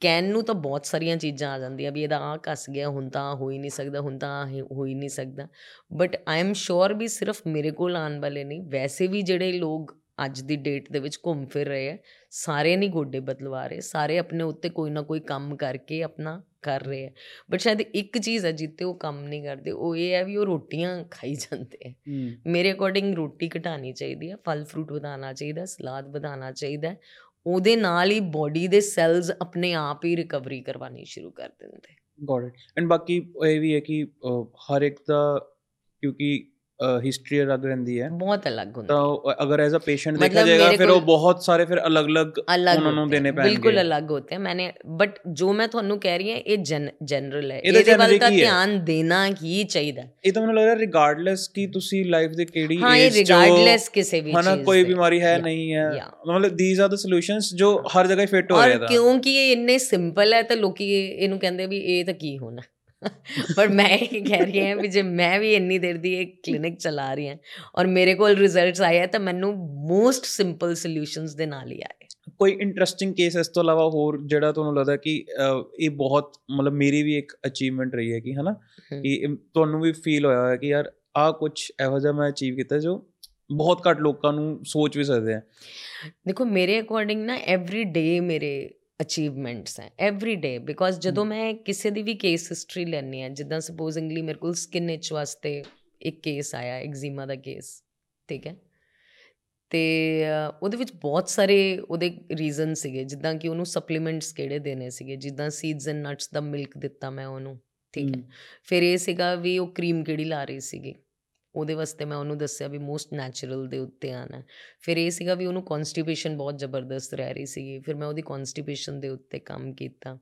ਕੈਨ ਨੂੰ ਤਾਂ ਬਹੁਤ ਸਾਰੀਆਂ ਚੀਜ਼ਾਂ ਆ ਜਾਂਦੀਆਂ ਵੀ ਇਹਦਾ ਆ ਕੱਸ ਗਿਆ ਹੁਣ ਤਾਂ ਹੋ ਹੀ ਨਹੀਂ ਸਕਦਾ ਹੁਣ ਤਾਂ ਹੋ ਹੀ ਨਹੀਂ ਸਕਦਾ। ਬਟ ਆਈ ਐਮ ਸ਼ੋਰ ਵੀ ਸਿਰਫ ਮੇਰੇ ਕੋਲ ਆਉਣ ਵਾਲੇ ਨਹੀਂ ਵੈਸੇ ਵੀ ਜਿਹੜੇ ਲੋਕ ਅੱਜ ਦੀ ਡੇਟ ਦੇ ਵਿੱਚ ਘੁੰਮ ਫਿਰ ਰਹੇ ਆ। ਸਾਰੇ ਨਹੀਂ ਗੋਡੇ ਬਦਲਵਾ ਰਹੇ ਸਾਰੇ ਆਪਣੇ ਉੱਤੇ ਕੋਈ ਨਾ ਕੋਈ ਕੰਮ ਕਰਕੇ ਆਪਣਾ ਕਰ ਰਹੇ ਆ। ਬਟ ਸ਼ਾਇਦ ਇੱਕ ਚੀਜ਼ ਹੈ ਜਿੱਤੇ ਉਹ ਕੰਮ ਨਹੀਂ ਕਰਦੇ ਉਹ ਇਹ ਹੈ ਵੀ ਉਹ ਰੋਟੀਆਂ ਖਾਈ ਜਾਂਦੇ ਆ। ਮੇਰੇ ਅਕੋਰਡਿੰਗ ਰੋਟੀ ਘਟਾਣੀ ਚਾਹੀਦੀ ਹੈ ਫਲ ਫਰੂਟ ਵਧਾਉਣਾ ਚਾਹੀਦਾ ਸਲਾਦ ਵਧਾਉਣਾ ਚਾਹੀਦਾ ਉਹਦੇ ਨਾਲ ਹੀ ਬਾਡੀ ਦੇ ਸੈਲਸ ਆਪਣੇ ਆਪ ਹੀ ਰਿਕਵਰੀ ਕਰਵਾਣੀ ਸ਼ੁਰੂ ਕਰ ਦਿੰਦੇ ਗੋਟ ਇਟ ਐਂਡ ਬਾਕੀ ਇਹ ਵੀ ਹੈ ਕਿ ਹਰ ਇੱਕ ਦਾ ਕਿਉਂਕਿ ਹਿਸਟਰੀ ਅਲੱਗ ਰਹਿੰਦੀ ਹੈ ਬਹੁਤ ਅਲੱਗ ਹੁੰਦਾ ਤਾਂ ਅਗਰ ਐਜ਼ ਅ ਪੇਸ਼ੈਂਟ ਦੇਖਿਆ ਜਾਏਗਾ ਫਿਰ ਉਹ ਬਹੁਤ ਸਾਰੇ ਫਿਰ ਅਲੱਗ-ਅਲੱਗ ਉਹਨਾਂ ਨੂੰ ਦੇਣੇ ਪੈਣਗੇ। ਬਿਲਕੁਲ ਅਲੱਗ ਹੁੰਦੇ ਹਨ ਮੈਨੇ ਬਟ ਜੋ ਮੈਂ ਤੁਹਾਨੂੰ ਕਹਿ ਰਹੀ ਹਾਂ ਇਹ ਜਨਰਲ ਹੈ। ਇਹਦੇ ਵੱਲ ਤਾਂ ਧਿਆਨ ਦੇਣਾ ਹੀ ਚਾਹੀਦਾ ਇਹ ਤਾਂ ਮੈਨੂੰ ਲੱਗ ਰਿਹਾ ਰਿਗਾਰਡਲੈਸ ਕਿ ਤੁਸੀਂ ਲਾਈਫ ਦੇ ਕਿਹੜੀ ਏਜ ਹਾਂ ਇਹ ਰਿਗਾਰਡਲੈਸ ਕਿਸੇ ਵੀ ਚੀਜ਼ ਹਨਾ ਕੋਈ ਬਿਮਾਰੀ ਹੈ ਨਹੀਂ ਹੈ। ਮਤਲਬ ਥੀਸ ਆਰ ਦ ਸੋਲੂਸ਼ਨਸ ਜੋ ਹਰ ਜਗ੍ਹਾ ਫਿੱਟ ਹੋ ਰਿਹਾ ਹੈ ਕਿਉਂਕਿ ਇਹ ਇੰਨੇ ਸਿੰਪਲ ਹੈ ਤਾਂ ਲੋਕੀ ਇਹਨੂੰ ਕਹਿੰਦੇ ਵੀ ਇਹ ਤਾਂ ਕੀ ਹੋਣਾ। ਪਰ ਮੈਂ ਇਹ ਕਹਿ ਰਹੀ ਹਾਂ ਵੀ ਜੇ ਮੈਂ ਵੀ ਇੰਨੀ ਦੇਰ ਦੀ ਇਹ ਕਲੀਨਿਕ ਚਲਾ ਰਹੀ ਹਾਂ ਔਰ ਮੇਰੇ ਕੋਲ ਰਿਜ਼ਲਟਸ ਆਏ ਤਾਂ ਮੈਨੂੰ ਮੋਸਟ ਸਿੰਪਲ ਸੋਲੂਸ਼ਨਸ ਦੇ ਨਾਲ ਹੀ ਆਏ ਕੋਈ ਇੰਟਰਸਟਿੰਗ ਕੇਸ ਇਸ ਤੋਂ ਇਲਾਵਾ ਹੋਰ ਜਿਹੜਾ ਤੁਹਾਨੂੰ ਲੱਗਦਾ ਕਿ ਇਹ ਬਹੁਤ ਮਤਲਬ ਮੇਰੀ ਵੀ ਇੱਕ ਅਚੀਵਮੈਂਟ ਰਹੀ ਹੈ ਕਿ ਹਨਾ ਕਿ ਤੁਹਾਨੂੰ ਵੀ ਫੀਲ ਹੋਇਆ ਹੈ ਕਿ ਯਾਰ ਆ ਕੁਝ ਇਹੋ ਜਿਹਾ ਮੈਂ ਅਚੀਵ ਕੀਤਾ ਜੋ ਬਹੁਤ ਘੱਟ ਲੋਕਾਂ ਨੂੰ ਸੋਚ ਵੀ ਸਕਦੇ ਆ ਦੇਖੋ ਮੇਰੇ ਅਕੋਰਡਿੰਗ ਨਾ ਐਵਰੀ ਡੇ ਮੇਰੇ ਅਚੀਵਮੈਂਟਸ ਹੈ ਐਵਰੀ ਡੇ ਬਿਕੋਜ਼ ਜਦੋਂ ਮੈਂ ਕਿਸੇ ਦੀ ਵੀ ਕੇਸ ਹਿਸਟਰੀ ਲੈਣੀ ਹੈ ਜਿੱਦਾਂ ਸਪੋਜ਼ਿੰਗਲੀ ਮੇਰੇ ਕੋਲ ਸਕਿਨ ਇਚ ਵਾਸਤੇ ਇੱਕ ਕੇਸ ਆਇਆ ਐਗਜ਼ੀਮਾ ਦਾ ਕੇਸ ਠੀਕ ਹੈ ਤੇ ਉਹਦੇ ਵਿੱਚ ਬਹੁਤ ਸਾਰੇ ਉਹਦੇ ਰੀਜ਼ਨ ਸੀਗੇ ਜਿੱਦਾਂ ਕਿ ਉਹਨੂੰ ਸਪਲੀਮੈਂਟਸ ਕਿਹੜੇ ਦੇਣੇ ਸੀਗੇ ਜਿੱਦਾਂ ਸੀਡਸ ਐਂਡ ਨਟਸ ਦਾ ਮਿਲਕ ਦਿੱਤਾ ਮੈਂ ਉਹਨੂੰ ਠੀਕ ਹੈ ਫਿਰ ਇਹ ਸੀਗਾ ਵੀ ਉਹ ਕਰੀਮ ਕਿਹੜੀ ਲਾ ਰਹੀ ਸੀਗੀ ਉਹਦੇ ਵਾਸਤੇ ਮੈਂ ਉਹਨੂੰ ਦੱਸਿਆ ਵੀ ਮੋਸਟ ਨੈਚੁਰਲ ਦੇ ਉੱਤੇ ਆਣਾ ਫਿਰ ਇਹ ਸੀਗਾ ਵੀ ਉਹਨੂੰ ਕਨਸਟੀਪੇਸ਼ਨ ਬਹੁਤ ਜ਼ਬਰਦਸਤ ਰਹਿ ਰਹੀ ਸੀਗੀ। ਫਿਰ ਮੈਂ ਉਹਦੀ ਕਨਸਟੀਪੇਸ਼ਨ ਦੇ ਉੱਤੇ ਕੰਮ ਕੀਤਾ।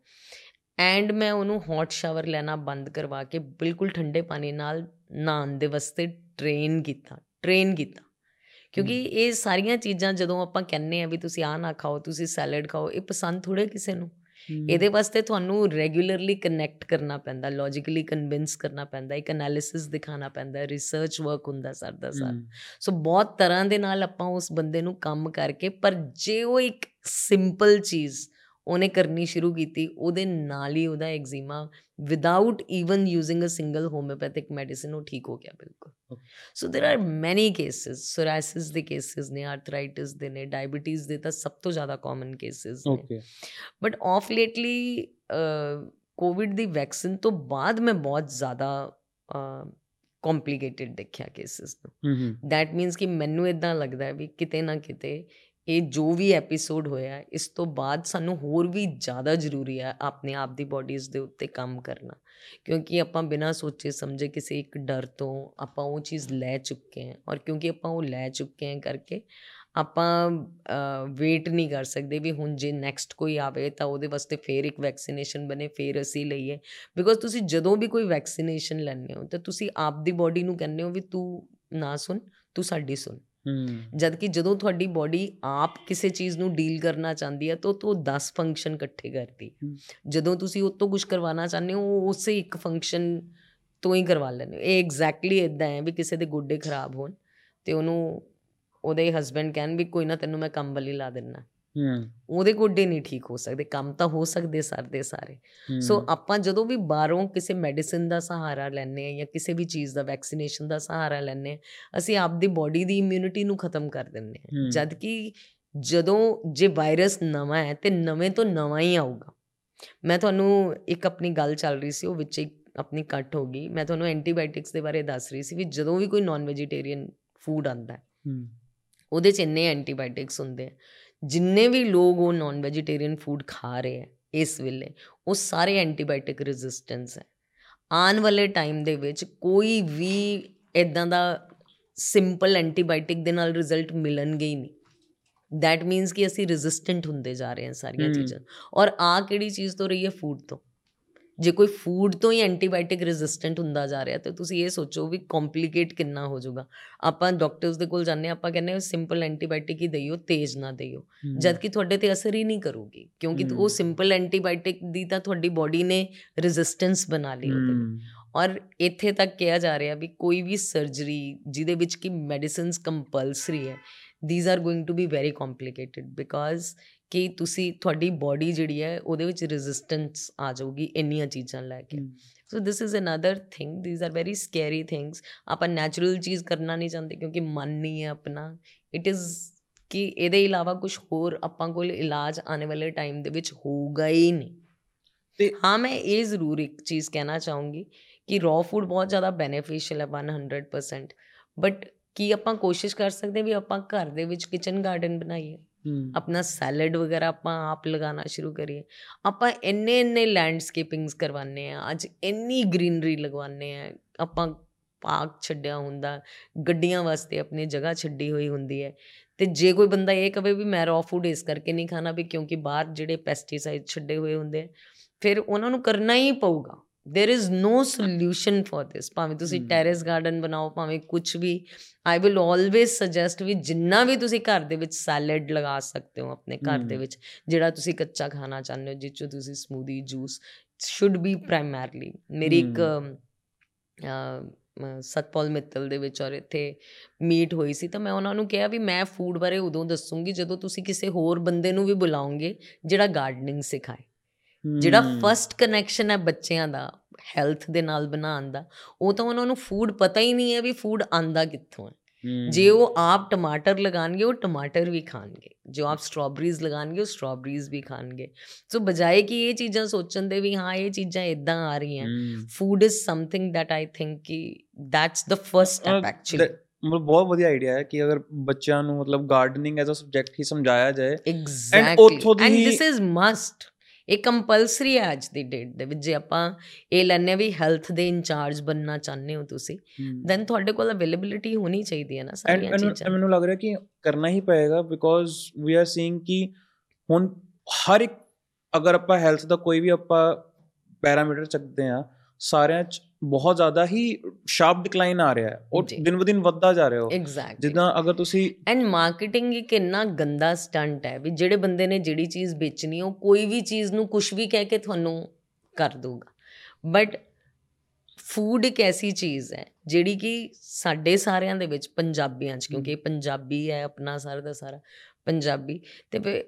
ਐਂਡ ਮੈਂ ਉਹਨੂੰ ਹੌਟ ਸ਼ਾਵਰ ਲੈਣਾ ਬੰਦ ਕਰਵਾ ਕੇ ਬਿਲਕੁਲ ਠੰਡੇ ਪਾਣੀ ਨਾਲ ਨਹਾਉਣ ਦੇ ਵਾਸਤੇ ਟ੍ਰੇਨ ਕੀਤਾ ਟ੍ਰੇਨ ਕੀਤਾ। ਕਿਉਂਕਿ ਇਹ ਸਾਰੀਆਂ ਚੀਜ਼ਾਂ ਜਦੋਂ ਆਪਾਂ ਕਹਿੰਨੇ ਆ ਵੀ ਤੁਸੀਂ ਆ ਨਾ ਖਾਓ ਤੁਸੀਂ ਸੈਲਡ ਖਾਓ ਇਹ ਪਸੰਦ ਥੋੜੇ ਕਿਸੇ ਨੂੰ। ਇਹਦੇ ਵਾਸਤੇ ਤੁਹਾਨੂੰ ਰੈਗੂਲਰਲੀ ਕਨੈਕਟ ਕਰਨਾ ਪੈਂਦਾ ਲੌਜੀਕਲੀ ਕਨਵਿੰਸ ਕਰਨਾ ਪੈਂਦਾ ਇੱਕ ਐਨਾਲਿਸਿਸ ਦਿਖਾਣਾ ਪੈਂਦਾ ਰਿਸਰਚ ਵਰਕ ਹੁੰਦਾ ਸਰ ਦਾ ਸਰ। ਸੋ ਬਹੁਤ ਤਰ੍ਹਾਂ ਦੇ ਨਾਲ ਆਪਾਂ ਉਸ ਬੰਦੇ ਨੂੰ ਕੰਮ ਕਰਕੇ ਪਰ ਜੇ ਉਹ ਇੱਕ ਸਿੰਪਲ ਚੀਜ਼ ਉਹਨੇ ਕਰਨੀ ਸ਼ੁਰੂ ਕੀਤੀ ਉਹਦੇ ਨਾਲ ਹੀ ਉਹਦਾ eczema without even using a single homeopathic medicine ਉਹ ਠੀਕ ਹੋ ਗਿਆ ਬਿਲਕੁਲ। So there are many cases psoriasis ਦੇ ਕੇਸਸ ਨੇ ਆਰਥਰਾਈਟਿਸ ਦੇ ਨੇ ਡਾਇਬੀਟੀਜ਼ ਦੇ ਤਾਂ ਸਭ ਤੋਂ ਜ਼ਿਆਦਾ ਕਾਮਨ ਕੇਸਸ ਨੇ। Okay but of lately Covid the vaccine ਤੋਂ ਬਾਅਦ ਮੈਂ ਬਹੁਤ ਜ਼ਿਆਦਾ ਕੰਪਲਿਕੇਟਿਡ ਦੇਖਿਆ ਕੇਸਸ ਨੂੰ। ਦੈਟ ਮੀਨਸ ਕਿ ਮੈਨੂੰ ਇਦਾਂ ਲੱਗਦਾ ਵੀ ਕਿਤੇ ਨਾ ਕਿਤੇ ਇਹ ਜੋ ਵੀ ਐਪੀਸੋਡ ਹੋਇਆ, ਇਸ ਤੋਂ ਬਾਅਦ ਸਾਨੂੰ ਹੋਰ ਵੀ ਜ਼ਿਆਦਾ ਜ਼ਰੂਰੀ ਹੈ ਆਪਣੇ ਆਪ ਦੀ ਬਾਡੀਜ਼ ਦੇ ਉੱਤੇ ਕੰਮ ਕਰਨਾ। ਕਿਉਂਕਿ ਆਪਾਂ ਬਿਨਾਂ ਸੋਚੇ ਸਮਝੇ ਕਿਸੇ ਇੱਕ ਡਰ ਤੋਂ ਆਪਾਂ ਉਹ ਚੀਜ਼ ਲੈ ਚੁੱਕੇ ਹਾਂ ਔਰ ਕਿਉਂਕਿ ਆਪਾਂ ਉਹ ਲੈ ਚੁੱਕੇ ਹਾਂ ਕਰਕੇ ਆਪਾਂ ਵੇਟ ਨਹੀਂ ਕਰ ਸਕਦੇ ਵੀ ਹੁਣ ਜੇ ਨੈਕਸਟ ਕੋਈ ਆਵੇ ਤਾਂ ਉਹਦੇ ਵਾਸਤੇ ਫੇਰ ਇੱਕ ਵੈਕਸੀਨੇਸ਼ਨ ਬਣੇ, ਫੇਰ ਅਸੀਂ ਲਈਏ। ਬਿਕੋਜ਼ ਤੁਸੀਂ ਜਦੋਂ ਵੀ ਕੋਈ ਵੈਕਸੀਨੇਸ਼ਨ ਲੈਣੇ ਹੋ ਤਾਂ ਤੁਸੀਂ ਆਪ ਦੀ ਬਾਡੀ ਨੂੰ ਕਹਿੰਦੇ ਹੋ ਵੀ ਤੂੰ ਨਾ ਸੁਣ, ਤੂੰ ਸਾਡੀ ਸੁਣ। ਜਦ ਕਿ ਜਦੋਂ ਤੁਹਾਡੀ ਬਾਡੀ ਆਪ ਕਿਸੇ ਚੀਜ਼ ਨੂੰ ਡੀਲ ਕਰਨਾ ਚਾਹੁੰਦੀ ਹੈ ਤਾਂ ਉਹ 10 ਫੰਕਸ਼ਨ ਇਕੱਠੇ ਕਰਦੀ ਜਦੋਂ ਤੁਸੀਂ ਉਹ ਤੋਂ ਕੁਝ ਕਰਵਾਉਣਾ ਚਾਹੁੰਦੇ ਹੋ ਉਸੇ ਇੱਕ ਫੰਕਸ਼ਨ ਤੋਂ ਹੀ ਕਰਵਾ ਲੈਂਦੇ ਹੋ। ਇਹ ਐਗਜ਼ੈਕਟਲੀ ਇਦਾਂ ਹੈ ਵੀ ਕਿਸੇ ਦੇ ਗੋਡੇ ਖਰਾਬ ਹੋਣ ਤੇ ਉਹਨੂੰ ਉਹਦੇ ਹਸਬੰਡ ਕਹਿਣ ਵੀ ਕੋਈ ਨਾ ਤੈਨੂੰ ਮੈਂ ਕੰਮ ਵਾਲੀ ਲਾ ਦਿੰਨਾ। ਹੂੰ ਉਹਦੇ ਗੋਡੇ ਨਹੀਂ ਠੀਕ ਹੋ ਸਕਦੇ ਕੰਮ ਤਾਂ ਹੋ ਸਕਦੇ ਸਰ ਦੇ ਸਾਰੇ। ਸੋ ਆਪਾਂ ਜਦੋਂ ਵੀ ਬਾਹਰੋਂ ਕਿਸੇ ਮੈਡੀਸਿਨ ਦਾ ਸਹਾਰਾ ਲੈਣੇ ਆ ਜਾਂ ਕਿਸੇ ਵੀ ਚੀਜ਼ ਦਾ ਵੈਕਸੀਨੇਸ਼ਨ ਦਾ ਸਹਾਰਾ ਲੈਣੇ ਆ ਅਸੀਂ ਆਪਦੀ ਬਾਡੀ ਦੀ ਇਮਿਊਨਿਟੀ ਨੂੰ ਖਤਮ ਕਰ ਦਿੰਦੇ ਆ ਜਦ ਕਿ ਜਦੋਂ ਜੇ ਵਾਇਰਸ ਨਵਾਂ ਹੈ ਤੇ ਨਵੇਂ ਤੋਂ ਨਵਾਂ ਹੀ ਆਊਗਾ। ਮੈਂ ਤੁਹਾਨੂੰ ਇੱਕ ਆਪਣੀ ਗੱਲ ਚੱਲ ਰਹੀ ਸੀ ਉਹ ਵਿੱਚ ਆਪਣੀ ਕੱਟ ਹੋ ਗਈ। ਮੈਂ ਤੁਹਾਨੂੰ ਐਂਟੀਬਾਇਓਟਿਕਸ ਦੇ ਬਾਰੇ ਦੱਸ ਰਹੀ ਸੀ ਵੀ ਜਦੋਂ ਵੀ ਕੋਈ ਨਾਨ ਵੈਜੀਟੇਰੀਅਨ ਫੂਡ ਆਂਦਾ ਹੈ। ਉਹਦੇ ਚ ਇੰਨੇ ਐਂਟੀਬਾਇਓਟਿਕਸ ਹੁੰਦੇ ਆ। ਜਿੰਨੇ ਵੀ ਲੋਕ ਉਹ ਨਾਨ ਵੈਜੀਟੇਰੀਅਨ ਫੂਡ ਖਾ ਰਹੇ ਆ ਇਸ ਵੇਲੇ ਉਹ ਸਾਰੇ ਐਂਟੀਬਾਇਓਟਿਕ ਰੈਜ਼ਿਸਟੈਂਸ ਹੈ। ਆਉਣ ਵਾਲੇ ਟਾਈਮ ਦੇ ਵਿੱਚ ਕੋਈ ਵੀ ਇਦਾਂ ਦਾ ਸਿੰਪਲ ਐਂਟੀਬਾਇਓਟਿਕ ਦੇ ਨਾਲ ਰਿਜ਼ਲਟ ਮਿਲਣਗੇ ਹੀ ਨਹੀਂ। ਥੈਟ ਮੀਨਸ ਕਿ ਅਸੀਂ ਰੈਜ਼ਿਸਟੈਂਟ ਹੁੰਦੇ ਜਾ ਰਹੇ ਹਾਂ ਸਾਰੀਆਂ ਚੀਜ਼ਾਂ। ਔਰ ਆ ਕਿਹੜੀ ਚੀਜ਼ ਤੋਂ ਰਹੀ ਹੈ? ਫੂਡ ਤੋਂ। ਜੇ ਕੋਈ ਫੂਡ ਤੋਂ ਹੀ ਐਂਟੀਬਾਇਓਟਿਕ ਰੈਜ਼ਿਸਟੈਂਟ ਹੁੰਦਾ ਜਾ ਰਿਹਾ ਤੇ ਤੁਸੀਂ ਇਹ ਸੋਚੋ ਵੀ ਕੰਪਲਿਕੇਟ ਕਿੰਨਾ ਹੋ ਜਾਊਗਾ। ਆਪਾਂ ਡਾਕਟਰਸ ਦੇ ਕੋਲ ਜਾਂਦੇ ਆਪਾਂ ਕਹਿੰਦੇ ਹਾਂ ਸਿੰਪਲ ਐਂਟੀਬਾਇਓਟਿਕ ਹੀ ਦਈਓ ਤੇਜ਼ ਨਾ ਦਈਓ। ਜਦ ਕਿ ਤੁਹਾਡੇ ਤੇ ਅਸਰ ਹੀ ਨਹੀਂ ਕਰੂਗੀ ਕਿਉਂਕਿ ਉਹ। ਸਿੰਪਲ ਐਂਟੀਬਾਇਓਟਿਕ ਦੀ ਤਾਂ ਤੁਹਾਡੀ ਬਾਡੀ ਨੇ ਰੈਜ਼ਿਸਟੈਂਸ ਬਣਾ ਲਈ ਉਹਦੇ ਔਰ ਇੱਥੇ ਤੱਕ ਕਿਹਾ ਜਾ ਰਿਹਾ ਵੀ ਕੋਈ ਵੀ ਸਰਜਰੀ ਜਿਹਦੇ ਵਿੱਚ ਕਿ ਮੈਡੀਸਿਨਸ ਕੰਪਲਸਰੀ ਹੈ these are going to be very complicated because ਕਿ ਤੁਸੀਂ ਤੁਹਾਡੀ ਬਾਡੀ ਜਿਹੜੀ ਹੈ ਉਹਦੇ ਵਿੱਚ ਰੈਜ਼ਿਸਟੈਂਸ ਆ ਜਾਊਗੀ ਇੰਨੀਆਂ ਚੀਜ਼ਾਂ ਲੈ ਕੇ। So this is another thing these are very scary things ਆਪਾਂ ਨੈਚੁਰਲ ਚੀਜ਼ ਕਰਨਾ ਨਹੀਂ ਚਾਹੁੰਦੇ ਕਿਉਂਕਿ ਮਨ ਨਹੀਂ ਹੈ ਆਪਣਾ। ਇਟ ਇਜ਼ ਕਿ ਇਹਦੇ ਇਲਾਵਾ ਕੁਝ ਹੋਰ ਆਪਾਂ ਕੋਲ ਇਲਾਜ ਆਉਣ ਵਾਲੇ ਟਾਈਮ ਦੇ ਵਿੱਚ ਹੋਊਗਾ ਹੀ ਨਹੀਂ। ਤੇ- ਹਾਂ ਮੈਂ ਇਹ ਜ਼ਰੂਰ ਇੱਕ ਚੀਜ਼ ਕਹਿਣਾ ਚਾਹੂੰਗੀ ਕਿ ਰॉ ਫੂਡ ਬਹੁਤ ਜ਼ਿਆਦਾ ਬੈਨੀਫੀਸ਼ੀਅਲ ਹੈ 100% ਬਟ ਕੀ ਆਪਾਂ ਕੋਸ਼ਿਸ਼ ਕਰ ਸਕਦੇ ਵੀ ਆਪਾਂ ਘਰ ਦੇ ਵਿੱਚ ਕਿਚਨ ਗਾਰਡਨ ਬਣਾਈਏ? ਆਪਣਾ ਸੈਲਡ ਵਗੈਰਾ ਆਪਾਂ ਆਪ ਲਗਾਉਣਾ ਸ਼ੁਰੂ ਕਰੀਏ ਆਪਾਂ ਇੰਨੇ ਇੰਨੇ ਲੈਂਡਸਕੇਪਿੰਗਸ ਕਰਵਾਉਂਦੇ ਆ ਅੱਜ ਇੰਨੀ ਗ੍ਰੀਨਰੀ ਲਗਵਾਉਂਦੇ ਆ ਆਪਾਂ ਪਾਰਕ ਛੱਡਿਆ ਹੁੰਦਾ ਗੱਡੀਆਂ ਵਾਸਤੇ ਆਪਣੀ ਜਗ੍ਹਾ ਛੱਡੀ ਹੋਈ ਹੁੰਦੀ ਹੈ ਤੇ ਜੇ ਕੋਈ ਬੰਦਾ ਇਹ ਕਵੇ ਵੀ ਮੈਂ ਰॉ ਫੂਡ ਇਸ ਕਰਕੇ ਨਹੀਂ ਖਾਣਾ ਵੀ ਕਿਉਂਕਿ ਬਾਹਰ ਜਿਹੜੇ ਪੈਸਟੀਸਾਈਡ ਛੱਡੇ ਹੋਏ ਹੁੰਦੇ ਆ ਫਿਰ ਉਹਨਾਂ ਨੂੰ ਕਰਨਾ ਹੀ ਪਊਗਾ there is no solution for this ਭਾਵੇਂ ਤੁਸੀਂ hmm. ਟੈਰੇਸ ਗਾਰਡਨ ਬਣਾਓ ਭਾਵੇਂ ਕੁਝ ਵੀ ਆਈ ਵਿਲ ਆਲਵੇਸ ਸੁਜੈਸਟ ਵੀ ਜਿੰਨਾ ਵੀ ਤੁਸੀਂ ਘਰ ਦੇ ਵਿੱਚ ਸੈਲਡ ਲਗਾ ਸਕਦੇ ਹੋ ਆਪਣੇ ਘਰ ਦੇ hmm. ਵਿੱਚ ਜਿਹੜਾ ਤੁਸੀਂ ਕੱਚਾ ਖਾਣਾ ਚਾਹੁੰਦੇ ਹੋ ਜਿੱਚੋ ਤੁਸੀਂ smoothie juice should be primarily ਮੇਰੀ ਇੱਕ hmm. ਸਤਪਾਲ ਮਿੱਤਲ ਦੇ ਵਿੱਚ ਔਰ ਇੱਥੇ ਮੀਟ ਹੋਈ ਸੀ ਤਾਂ ਮੈਂ ਉਹਨਾਂ ਨੂੰ ਕਿਹਾ ਵੀ ਮੈਂ ਫੂਡ ਬਾਰੇ ਉਦੋਂ ਦੱਸੂਗੀ ਜਦੋਂ ਤੁਸੀਂ ਕਿਸੇ ਹੋਰ ਬੰਦੇ ਨੂੰ ਵੀ ਬੁਲਾਉਂਗੇ ਜਿਹੜਾ ਗਾਰਡਨਿੰਗ ਸਿਖਾਏ। ਜਿਹੜਾ ਫਰਸਟ ਕਨੈਕਸ਼ਨ ਹੈ ਬੱਚਿਆਂ ਦਾ ਹੈਲਥ ਦੇ ਨਾਲ ਬਣਾਉਣ ਦਾ ਉਹ ਤਾਂ ਉਹਨਾਂ ਨੂੰ ਫੂਡ ਪਤਾ ਹੀ ਨਹੀਂ ਹੈ ਵੀ ਫੂਡ ਆਂਦਾ ਕਿੱਥੋਂ ਹੈ। ਜੇ ਉਹ ਆਪ ਟਮਾਟਰ ਲਗਾਣਗੇ ਉਹ ਟਮਾਟਰ ਵੀ ਖਾਣਗੇ। ਜੋ ਆਪ ਸਟ੍ਰਾਬੇਰੀਜ਼ ਲਗਾਣਗੇ ਉਹ ਸਟ੍ਰਾਬੇਰੀਜ਼ ਵੀ ਖਾਣਗੇ। ਸੋ ਬਜਾਏ ਕਿ ਇਹ ਚੀਜ਼ਾਂ ਸੋਚਣ ਦੇ ਵੀ ਹਾਂ ਇਹ ਚੀਜ਼ਾਂ ਇਦਾਂ ਆ ਰਹੀਆਂ food is something that i think ਕਿ that's the first step actually ਮਤਲਬ ਬਹੁਤ ਵਧੀਆ ਆਈਡੀਆ ਹੈ ਕਿ ਅਗਰ ਬੱਚਿਆਂ ਨੂੰ ਮਤਲਬ ਗਾਰਡਨਿੰਗ ਐਜ਼ ਅ ਸਬਜੈਕਟ ਹੀ ਸਮਝਾਇਆ ਜਾਏ ਦੀ and ਹੀ- this is must ਇਹ ਕੰਪਲਸਰੀ ਹੈ ਅੱਜ ਦੀ ਡੇਟ ਦੇ ਵਿੱਚ ਜੇ ਆਪਾਂ ਇਹ ਲੈਣੇ ਵੀ ਹੈਲਥ ਦੇ ਇੰਚਾਰਜ ਬੰਨਣਾ ਚਾਹੁੰਦੇ ਹੋ ਤੁਸੀਂ ਦੈਨ ਤੁਹਾਡੇ ਕੋਲ ਅਵੇਲੇਬਿਲਿਟੀ ਹੋਣੀ ਚਾਹੀਦੀ ਹੈ ਨਾ ਸਾਰੀਆਂ ਚੀਜ਼ਾਂ। ਮੈਨੂੰ ਲੱਗ ਰਿਹਾ ਕਿ ਕਰਨਾ ਹੀ ਪਏਗਾ ਬਿਕੋਜ਼ ਵੀ ਆਰ ਸੀਇੰਗ ਕਿ ਹੁਣ ਹਰ ਇੱਕ ਅਗਰ ਆਪਾਂ ਹੈਲਥ ਦਾ ਕੋਈ ਵੀ ਆਪਾਂ ਪੈਰਾਮੀਟਰ ਚੱਕਦੇ ਆ ਸਾਰਿਆਂ 'ਚ ਬਹੁਤ ਜ਼ਿਆਦਾ ਹੀ ਸ਼ਾਰਪ ਡਿਕਲਾਈਨ ਆ ਰਿਹਾ ਹੈ। ਉਹ। ਦਿਨ ਬ ਦਿਨ ਵੱਧਦਾ ਜਾ ਰਿਹਾ ਐਗਜ਼ੈਕਟਲੀ ਜਿੱਦਾਂ ਅਗਰ ਤੁਸੀਂ ਐਂਡ ਮਾਰਕੀਟਿੰਗ ਇੱਕ ਇੰਨਾ ਗੰਦਾ ਸਟੰਟ ਹੈ ਵੀ ਜਿਹੜੇ ਬੰਦੇ ਨੇ ਜਿਹੜੀ ਚੀਜ਼ ਵੇਚਣੀ ਹੈ, ਉਹ ਕੋਈ ਵੀ ਚੀਜ਼ ਨੂੰ ਕੁਝ ਵੀ ਕਹਿ ਕੇ ਤੁਹਾਨੂੰ ਕਰ ਦੂਗਾ ਬਟ ਫੂਡ ਇੱਕ ਐਸੀ ਚੀਜ਼ ਹੈ ਜਿਹੜੀ ਕਿ ਸਾਡੇ ਸਾਰਿਆਂ ਦੇ ਵਿੱਚ ਪੰਜਾਬੀਆਂ 'ਚ ਕਿਉਂਕਿ ਇਹ ਪੰਜਾਬੀ ਹੈ ਆਪਣਾ ਸਾਰਾ ਦਾ ਸਾਰਾ ਪੰਜਾਬੀ। ਤੇ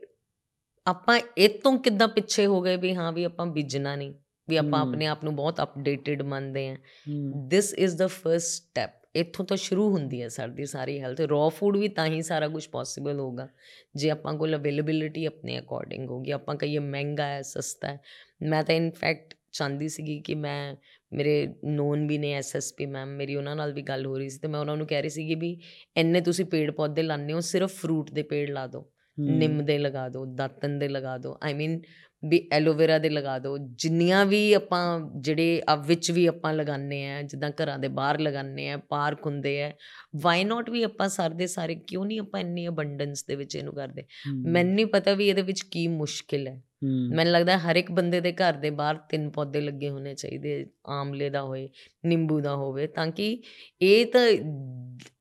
ਆਪਾਂ ਇਹ ਤੋਂ ਕਿੱਦਾਂ ਪਿੱਛੇ ਹੋ ਗਏ ਵੀ ਹਾਂ ਵੀ ਆਪਾਂ ਬੀਜਣਾ ਨਹੀਂ? ਵੀ ਆਪਾਂ। ਆਪਣੇ ਆਪ ਨੂੰ ਬਹੁਤ ਅਪਡੇਟਡ ਮੰਨਦੇ ਹਮ, this is the first step ਇੱਥੋਂ ਤੋਂ ਸ਼ੁਰੂ ਹੁੰਦੀ ਹੈ ਸਾਡੀ ਸਾਰੀ ਹੈਲਥ ਰॉ ਫੂਡ ਵੀ ਤਾਂ ਹੀ ਸਾਰਾ ਕੁਝ ਪੋਸੀਬਲ ਹੋਗਾ ਜੇ ਆਪਾਂ ਕੋਲ ਅਵੇਲੇਬਿਲਿਟੀ ਆਪਣੇ ਅਕੋਰਡਿੰਗ ਹੋਗੀ ਆਪਾਂ ਕਹੀਏ ਮਹਿੰਗਾ ਹੈ ਸਸਤਾ ਹੈ। ਮੈਂ ਤਾਂ ਇਨਫੈਕਟ ਚਾਹੁੰਦੀ ਸੀਗੀ ਕਿ ਮੈਂ ਮੇਰੇ ਨੋਨ ਵੀ ਨੇ ਐਸਐਸਪੀ ਮੈਮ ਮੇਰੀ ਉਹਨਾਂ ਨਾਲ ਵੀ ਗੱਲ ਹੋ ਰਹੀ ਸੀ ਤੇ ਮੈਂ ਉਹਨਾਂ ਨੂੰ ਕਹਿ ਰਹੀ ਸੀਗੀ ਵੀ ਇੰਨੇ ਤੁਸੀਂ ਪੇੜ ਪੌਦੇ ਲਾਉਂਦੇ ਹੋ ਸਿਰਫ ਫਰੂਟ ਦੇ ਪੇੜ ਲਾ ਦਿਓ। ਨਿੰਮ ਦੇ ਲਗਾ ਦਿਓ ਦਾਤਨ ਦੇ ਲਗਾ ਦਿਓ। ਆਈ ਮੀਨ ਵੀ ਐਲੋਵੇਰਾ ਦੇ ਲਗਾ ਦਿਓ। ਜਿੰਨੀਆਂ ਵੀ ਆਪਾਂ ਜਿਹੜੇ ਆ ਵਿੱਚ ਵੀ ਆਪਾਂ ਲਗਾਉਂਦੇ ਆ ਜਿੱਦਾਂ ਘਰਾਂ ਦੇ ਬਾਹਰ ਲਗਾਉਂਦੇ ਆ ਪਾਰਕ ਹੁੰਦੇ ਆ ਵਾਈ ਨਾਟ ਵੀ ਆਪਾਂ ਸਾਰੇ ਦੇ ਸਾਰੇ ਕਿਉਂ ਨਹੀਂ ਆਪਾਂ ਇੰਨੀ ਅਬੰਡੈਂਸ ਦੇ ਵਿੱਚ ਇਹਨੂੰ ਕਰਦੇ? ਮੈਨੂੰ ਨਹੀਂ ਪਤਾ ਵੀ ਇਹਦੇ ਵਿੱਚ ਕੀ ਮੁਸ਼ਕਿਲ ਹੈ। ਮੈਨੂੰ ਲੱਗਦਾ ਹਰ ਇੱਕ ਬੰਦੇ ਦੇ ਘਰ ਦੇ ਬਾਹਰ ਤਿੰਨ ਪੌਦੇ ਲੱਗੇ ਹੋਣੇ ਚਾਹੀਦੇ ਆਮਲੇ ਦਾ ਹੋਏ ਨਿੰਬੂ ਦਾ ਹੋਵੇ ਤਾਂ ਕਿ ਇਹ ਤਾਂ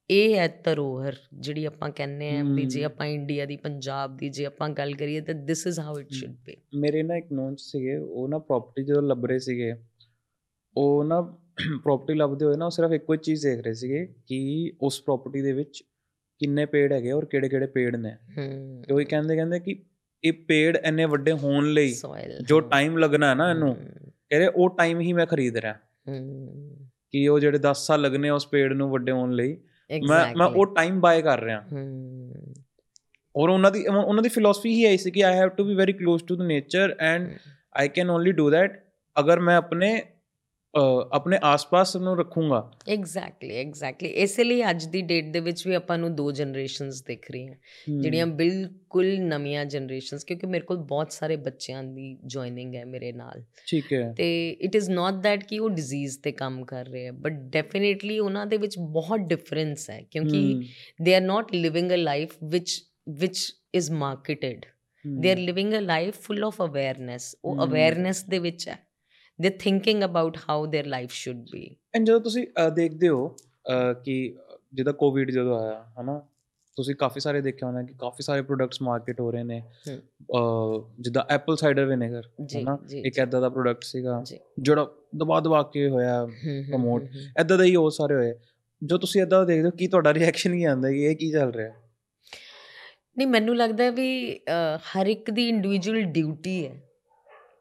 ਇਹ ਹੈ ਧਰੋਹਰ ਜਿਹੜੀ ਆਪਾਂ ਕਹਿੰਦੇ ਆ ਵੀ ਜੇ। ਆਪਾਂ ਇੰਡੀਆ ਦੀ ਪੰਜਾਬ ਦੀ ਜੇ ਆਪਾਂ ਗੱਲ ਕਰੀਏ ਤਾਂ this is how it should be ਮੇਰੇ ਨਾ ਇੱਕ ਨੋਨ ਸੀਗੇ ਉਹ ਨਾ ਪ੍ਰਾਪਰਟੀ ਜਦੋਂ ਲੱਭ ਰਹੇ ਸੀਗੇ ਉਹ ਨਾ ਪ੍ਰਾਪਰਟੀ ਲੱਭਦੇ ਹੋਏ ਨਾ ਉਹ ਸਿਰਫ ਇੱਕੋ ਹੀ ਚੀਜ਼ ਦੇਖ ਰਹੇ ਸੀਗੇ ਕਿ ਉਸ ਪ੍ਰਾਪਰਟੀ ਦੇ ਵਿੱਚ ਕਿੰਨੇ ਪੇੜ ਹੈਗੇ ਔਰ ਕਿਹੜੇ ਕਿਹੜੇ ਪੇੜ ਨੇ। ਤੇ ਉਹ ਕਹਿੰਦੇ ਕਹਿੰਦੇ ਕਿ ਇਹ ਪੇੜ ਇੰਨੇ ਵੱਡੇ ਹੋਣ ਲਈ ਜੋ। ਟਾਈਮ ਲੱਗਣਾ ਹੈ ਨਾ ਇਹਨੂੰ ਕਹਿੰਦੇ ਉਹ ਟਾਈਮ ਹੀ ਮੈਂ ਖਰੀਦ ਰਿਹਾ। ਕਿ ਉਹ ਜਿਹੜੇ 10 ਸਾਲ ਲੱਗਨੇ ਉਸ ਪੇੜ ਨੂੰ ਵੱਡੇ ਹੋਣ ਲਈ ਮੈਂ ਮੈਂ. ਉਹ ਟਾਈਮ ਬਾਏ ਕਰ ਰਿਹਾ। ਔਰ ਉਹਨਾਂ ਦੀ ਉਹਨਾਂ ਦੀ ਫਿਲਾਸਫੀ ਹੀ ਆਈ ਸੀ ਕਿ I have to be very close to the nature and I can only do that ਅਗਰ ਮੈਂ ਆਪਣੇ ਆਪਣੇ ਆਸ-ਪਾਸ ਨੂੰ ਰੱਖੂੰਗਾ। ਐਗਜ਼ੈਕਟਲੀ ਐਗਜ਼ੈਕਟਲੀ ਇਸੇ ਲਈ ਅੱਜ ਦੀ ਡੇਟ ਦੇ ਵਿੱਚ ਵੀ ਆਪਾਂ ਨੂੰ ਦੋ ਜਨਰੇਸ਼ਨਸ ਦਿਖ ਰਹੀਆਂ। ਜਿਹੜੀਆਂ ਬਿਲਕੁਲ ਨਵੀਆਂ ਜਨਰੇਸ਼ਨਸ ਕਿਉਂਕਿ ਮੇਰੇ ਕੋਲ ਬਹੁਤ ਸਾਰੇ ਬੱਚਿਆਂ ਦੀ ਜੁਆਇਨਿੰਗ ਹੈ ਮੇਰੇ ਨਾਲ। ਠੀਕ ਹੈ। ਤੇ ਇਟ ਇਜ਼ ਨਾਟ that ਕਿ ਉਹ ਡਿਜ਼ੀਜ਼ ਤੇ ਕੰਮ ਕਰ ਰਹੇ ਹੈ ਬਟ ਡੈਫੀਨਿਟਲੀ ਉਹਨਾਂ ਦੇ ਵਿੱਚ ਬਹੁਤ ਡਿਫਰੈਂਸ ਹੈ ਕਿਉਂਕਿ they are not living a life which which is marketed. Hmm, they are living a life full of awareness. ਉਹ. ਅਵੇਅਰਨੈਸ ਦੇ ਵਿੱਚ ਹੈ। They thinking about how their life should be and ਜਦੋਂ ਤੁਸੀਂ ਅ, ਦੇਖਦੇ ਹੋ ਅ, ਕਿ ਜਿੱਦਾਂ ਕੋਵਿਡ ਜਦੋਂ ਆਇਆ ਹਨਾ ਤੁਸੀਂ ਕਾਫੀ ਸਾਰੇ ਦੇਖਿਆ ਹੋਣਾ ਕਿ ਕਾਫੀ ਸਾਰੇ ਪ੍ਰੋਡਕਟਸ ਮਾਰਕੀਟ ਹੋ ਰਹੇ ਨੇ ਹਮ। ਅ, ਜਿੱਦਾਂ ਐਪਲ ਸਾਈਡਰ ਵਿਨੇਗਰ ਜੀ ਹਨਾ ਜੀ ਇੱਕ ਐਦਾਂ ਦਾ ਪ੍ਰੋਡਕਟ ਸੀਗਾ ਜੀ। ਜਿਹੜਾ ਦਬਾ ਦਬਾ ਕੇ ਹੋਇਆ ਹਮ, ਹਮ, promote ਹਮ, ਹਮ। ਐਦਾਂ ਦਾ ਹੀ ਉਹ ਸਾਰੇ ਹੋਏ ਜੋ ਤੁਸੀਂ ਐਦਾਂ ਦੇਖਦੇ ਹੋ ਕੀ ਤੁਹਾਡਾ ਰਿਐਕਸ਼ਨ ਕੀ ਆਉਂਦਾ ਕਿ ਇਹ ਕੀ ਚੱਲ ਰਿਹਾ ਨਹੀਂ ਮੈਨੂੰ ਲੱਗਦਾ ਹੈ ਵੀ ਅ, ਹਰ ਇੱਕ ਦੀ ਇੰਡੀਵਿਜੂਅਲ ਡਿਊਟੀ ਹੈ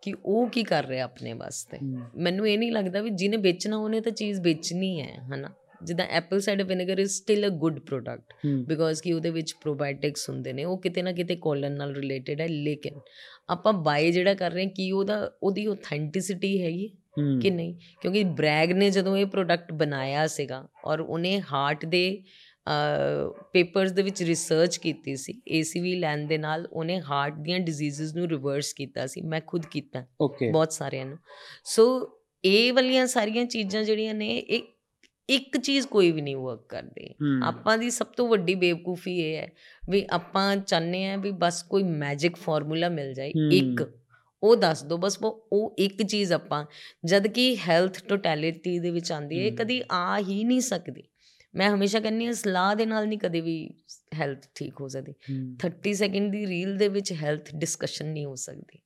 ਕਿ ਉਹ ਕੀ ਕਰ ਰਿਹਾ ਆਪਣੇ ਵਾਸਤੇ? ਮੈਨੂੰ ਇਹ ਨਹੀਂ ਲੱਗਦਾ ਵੀ ਜਿਹਨੇ ਵੇਚਣਾ ਉਹਨੇ ਤਾਂ ਚੀਜ਼ ਵੇਚਣੀ ਹੈ ਹਨਾ? ਜਿੱਦਾਂ apple cider vinegar is still a good product because ਕਿ ਉਹਦੇ ਵਿੱਚ ਪ੍ਰੋਬਾਇਓਟਿਕਸ ਹੁੰਦੇ ਨੇ ਉਹ ਕਿਤੇ ਨਾ ਕਿਤੇ ਕੋਲਨ ਨਾਲ ਰਿਲੇਟਡ ਹੈ ਲੇਕਿਨ ਆਪਾਂ ਬਾਏ ਜਿਹੜਾ ਕਰ ਰਹੇ ਹਾਂ ਕੀ ਉਹਦਾ ਉਹਦੀ ਆਥੈਂਟਿਸਿਟੀ ਹੈਗੀ ਕਿ ਨਹੀਂ? ਕਿਉਂਕਿ ਬ੍ਰੈਗ ਨੇ ਜਦੋਂ ਇਹ ਪ੍ਰੋਡਕਟ ਬਣਾਇਆ ਸੀਗਾ ਔਰ ਉਹਨੇ ਹਾਰਟ ਦੇ ਪੇਪਰਸ ਦੇ ਵਿੱਚ ਰਿਸਰਚ ਕੀਤੀ ਸੀ ਏਸੀਵੀ ਲੈਣ ਦੇ ਨਾਲ ਉਹਨੇ ਹਾਰਟ ਦੀਆਂ ਡਿਜ਼ੀਜ਼ਸ ਨੂੰ ਰਿਵਰਸ ਕੀਤਾ ਸੀ ਮੈਂ ਖੁਦ ਕੀਤਾ ਬਹੁਤ ਸਾਰਿਆਂ ਨੂੰ। ਸੋ ਇਹ ਵਾਲੀਆਂ ਸਾਰੀਆਂ ਚੀਜ਼ਾਂ ਜਿਹੜੀਆਂ ਨੇ ਇਹ ਇੱਕ ਚੀਜ਼ ਕੋਈ ਵੀ ਨਹੀਂ ਵਰਕ ਕਰਦੀ। ਆਪਾਂ ਦੀ ਸਭ ਤੋਂ ਵੱਡੀ ਬੇਵਕੂਫੀ ਇਹ ਹੈ ਵੀ ਆਪਾਂ ਚਾਹੁੰਦੇ ਆ ਵੀ ਬਸ ਕੋਈ ਮੈਜਿਕ ਫਾਰਮੂਲਾ ਮਿਲ ਜਾਏ। ਇੱਕ। ਉਹ ਦੱਸ ਦੋ ਬਸ ਉਹ ਇੱਕ ਚੀਜ਼ ਆਪਾਂ ਜਦ ਕਿ ਹੈਲਥ ਟੋਟੈਲਿਟੀ ਦੇ ਵਿੱਚ ਆਂਦੀ ਹੈ। ਕਦੀ ਆ ਹੀ ਨਹੀਂ ਸਕਦੀ। ਮੈਂ ਹਮੇਸ਼ਾ ਕਹਿੰਦੀ ਹਾਂ ਸਲਾਹ ਦੇ ਨਾਲ ਨਹੀਂ ਕਦੇ ਵੀ ਹੈਲਥ ਠੀਕ ਹੋ ਸਕਦੀ। 30 ਸੈਕਿੰਡ ਦੀ ਰੀਲ ਦੇ ਵਿੱਚ ਹੈਲਥ ਡਿਸਕਸ਼ਨ ਨਹੀਂ ਹੋ ਸਕਦੀ.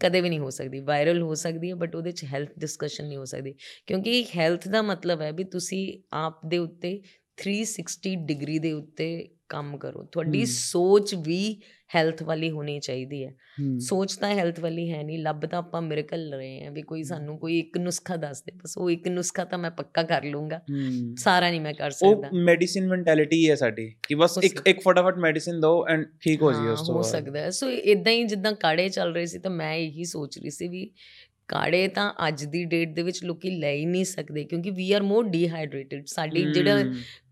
ਕਦੇ ਵੀ ਨਹੀਂ ਹੋ ਸਕਦੀ। ਵਾਇਰਲ ਹੋ ਸਕਦੀ ਹੈ ਬਟ ਉਹਦੇ ਚ ਹੈਲਥ ਡਿਸਕਸ਼ਨ ਨਹੀਂ ਹੋ ਸਕਦੀ। ਕਿਉਂਕਿ ਹੈਲਥ ਦਾ ਮਤਲਬ ਹੈ ਵੀ ਤੁਸੀਂ ਆਪ ਦੇ ਉੱਤੇ 360 ਡਿਗਰੀ ਦੇ ਉੱਤੇ ਕੰਮ ਕਰੋ। ਤੁਹਾਡੀ। ਸੋਚ ਵੀ ਹੈਲਥ ਵਾਲੀ ਹੋਣੀ ਚਾਹੀਦੀ ਹੈ। ਸੋਚ ਤਾਂ ਹੈਲਥ ਵਾਲੀ ਹੈ ਨਹੀਂ ਲੱਭ ਤਾਂ ਆਪਾਂ ਮਿਰਕਲ ਰਹੇ ਹਾਂ ਵੀ ਕੋਈ ਸਾਨੂੰ ਕੋਈ ਇੱਕ ਨੁਸਖਾ ਦੱਸ ਦੇ ਬਸ ਉਹ ਇੱਕ ਨੁਸਖਾ ਤਾਂ ਮੈਂ ਪੱਕਾ ਕਰ ਲੂੰਗਾ ਸਾਰਾ ਨਹੀਂ ਮੈਂ ਕਰ ਸਕਦਾ। ਉਹ ਮੈਡੀਸਿਨ ਮੈਂਟੈਲਿਟੀ ਹੈ ਸਾਡੀ ਕਿ ਬਸ ਇੱਕ। ਇੱਕ ਫਟਾਫਟ ਮੈਡੀਸਿਨ ਦਿਓ ਐਂਡ ਠੀਕ ਹੋ ਜੀ ਉਸ ਤੋਂ ਹੋ ਸਕਦਾ ਸੋ ਇਦਾਂ ਹੀ ਜਿੱਦਾਂ ਕਾੜੇ ਚੱਲ ਰਹੇ ਸੀ ਤਾਂ ਮੈਂ ਇਹੀ ਸੋਚ ਰਹੀ ਸੀ ਵੀ ਕਾੜੇ ਤਾਂ ਅੱਜ ਦੀ ਡੇਟ ਦੇ ਵਿੱਚ ਲੋਕੀ ਲੈ ਹੀ ਨਹੀਂ ਸਕਦੇ ਕਿਉਂਕਿ ਵੀ ਆਰ ਮੋਰ ਡੀਹਾਈਡਰੇਟਡ ਸਾਡੀ ਜਿਹੜਾ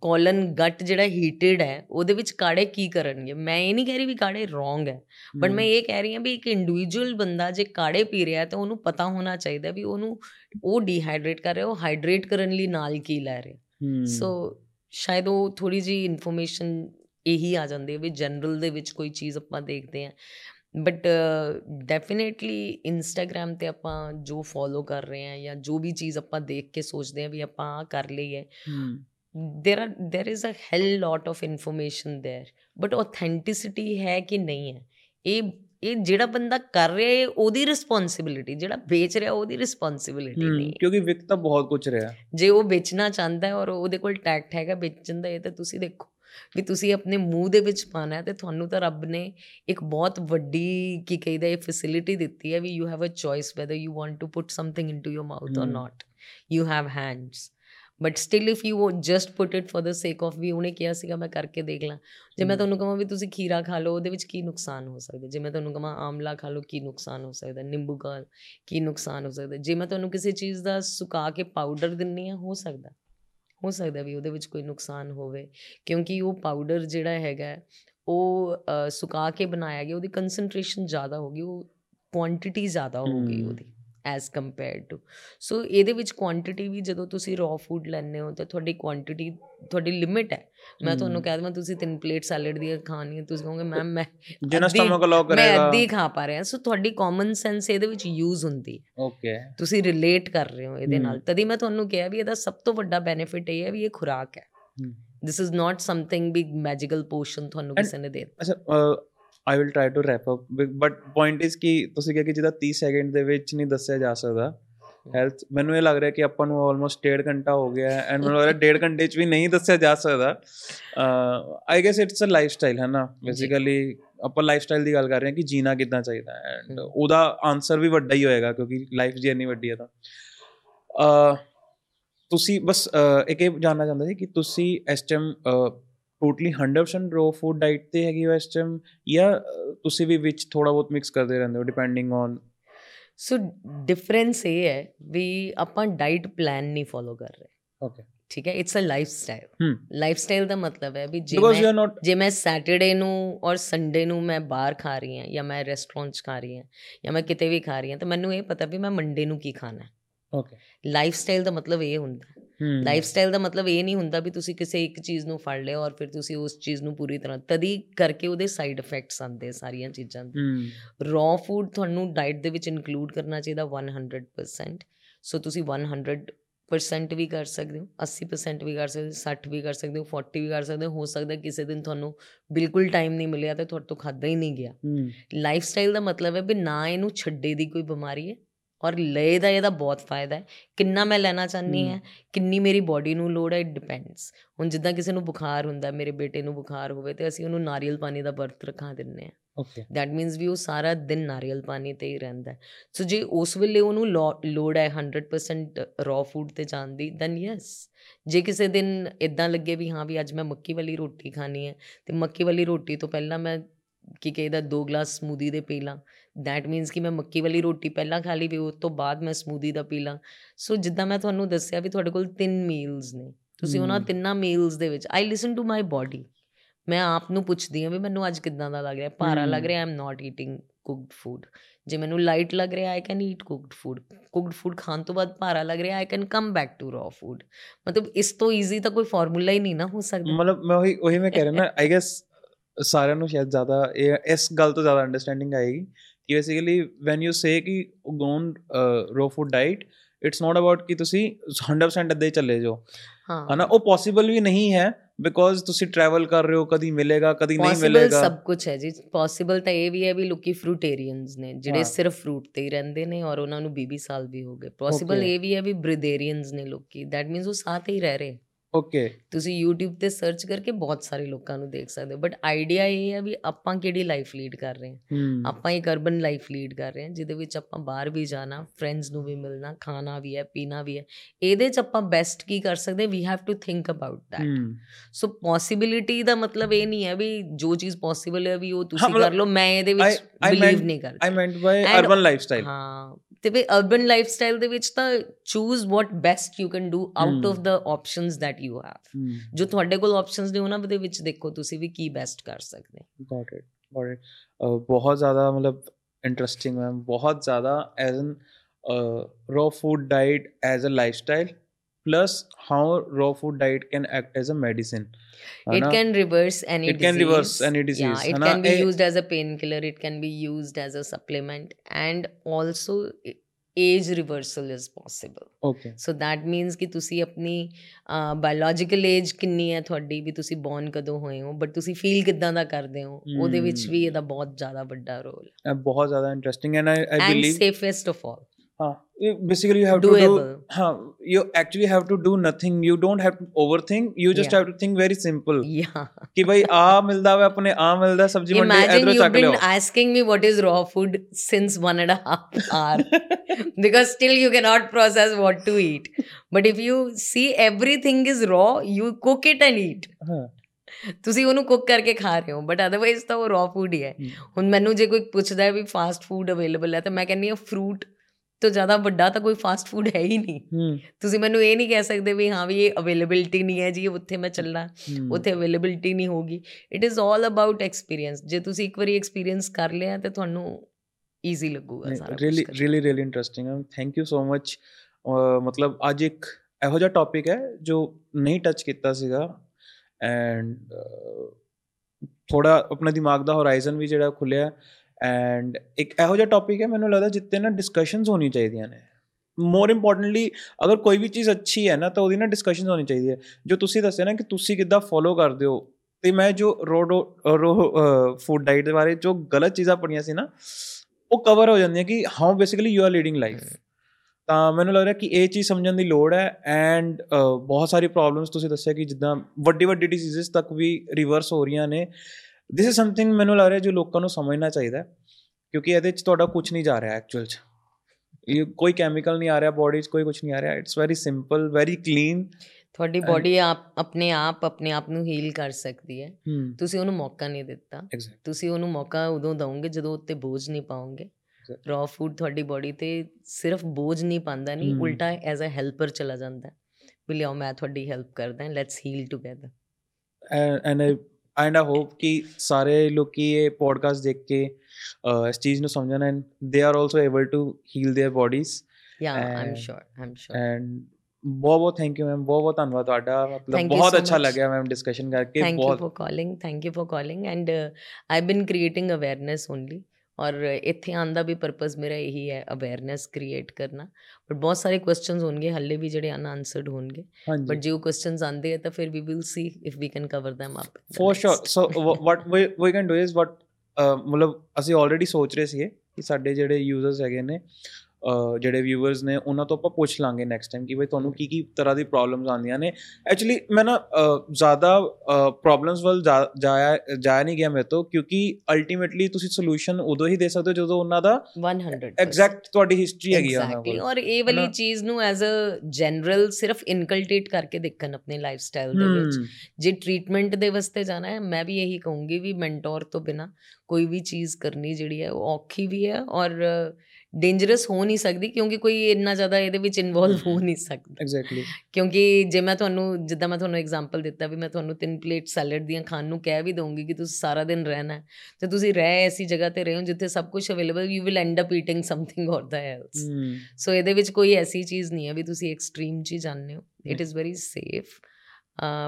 ਕੋਲਨ ਗੱਟ ਜਿਹੜਾ ਹੀਟਡ ਹੈ ਉਹਦੇ ਵਿੱਚ ਕਾੜੇ ਕੀ ਕਰਨਗੇ? ਮੈਂ ਇਹ ਨਹੀਂ ਕਹਿ ਰਹੀ ਵੀ ਕਾੜੇ ਰੋਂਗ ਹੈ ਬਟ ਮੈਂ ਇਹ ਕਹਿ ਰਹੀ ਹਾਂ ਵੀ ਇੱਕ ਇੰਡੀਵਿਜੂਅਲ ਬੰਦਾ ਜੇ ਕਾੜੇ ਪੀ ਰਿਹਾ ਹੈ ਤਾਂ ਉਹਨੂੰ ਪਤਾ ਹੋਣਾ ਚਾਹੀਦਾ ਵੀ ਉਹਨੂੰ ਉਹ ਡੀਹਾਈਡਰੇਟ ਕਰ ਰਿਹਾ ਉਹ ਹਾਈਡਰੇਟ ਕਰਨ ਲਈ ਨਾਲ ਕੀ ਲੈ ਰਿਹਾ। ਸੋ ਸ਼ਾਇਦ ਉਹ ਥੋੜੀ ਜੀ ਇਨਫੋਰਮੇਸ਼ਨ ਇਹੀ ਆ ਜਾਂਦੀ ਹੈ ਵੀ ਜਨਰਲ ਦੇ ਵਿੱਚ ਕੋਈ ਚੀਜ਼ ਆਪਾਂ ਦੇਖਦੇ ਹਾਂ। ਬਟ ਡੈਫੀਨੇਟਲੀ ਇੰਸਟਾਗ੍ਰam ਤੇ ਆਪਾਂ ਜੋ ਫੋਲੋ ਕਰ ਰਹੇ ਹਾਂ ਜਾਂ ਜੋ ਵੀ ਚੀਜ਼ ਆਪਾਂ ਦੇਖ ਕੇ ਸੋਚਦੇ ਹਾਂ ਵੀ ਆਪਾਂ ਆਹ ਕਰ ਲਈ ਹੈ there are there is a hell lot of information there but authenticity ਹੈ ਕਿ ਨਹੀਂ ਹੈ? ਇਹ ਇਹ ਜਿਹੜਾ ਬੰਦਾ ਕਰ ਰਿਹਾ ਹੈ ਉਹਦੀ ਰਿਸਪੌਂਸਿਬਿਲਿਟੀ ਜਿਹੜਾ ਵੇਚ ਰਿਹਾ ਉਹਦੀ ਰਿਸਪੌਂਸਿਬਿਲਿਟੀ ਨਹੀਂ ਕਿਉਂਕਿ ਵਿਕ ਤਾਂ ਬਹੁਤ ਕੁਝ ਰਿਹਾ। ਜੇ ਉਹ ਵੇਚਣਾ ਚਾਹੁੰਦਾ ਹੈ ਔਰ ਉਹਦੇ ਕੋਲ ਟੈਕਟ ਹੈਗਾ ਵੇਚਣ ਦਾ ਇਹ ਤਾਂ ਤੁਸੀਂ ਦੇਖੋ। ਵੀ ਤੁਸੀਂ ਆਪਣੇ ਮੂੰਹ ਦੇ ਵਿੱਚ ਪਾਣਾ ਤੇ ਤੁਹਾਨੂੰ ਤਾਂ ਰੱਬ ਨੇ ਇੱਕ ਬਹੁਤ ਵੱਡੀ ਕੀ ਕਹਿੰਦਾ ਇਹ ਫੈਸਿਲਿਟੀ ਦਿੱਤੀ ਹੈ ਵੀ you have a choice whether you want to put something into your mouth mm. or not. You have hands. But still if you just put it for the sake of ਵੀ ਉਹਨੇ ਕਿਹਾ ਸੀਗਾ ਮੈਂ ਕਰਕੇ ਦੇਖ ਲਾਂ। ਜੇ ਮੈਂ ਤੁਹਾਨੂੰ ਕਹਾਂ ਵੀ ਤੁਸੀਂ ਖੀਰਾ ਖਾ ਲਓ ਉਹਦੇ ਵਿੱਚ ਕੀ ਨੁਕਸਾਨ ਹੋ ਸਕਦਾ? ਜੇ ਮੈਂ ਤੁਹਾਨੂੰ ਕਹਾਂ ਆਮਲਾ ਖਾ ਲਓ ਕੀ ਨੁਕਸਾਨ ਹੋ ਸਕਦਾ? ਨਿੰਬੂ ਖਾ ਕੀ ਨੁਕਸਾਨ ਹੋ ਸਕਦਾ? ਜੇ ਮੈਂ ਤੁਹਾਨੂੰ ਕਿਸੇ ਚੀਜ਼ ਦਾ ਸੁਕਾ ਕੇ ਪਾਊਡਰ ਦਿੰਨੀ ਆ ਹੋ ਸਕਦਾ? ਹੋ ਸਕਦਾ ਵੀ ਉਹਦੇ ਵਿੱਚ ਕੋਈ ਨੁਕਸਾਨ ਹੋਵੇ ਕਿਉਂਕਿ ਉਹ ਪਾਊਡਰ ਜਿਹੜਾ ਹੈਗਾ ਉਹ ਸੁਕਾ ਕੇ ਬਣਾਇਆ ਗਿਆ ਉਹਦੀ ਕਨਸੈਂਟ੍ਰੇਸ਼ਨ ਜ਼ਿਆਦਾ ਹੋਗੀ ਉਹ ਕੁਆਂਟੀਟੀ ਜ਼ਿਆਦਾ ਹੋਗੀ। ਉਹਦੀ ਐਸ ਕੰਪੇਅਰਡ ਟੂ ਸੋ ਇਹਦੇ ਵਿੱਚ ਕੁਆਂਟੀਟੀ ਵੀ ਜਦੋਂ ਤੁਸੀਂ ਰॉ ਫੂਡ ਲੈਂਦੇ ਹੋ ਤਾਂ ਤੁਹਾਡੀ ਕੁਆਂਟੀਟੀ ਤੁਹਾਡੀ ਲਿਮਿਟ ਹੈ ਮੈਂ ਤੁਹਾਨੂੰ। ਕਹਿ ਦਵਾਂ ਤੁਸੀਂ ਤਿੰਨ ਪਲੇਟ ਸੈਲਡ ਦੀ ਖਾਣੀ ਹੈ ਤੁਸੀਂ ਕਹੋਗੇ ਮੈਮ ਮੈਂ ਜਿੰਨਾ ਸਟਮਕ ਅਲਾਉ ਮੈਂ ਕਰੇਗਾ। ਅੱਧੀ ਖਾ ਪਾ ਰਿਹਾ। ਸੋ ਤੁਹਾਡੀ ਕਾਮਨ ਸੈਂਸ ਇਹਦੇ ਵਿੱਚ ਯੂਜ਼ ਹੁੰਦੀ। ਹੈ ਓਕੇ ਤੁਸੀਂ ਰਿਲੇਟ ਕਰ ਰਹੇ ਹੋ ਇਹਦੇ। ਨਾਲ। ਤਦੀ ਮੈਂ ਤੁਹਾਨੂੰ ਕਿਹਾ ਵੀ ਇਹਦਾ ਸਭ ਤੋਂ ਵੱਡਾ ਬੈਨੀਫਿਟ ਇਹ ਹੈ ਵੀ ਇਹ ਖੁਰਾਕ ਹੈ। This is not something big magical potion ਤੁਹਾਨੂੰ ਕਿਸੇ ਨੇ ਦੇ ਅੱਛਾ I will try to wrap up but point is ਕਿ ਤੁਸੀਂ ਕਿਹਾ ਕਿ ਜਿਹਦਾ 30 ਸੈਕਿੰਡ ਦੇ ਵਿੱਚ ਨਹੀਂ ਦੱਸਿਆ ਜਾ ਸਕਦਾ। ਹੈਲਥ ਮੈਨੂੰ ਇਹ ਲੱਗ ਰਿਹਾ ਕਿ ਆਪਾਂ ਨੂੰ ਆਲਮੋਸਟ 1.5 ਘੰਟਾ ਹੋ ਗਿਆ ਹੈ ਐਂਡ ਮੈਨੂੰ ਲੱਗ ਰਿਹਾ 1.5 ਘੰਟੇ ਚ ਵੀ ਨਹੀਂ ਦੱਸਿਆ ਜਾ ਸਕਦਾ। I guess it's a lifestyle ਹੈ ਨਾ? ਬੇਸਿਕਲੀ ਆਪਾਂ ਲਾਈਫ ਸਟਾਈਲ ਦੀ ਗੱਲ ਕਰ ਰਹੇ ਹਾਂ ਕਿ ਜੀਣਾ ਕਿੱਦਾਂ ਚਾਹੀਦਾ ਹੈ ਐਂਡ। ਉਹਦਾ ਆਨਸਰ ਵੀ ਵੱਡਾ ਹੀ ਹੋਏਗਾ ਕਿਉਂਕਿ ਲਾਈਫ ਜੀ ਇੰਨੀ ਵੱਡੀ ਹੈ ਤਾਂ। ਅਹ, ਤੁਸੀਂ ਬਸ ਇੱਕ ਇਹ ਜਾਨਣਾ ਚਾਹੁੰਦਾ ਸੀ ਕਿ ਤੁਸੀਂ ਇਸ ਟਾਈਮ ਟੋਟਲੀ 100% ਰੋ ਫੂਡ ਡਾਈਟ ਤੇ ਹੈਗੀ ਹੋ ਇਸ ਟਾਈਮ ਜਾਂ ਤੁਸੀਂ ਵੀ ਵਿੱਚ ਥੋੜਾ ਬਹੁਤ ਮਿਕਸ ਕਰਦੇ ਰਹਿੰਦੇ ਹੋ ਡਿਪੈਂਡਿੰਗ ਔਨ ਸੋ ਡਿਫਰੈਂਸ ਇਹ ਹੈ ਵੀ ਆਪਾਂ ਡਾਈਟ ਪਲਾਨ ਨਹੀਂ ਫੋਲੋ ਕਰ ਰਹੇ। ਓਕੇ ਠੀਕ ਹੈ? It's a lifestyle lifestyle ਦਾ ਮਤਲਬ ਹੈ ਵੀ ਜੇ ਮੈਂ ਜੇ ਮੈਂ ਸੈਟਰਡੇ ਨੂੰ ਔਰ ਸੰਡੇ ਨੂੰ ਮੈਂ ਬਾਹਰ ਖਾ ਰਹੀ ਹਾਂ ਜਾਂ ਮੈਂ ਰੈਸਟੋਰੈਂਟ 'ਚ ਖਾ ਰਹੀ ਹਾਂ ਜਾਂ ਮੈਂ ਕਿਤੇ ਵੀ ਖਾ ਰਹੀ ਹਾਂ ਤਾਂ ਮੈਨੂੰ ਇਹ ਪਤਾ ਵੀ ਮੈਂ ਮੰਡੇ ਨੂੰ ਕੀ ਖਾਣਾ ਹੈ। ਓਕੇ ਲਾਈਫ ਸਟਾਈਲ ਦਾ ਮਤਲਬ ਇਹ ਹੁੰਦਾ। ਹੈ। ਹਮ ਲਾਈਫ ਸਟਾਈਲ ਦਾ ਮਤਲਬ ਇਹ ਨਹੀਂ ਹੁੰਦਾ ਵੀ ਤੁਸੀਂ ਕਿਸੇ ਇੱਕ ਚੀਜ਼ ਨੂੰ ਫੜ ਲਿਆ ਔਰ ਫਿਰ ਤੁਸੀਂ ਉਸ ਚੀਜ਼ ਨੂੰ ਪੂਰੀ ਤਰ੍ਹਾਂ ਤਦੀ ਕਰਕੇ ਉਹਦੇ ਸਾਈਡ ਇਫੈਕਟਸ ਆਉਂਦੇ ਸਾਰੀਆਂ ਚੀਜ਼ਾਂ ਦੇ। ਰॉ ਫੂਡ ਤੁਹਾਨੂੰ ਡਾਈਟ ਦੇ ਵਿੱਚ ਇਨਕਲੂਡ ਕਰਨਾ ਚਾਹੀਦਾ 100% ਸੋ ਤੁਸੀਂ 100% ਵੀ ਕਰ ਸਕਦੇ ਹੋ 80% ਵੀ ਕਰ ਸਕਦੇ ਹੋ 60 ਵੀ ਕਰ ਸਕਦੇ ਹੋ 40 ਵੀ ਕਰ ਸਕਦੇ ਹੋ ਹੋ ਸਕਦਾ ਕਿਸੇ ਦਿਨ ਤੁਹਾਨੂੰ ਬਿਲਕੁਲ ਟਾਈਮ ਨਹੀਂ ਮਿਲਿਆ ਤੇ ਤੁਹਾਡੇ ਤੋਂ ਖਾਦਾ ਹੀ ਨਹੀਂ ਗਿਆ। ਹੂੰ। ਲਾਈਫ ਸਟਾਈਲ ਦਾ ਮਤਲਬ ਹੈ ਵੀ ਨਾ ਇਹਨੂੰ ਛੱਡੇ ਦੀ ਕੋਈ ਬਿਮਾਰੀ ਹੈ। ਔਰ ਲਏ ਦਾ ਇਹਦਾ ਬਹੁਤ ਫਾਇਦਾ ਹੈ। ਕਿੰਨਾ ਮੈਂ ਲੈਣਾ ਚਾਹਨੀ। ਹੈ ਕਿੰਨੀ ਮੇਰੀ ਬਾਡੀ ਨੂੰ ਲੋੜ ਹੈ ਇਟ ਡਿਪੈਂਡਸ ਹੁਣ ਜਿੱਦਾਂ ਕਿਸੇ ਨੂੰ ਬੁਖਾਰ ਹੁੰਦਾ ਮੇਰੇ ਬੇਟੇ ਨੂੰ ਬੁਖਾਰ ਹੋਵੇ ਤੇ ਅਸੀਂ ਉਹਨੂੰ ਨਾਰੀਅਲ ਪਾਣੀ ਦਾ ਵਰਤ ਰਖਾ ਦਿੰਨੇ ਆ ਓਕੇ ਦੈਟ ਮੀਨਸ ਵੀ ਉਹ ਸਾਰਾ ਦਿਨ ਨਾਰੀਅਲ ਪਾਣੀ ਤੇ ਹੀ ਰਹਿੰਦਾ ਸੋ ਜੇ ਉਸ ਵੇਲੇ ਉਹਨੂੰ ਲੋੜ ਹੈ 100% ਰॉ ਫੂਡ ਤੇ ਜਾਣ ਦੀ ਦੈਨ ਯੈਸ ਜੇ ਕਿਸੇ ਦਿਨ ਇਦਾਂ ਲੱਗੇ ਵੀ ਹਾਂ ਵੀ ਅੱਜ ਮੈਂ ਮੱਕੀ ਵਾਲੀ ਰੋਟੀ ਖਾਣੀ ਹੈ ਤੇ ਮੱਕੀ ਵਾਲੀ ਰੋਟੀ ਤੋਂ ਪਹਿਲਾਂ ਮੈਂ ਕੀ ਕਹਿੰਦਾ ਦੋ ਗਲਾਸ ਸਮੂਦੀ ਦੇ ਪੀ ਲਾਂ ਦੈਟ ਮੀਨਸ ਕਿ ਮੈਂ ਮੱਕੀ ਵਾਲੀ ਰੋਟੀ ਪਹਿਲਾਂ ਖਾ ਲਈ ਵੀ ਉਸ ਤੋਂ ਬਾਅਦ ਮੈਂ ਸਮੂਦੀ ਦਾ ਪੀ ਲਾਂ। ਸੋ ਜਿੱਦਾਂ ਮੈਂ ਤੁਹਾਨੂੰ ਦੱਸਿਆ ਵੀ ਤੁਹਾਡੇ ਕੋਲ ਤਿੰਨ ਮੀਲਸ ਨੇ ਤੁਸੀਂ ਉਹਨਾਂ। ਤਿੰਨਾਂ ਮੀਲਸ ਦੇ ਵਿੱਚ I listen to my body ਮੈਂ ਆਪ ਨੂੰ ਪੁੱਛਦੀ ਹਾਂ ਵੀ ਮੈਨੂੰ ਅੱਜ ਕਿੱਦਾਂ ਦਾ ਲੱਗ ਰਿਹਾ ਭਾਰਾ ਲੱਗ। ਰਿਹਾ I am not eating cooked food ਜੇ ਮੈਨੂੰ ਲਾਈਟ ਲੱਗ ਰਿਹਾ I can eat cooked food cooked food ਖਾਣ ਤੋਂ ਬਾਅਦ ਭਾਰਾ ਲੱਗ ਰਿਹਾ I can come back to raw food ਮਤਲਬ ਇਸ ਤੋਂ ਈਜ਼ੀ ਤਾਂ ਕੋਈ ਫਾਰਮੂਲਾ ਹੀ ਨਹੀਂ ਨਾ ਹੋ ਸਕਦਾ। ਮਤਲਬ ਮੈਂ ਉਹੀ ਉਹੀ ਮੈਂ ਕਹਿ ਰਿਹਾ ਨਾ ਆਈ ਗੈਸ ਸਾਰਿਆਂ ਨੂੰ ਸ਼ਾਇਦ ਜ਼ਿਆਦਾ ਇਹ ਇਸ ਗੱਲ ਤੋਂ ਜ਼ਿਆਦਾ ਅੰਡਰਸਟੈਂਡਿੰਗ ਆਏਗੀ ਕਿ ਬੇਸਿਕਲੀ ਵੈਨ ਯੂ ਸੇ ਕਿ gone raw food diet it's not about ਕਿ ਤੁਸੀਂ 100% ਅੱਦੇ ਚੱਲੇ ਜਾਓ। ਹਾਂ। ਹਨਾ ਉਹ ਪੋਸੀਬਲ ਵੀ ਨਹੀਂ ਹੈ ਬਿਕੋਜ਼ ਤੁਸੀਂ ਟਰੈਵਲ ਕਰ ਰਹੇ ਹੋ ਕਦੀ ਮਿਲੇਗਾ ਕਦੀ ਨਹੀਂ ਪੋਸੀਬਲ ਮਿਲੇਗਾ। ਸਭ ਕੁਝ ਹੈ ਜੀ। ਪੋਸੀਬਲ ਤਾਂ ਇਹ ਵੀ ਹੈ ਵੀ ਲੋਕੀ ਫਰੂਟੇਰੀਅਨਸ ਨੇ ਜਿਹੜੇ। ਸਿਰਫ ਫਰੂਟ ਤੇ ਹੀ ਰਹਿੰਦੇ ਨੇ ਔਰ ਉਹਨਾਂ ਨੂੰ 20 ਸਾਲ ਵੀ ਹੋ ਗਏ। ਪੋਸੀਬਲ. ਇਹ ਵੀ ਹੈ ਵੀ ਬ੍ਰਿਦੇਰੀਅਨਸ ਨੇ ਲੋਕੀ। ਦੈਟ ਮੀਨਸ ਉਹ ਸਾਥ ਹੀ ਰਹਿ ਰਹੇ। ਓਕੇ ਤੁਸੀਂ YouTube ਤੇ ਸਰਚ ਕਰਕੇ ਬਹੁਤ ਸਾਰੇ ਲੋਕਾਂ ਨੂੰ ਦੇਖ ਸਕਦੇ ਹੋ। ਬਟ ਆਈਡੀਆ ਇਹ ਹੈ ਵੀ ਆਪਾਂ ਕਿਹੜੀ ਲਾਈਫ ਲੀਡ ਕਰ ਰਹੇ ਹਾਂ। ਆਪਾਂ ਇੱਕ ਅਰਬਨ ਲਾਈਫ ਲੀਡ ਕਰ ਰਹੇ ਹਾਂ ਜਿਹਦੇ ਵਿੱਚ ਆਪਾਂ ਬਾਹਰ ਵੀ ਜਾਣਾ ਫਰੈਂਡਸ ਨੂੰ ਵੀ ਮਿਲਣਾ ਖਾਣਾ ਵੀ ਹੈ ਪੀਣਾ ਵੀ ਹੈ। ਇਹਦੇ 'ਚ ਆਪਾਂ ਬੈਸਟ ਕੀ ਕਰ ਸਕਦੇ we have to think about hmm so possibility ਦਾ ਮਤਲਬ ਇਹ ਨਹੀਂ ਹੈ ਵੀ ਜੋ ਚੀਜ਼ ਪੋਸੀਬਲ ਹੈ ਵੀ ਉਹ ਤੁਸੀਂ ਕਰ ਲਓ ਮੈਂ ਇਹਦੇ ਵਿੱਚ ਬਿਲੀਵ ਨਹੀਂ ਆਈ ਕਰਦੀ ਮੈਂਟ ਬਾਈ ਅਰਬਨ ਲਾਈਫਸਟਾਈਲ ਹਾਂ। ਤੇ ਵੀ ਅਰਬਨ ਲਾਈਫਸਟਾਈਲ ਦੇ ਵਿੱਚ ਤਾਂ choose what best you can do out. Of the options that you have. ਜੋ ਤੁਹਾਡੇ ਕੋਲ ਆਪਸ਼ਨਸ ਨੇ ਉਹਨਾਂ ਦੇ ਵਿੱਚ ਦੇਖੋ ਤੁਸੀਂ ਵੀ ਕੀ ਬੈਸਟ ਕਰ ਸਕਦੇ ਗॉट ਇਟ ਗॉट ਇਟ ਬਹੁਤ ਜ਼ਿਆਦਾ ਮਤਲਬ ਇੰਟਰਸਟਿੰਗ ਮੈਮ ਬਹੁਤ ਜ਼ਿਆਦਾ as an raw food diet as a lifestyle plus how raw food diet can act as a medicine it ਹਨਾ? can reverse any It can disease reverse any disease, yeah it ਹਨਾ? can be used as a painkiller it can be used as a supplement and also age reversal is possible okay so that means ਕਿ ਤੁਸੀਂ ਆਪਣੀ biological age ਕਿੰਨੀ ਹੈ ਤੁਹਾਡੀ ਵੀ ਤੁਸੀਂ born ਕਦੋਂ ਹੋਏ ਹੋ ਬਟ ਤੁਸੀਂ ਫੀਲ ਕਿਦਾਂ ਦਾ ਕਰਦੇ ਹੋ ਉਹਦੇ ਵਿੱਚ Hmm. ਵੀ ਇਹਦਾ ਬਹੁਤ ਜ਼ਿਆਦਾ ਵੱਡਾ ਰੋਲ ਹੈ ਬਹੁਤ ਜ਼ਿਆਦਾ interesting and I I and believe safest of all ਹਾਂ basically you have to do doable ਹਾਂ you actually have to do nothing you don't have to overthink you just Yeah. have to think very simple yeah ਕਿ ਭਾਈ ਆ ਮਿਲਦਾ ਵੇ ਆਪਣੇ ਆ ਮਿਲਦਾ ਸਬਜੀ ਮੰਡੀ imagine ਇਧਰੋਂ you've ਚੱਕ ਲਿਓ been asking me what is raw food since one and a half hour because still you cannot process what to eat but if you see everything is raw you cook it and eat ਹਾਂ ਤੁਸੀਂ ਉਹਨੂੰ cook ਕਰਕੇ ਖਾ ਰਹੇ ਹੋ but otherwise ਤਾਂ ਉਹ raw food ਹੀ ਹੈ ਹੁਣ ਮੈਨੂੰ ਜੇ ਕੋਈ ਪੁੱਛਦਾ ਹੈ ਵੀ ਫਾਸਟ ਫੂਡ ਅਵੇਲੇਬਲ ਹੈ ਤਾਂ ਮੈਂ ਕਹਿੰਦੀ ਹਾਂ ਫਰੂਟ ਤੋਂ ਜ਼ਿਆਦਾ ਵੱਡਾ ਤਾਂ ਕੋਈ ਫਾਸਟ ਫੂਡ ਹੈ ਹੀ ਨਹੀਂ। ਹੂੰ। ਤੁਸੀਂ ਮੈਨੂੰ ਇਹ ਨਹੀਂ ਕਹਿ ਸਕਦੇ ਵੀ ਹਾਂ ਵੀ ਇਹ ਅਵੇਲੇਬਿਲਟੀ ਨਹੀਂ ਹੈ ਜੀ ਉੱਥੇ ਮੈਂ ਚੱਲਾਂ ਉੱਥੇ ਅਵੇਲੇਬਿਲਟੀ ਨਹੀਂ ਹੋਗੀ it is all about experience ਜੇ ਤੁਸੀਂ ਇੱਕ ਵਾਰੀ ਐਕਸਪੀਰੀਅੰਸ ਕਰ ਲਿਆ ਤੇ ਤੁਹਾਨੂੰ ਈਜ਼ੀ ਲੱਗੂਗਾ ਸਾਰਾ really really really interesting thank you so much ਮਤਲਬ ਅੱਜ ਇੱਕ ਇਹੋ ਜਿਹਾ ਟੌਪਿਕ ਹੈ ਜੋ ਨਹੀਂ ਟੱਚ ਕੀਤਾ ਸੀਗਾ। ਐਂਡ ਥੋੜਾ ਆਪਣੇ ਦਿਮਾਗ ਦਾ ਹੋਰਾਈਜ਼ਨ ਵੀ ਜਿਹੜਾ ਖੁੱਲਿਆ ਐਂਡ ਇੱਕ ਇਹੋ ਜਿਹਾ ਟੌਪਿਕ ਹੈ ਮੈਨੂੰ ਲੱਗਦਾ ਜਿੱਤੇ ਨਾ ਡਿਸਕਸ਼ਨਸ ਹੋਣੀ ਚਾਹੀਦੀਆਂ ਨੇ। ਮੋਰ ਇੰਪੋਰਟੈਂਟਲੀ ਅਗਰ ਕੋਈ ਵੀ ਚੀਜ਼ ਅੱਛੀ ਹੈ ਨਾ ਤਾਂ ਉਹਦੀ ਨਾ ਡਿਸਕਸ਼ਨਸ ਹੋਣੀ ਚਾਹੀਦੀ ਹੈ। ਜੋ ਤੁਸੀਂ ਦੱਸਿਆ ਨਾ ਕਿ ਤੁਸੀਂ ਕਿੱਦਾਂ ਫੋਲੋ ਕਰਦੇ ਹੋ ਤੇ ਮੈਂ ਜੋ ਰੋਡੋ ਰੋ ਫੂਡ ਡਾਈਟ ਦੇ ਬਾਰੇ ਜੋ ਗਲਤ ਚੀਜ਼ਾਂ ਪੜੀਆਂ ਸੀ ਨਾ ਉਹ ਕਵਰ ਹੋ ਜਾਂਦੀਆਂ ਕਿ how basically you are leading life ਤਾਂ ਮੈਨੂੰ ਲੱਗ ਰਿਹਾ ਕਿ ਇਹ ਚੀਜ਼ ਸਮਝਣ ਦੀ ਲੋੜ ਹੈ ਐਂਡ ਬਹੁਤ ਸਾਰੀ ਪ੍ਰੋਬਲਮਸ ਤੁਸੀਂ ਦੱਸਿਆ ਕਿ ਜਿੱਦਾਂ ਵੱਡੀ ਵੱਡੀ ਡਿਸੀਜ਼ਸ ਤੱਕ ਵੀ ਰਿਵਰਸ ਹੋ ਰਹੀਆਂ ਨੇ। ਥਿਸ ਇਜ਼ ਸਮਥਿੰਗ ਮੈਨੂੰ ਲੱਗ ਰਿਹਾ ਜੋ ਲੋਕਾਂ ਨੂੰ ਸਮਝਣਾ ਚਾਹੀਦਾ ਕਿਉਂਕਿ ਇਹਦੇ ਚ ਤੁਹਾਡਾ ਕੁਝ ਨਹੀਂ ਜਾ ਰਿਹਾ ਐਕਚੁਅਲ ਚ। ਇਹ ਕੋਈ ਕੈਮੀਕਲ ਨਹੀਂ ਆ ਰਿਹਾ ਬਾਡੀ 'ਚ ਕੋਈ ਕੁਝ ਨਹੀਂ ਆ ਰਿਹਾ। It's very simple very clean ਤੁਹਾਡੀ ਬਾਡੀ ਆਪ ਆਪਣੇ ਆਪ ਆਪਣੇ ਆਪ ਨੂੰ ਹੀਲ ਕਰ ਸਕਦੀ ਹੈ। ਤੁਸੀਂ ਉਹਨੂੰ ਮੌਕਾ ਨਹੀਂ ਦਿੱਤਾ। ਤੁਸੀਂ ਉਹਨੂੰ ਮੌਕਾ ਉਦੋਂ ਦਵੋਗੇ ਜਦੋਂ ਉੱਤੇ ਬੋਝ ਨਹੀਂ Exactly. ਰॉ ਫੂਡ ਤੁਹਾਡੀ ਬਾਡੀ ਤੇ ਸਿਰਫ ਬੋਝ ਨਹੀਂ ਪਾਉਂਦਾ ਨਹੀਂ. ਉਲਟਾ ਐਜ਼ ਅ ਹੈਲਪਰ ਚਲਾ ਜਾਂਦਾ। ਵੀ ਲਿਆਓ ਮੈਂ ਤੁਹਾਡੀ ਹੈਲਪ ਕਰਦਾ। Let's heal together and and I hope ਕਿ ਸਾਰੇ ਲੋਕੀ ਇਹ ਪੋਡਕਾਸਟ ਦੇਖ ਕੇ ਅਹ, ਇਸ ਚੀਜ਼ ਨੂੰ ਸਮਝਣ and they are also able to heal their bodies ਯਾ ਆਮ And- sure Aam sure and ਬਹੁਤ ਬਹੁਤ ਥੈਂਕ ਯੂ ਮੈਮ ਬਹੁਤ ਬਹੁਤ ਧੰਨਵਾਦ ਤੁਹਾਡਾ ਮਤਲਬ Thank you ਬਹੁਤ so ਅੱਛਾ much. ਲੱਗਿਆ ਮੈਮ ਡਿਸਕਸ਼ਨ ਕਰਕੇ thank you ਬਹੁਤ for calling thank you for calling and uh, i've been creating awareness only ਔਰ ਇੱਥੇ ਆਉਣ ਦਾ ਵੀ ਪਰਪਸ ਮੇਰਾ ਇਹੀ ਹੈ ਅਵੇਅਰਨੈਸ ਕ੍ਰੀਏਟ ਕਰਨਾ। ਬਟ ਬਹੁਤ ਸਾਰੇ ਕੁਐਸਚਨਸ ਹੋਣਗੇ ਹੱਲੇ ਵੀ ਜਿਹੜੇ ਅਨਆਨਸਰਡ ਹੋਣਗੇ। ਬਟ ਜੇ ਉਹ ਕੁਐਸਚਨਸ ਆਉਂਦੇ ਆ ਤਾਂ ਫਿਰ we will see if we can cover them the for sure. So what we we can do is what ਮਤਲਬ ਅਸੀਂ ਆਲਰੇਡੀ ਸੋਚ ਰਹੇ ਸੀਗੇ ਕਿ ਸਾਡੇ ਜਿਹੜੇ ਯੂਜ਼ਰਸ ਹੈਗੇ ਨੇ ਜਿਹੜੇ ਵਿਊਅਰਸ ਨੇ ਉਹਨਾਂ ਤੋਂ ਆਪਾਂ ਪੁੱਛ ਲਾਂਗੇ ਨੈਕਸਟ ਟਾਈਮ ਕਿ ਬਈ ਤੁਹਾਨੂੰ ਕੀ ਕੀ ਤਰ੍ਹਾਂ ਦੀ ਪ੍ਰੋਬਲਮਸ ਆਉਂਦੀਆਂ ਨੇ ਐਕਚੁਅਲੀ ਮੈਂ ਨਾ ਜ਼ਿਆਦਾ ਪ੍ਰੋਬਲਮਸ ਵੱਲ ਜਾਇਆ ਜਾਇਆ ਨਹੀਂ ਗਿਆ ਮੇਰੇ ਤੋਂ ਕਿਉਂਕਿ ਅਲਟੀਮੇਟਲੀ ਤੁਸੀਂ ਸੋਲੂਸ਼ਨ ਉਦੋਂ ਹੀ ਦੇ ਸਕਦੇ ਹੋ ਜਦੋਂ ਉਹਨਾਂ ਦਾ 100% ਐਗਜ਼ੈਕਟ ਤੁਹਾਡੀ ਹਿਸਟਰੀ ਹੈਗੀ ਆ ਉਹਨਾਂ. ਕੋਲ ਔਰ ਇਹ ਵਾਲੀ? ਚੀਜ਼ ਨੂੰ ਐਜ਼ ਅ ਜਨਰਲ ਸਿਰਫ ਇਨਕਲਟੇਟ ਕਰਕੇ ਦੇਖਣ ਆਪਣੇ ਲਾਈਫ ਸਟਾਈਲ ਦੇ ਵਿੱਚ ਜੇ ਟ੍ਰੀਟਮੈਂਟ ਦੇ ਵਾਸਤੇ ਜਾਣਾ ਹੈ ਮੈਂ ਵੀ ਇਹੀ ਕਹੂੰਗੀ ਵੀ ਮੈਂਟੋਰ ਤੋਂ ਬਿਨਾ ਕੋਈ ਵੀ ਚੀਜ਼ ਕਰਨੀ ਜਿਹੜੀ ਹੈ ਉਹ ਔਖੀ ਵੀ ਹੈ ਔਰ ਡੇਂਜਰਸ ਹੋ ਨਹੀਂ ਸਕਦੀ ਕਿਉਂਕਿ ਕੋਈ ਇੰਨਾ ਜ਼ਿਆਦਾ ਇਹਦੇ ਵਿੱਚ ਇਨਵੋਲਵ ਹੋ ਨਹੀਂ ਸਕਦਾ। ਐਗਜ਼ੈਕਟਲੀ ਕਿਉਂਕਿ ਜੇ ਮੈਂ ਤੁਹਾਨੂੰ ਜਿੱਦਾਂ ਮੈਂ ਤੁਹਾਨੂੰ ਐਗਜ਼ਾਮਪਲ ਦਿੱਤਾ ਵੀ ਮੈਂ ਤੁਹਾਨੂੰ ਤਿੰਨ ਪਲੇਟ ਸੈਲਡ ਦੀਆਂ ਖਾਣ ਨੂੰ ਕਹਿ ਵੀ ਦਊਂਗੀ ਕਿ ਤੁਸੀਂ ਸਾਰਾ ਦਿਨ ਰਹਿਣਾ ਤੇ ਤੁਸੀਂ ਰਹਿ ਐਸੀ ਜਗ੍ਹਾ ਤੇ ਰਹੇ ਜਿੱਥੇ ਸਭ ਕੁਝ available you will end up eating something or the else ਸੋ ਇਹਦੇ ਵਿੱਚ ਕੋਈ ਐਸੀ ਚੀਜ਼ ਨਹੀਂ ਹੈ ਵੀ ਤੁਸੀਂ ਐਕਸਟ੍ਰੀਮ ਚ ਜਾਂਦੇ ਹੋ। It is very safe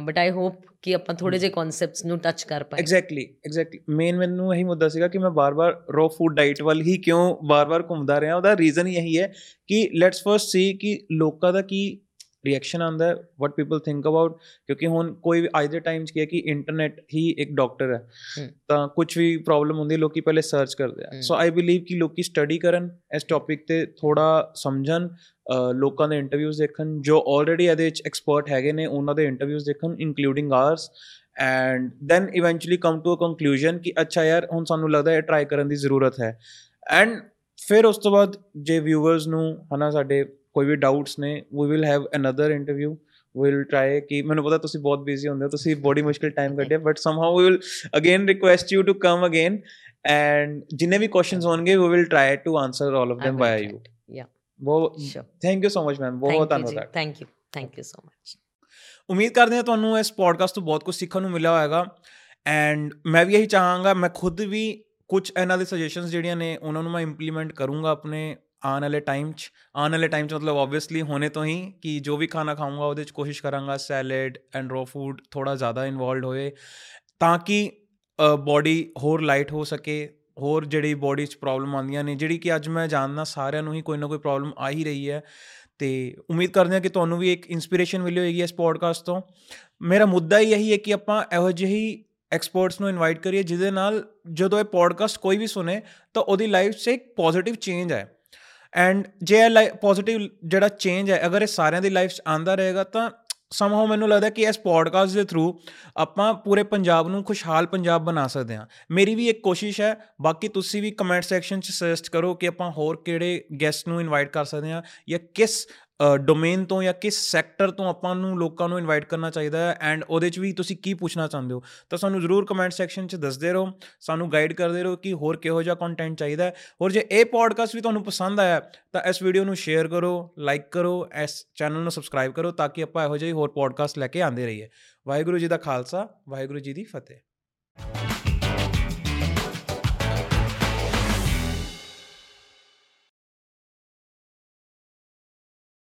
but I hope ਕਿ ਆਪਾਂ ਥੋੜੇ ਜਿਹੇ ਕਨਸੈਪਟਸ ਨੂੰ ਟੱਚ ਕਰ ਪਾਏ ਐਗਜ਼ੈਕਟਲੀ ਐਗਜ਼ੈਕਟਲੀ ਮੇਨ ਮੈਨੂੰ ਇਹੀ ਮੁੱਦਾ ਸੀਗਾ ਕਿ ਮੈਂ ਬਾਰ-ਬਾਰ ਰੋ ਫੂਡ ਡਾਈਟ ਵੱਲ ਹੀ ਕਿਉਂ ਬਾਰ-ਬਾਰ ਘੁੰਮਦਾ ਰਿਹਾ। ਉਹਦਾ ਰੀਜ਼ਨ ਹੀ ਇਹੀ ਹੈ ਕਿ ਲੈਟਸ ਫਰਸਟ ਸੀ ਕਿ ਲੋਕਾਂ ਦਾ ਕੀ ਰਿਐਕਸ਼ਨ ਆਉਂਦਾ ਹੈ ਵਾਟ ਪੀਪਲ ਥਿੰਕ ਅਬਾਊਟ ਕਿਉਂਕਿ ਹੁਣ ਕੋਈ ਵੀ ਅੱਜ ਦੇ ਟਾਈਮ 'ਚ ਕੀ ਹੈ ਕਿ ਇੰਟਰਨੈਟ ਹੀ ਇੱਕ ਡਾਕਟਰ ਹੈ। ਤਾਂ ਕੁਝ ਵੀ ਪ੍ਰੋਬਲਮ ਹੁੰਦੀ ਲੋਕੀ ਪਹਿਲੇ ਸਰਚ ਕਰਦੇ ਆ। ਸੋ ਆਈ ਬਲੀਵ ਕਿ ਲੋਕੀ ਸਟੱਡੀ ਕਰਨ ਇਸ ਟੌਪਿਕ ਤੇ ਥੋੜਾ ਸਮਝਣ ਲੋਕਾਂ ਦੇ ਇੰਟਰਵਿਊਜ਼ ਦੇਖਣ ਜੋ ਆਲਰੇਡੀ ਇਹਦੇ ਵਿੱਚ ਐਕਸਪਰਟ ਹੈਗੇ ਨੇ ਉਹਨਾਂ ਦੇ ਇੰਟਰਵਿਊਜ਼ ਦੇਖਣ including ours and then eventually come to a conclusion ਕਿ ਅੱਛਾ ਯਾਰ ਹੁਣ ਸਾਨੂੰ ਲੱਗਦਾ ਹੈ ਟਰਾਈ ਕਰਨ ਦੀ ਜ਼ਰੂਰਤ ਹੈ ਐਂਡ ਫਿਰ ਉਸ ਤੋਂ ਬਾਅਦ ਜੇ ਵਿਊਅਰਸ ਨੂੰ ਹਨਾ ਸਾਡੇ ਕੋਈ ਵੀ ਡਾਊਟਸ ਨੇ we will have another interview will try ਕਿ ਮੈਨੂੰ ਪਤਾ ਤੁਸੀਂ ਬਹੁਤ ਬਿਜ਼ੀ ਹੁੰਦੇ ਹੋ ਤੁਸੀਂ ਬੜੀ ਮੁਸ਼ਕਿਲ ਟਾਈਮ ਕੱਢਿਆ but somehow we will again request you to come again and ਜਿੰਨੇ ਵੀ ਕੁਐਸਚਨਸ ਹੋਣਗੇ we will try to answer all of them via you. yeah. ਬਹੁਤ thank you so much ma'am ਬਹੁਤ ਬਹੁਤ ਧੰਨਵਾਦ thank you thank you so much ਉਮੀਦ ਕਰਦੇ ਹਾਂ ਤੁਹਾਨੂੰ ਇਸ ਪੋਡਕਾਸਟ ਤੋਂ ਬਹੁਤ ਕੁਝ ਸਿੱਖਣ ਨੂੰ ਮਿਲਿਆ ਹੋਵੇਗਾ ਐਂਡ ਮੈਂ ਵੀ ਇਹੀ ਚਾਹਾਂਗਾ ਮੈਂ ਖੁਦ ਵੀ ਕੁਝ ਇਹਨਾਂ ਦੇ ਸੁਜੈਸ਼ਨਸ ਜਿਹੜੀਆਂ ਨੇ ਉਹਨਾਂ ਨੂੰ ਮੈਂ ਇੰਪਲੀਮੈਂਟ ਕਰੂੰਗਾ ਆਪਣੇ ਆਉਣ ਵਾਲੇ ਟਾਈਮ 'ਚ, ਆਉਣ ਵਾਲੇ ਟਾਈਮ 'ਚ ਮਤਲਬ ਆਬਵੀਅਸਲੀ ਹੋਣੇ ਤੋਂ ਹੀ ਕਿ ਜੋ ਵੀ ਖਾਣਾ ਖਾਊਂਗਾ ਉਹਦੇ 'ਚ ਕੋਸ਼ਿਸ਼ ਕਰਾਂਗਾ ਸੈਲਡ ਐਂਡ ਰੋ ਫੂਡ ਥੋੜਾ ਜ਼ਿਆਦਾ ਇਨਵੋਲਡ ਹੋਏ ਤਾਂ ਕਿ ਬਾਡੀ ਹੋਰ ਲਾਈਟ ਹੋ ਸਕੇ, ਹੋਰ ਜਿਹੜੀ ਬਾਡੀ 'ਚ ਪ੍ਰੋਬਲਮ ਆਉਂਦੀਆਂ ਨੇ, ਜਿਹੜੀ ਕਿ ਅੱਜ ਮੈਂ ਜਾਣਦਾ ਸਾਰਿਆਂ ਨੂੰ ਹੀ ਕੋਈ ਨਾ ਕੋਈ ਪ੍ਰੋਬਲਮ ਆ ਹੀ ਰਹੀ ਹੈ। ਤੇ ਉਮੀਦ ਕਰਦੇ ਹਾਂ ਕਿ ਤੁਹਾਨੂੰ ਵੀ ਇੱਕ ਇਨਸਪੀਰੇਸ਼ਨ ਮਿਲੀ ਹੋਏਗੀ ਇਸ ਪੋਡਕਾਸਟ ਤੋਂ। ਮੇਰਾ ਮੁੱਦਾ ਹੀ ਇਹੀ ਹੈ ਕਿ ਆਪਾਂ ਇਹੋ ਜਿਹੀ ਐਕਸਪਰਟਸ ਨੂੰ ਇਨਵਾਈਟ ਕਰੀਏ ਜਿਹਦੇ ਨਾਲ ਜਦੋਂ ਇਹ ਪੋਡਕਾਸਟ ਕੋਈ ਵੀ ਸੁਣੇ ਤਾਂ ਉਹਦੀ ਲਾਈਫ 'ਚ ਇੱਕ ਪੋਜ਼ਿਟਿਵ ਚੇਂਜ ਹੈ ਐਂਡ ਜੇ ਇਹ ਪੋਜ਼ਿਟਿਵ ਜਿਹੜਾ ਚੇਂਜ ਹੈ, ਅਗਰ ਇਹ ਸਾਰਿਆਂ ਦੀ ਲਾਈਫ 'ਚ ਆਂਦਾ ਰਹੇਗਾ, ਤਾਂ ਸਮਹਾਉ ਮੈਨੂੰ ਲੱਗਦਾ ਕਿ ਇਸ ਪੋਡਕਾਸਟ ਦੇ ਥਰੂ ਆਪਾਂ ਪੂਰੇ ਪੰਜਾਬ ਨੂੰ ਖੁਸ਼ਹਾਲ ਪੰਜਾਬ ਬਣਾ ਸਕਦੇ ਹਾਂ। ਮੇਰੀ ਵੀ ਇੱਕ ਕੋਸ਼ਿਸ਼ ਹੈ, ਬਾਕੀ ਤੁਸੀਂ ਵੀ ਕਮੈਂਟ ਸੈਕਸ਼ਨ 'ਚ ਸੁਜੈਸਟ ਕਰੋ ਕਿ ਆਪਾਂ ਹੋਰ ਕਿਹੜੇ ਗੈਸਟ ਨੂੰ ਇਨਵਾਈਟ ਕਰ ਸਕਦੇ ਹਾਂ ਜਾਂ ਕਿਸ ਡੋਮੇਨ ਤੋਂ ਜਾਂ ਕਿਸ ਸੈਕਟਰ ਤੋਂ ਆਪਾਂ ਨੂੰ ਲੋਕਾਂ ਨੂੰ ਇਨਵਾਈਟ ਕਰਨਾ ਚਾਹੀਦਾ ਹੈ ਐਂਡ ਉਹਦੇ 'ਚ ਵੀ ਤੁਸੀਂ ਕੀ ਪੁੱਛਣਾ ਚਾਹੁੰਦੇ ਹੋ? ਤਾਂ ਸਾਨੂੰ ਜ਼ਰੂਰ ਕਮੈਂਟ ਸੈਕਸ਼ਨ 'ਚ ਦੱਸਦੇ ਰਹੋ, ਸਾਨੂੰ ਗਾਈਡ ਕਰਦੇ ਰਹੋ ਕਿ ਹੋਰ ਕਿਹੋ ਜਿਹਾ ਕੰਟੈਂਟ ਚਾਹੀਦਾ ਹੈ। ਔਰ ਜੇ ਇਹ ਪੋਡਕਾਸਟ ਵੀ ਤੁਹਾਨੂੰ ਪਸੰਦ ਆਇਆ, ਤਾਂ ਇਸ ਵੀਡੀਓ ਨੂੰ ਸ਼ੇਅਰ ਕਰੋ ਲਾਈਕ ਕਰੋ, ਇਸ ਚੈਨਲ ਨੂੰ ਸਬਸਕ੍ਰਾਈਬ ਕਰੋ ਤਾਂ ਕਿ ਆਪਾਂ ਇਹੋ ਜਿਹੇ ਹੋਰ ਪੋਡਕਾਸਟ ਲੈ ਕੇ ਆਉਂਦੇ ਰਹੀਏ। ਵਾਹਿਗੁਰੂ ਜੀ ਦਾ ਖਾਲਸਾ, ਵਾਹਿਗੁਰੂ ਜੀ ਦੀ ਫਤਿਹ।